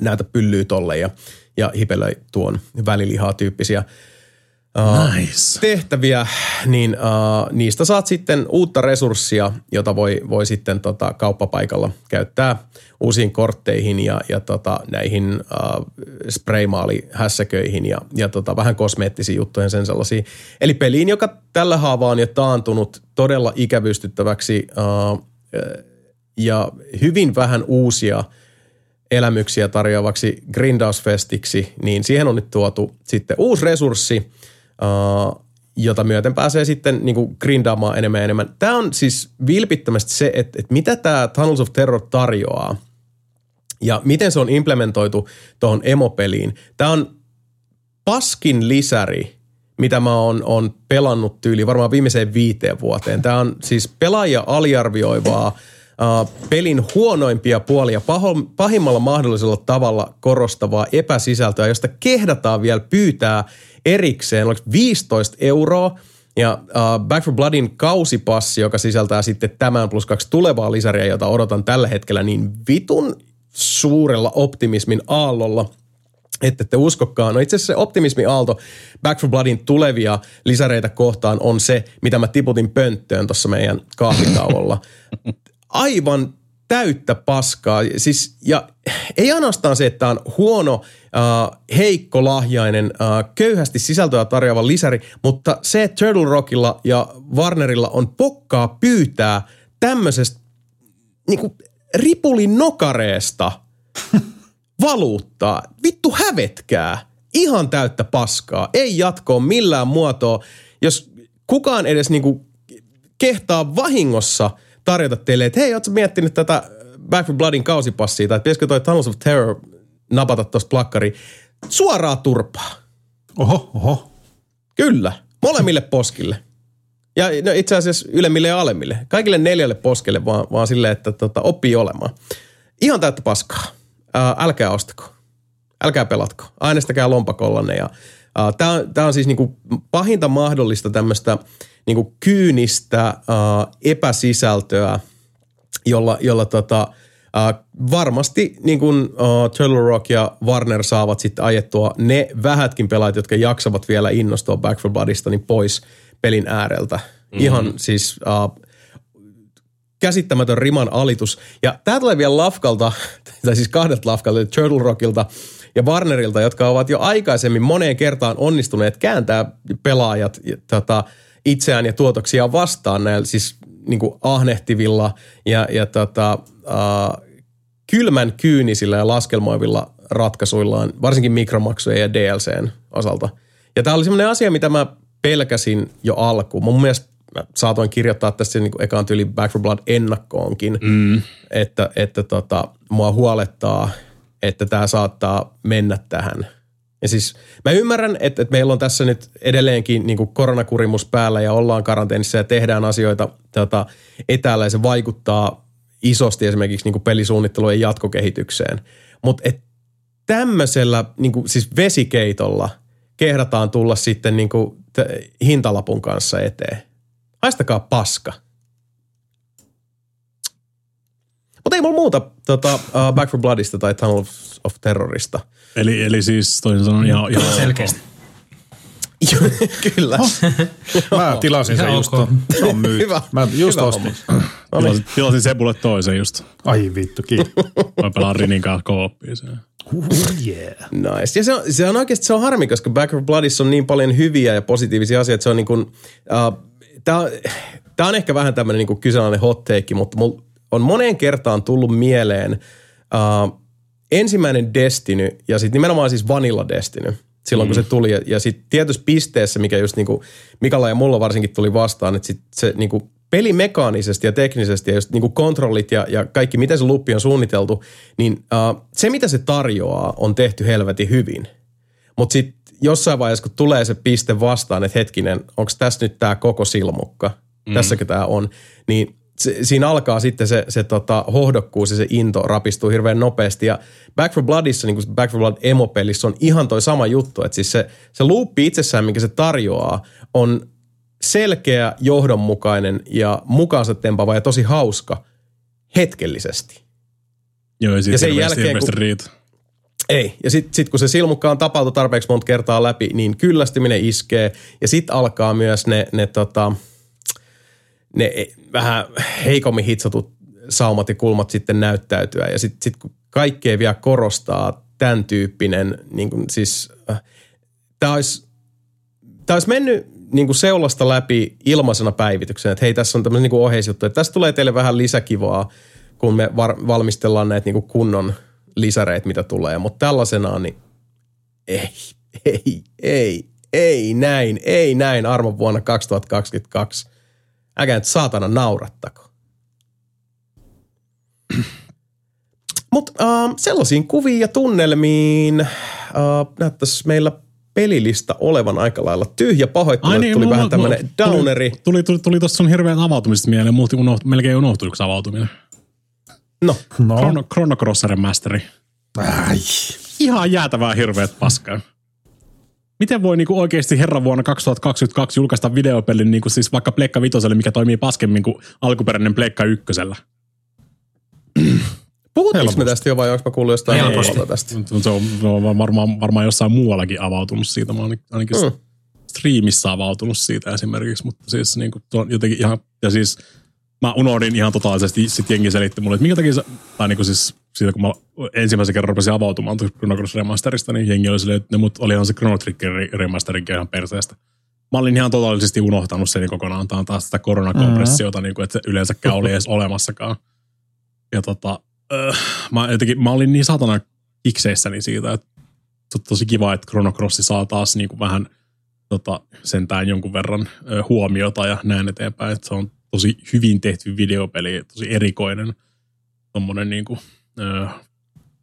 A: näitä pyllyy tolle ja, ja hipelöi tuon välilihaa tyyppisiä
D: Nice.
A: tehtäviä, niin uh, niistä saat sitten uutta resurssia, jota voi, voi sitten tota, kauppapaikalla käyttää uusiin kortteihin ja, ja tota, näihin uh, spraymaalihässäköihin ja, ja tota, vähän kosmeettisiin juttuihin sen sellaisia. Eli peliin, joka tällä haavaa on jo taantunut todella ikävystyttäväksi uh, ja hyvin vähän uusia elämyksiä tarjoavaksi Grindausfestiksi, niin siihen on nyt tuotu sitten uusi resurssi, jota myöten pääsee sitten niin kuin grindaamaan enemmän ja enemmän. Tämä on siis vilpittömästi se, että, että mitä tämä Tunnels of Terror tarjoaa ja miten se on implementoitu tuohon emopeliin. Tämä on paskin lisäri, mitä mä oon, oon pelannut tyyli varmaan viimeiseen viiteen vuoteen. Tämä on siis pelaaja aliarvioivaa uh, pelin huonoimpia puolia paho, pahimmalla mahdollisella tavalla korostavaa epäsisältöä, josta kehdataan vielä pyytää erikseen, oliko 15 euroa, ja uh, Back for Bloodin kausipassi, joka sisältää sitten tämän plus kaksi tulevaa lisäriä, jota odotan tällä hetkellä niin vitun suurella optimismin aallolla, että te uskokaan. No itse asiassa se optimismi aalto Back for Bloodin tulevia lisäreitä kohtaan on se, mitä mä tiputin pönttöön tuossa meidän kahvitauolla. Aivan täyttä paskaa. Siis, ja ei ainoastaan se, että on huono, äh, heikko lahjainen, äh, köyhästi sisältöä tarjoava lisäri, mutta se, että Turtle Rockilla ja Warnerilla on pokkaa pyytää tämmöisestä niinku, ripulin nokareesta valuuttaa. Vittu hävetkää. Ihan täyttä paskaa. Ei jatkoa millään muotoa. Jos kukaan edes niinku kehtaa vahingossa tarjota teille, että hei, ootko miettinyt tätä Back for Bloodin kausipassia, tai pitäisikö toi Tunnels of Terror napata tosta plakkari suoraa turpaa.
B: Oho, oho.
A: Kyllä, molemmille poskille. Ja no itse asiassa ylemmille ja alemmille. Kaikille neljälle poskelle vaan, vaan silleen, että tota, oppii olemaan. Ihan täyttä paskaa. Ää, älkää ostako. Älkää pelatko. Äänestäkää lompakollanne. Ja, Tämä on, tää on siis niinku pahinta mahdollista tämmöistä niinku kyynistä ää, epäsisältöä, jolla, jolla tota, ää, varmasti niin kuin uh, Turtle Rock ja Warner saavat sitten ajettua ne vähätkin pelaajat, jotka jaksavat vielä innostua Back for Bloodista, niin pois pelin ääreltä. Mm-hmm. Ihan siis uh, käsittämätön riman alitus. Ja tämä tulee vielä Lafkalta, tai siis kahdelta Lafkalta, Turtle Rockilta ja Warnerilta, jotka ovat jo aikaisemmin moneen kertaan onnistuneet kääntää pelaajat tota, itseään ja tuotoksia vastaan näillä siis niin kuin ahnehtivilla ja, ja tota, uh, kylmän kyynisillä ja laskelmoivilla ratkaisuillaan, varsinkin mikromaksujen ja DLCn osalta. Ja tämä oli semmoinen asia, mitä mä pelkäsin jo alkuun. Mun mielestä mä saatoin kirjoittaa tässä niin kuin ekaan tyyli Back for Blood ennakkoonkin, mm. että, että tota, mua huolettaa, että tämä saattaa mennä tähän. Ja siis mä ymmärrän, että, että meillä on tässä nyt edelleenkin niin kuin koronakurimus päällä ja ollaan karanteenissa ja tehdään asioita tota, etäällä ja se vaikuttaa isosti esimerkiksi niin kuin pelisuunnittelujen jatkokehitykseen. Mutta tämmöisellä niin kuin, siis vesikeitolla kehdataan tulla sitten niin kuin, t- hintalapun kanssa eteen. Haistakaa paska. Mutta ei mulla muuta tota, uh, Back for Bloodista tai Tunnel of Terrorista.
D: Eli, eli siis toisin sanoen ihan, ihan
C: Selkeästi.
A: Kyllä.
B: Mä tilasin sen just.
C: ok.
B: Se on myyty.
A: Hyvä.
B: Mä just
A: Hyvä
B: ostin.
D: tilasin, tilasin Sebulle toisen just.
B: Ai vittu, kiitos.
D: Mä pelaan Rinin kanssa kooppia sen.
B: yeah.
A: Nice. Ja se on, se on oikeasti se on harmi, koska Back for Bloodissa on niin paljon hyviä ja positiivisia asioita. Se on niin kuin, uh, tämä Tämä on ehkä vähän tämmöinen niin kyseenalainen hot take, mutta mulla on moneen kertaan tullut mieleen uh, ensimmäinen Destiny ja sitten nimenomaan siis Vanilla Destiny silloin, mm. kun se tuli. Ja, ja sitten tietyssä pisteessä, mikä just niin kuin Mikalla ja mulla varsinkin tuli vastaan, että sit se niin kuin pelimekaanisesti ja teknisesti ja just niin kuin kontrollit ja, ja kaikki, miten se luppi on suunniteltu, niin uh, se, mitä se tarjoaa, on tehty helvetin hyvin. Mutta sitten jossain vaiheessa, kun tulee se piste vastaan, että hetkinen, onko tässä nyt tämä koko silmukka, mm. tässäkö tämä on, niin se, siinä alkaa sitten se, se tota, hohdokkuus ja se into rapistuu hirveän nopeasti. Ja Back for Bloodissa, niin kuin Back for Blood emopelissä on ihan toi sama juttu. Että siis se, se loopi itsessään, mikä se tarjoaa, on selkeä, johdonmukainen ja mukaansa tempava ja tosi hauska hetkellisesti.
D: Joo, ja, ja sen jälkeen, kun, riitä.
A: Ei. Ja sitten sit kun se silmukka on tapautu tarpeeksi monta kertaa läpi, niin kyllästyminen iskee. Ja sitten alkaa myös ne, ne, tota, ne vähän heikommin hitsatut saumat ja kulmat sitten näyttäytyä. Ja sitten sit kun kaikkea vielä korostaa tämän tyyppinen, niin kuin siis, äh, tämä olisi, olisi mennyt niin kuin seulasta läpi ilmaisena päivityksenä, että hei tässä on tämmöinen niin oheisjuttu, että tästä tulee teille vähän lisäkivaa, kun me var- valmistellaan näitä niin kuin kunnon – lisäreitä, mitä tulee. Mutta tällaisenaan, niin ei, ei, ei, ei näin, ei näin armon vuonna 2022. Äkä nyt saatana naurattako. Mutta uh, sellaisiin kuviin ja tunnelmiin uh, näyttäisi meillä pelilista olevan aika lailla tyhjä. Pahoittelu, niin, tuli mulla, vähän tämmöinen downeri.
D: Tuli, tuli, tuli, tuli tuossa sun hirveän avautumista mieleen. Multi unoht, melkein unohtui yksi avautuminen.
A: No.
D: no. Chrono, Chrono Crosser Masteri.
B: Ai.
D: Ihan jäätävää hirveät paskaa. Miten voi niinku oikeasti herran vuonna 2022 julkaista videopelin niinku siis vaikka Pleikka Vitoselle, mikä toimii paskemmin kuin alkuperäinen Pleikka Ykkösellä?
A: Puhuttiinko me tästä jo vai onko mä kuullut jostain
D: muualta tästä? Se on, se on varmaan, varmaan jossain muuallakin avautunut siitä. Mä ainakin mm. striimissä avautunut siitä esimerkiksi, mutta siis niin kuin, jotenkin ihan, ja siis – mä unohdin ihan totaalisesti, sit jengi selitti mulle, että minkä takia sä, tai niin kuin siis siitä kun mä ensimmäisen kerran rupesin avautumaan Chrono Cross Remasterista, niin jengi oli silleen, että ne mut olihan se Chrono Trigger Remasterin ihan perseestä. Mä olin ihan totaalisesti unohtanut sen kokonaan, tämä taas sitä koronakompressiota, mm-hmm. niin kuin, että se yleensäkään oli edes olemassakaan. Ja tota, äh, mä, jotenkin, mä olin niin satana kikseissäni siitä, että tosi kiva, että Chrono Cross saa taas niin kuin vähän tota, sentään jonkun verran ö, huomiota ja näin eteenpäin. Että se on tosi hyvin tehty videopeli, tosi erikoinen tommonen niin kuin, äh,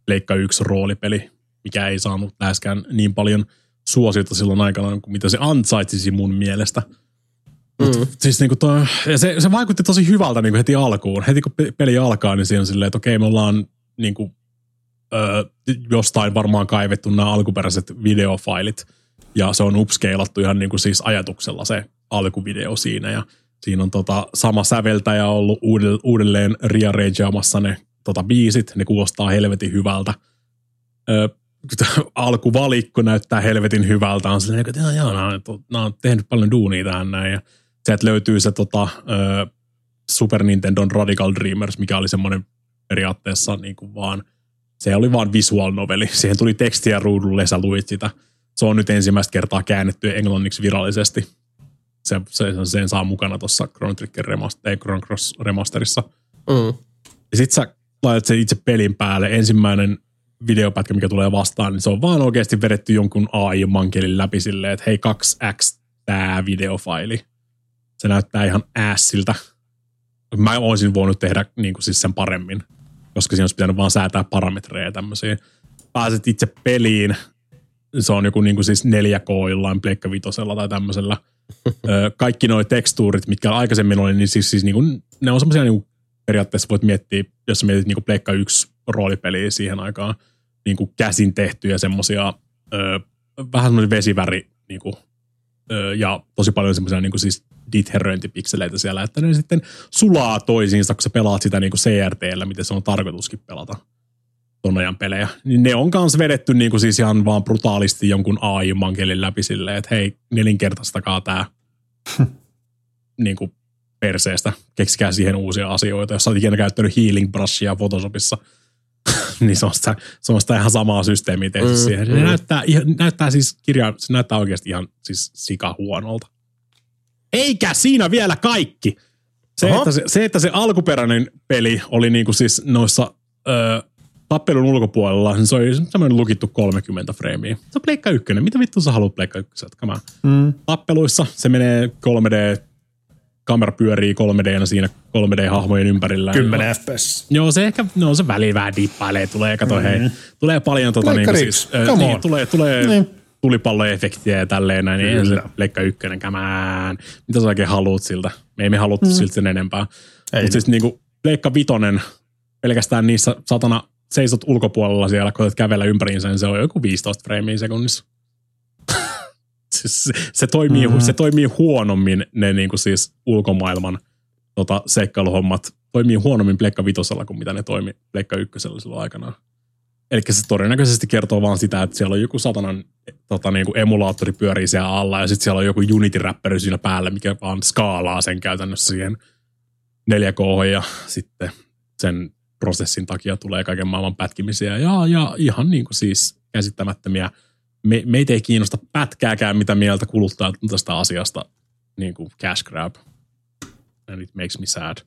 D: Leikka 1 roolipeli, mikä ei saanut läheskään niin paljon suosiota silloin aikana kuin mitä se ansaitsisi mun mielestä. Mm. siis niin kuin toi, ja se, se, vaikutti tosi hyvältä niin kuin heti alkuun. Heti kun peli alkaa, niin siinä on silleen, että okei, me ollaan niin kuin, ö, jostain varmaan kaivettu nämä alkuperäiset videofailit, ja se on upscalattu ihan niin kuin siis ajatuksella se alkuvideo siinä, ja Siinä on tota, sama säveltäjä ollut uudelleen rearrangeamassa ne tota, biisit. Ne kuulostaa helvetin hyvältä. Ö, alkuvalikko näyttää helvetin hyvältä. On silleen, että joo, joo, nämä on tehnyt paljon duunia tähän näin. Ja sieltä löytyy se tota, ö, Super Nintendo Radical Dreamers, mikä oli semmoinen periaatteessa niin kuin vaan, se oli vaan visual noveli. Siihen tuli tekstiä ruudulle ja sä luit sitä. Se on nyt ensimmäistä kertaa käännetty englanniksi virallisesti se, se, sen saa mukana tuossa Chrono Trigger remaster, ei Chrono Cross remasterissa. Mm. Ja sit sä laitat sen itse pelin päälle. Ensimmäinen videopätkä, mikä tulee vastaan, niin se on vaan oikeasti vedetty jonkun AI-mankelin läpi silleen, että hei 2x tää videofaili. Se näyttää ihan ässiltä. Mä olisin voinut tehdä niin kuin siis sen paremmin, koska siinä olisi pitänyt vaan säätää parametreja ja tämmöisiä. Pääset itse peliin, se on joku niin kuin siis 4K jollain Pleikka Vitosella tai tämmöisellä – kaikki nuo tekstuurit, mitkä aikaisemmin oli, niin siis, siis niin kuin, ne on semmoisia niin periaatteessa voit miettiä, jos mietit niin Pleikka 1 roolipeliä siihen aikaan, niin kuin käsin tehtyjä semmoisia, vähän semmoisia vesiväri niin kuin, ö, ja tosi paljon semmoisia niin kuin siis ditheröintipikseleitä siellä, että ne sitten sulaa toisiinsa, kun sä pelaat sitä niin kuin CRTllä, miten se on tarkoituskin pelata ton ajan pelejä. Niin ne on kans vedetty niin kuin siis ihan vaan brutaalisti jonkun AI-mankelin läpi silleen, että hei, nelinkertaistakaa tää niin kuin perseestä. Keksikää siihen uusia asioita. Jos olet ikinä käyttänyt healing brushia Photoshopissa, niin se on, sitä, se on sitä ihan samaa systeemiä tehty mm, siihen. Se mm. näyttää, näyttää siis kirja, se näyttää oikeasti ihan siis sika huonolta. Eikä siinä vielä kaikki. Se että se, se, että se alkuperäinen peli oli niinku siis noissa ö, tappelun ulkopuolella, niin se oli semmoinen lukittu 30 freimiä. Se on Pleikka 1. Mitä vittu sä haluat Pleikka 1? Come on.
B: Mm.
D: Tappeluissa se menee 3D, kamera pyörii 3D siinä 3D-hahmojen ympärillä.
B: 10 fps.
D: Joo, se ehkä, no se väliin vähän dippailee, tulee, kato hei, tulee paljon tota niinku siis, ö,
B: come
D: niin,
B: on.
D: tulee, tulee
B: Niin.
D: tulipalloefektiä ja tälleen näin, niin se. Pleikka ykkönen, kämään. Mitä sä oikein haluut siltä? Me ei me haluttu mm. siltä sen enempää. Mutta siis niinku Pleikka vitonen, pelkästään niissä satana seisot ulkopuolella siellä, koetat kävellä ympäriinsä, niin se on joku 15 freimiä sekunnissa. se, se, toimii, mm. se toimii huonommin ne niinku siis ulkomaailman tota, seikkailuhommat toimii huonommin Pleikka vitosella kuin mitä ne toimi Pleikka ykkösellä silloin aikanaan. Eli se todennäköisesti kertoo vaan sitä, että siellä on joku satanan tota, niin kuin emulaattori pyörii siellä alla ja sitten siellä on joku Unity-räppäri siinä päällä, mikä vaan skaalaa sen käytännössä siihen 4K ja sitten sen prosessin takia tulee kaiken maailman pätkimisiä ja, ja ihan niin kuin siis käsittämättömiä. Me, meitä ei kiinnosta pätkääkään, mitä mieltä kuluttajat on tästä asiasta niin kuin cash grab. And it makes me sad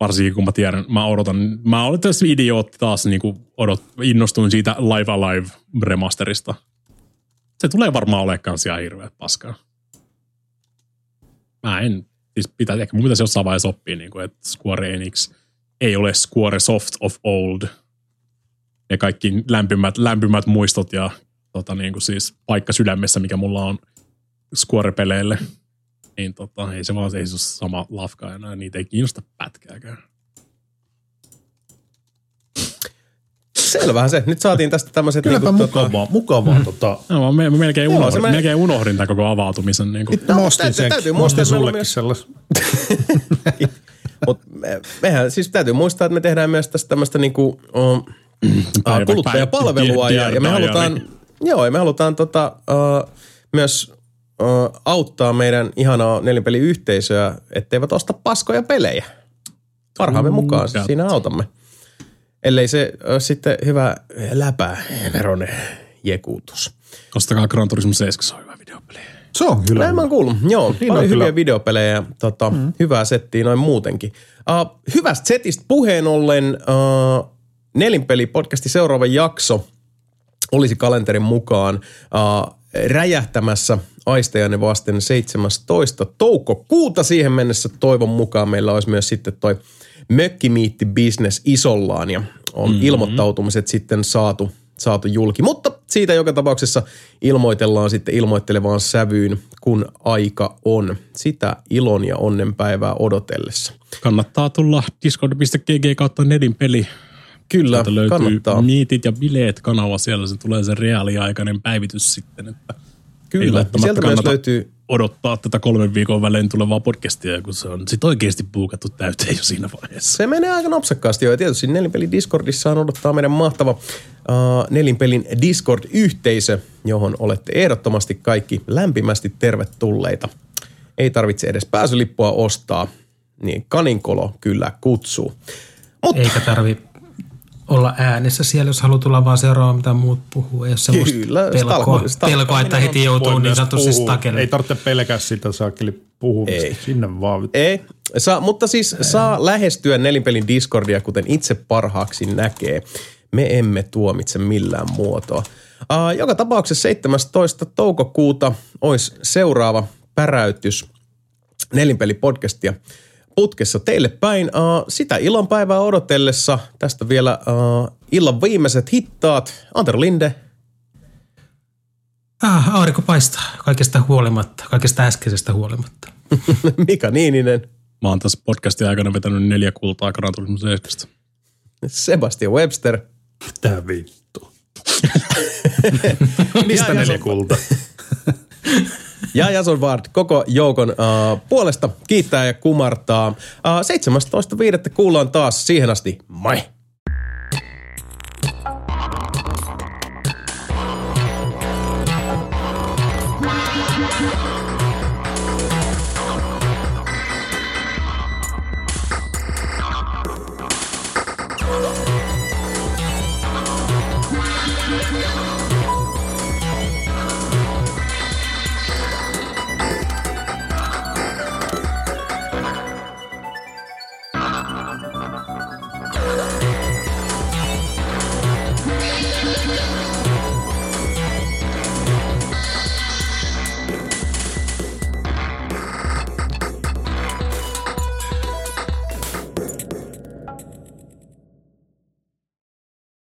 D: varsinkin kun mä tiedän, mä odotan, mä olen tässä idiootti taas niin kuin odot, innostuin siitä Live Alive remasterista. Se tulee varmaan olemaan kans hirveä paskaa. Mä en, siis pitää, ehkä mun pitäisi jossain vaiheessa oppia, niin kuin, että Square Enix ei ole Square Soft of old. Ne kaikki lämpimät, lämpimät muistot ja tota, niin kuin siis paikka sydämessä, mikä mulla on Square-peleille, niin tota, ei se vaan ei se ole sama lafka enää, niitä ei kiinnosta pätkääkään.
A: Selvähän se. Nyt saatiin tästä tämmöiset...
B: Kylläpä
A: niinku,
B: mukavaa, mukavaa tota.
D: No, mä, me, melkein,
A: Joo,
D: unohdin,
A: se mä-
D: melkein unohdin tämän koko avautumisen. Niin kuin.
B: Itse mä ostin
A: täytyy-
B: sen.
A: täytyy
B: Mä
A: muistaa,
B: sullekin sellaisen.
A: Mutta me, mehän siis täytyy muistaa, että me tehdään myös tästä tämmöistä niinku, uh,
D: Päivä-
A: kuluttajapalvelua
D: päivä-
A: ja, ja me
D: Dear
A: halutaan, joo, ja me halutaan tota, uh, myös uh, auttaa meidän ihanaa nelinpeliyhteisöä, etteivät osta paskoja pelejä. Parhaamme mukaan
D: that.
A: siinä autamme. Ellei se ole sitten hyvä läpä veronen jekuutus.
D: Ostakaa Gran Turismo 7, se on hyvä.
B: Se on kyllä.
A: Näin mä oon kuullut. Joo,
B: Niin
A: paljon
B: on
A: hyviä videopelejä ja tota, mm. hyvää settiä noin muutenkin. Uh, hyvästä setistä puheen ollen uh, Nelinpeli-podcastin seuraava jakso olisi kalenterin mukaan uh, räjähtämässä aistejanne vasten 17. toukokuuta. Siihen mennessä toivon mukaan meillä olisi myös sitten toi mökkimiitti business isollaan ja on mm-hmm. ilmoittautumiset sitten saatu, saatu julki. Mutta siitä joka tapauksessa ilmoitellaan sitten ilmoittelevaan sävyyn, kun aika on. Sitä ilon ja onnenpäivää odotellessa.
D: Kannattaa tulla discord.gg kautta Nedin peli.
A: Kyllä,
D: Sieltä löytyy
A: kannattaa.
D: Niitit ja bileet kanava, siellä se tulee se reaaliaikainen päivitys sitten, että
A: Kyllä, sieltä myös löytyy
D: odottaa tätä kolmen viikon välein tulevaa podcastia, kun se on sit oikeasti puukattu täyteen jo siinä vaiheessa.
A: Se menee aika napsakkaasti jo. Ja tietysti Nelinpelin Discordissa on odottaa meidän mahtava uh, Nelinpelin Discord-yhteisö, johon olette ehdottomasti kaikki lämpimästi tervetulleita. Ei tarvitse edes pääsylippua ostaa, niin kaninkolo kyllä kutsuu. Mutta
C: Eikä tarvi olla äänessä siellä, jos haluaa tulla vaan seuraamaan, mitä muut puhuu. Ei ole semmoista
A: Kyllä,
C: pelkoa,
A: stalko- stalko-
C: pelkoa, että heti joutuu niin sanotusti
B: puhua.
C: stakelle.
B: Ei tarvitse pelkää sitä saakeli puhumista.
A: Ei.
B: Sinne vaan.
A: Ei, saa, mutta siis saa lähestyä Nelinpelin Discordia, kuten itse parhaaksi näkee. Me emme tuomitse millään muotoa. Uh, joka tapauksessa 17. toukokuuta olisi seuraava päräytys Nelinpeli-podcastia putkessa teille päin. Uh, sitä illanpäivää odotellessa tästä vielä uh, illan viimeiset hittaat. Antero Linde,
C: Ah, aurinko paistaa kaikesta huolimatta, kaikesta äskeisestä huolimatta.
A: Mika Niininen,
D: Mä oon tässä podcastin aikana vetänyt neljä kultaa Gran Turismo 7.
A: Sebastian Webster
B: Mitä vittu? Mistä neljä kulta?
A: ja Jason Ward koko joukon uh, puolesta kiittää ja kumartaa. Uh, 17.5. kuullaan taas siihen asti. Moi!